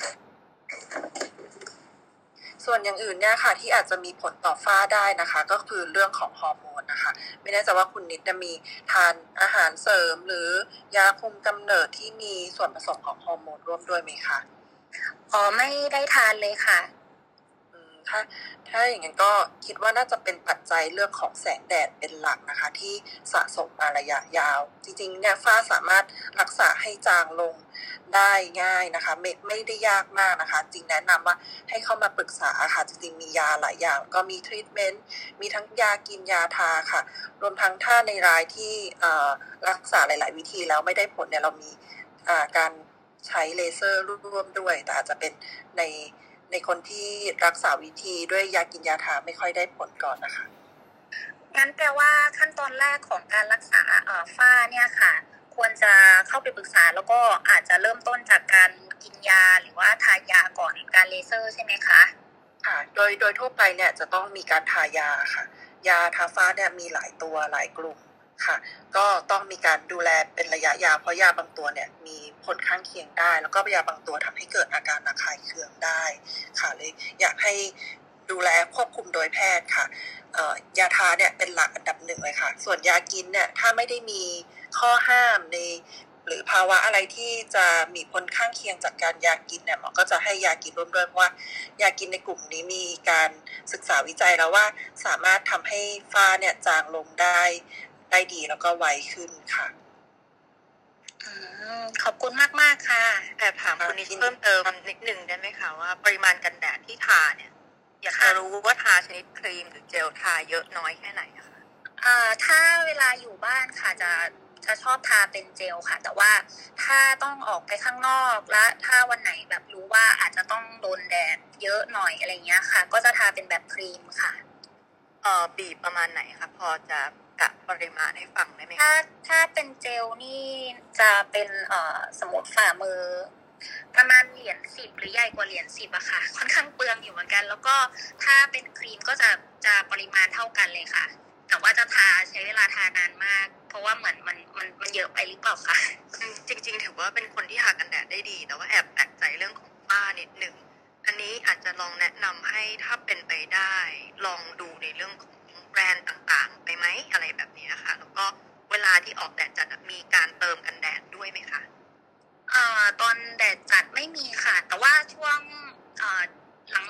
ส่วนอย่างอื่นเนี่ยค่ะ ที่อาจจะมีผลต่อฝ้าได้นะคะ ก็คือเรื่องของฮอร์โมนนะคะ ไม่แน่ใจว่าคุณนิดจะมีทานอาหารเสริมหรือยาคุมกำเนิดที่มีส่วนผสมของฮอร์โมนร่วมด้วยไหมคะอ๋อไม่ได้ทานเลยค่ะอืม ถ้าถ้าอย่างนั้นก็คิดว่าน่าจะเป็นปัจจัยเรื่องของแสงแดดเป็นหลักนะคะ ที่สะสมมาระยะยาว จริงๆเนี่ยฝ้าสามารถรักษาให้จางลงได้ง่ายนะคะ ไม่ไม่ได้ยากมากนะคะ จริงแนะนำว่าให้เข้ามาปรึกษาค่ะจริงๆมียาหลายอย่าง ก็มีทรีทเมนต์มีทั้งยากินยาทาค่ะ รวมทั้งถ้าในรายที่รักษาหลาย ๆ วิธีแล้วไม่ได้ผลเนี่ยเรามีการใช้เลเซอร์ร่วมด้วย แต่อาจจะเป็นใน ในคนที่รักษาวิธีด้วยยากินยาทาไม่ค่อยได้ผลก่อนนะคะงั้นแปลว่าขั้นตอนแรกของการรักษาเอ่อฝ้าเนี่ยค่ะ ควรจะเข้าไปปรึกษาแล้วก็อาจจะเริ่มต้นจากการกินยาหรือว่าทายาก่อนการเลเซอร์ใช่ไหมคะค่ะโดยโดยทั่วไปเนี่ยจะต้องมีการทายาค่ะ ยาทาฟ้าเนี่ยมีหลายตัวหลายกลุ่ม ค่ะ ก็ต้องมีการดูแลเป็นระยะยาวเพราะยาบางตัวเนี่ยมีผลข้างเคียงได้ แล้วก็ยาบางตัวทำให้เกิดอาการระคายเคืองได้ค่ะเลยอยากให้ดูแลควบคุมโดยแพทย์ค่ะยาทาเนี่ยเป็นหลักอันดับหนึ่งเลยค่ะ ส่วนยากินเนี่ยถ้าไม่ได้มีข้อห้ามในหรือภาวะอะไรที่จะมีผลข้างเคียงจากการยากินเนี่ยหมอก็จะให้ยากินร่วมด้วยเพราะว่ายากินในกลุ่มนี้มีการศึกษาวิจัยแล้วว่าสามารถทำให้ฝ้าเนี่ยจางลงได้ ได้ดีแล้วก็ไวขึ้นค่ะอืมขอบคุณมากมากๆค่ะแอบถามคุณนิดเพิ่มเติมนิดหนึ่งได้ไหมคะว่าปริมาณกันแดดที่ทาเนี่ย อยากจะรู้ว่าทาชนิดครีมหรือเจลทาเยอะน้อยแค่ไหนอะคะอ่าถ้าเวลาอยู่บ้านค่ะจะจะชอบทาเป็นเจลค่ะ แต่ว่าถ้าต้องออกไปข้างนอกและถ้าวันไหนแบบรู้ว่าอาจจะต้องโดนแดดเยอะหน่อยอะไรเงี้ยค่ะ ก็จะทาเป็นแบบครีมค่ะเอ่อบีบประมาณไหนคะพอจะ กะปริมาณให้ฟังได้ไหมคะถ้าถ้าเป็นเจลนี่จะเป็นเอ่อสมมติฝ่ามือ ประมาณเหรียญสิบหรือใหญ่กว่าเหรียญสิบอะค่ะ ค่อนข้างเปลืองอยู่เหมือนกัน แล้วก็ถ้าเป็นครีมก็จะจะปริมาณเท่ากันเลยค่ะ แต่ว่าจะทาใช้เวลาทานานมาก เพราะว่าเหมือนมันมันมันเยอะไปหรือเปล่าคะอืมจริง ๆ ถือว่าเป็นคนที่ทากันแดดได้ดี แต่ว่าแอบแปลกใจเรื่องของฝ้านิดหนึ่งอันนี้อาจจะลองแนะนำให้ถ้าเป็นไปได้ ลองดูในเรื่องของ แบรนด์ต่างๆ ไปไหมอะไรแบบนี้ค่ะแล้วก็เวลาที่ออกแดดจัดมีการเติมกันแดดด้วยไหมคะเอ่อตอนแดดจัดไม่มีค่ะ แต่ว่าช่วงเอ่อ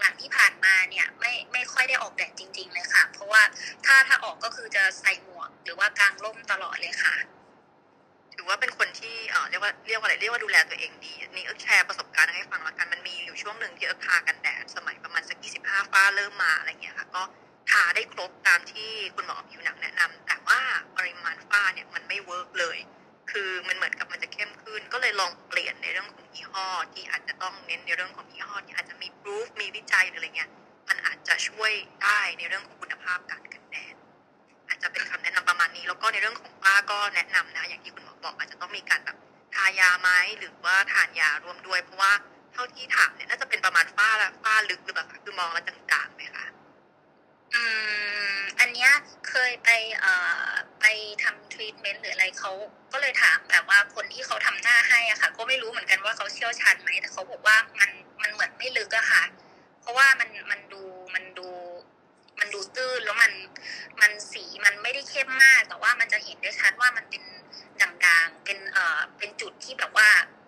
หลังๆที่ผ่านมาเนี่ยไม่ไม่ค่อยได้ออกแดดจริง ๆ เลยค่ะ เพราะว่าถ้าถ้าออกก็คือจะใส่หมวก หรือว่ากางร่มตลอดเลยค่ะ ถือว่าเป็นคนที่เอ่อเรียกว่าเรียกว่าอะไรเรียกว่าดูแลตัวเองดีนี่เอิ๊กแชร์ประสบการณ์ให้ฟังละกันมันมีอยู่ช่วงหนึ่งที่เอิ๊กทากันแดดสมัยประมาณสักยี่สิบห้าฟ้าเริ่มมาอะไรเงี้ยค่ะ ก็ ทาได้ครบตามที่คุณหมอผิวหนังแนะนำแต่ว่าปริมาณฝ้าเนี่ยมันไม่ work เลย คือมันเหมือนกับมันจะเข้มขึ้น ก็เลยลองเปลี่ยนในเรื่องของยี่ห้อ ที่อาจจะต้องเน้นในเรื่องของยี่ห้อที่อาจจะมี proof มีวิจัยหรืออะไรเงี้ยมันอาจจะช่วยได้ในเรื่องของคุณภาพการกันแดดอาจจะเป็นคำแนะนำประมาณนี้ แล้วก็ในเรื่องของฝ้าก็แนะนำนะ อย่างที่คุณหมอบอกอาจจะต้องมีการแบบทายาไหมหรือว่าทานยาร่วมด้วย เพราะว่าเท่าที่ถามเนี่ยน่าจะเป็นประมาณฝ้าละฝ้าลึกหรือเปล่าคะคือมองแล้วจางๆไหมคะ อืมอันเนี้ยเคยไปเอ่อไปทำทรีทเมนต์หรืออะไรเขาก็เลยถามแบบว่าคนที่เขาทำหน้าให้อะค่ะ ก็ไม่รู้เหมือนกันว่าเขาเชี่ยวชาญไหมแต่เขาบอกว่ามันมันเหมือนไม่ลึกอะค่ะ เพราะว่ามันมันดูมันดูมันดูตื้นแล้วมันมันสีมันไม่ได้เข้มมาก แต่ว่ามันจะเห็นได้ชัดว่ามันเป็นด่างๆเป็นเอ่อเป็นจุดที่แบบว่าอ่า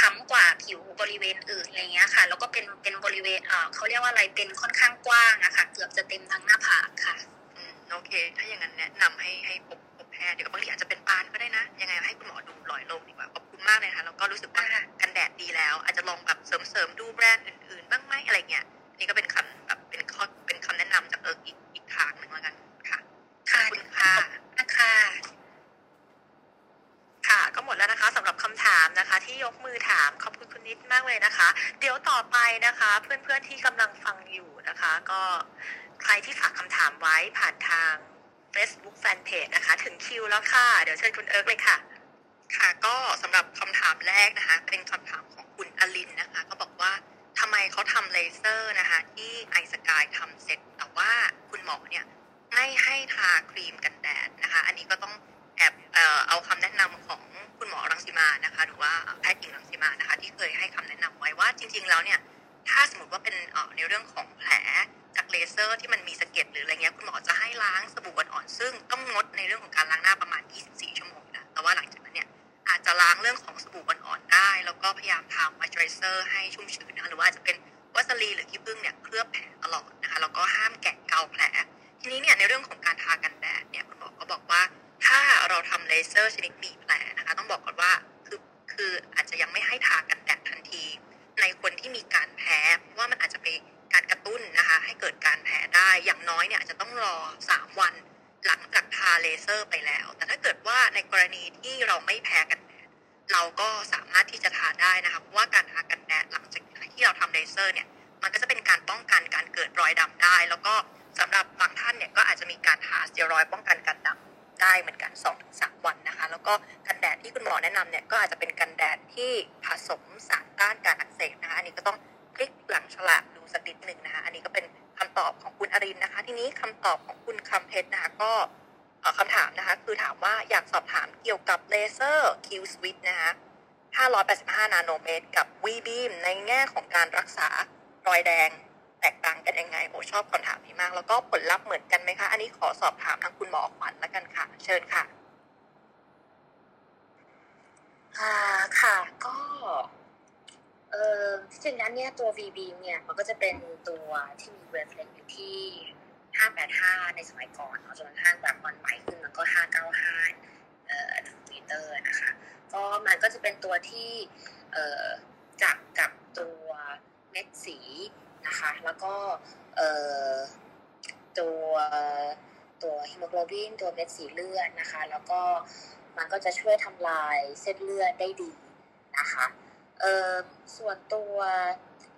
คล้ำกว่าผิวบริเวณอื่นอะไรเงี้ยค่ะ แล้วก็เป็นเป็นบริเวณเอ่อเขาเรียกว่าอะไรเป็นค่อนข้างกว้างอะค่ะ เกือบจะเต็มทั้งหน้าผากค่ะอืมโอเค ถ้าอย่างนั้นแนะนำให้ให้พบพบแพทย์เดี๋ยวบางทีอาจจะเป็นปานก็ได้นะ ยังไงให้คุณหมอดูรอยโรคดีกว่า ขอบคุณมากเลยค่ะ แล้วก็รู้สึกว่ากันแดดดีแล้ว อาจจะลองแบบเสริมๆดูแบรนด์อื่นๆ บ้างไหมอะไรเงี้ย นี่ก็เป็นคำแบบเป็นข้อเป็นคำแนะนำจากเอิร์กอีกอีกทางหนึ่งแล้วกันค่ะขอบคุณค่ะนะคะค่ะ ก็หมดแล้วนะคะสำหรับ คำถามนะคะ ที่ยกมือถามขอบคุณคุณนิดมากเลยนะคะ เดี๋ยวต่อไปนะคะ เพื่อนๆที่กำลังฟังอยู่นะคะ ก็ใครที่ฝากคำถามไว้ผ่านทาง Facebook Fanpage นะคะ ถึงคิวแล้วค่ะ เดี๋ยวเชิญคุณเอิร์กเลยค่ะ ค่ะ ก็สำหรับคำถามแรกนะคะ เป็นคำถามของคุณอลินนะคะ ก็บอกว่าทำไมเขาทำเลเซอร์นะคะ ที่ iSKY ทำเสร็จแต่ว่าคุณหมอเนี่ยไม่ให้ทาครีมกันแดดนะคะ อันนี้ก็ต้อง แอบเอ่อเอาคำแนะนำของคุณหมอรังสิมานะคะ หรือว่าแพทย์หญิงรังสิมานะคะ ที่เคยให้คำแนะนำไว้ว่าจริง ๆ แล้วเนี่ย ถ้าสมมติว่าเป็นในเรื่องของแผลจากเลเซอร์ที่มันมีสะเก็ดหรืออะไรเงี้ยคุณหมอจะให้ล้างสบู่อ่อนๆซึ่งต้องงดในเรื่องของการล้างหน้าประมาณ 24 ชั่วโมงนะแต่ว่าหลังจากนั้นเนี่ยอาจจะล้างเรื่องของสบู่อ่อนๆได้ แล้วก็พยายามทามอยเจอร์เซอร์ให้ชุ่มชื้นนะคะหรือว่าอาจจะเป็นวัสลีนหรือขี้ผึ้งเนี่ยเคลือบแผลตลอดนะคะแล้วก็ห้ามแกะเกาแผล ทีนี้เนี่ยในเรื่องของการทากันแดดเนี่ยคุณหมอก็บอกว่า ถ้าเราทำเลเซอร์ชนิดมีแผลนะคะ ต้องบอกก่อนว่าคือคืออาจจะยังไม่ให้ทากันแดดทันที ในคนที่มีการแพ้เพราะว่ามันอาจจะไปการกระตุ้นนะคะ ให้เกิดการแพ้ได้อย่างน้อยเนี่ยอาจจะต้องรอ 3 วันหลังจากทำเลเซอร์ไปแล้ว แต่ถ้าเกิดว่าในกรณีที่เราไม่แพ้กันแดดเราก็สามารถที่จะทาได้นะคะเพราะว่าการทากันแดดหลังจากที่เราทำเลเซอร์เนี่ยมันก็จะเป็นการป้องกันการเกิดรอยดำได้ แล้วก็สำหรับบางท่านเนี่ยก็อาจจะมีการทาสเตียรอยด์ป้องกันการดำ ได้เหมือนกัน2-3วันนะคะ แล้วก็กันแดดที่คุณหมอแนะนำเนี่ยก็อาจจะเป็นกันแดดที่ผสมสารต้านการอักเสบนะคะ อันนี้ก็ต้องคลิกหลังฉลากดูสักนิดหนึ่งนะคะ อันนี้ก็เป็นคำตอบของคุณอรินนะคะ ทีนี้คำตอบของคุณคำเพชรนะคะก็เอ่อคำถามนะคะ คือถามว่าอยากสอบถามเกี่ยวกับเลเซอร์ Q-switched นะคะ585 นาโนเมตร กับ V beam ในแง่ของการรักษารอยแดง แตกต่างกันยังไงโหชอบคำถามนี้มาก แล้วก็ผลลัพธ์เหมือนกันไหมคะ อันนี้ขอสอบถามทางคุณหมอขวัญแล้วกันค่ะ เชิญค่ะอ่าค่ะก็เออที่จริงแล้วเนี่ยตัว VB เนี่ยมันก็จะเป็นตัวที่มี wavelength อยู่ที่ 585 ในสมัยก่อนเนาะจนกระทั่งแบบมันใหม่ขึ้นมันก็ 595เอ่อมิเตอร์นะคะก็มันก็จะเป็นตัวที่เอ่อจับกับตัวเม็ดสี นะคะ แล้วก็ตัวตัวฮีโมโกลบินตัวเม็ดสีเลือดนะคะ แล้วก็มันก็จะช่วยทำลายเส้นเลือดได้ดีนะคะส่วนตัว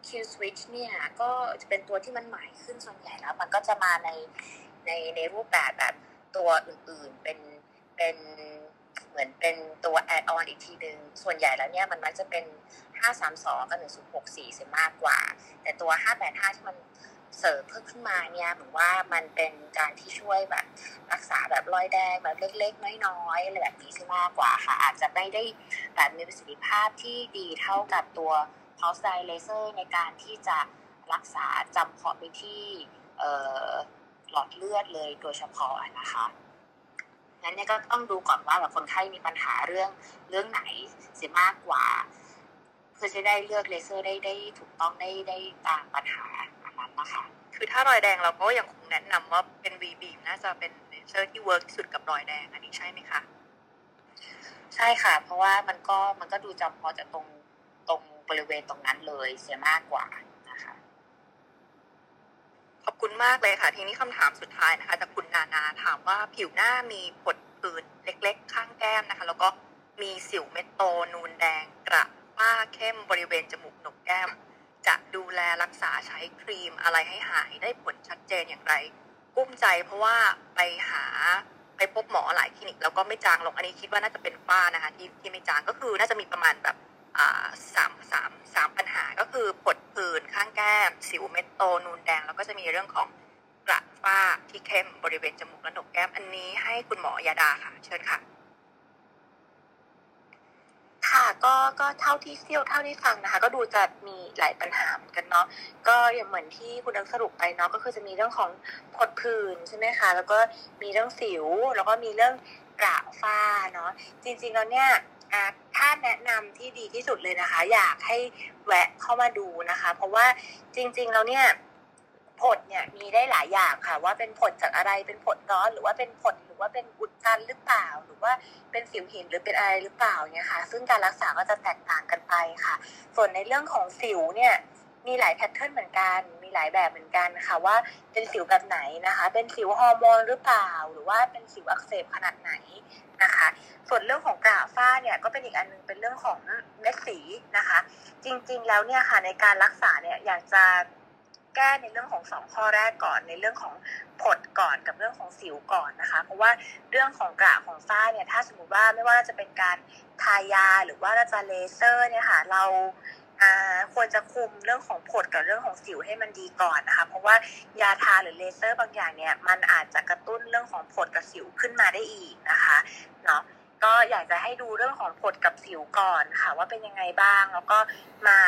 Q switch เนี่ยก็จะเป็นตัวที่มันใหม่ขึ้นส่วนใหญ่แล้ว มันก็จะมาในในในรูปแบบแบบตัวอื่นๆ เป็นเป็น มือนเป็นตัว add on อีกทีหนึ่งส่วนใหญ่แล้วเนี่ยมันมักจะเป็น 532 กับ 1064เสียมากกว่า แต่ตัว 585 ที่มันเสริมเพิ่มขึ้นมาเนี่ยเหมือนว่ามันเป็นการที่ช่วยแบบรักษาแบบรอยแดงแบบเล็กๆ น้อยๆอะไรแบบนี้ซะมากกว่าค่ะ อาจจะไม่ได้แบบมีประสิทธิภาพที่ดีเท่ากับตัว pulse dye laser ในการที่จะรักษาจำเพาะไปที่หลอดเลือดเลยโดยเฉพาะนะคะ งั้นเนี่ยก็ต้องดูก่อนว่าแบบคนไข้มีปัญหาเรื่องเรื่องไหนเสียมากกว่า เพื่อจะได้เลือกเลเซอร์ได้ได้ถูกต้องได้ได้ตามปัญหาอันนั้นนะคะคือถ้ารอยแดงเราก็ยังคงแนะนำว่าเป็น V beam น่าจะเป็นเลเซอร์ที่ work ที่สุดกับรอยแดง อันนี้ใช่ไหมคะใช่ค่ะ เพราะว่ามันก็มันก็ดูจำเพาะจากตรงตรงบริเวณตรงนั้นเลยเสียมากกว่านะคะข อบคุณมากเลยค่ะ ทีนี้คำถามสุดท้ายนะคะจากคุณนานาถามว่าผิวหน้ามีผดผื่นเล็ก ๆ ข้างแก้มนะคะ แล้วก็มีสิวเม็ดโตนูนแดงกระฝ้าเข้มบริเวณจมูกหนกแก้ม จะดูแลรักษาใช้ครีมอะไรให้หายได้ผลชัดเจนอย่างไร กุ้มใจเพราะว่าไปหาไปพบหมอหลายคลินิกแล้วก็ไม่จางลงอันนี้คิดว่าน่าจะเป็นฝ้านะคะที่ที่ไม่จางก็คือน่าจะมีประมาณแบบ สามสามสามปัญหาก็คือผดผื่นข้างแก้ม สิวเม็ดโตนูนแดง แล้วก็จะมีเรื่องของกระฝ้าที่เข้มบริเวณจมูกและหนกแก้มอันนี้ให้คุณหมอยาดาค่ะ เชิญค่ะ ค่ะก็ก็เท่าที่เที่ยวเท่าที่ฟังนะคะ ก็ดูจะมีหลายปัญหาเหมือนกันเนาะก็อย่างเหมือนที่คุณดังสรุปไปเนาะก็คือจะมีเรื่องของผดผื่นใช่ไหมคะ แล้วก็มีเรื่องสิว แล้วก็มีเรื่องกระฝ้าเนาะจริงๆแล้วเนี่ย ถ้าแนะนำที่ดีที่สุดเลยนะคะ อยากให้แวะเข้ามาดูนะคะ เพราะว่าจริง ๆ แล้วเนี่ยผดเนี่ยมีได้หลายอย่างค่ะ ว่าเป็นผดจากอะไรเป็นผดร้อนหรือว่าเป็นผดหรือว่าเป็นอุดตันหรือเปล่า หรือว่าเป็นสิวหินหรือเป็นอะไรหรือเปล่าเนี่ยค่ะ ซึ่งการรักษาก็จะแตกต่างกันไปค่ะ ส่วนในเรื่องของสิวเนี่ยมีหลายแพทเทิร์นเหมือนกัน มีหลายแบบเหมือนกันค่ะว่าเป็นสิวแบบไหนนะคะ เป็นสิวฮอร์โมนหรือเปล่า หรือว่าเป็นสิวอักเสบขนาดไหนนะคะ ส่วนเรื่องของกระฝ้าเนี่ยก็เป็นอีกอันหนึงเป็นเรื่องของเม็ดสีนะคะ จริงๆแล้วเนี่ยค่ะในการรักษาเนี่ยอยากจะแก้ในเรื่องของสองข้อแรกก่อนในเรื่องของผดก่อนกับเรื่องของสิวก่อนนะคะ เพราะว่าเรื่องของกระของฝ้าเนี่ยถ้าสมมติว่าไม่ว่าจะเป็นการทายาหรือว่าเราจะเลเซอร์เนี่ยค่ะเรา ควรจะคุมเรื่องของผดกับเรื่องของสิวให้มันดีก่อนนะคะ เพราะว่ายาทาหรือเลเซอร์บางอย่างเนี่ยมันอาจจะกระตุ้นเรื่องของผดกับสิวขึ้นมาได้อีกนะคะเนาะก็อยากจะให้ดูเรื่องของผดกับสิวก่อนค่ะ ว่าเป็นยังไงบ้างแล้วก็มา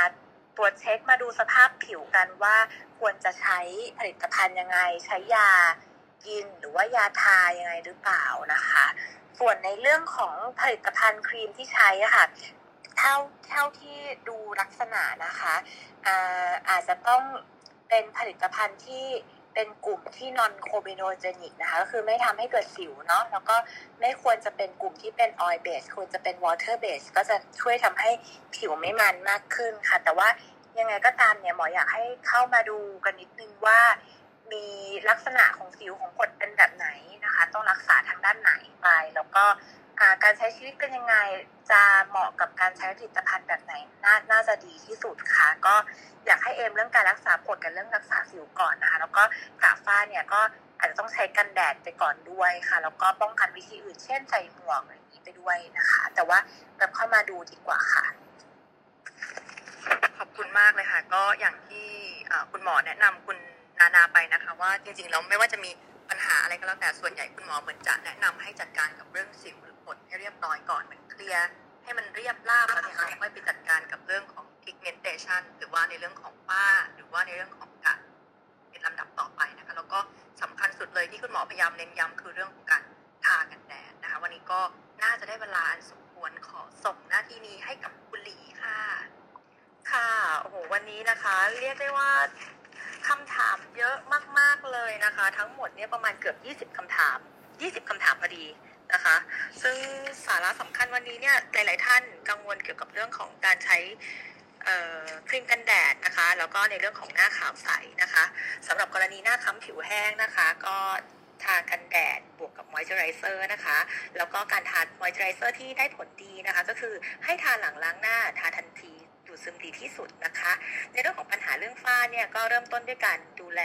ตรวจเช็คมาดูสภาพผิวกันว่าควรจะใช้ผลิตภัณฑ์ยังไง ใช้ยากินหรือว่ายาทายังไงหรือเปล่านะคะ ส่วนในเรื่องของผลิตภัณฑ์ครีมที่ใช้ค่ะ เท่าเท่าที่ดูลักษณะนะคะอาอาจจะต้องเป็นผลิตภัณฑ์ที่เป็นกลุ่มที่ non-comedogenic นะคะก็คือไม่ทำให้เกิดสิวเนาะแล้วก็ไม่ควรจะเป็นกลุ่มที่เป็น oil base ควรจะเป็น water base ก็จะช่วยทำให้ผิวไม่มันมากขึ้นค่ะ แต่ว่ายังไงก็ตามเนี่ยหมออยากให้เข้ามาดูกันนิดนึงว่า มีลักษณะของสิวของคนเป็นแบบไหนนะคะ ต้องรักษาทางด้านไหนไป แล้วก็ การใช้ชีวิตเป็นยังไงจะเหมาะกับการใช้ผลิตภัณฑ์แบบไหนนน่าจะดีที่สุดค่ะ ก็อยากให้เอมเรื่องการรักษาผดกับเรื่องรักษาสิวก่อนนะคะแล้วก็กาฝ้าเนี่ยก็อาจจะต้องใช้กันแดดไปก่อนด้วยค่ะ แล้วก็ป้องกันวิธีอื่น เช่นใส่หมวกอะไรอย่างนี้ไปด้วยนะคะ แต่ว่าแบบเข้ามาดูดีกว่าค่ะ ขอบคุณมากเลยค่ะ ก็อย่างที่คุณหมอแนะนำคุณนานาไปนะคะ ว่าจริงๆแล้วไม่ว่าจะมีปัญหาอะไรก็แล้วแต่ส่วนใหญ่คุณหมอเหมือนจะแนะนำให้จัดการกับเรื่องสิวหรือ ผดให้เรียบร้อยก่อนเหมือนเคลียร์ให้มันเรียบราบแล้วเนี่ยค่อยไปจัดการกับเรื่องของ pigmentation หรือว่าในเรื่องของฝ้าหรือว่าในเรื่องของการเป็นลำดับต่อไปนะคะแล้วก็สำคัญสุดเลยที่คุณหมอพยายามเน้นย้ำคือเรื่องของการทากันแดดนะคะ วันนี้ก็น่าจะได้เวลาอันสมควรขอส่งหน้าที่นี้ให้กับคุณหลีค่ะ ค่ะโอ้โหวันนี้นะคะ เรียกได้ว่าคำถามเยอะมาก ๆ เลยนะคะ ทั้งหมดเนี่ยประมาณเกือบ 20คำถาม 20คำถามพอดี นะคะ ซึ่งสาระสำคัญวันนี้เนี่ยหลาย ๆ ท่านกังวลเกี่ยวกับเรื่องของการใช้ครีมกันแดดนะคะ แล้วก็ในเรื่องของหน้าขาวใสนะคะสำหรับกรณีหน้าคล้ำผิวแห้งนะคะ ก็ทากันแดดบวกกับมอยเจอไรเซอร์นะคะ แล้วก็การทามอยเจอไรเซอร์ที่ได้ผลดีนะคะ ก็คือให้ทาหลังล้างหน้าทาทันทีดูดซึมดีที่สุดนะคะ ในเรื่องของปัญหาเรื่องฝ้าเนี่ยก็เริ่มต้นด้วยการดูแล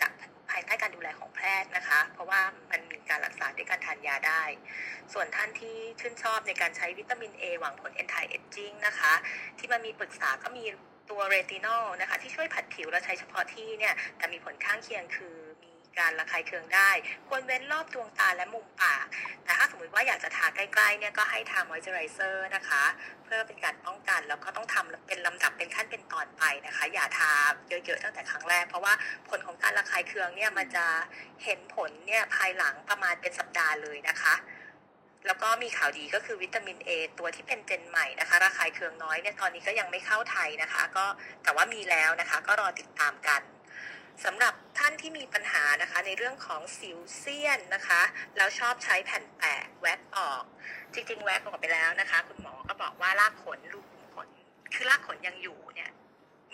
จาก ภายใต้การดูแลของแพทย์นะคะ เพราะว่ามันมีการรักษาด้วยการทานยาได้ ส่วนท่านที่ชื่นชอบในการใช้วิตามิน A หวังผล anti aging นะคะ ที่มันมีปรึกษาก็มีตัวเรตินอลนะคะ ที่ช่วยผัดผิวและใช้เฉพาะที่เนี่ยแต่มีผลข้างเคียงคือ การระคายเคืองได้ ควรเว้นรอบดวงตาและมุมปาก แต่ถ้าสมมติว่าอยากจะทาใกล้ๆเนี่ยก็ให้ทามอยเจอไรเซอร์นะคะ เพื่อเป็นการป้องกันแล้วก็ต้องทำเป็นลำดับเป็นขั้นเป็นตอนไปนะคะ อย่าทาเยอะๆตั้งแต่ครั้งแรก เพราะว่าผลของการระคายเคืองเนี่ยมันจะเห็นผลเนี่ยภายหลังประมาณเป็นสัปดาห์เลยนะคะแล้วก็มีข่าวดีก็คือวิตามิน A ตัวที่เป็น gen ใหม่นะคะระคายเคืองน้อยเนี่ยตอนนี้ก็ยังไม่เข้าไทยนะคะ ก็แต่ว่ามีแล้วนะคะ ก็รอติดตามกัน สำหรับท่านที่มีปัญหานะคะในเรื่องของสิวเสี้ยนนะคะแล้วชอบใช้แผ่นแปะแว็กออก จริงๆ แว็กออกไปแล้วนะคะ คุณหมอก็บอกว่ารากขนรูขุมขนคือรากขนยังอยู่เนี่ย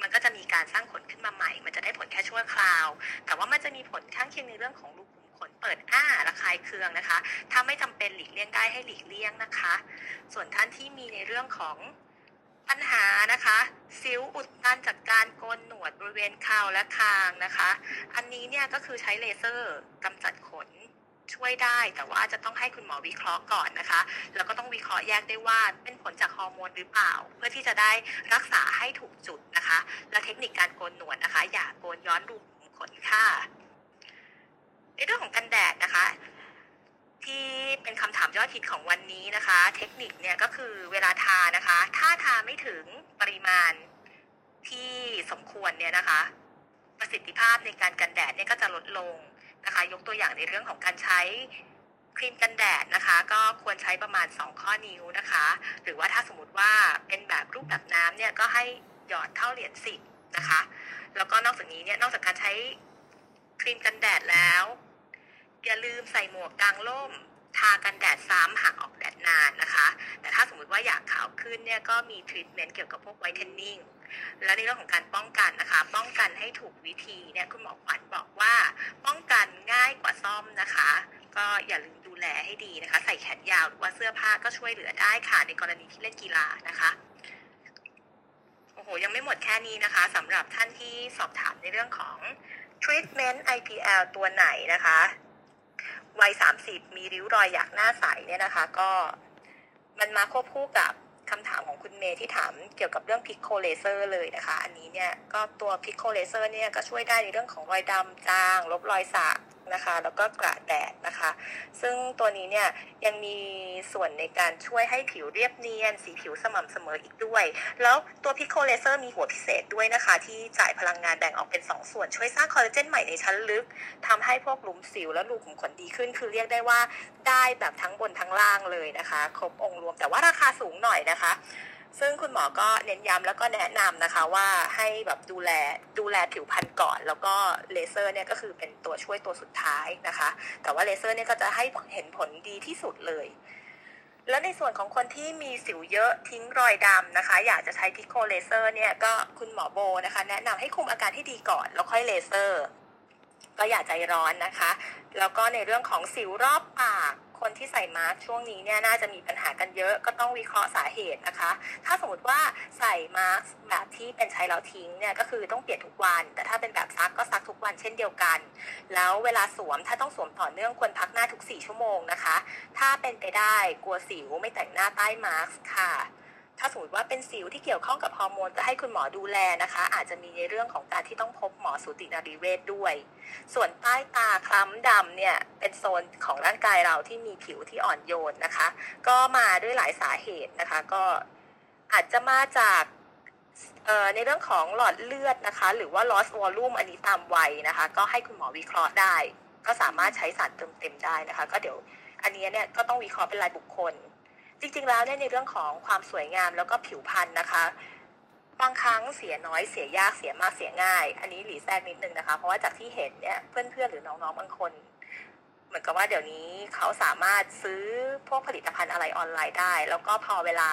มันก็จะมีการสร้างขนขึ้นมาใหม่ มันจะได้ผลแค่ชั่วคราว แต่ว่ามันจะมีผลข้างเคียงในเรื่องของรูขุมขนเปิดอ้าระคายเคืองนะคะ ถ้าไม่จำเป็นหลีกเลี่ยงได้ให้หลีกเลี่ยงนะคะ ส่วนท่านที่มีในเรื่องของ ปัญหานะคะสิวอุดตันจากการโกนหนวดบริเวณคางและคางนะคะ อันนี้เนี่ยก็คือใช้เลเซอร์กำจัดขนช่วยได้ แต่ว่าจะต้องให้คุณหมอวิเคราะห์ก่อนนะคะ แล้วก็ต้องวิเคราะห์แยกได้ว่าเป็นผลจากฮอร์โมนหรือเปล่า เพื่อที่จะได้รักษาให้ถูกจุดนะคะ และเทคนิคการโกนหนวดนะคะ อย่าโกนย้อนรูขุมขนค่ะในเรื่องของกันแดดนะคะ ที่เป็นคำถามยอดฮิตของวันนี้นะคะ เทคนิคเนี่ยก็คือเวลาทานะคะ ถ้าทาไม่ถึงปริมาณที่สมควรเนี่ยนะคะ ประสิทธิภาพในการกันแดดเนี่ยก็จะลดลงนะคะ ยกตัวอย่างในเรื่องของการใช้ครีมกันแดดนะคะ ก็ควรใช้ประมาณ 2 ข้อนิ้วนะคะ หรือว่าถ้าสมมติว่าเป็นแบบรูปแบบน้ำเนี่ยก็ให้หยอดเท่าเหรียญสิบนะคะ แล้วก็นอกจากนี้เนี่ยนอกจากการใช้ครีมกันแดดแล้ว อย่าลืมใส่หมวกกางร่ม ทากันแดดซ้ำหากออกแดดนานนะคะ แต่ถ้าสมมติว่าอยากขาวขึ้นเนี่ยก็มีทรีทเมนต์เกี่ยวกับพวก whitening และในเรื่องของการป้องกันนะคะ ป้องกันให้ถูกวิธีเนี่ยคุณหมอขวัญบอกว่า ป้องกันง่ายกว่าซ่อมนะคะ ก็อย่าลืมดูแลให้ดีนะคะ ใส่แขนยาวหรือว่าเสื้อผ้าก็ช่วยเหลือได้ค่ะ ในกรณีที่เล่นกีฬานะคะโอ้โหยังไม่หมดแค่นี้นะคะสำหรับท่านที่สอบถามในเรื่องของ treatment IPL ตัวไหนนะคะ วัยสามสิบมีริ้วรอยอยากหน้าใสเนี่ยนะคะ ก็มันมาควบคู่กับคำถามของคุณเมย์ที่ถามเกี่ยวกับเรื่อง pico laser เลยนะคะ อันนี้เนี่ยก็ตัว pico laser เนี่ยก็ช่วยได้ในเรื่องของรอยดำจาง ลบรอยสัก นะคะ แล้วก็กระแดดนะคะ ซึ่งตัวนี้เนี่ยยังมีส่วนในการช่วยให้ผิวเรียบเนียน สีผิวสม่ำเสมออีกด้วย แล้วตัว pico laser มีหัวพิเศษด้วยนะคะ ที่จ่ายพลังงานแบ่งออกเป็น 2 ส่วนช่วยสร้างคอลลาเจนใหม่ในชั้นลึกทำให้พวกหลุมสิวและรูขุมขนดีขึ้น คือเรียกได้ว่าได้แบบทั้งบนทั้งล่างเลยนะคะ ครบองค์รวมแต่ว่าราคาสูงหน่อยนะคะ ซึ่งคุณหมอก็เน้นย้ำแล้วก็แนะนำนะคะว่าให้แบบดูแลดูแลผิวพรรณก่อน แล้วก็เลเซอร์เนี่ยก็คือเป็นตัวช่วยตัวสุดท้ายนะคะ แต่ว่าเลเซอร์เนี่ยก็จะให้เห็นผลดีที่สุดเลย แล้วในส่วนของคนที่มีสิวเยอะทิ้งรอยดำนะคะ อยากจะใช้ Pico laser เนี่ยก็คุณหมอโบนะคะ แนะนำให้คุมอาการให้ดีก่อนแล้วค่อยเลเซอร์ ก็อย่าใจร้อนนะคะ แล้วก็ในเรื่องของสิวรอบปาก คนที่ใส่มาสก์ช่วงนี้เนี่ยน่าจะมีปัญหากันเยอะก็ต้องวิเคราะห์สาเหตุนะคะ ถ้าสมมติว่าใส่มาสก์แบบที่เป็นใช้แล้วทิ้งเนี่ยก็คือต้องเปลี่ยนทุกวัน แต่ถ้าเป็นแบบซักก็ซักทุกวันเช่นเดียวกัน แล้วเวลาสวมถ้าต้องสวมต่อเนื่องควรพักหน้าทุก 4 ชั่วโมงนะคะ ถ้าเป็นไปได้กลัวสิวไม่แต่งหน้าใต้มาสก์ค่ะ ถ้าสมมติว่าเป็นสิวที่เกี่ยวข้องกับฮอร์โมนก็ให้คุณหมอดูแลนะคะ อาจจะมีในเรื่องของการที่ต้องพบหมอสูตินารีเวชด้วย ส่วนใต้ตาคล้ำดำเนี่ยเป็นโซนของร่างกายเราที่มีผิวที่อ่อนโยนนะคะ ก็มาด้วยหลายสาเหตุนะคะ ก็อาจจะมาจากในเรื่องของหลอดเลือดนะคะ หรือว่า loss volume อันนี้ตามวัยนะคะ ก็ให้คุณหมอวิเคราะห์ได้ ก็สามารถใช้สารเติมเต็มได้นะคะ ก็เดี๋ยวอันนี้เนี่ยก็ต้องวิเคราะห์เป็นรายบุคคล จริงๆแล้วเนี่ยในเรื่องของความสวยงามแล้วก็ผิวพรรณนะคะ บางครั้งเสียน้อยเสียยากเสียมากเสียง่าย อันนี้หลีแทรกนิดนึงนะคะ เพราะว่าจากที่เห็นเนี่ยเพื่อนๆหรือน้องๆบางคน เหมือนกับว่าเดี๋ยวนี้เขาสามารถซื้อพวกผลิตภัณฑ์อะไรออนไลน์ได้ แล้วก็พอเวลา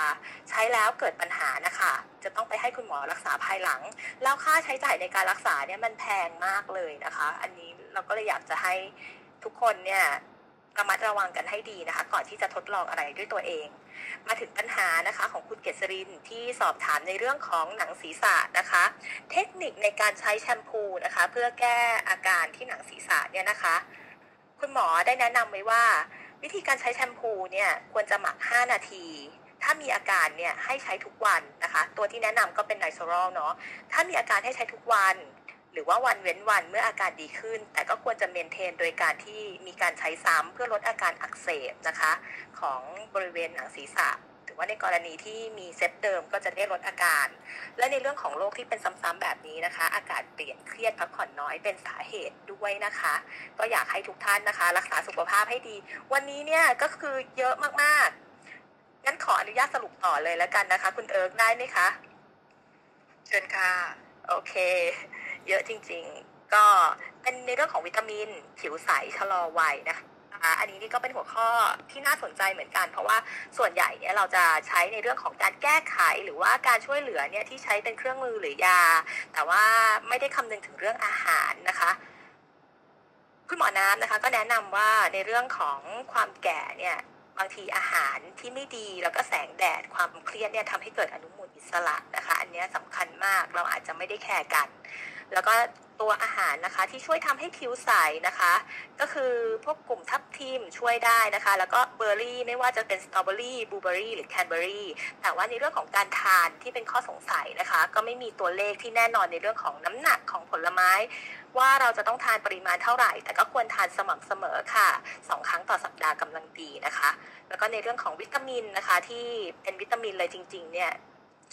ใช้แล้วเกิดปัญหานะคะ จะต้องไปให้คุณหมอรักษาภายหลัง แล้วค่าใช้จ่ายในการรักษาเนี่ยมันแพงมากเลยนะคะ อันนี้เราก็เลยอยากจะให้ทุกคนเนี่ย ระมัดระวังกันให้ดีนะคะ ก่อนที่จะทดลองอะไรด้วยตัวเอง มาถึงปัญหานะคะของคุณเกษรินที่สอบถามในเรื่องของหนังศีรษะนะคะ เทคนิคในการใช้แชมพูนะคะ เพื่อแก้อาการที่หนังศีรษะเนี่ยนะคะ คุณหมอได้แนะนำไว้ว่า วิธีการใช้แชมพูเนี่ยควรจะหมัก 5 นาทีถ้ามีอาการเนี่ยให้ใช้ทุกวันนะคะ ตัวที่แนะนำก็เป็นไนโซรอลเนาะถ้ามีอาการให้ใช้ทุกวัน หรือว่าวันเว้นวันเมื่ออาการดีขึ้น แต่ก็ควรจะ maintain โดยการที่มีการใช้ซ้ำเพื่อลดอาการอักเสบนะคะ ของบริเวณหนังศีรษะหรือว่าในกรณีที่มี seb derm ก็จะได้ลดอาการ และในเรื่องของโรคที่เป็นซ้ำๆแบบนี้นะคะ อากาศเปลี่ยนเครียดพักผ่อนน้อยเป็นสาเหตุด้วยนะคะ ก็อยากให้ทุกท่านนะคะ รักษาสุขภาพให้ดี วันนี้เนี่ยก็คือเยอะมากๆงั้นขออนุญาตสรุปต่อเลยแล้วกันนะคะ คุณเอิร์กได้ไหมคะ เชิญค่ะ โอเค เยอะจริง ๆ ก็เป็นในเรื่องของวิตามิน ผิวใสชะลอวัยนะคะอันนี้นี่ก็เป็นหัวข้อที่น่าสนใจเหมือนกัน เพราะว่าส่วนใหญ่เนี่ยเราจะใช้ในเรื่องของการแก้ไขหรือว่าการช่วยเหลือเนี่ยที่ใช้เป็นเครื่องมือหรือยา แต่ว่าไม่ได้คำนึงถึงเรื่องอาหารนะคะคุณหมอน้ำนะคะ ก็แนะนำว่าในเรื่องของความแก่เนี่ยบางทีอาหารที่ไม่ดีแล้วก็แสงแดดความเครียดเนี่ยทำให้เกิดอนุมูลอิสระนะคะ อันนี้สำคัญมากเราอาจจะไม่ได้แคร์กัน แล้วก็ตัวอาหารนะคะที่ช่วยทำให้ผิวใสนะคะ ก็คือพวกกลุ่มทับทิมช่วยได้นะคะ แล้วก็เบอร์รี่ไม่ว่าจะเป็นสตรอเบอรี่บลูเบอรี่หรือแคนเบอรี่แต่ว่าในเรื่องของการทานที่เป็นข้อสงสัยนะคะ ก็ไม่มีตัวเลขที่แน่นอนในเรื่องของน้ำหนักของผลไม้ ว่าเราจะต้องทานปริมาณเท่าไหร่ แต่ก็ควรทานสม่ำเสมอค่ะสองครั้งต่อสัปดาห์กำลังดีนะคะ แล้วก็ในเรื่องของวิตามินนะคะที่เป็นวิตามินเลยจริงๆเนี่ย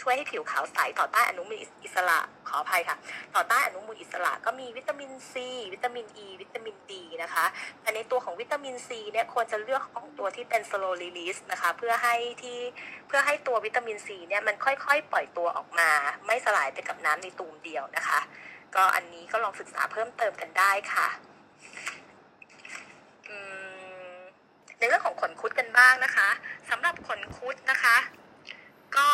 ช่วยให้ผิวขาวใสต่อต้านอนุมูลอิสระขออภัยค่ะ ต่อต้านอนุมูลอิสระก็มีวิตามินซีวิตามินอ e, ีวิตามินดีนะคะแต่ในตัวของวิตามินซีเนี่ยควรจะเลือกของตัวที่เป็น slow release นะคะเพื่อให้ที่เพื่อให้ตัววิตามินซีเนี่ยมันค่อยๆ ปล่อยตัวออกมา ไม่สลายไปกับน้ำในตูมเดียวนะคะ ก็อันนี้ก็ลองศึกษาเพิ่มเติมกันได้ค่ะในเรื่องของขนคุดกันบ้างนะคะสำหรับขนคุดนะคะ ก็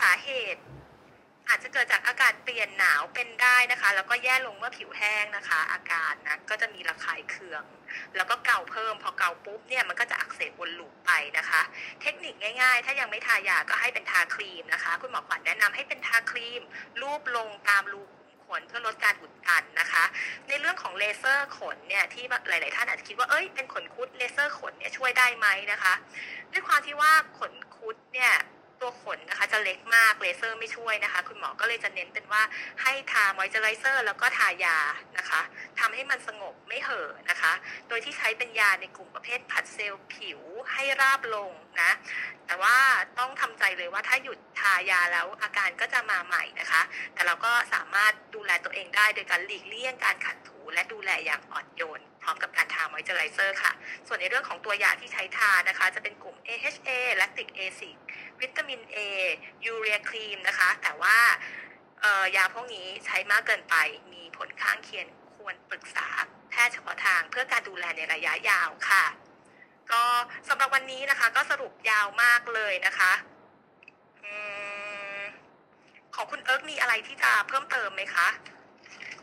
สาเหตุ อาจจะเกิดจากอากาศเปลี่ยนหนาวเป็นได้นะคะ แล้วก็แย่ลงเมื่อผิวแห้งนะคะ อาการนะก็จะมีระคายเคือง แล้วก็เกาเพิ่มพอเกาปุ๊บเนี่ยมันก็จะอักเสบวน loop ไปนะคะ เทคนิคง่ายๆ ถ้ายังไม่ทายาก็ให้เป็นทาครีมนะคะ คุณหมอขวัญแนะนำให้เป็นทาครีม ลูบลงตามรูขุมขนเพื่อลดการอุดตันนะคะ ในเรื่องของเลเซอร์ขนเนี่ยที่หลาย ๆ ท่านอาจจะคิดว่าเอ้ยเป็นขนคุดเลเซอร์ขนเนี่ยช่วยได้ไหมนะคะ ด้วยความที่ว่าขนคุดเนี่ย ตัวขนนะคะจะเล็กมากเลเซอร์ไม่ช่วยนะคะ คุณหมอก็เลยจะเน้นเป็นว่าให้ทามอยเจอไรเซอร์แล้วก็ทายานะคะทำให้มันสงบไม่เห่อะนะคะ โดยที่ใช้เป็นยาในกลุ่มประเภทผลัดเซลล์ผิวให้ราบลงนะ แต่ว่าต้องทำใจเลยว่าถ้าหยุดทายาแล้วอาการก็จะมาใหม่นะคะ แต่เราก็สามารถดูแลตัวเองได้โดยการหลีกเลี่ยงการขัดถูและดูแลอย่างอ่อนโยน ร้อมกับการทามอยเจอไรเซอร์ค่ะ ส่วนในเรื่องของตัวยาที่ใช้ทานะคะ จะเป็นกลุ่ม AHA lactic acid วิตามิน A ยูเรียครีมนะคะ แต่ว่าออยาพวกนี้ใช้มากเกินไปมีผลข้างเคียงควรปรึกษาแพทย์เฉพาะทางเพื่อการดูแลในระยะยาวค่ะ ก็สำหรับวันนี้นะคะ ก็สรุปยาวมากเลยนะคะอของคุณเอิร์กมีอะไรที่จะเพิ่มเติมไหมคะ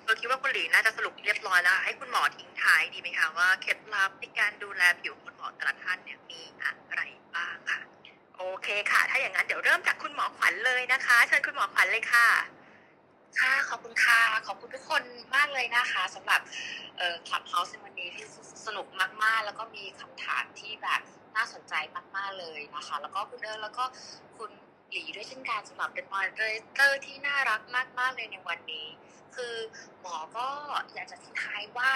เราคิดว่าคุณหลีน่าจะสรุปเรียบร้อยแล้ว ให้คุณหมอทิ้งท้ายดีไหมคะว่าเคล็ดลับในการดูแลผิวคุณหมอแต่ละท่านเนี่ยมีอะไรบ้างค่ะ โอเคค่ะ ถ้าอย่างนั้นเดี๋ยวเริ่มจากคุณหมอขวัญเลยนะคะเชิญคุณหมอขวัญเลยค่ะค่ะขอบคุณค่ะ ขอบคุณทุกคนมากเลยนะคะสำหรับเอ่อคลับเฮาส์ในวันนี้ที่สนุกมากๆ แล้วก็มีคำถามที่แบบน่าสนใจมากๆเลยนะคะ แล้วก็คุณเอิร์แล้วก็คุณหลีด้วยเช่นกันสำหรับเป็นมอดเรเตอร์ที่น่ารักมากๆเลยในวันนี้ คือหมอก็อยากจะทิ้งท้ายว่า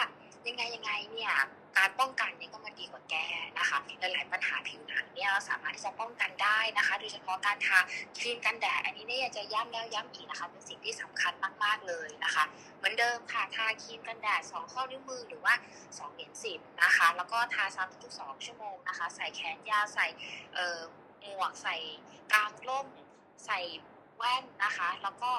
ยังไงยังไงเนี่ยการป้องกันเนี่ยก็มันดีกว่าแก้นะคะหลายๆปัญหาผิวหนังเนี่ยเราสามารถที่จะป้องกันได้นะคะ โดยเฉพาะการทาครีมกันแดดอันนี้เนี่ยอยากจะย้ำแล้วย้ำอีกนะคะเป็นสิ่งที่สำคัญมากๆเลยนะคะ เหมือนเดิมค่ะทาครีมกันแดด2ข้อนิ้วมือหรือว่า2เหรียญสิบนะคะ แล้วก็ทาซ้ำทุกๆ2ชั่วโมงนะคะ ใส่แขนยาวใส่เอ่อหมวกใส่กางร่ม ใส่แว่นนะคะ แล้วก็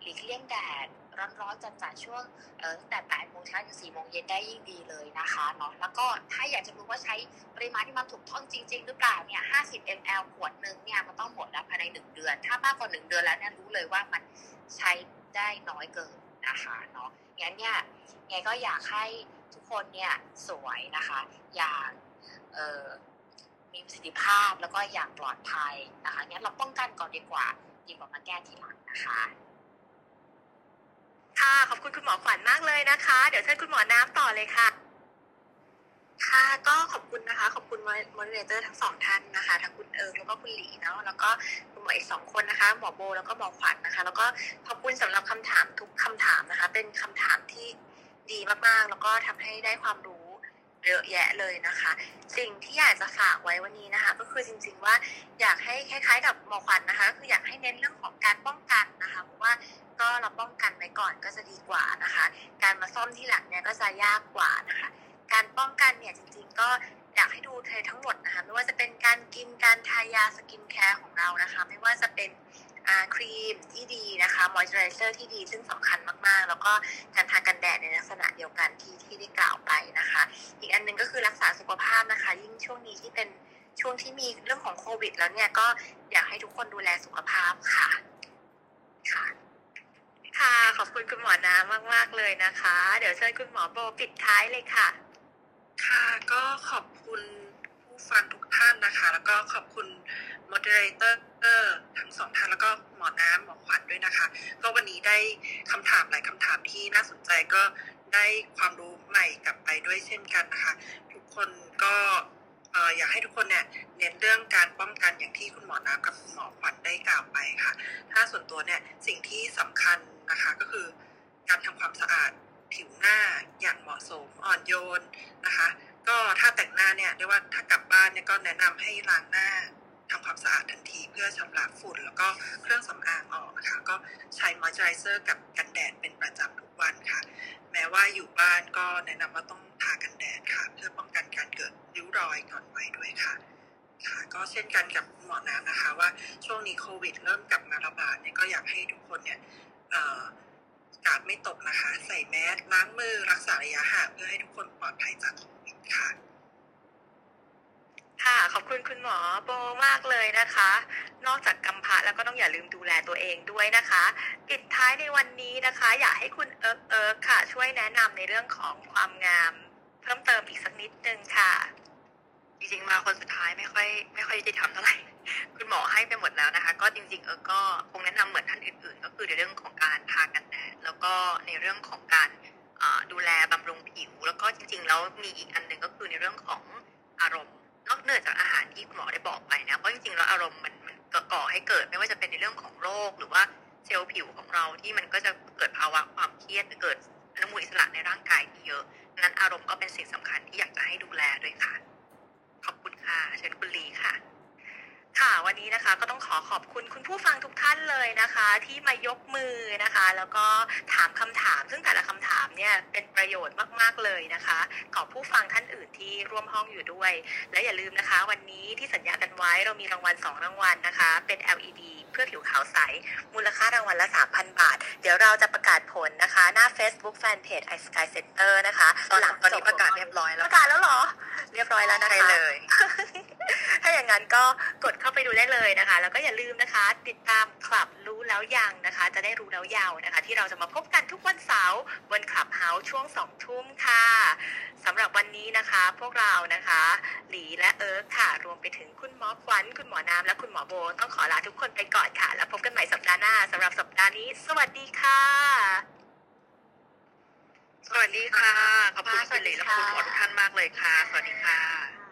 หลีกเลี่ยงแดด ร้อนๆจัดๆช่วงเออตั้งแต่8โมงเช้าถึง4โมงเย็นได้ยิ่งดีเลยนะคะเนาะแล้วก็ถ้าอยากจะรู้ว่าใช้ปริมาณที่มันถูกต้องจริง ๆ หรือเปล่าเนี่ย 50 ml ขวดหนึ่งเนี่ยมันต้องหมดแล้วภายใน 1 เดือน ถ้ามากกว่า 1 เดือนแล้วเนี่ยรู้เลยว่ามันใช้ได้น้อยเกินนะคะเนาะงั้นเนี่ยไงก็อยากให้ทุกคนเนี่ยสวยนะคะอย่างเออมีประสิทธิภาพแล้วก็อย่างปลอดภัยนะคะงั้นเราป้องกันก่อนดีกว่า ดีกว่ามาแก้ทีหลังนะคะ ค่ะ ขอบคุณคุณหมอขวัญมากเลยนะคะ เดี๋ยวเชิญคุณหมอน้ำต่อเลยค่ะ ค่ะ ก็ขอบคุณนะคะ ขอบคุณมอนิเตอร์ทั้งสองท่านนะคะ ทั้งคุณเอิร์กแล้วก็คุณหลีเนาะ แล้วก็คุณหมออีกสองคนนะคะ หมอโบแล้วก็หมอขวัญนะคะ แล้วก็ขอบคุณสำหรับคำถามทุกคำถามนะคะ เป็นคำถามที่ดีมากๆ แล้วก็ทำให้ได้ความรู้ เยอะแยะเลยนะคะ สิ่งที่อยากจะฝากไว้วันนี้นะคะ ก็คือจริง ๆว่าอยากให้คล้ายๆ กับหมอขวัญนะคะก็คืออยากให้เน้นเรื่องของการป้องกันนะคะเพราะว่าก็เราป้องกันไว้ก่อนก็จะดีกว่านะคะ การมาซ่อมทีหลังเนี่ยก็จะยากกว่านะคะ การป้องกันเนี่ยจริง ๆ ก็อยากให้ดูเทรทั้งหมดนะคะ ไม่ว่าจะเป็นการกินการทายา skincare ของเรานะคะ ไม่ว่าจะเป็น ครีมที่ดีนะคะมอยเจอไรเซอร์ที่ดีซึ่งสำคัญมากๆ แล้วก็การทากันแดดในลักษณะเดียวกันที่ที่ได้กล่าวไปนะคะ อีกอันหนึงก็คือรักษาสุขภาพนะคะ ยิ่งช่วงนี้ที่เป็นช่วงที่มีเรื่องของโควิด แล้วเนี่ยก็อยากให้ทุกคนดูแลสุขภาพค่ะค่ะค่ะ ขอบคุณคุณหมอน้ำมาก ๆ เลยนะคะ เดี๋ยวเชิญคุณหมอโบปิดท้ายเลยค่ะ ค่ะก็ขอบคุณผู้ฟังทุกท่านนะคะ แล้วก็ขอบคุณ moderator ทั้งสองท่านแล้วก็หมอน้ำหมอขวัญด้วยนะคะ ก็วันนี้ได้คำถามหลายคำถามที่น่าสนใจก็ได้ความรู้ใหม่กลับไปด้วยเช่นกันนะคะ ทุกคนก็เอ่ออยากให้ทุกคนเนี่ยเน้นเรื่องการป้องกันอย่างที่คุณหมอน้ำกับคุณหมอขวัญได้กล่าวไปค่ะ ถ้าส่วนตัวเนี่ยสิ่งที่สำคัญนะคะก็คือการทำความสะอาดผิวหน้าอย่างเหมาะสมอ่อนโยนนะคะ ก็ถ้าแต่งหน้าเนี่ยเรียกว่าถ้ากลับบ้านเนี่ยก็แนะนำให้ล้างหน้า ทำความสะอาดทันทีเพื่อชำระฝุ่น แล้วก็เครื่องสำอางออกนะคะก็ใช้มอยเจอไรเซอร์กับกันแดดเป็นประจำทุกวันค่ะ แม้ว่าอยู่บ้านก็แนะนำว่าต้องทากันแดดค่ะ เพื่อป้องกันการเกิดริ้วรอยก่อนวัยด้วยค่ะค่ะก็เช่นกันกับหมอน้ำนะคะว่าช่วงนี้โควิด เริ่มกลับมาระบาดเนี่ยก็อยากให้ทุกคนเนี่ยอ่อกาดไม่ตกนะคะ ใส่แมสล้างมือรักษาระยะห่างเพื่อให้ทุกคนปลอดภัยจากโควิดค่ะ ค่ะขอบคุณคุณหมอโบมากเลยนะคะ นอกจากกำพร้าแล้วก็ต้องอย่าลืมดูแลตัวเองด้วยนะคะปิดท้ายในวันนี้นะคะ อยากให้คุณเอิร์กเอิร์กค่ะ ช่วยแนะนำในเรื่องของความงาม เพิ่มเติมอีกสักนิดนึงค่ะ จริงๆมาคนสุดท้ายไม่ค่อยไม่ค่อยจะทำเท่าไหร่คุณหมอให้ไปหมดแล้วนะคะ ก็จริง ๆ เออก็คงแนะนำเหมือนท่านอื่นๆ ก็คือในเรื่องของการทากันแดดแล้วก็ในเรื่องของการดูแลบำรุงผิว แล้วก็จริง ๆ แล้วมีอีกอันหนึ่งก็คือในเรื่องของอารมณ์ นอกเหนือจากอาหารที่หมอได้บอกไปนะเพราะจริงๆแล้วอารมณ์มันมันก่อให้เกิดไม่ว่าจะเป็นในเรื่องของโรคหรือว่าเซลล์ผิวของเราที่มันก็จะเกิดภาวะความเครียดหรือเกิดอนุมูลอิสระในร่างกายที่เยอะนั้นอารมณ์ก็เป็นสิ่งสำคัญที่อยากจะให้ดูแลด้วยค่ะ ขอบคุณค่ะเชิญคุณลีค่ะ ค่ะวันนี้นะคะก็ต้องขอขอบคุณคุณผู้ฟังทุกท่านเลยนะคะ ที่มายกมือนะคะ แล้วก็ถามคำถาม ซึ่งแต่ละคำถามเนี่ยเป็นประโยชน์มากๆเลยนะคะ ขอบผู้ฟังท่านอื่นที่ร่วมห้องอยู่ด้วย และอย่าลืมนะคะ วันนี้ที่สัญญากันไว้เรามีรางวัล 2 รางวัลนะคะ เป็น LED เพื่อผิวขาวใส มูลค่ารางวัลละ 3,000 บาท เดี๋ยวเราจะประกาศผลนะคะ หน้า Facebook Fanpage i Sky Center นะคะตอนหลังตอนนี้จประกาศเรียบร้อยแล้ปวระกาศแล้วเหรอ เรียบร้อยแล้วนะคะใช่เลย ถ้าอย่างนั้นก็กดเข้าไปดูได้เลยนะคะ แล้วก็อย่าลืมนะคะ ติดตามคลับรู้แล้วยังนะคะ จะได้รู้แล้วยาวนะคะ ที่เราจะมาพบกันทุกวันเสาร์บนคลับเฮาส์ช่วงสองทุ่มค่ะสำหรับวันนี้นะคะ พวกเรานะคะ หลีและเอิร์กค่ะ รวมไปถึงคุณหมอขวัญคุณหมอน้ำและคุณหมอโบ ต้องขอลาทุกคนไปก่อนค่ะ แล้วพบกันใหม่สัปดาห์หน้าสำหรับสัปดาห์นี้ สวัสดีค่ะ สวัสดีค่ะ ขอบคุณคุณหลีและคุณหมอทุกท่านมากเลยค่ะ สวัสดีค่ะ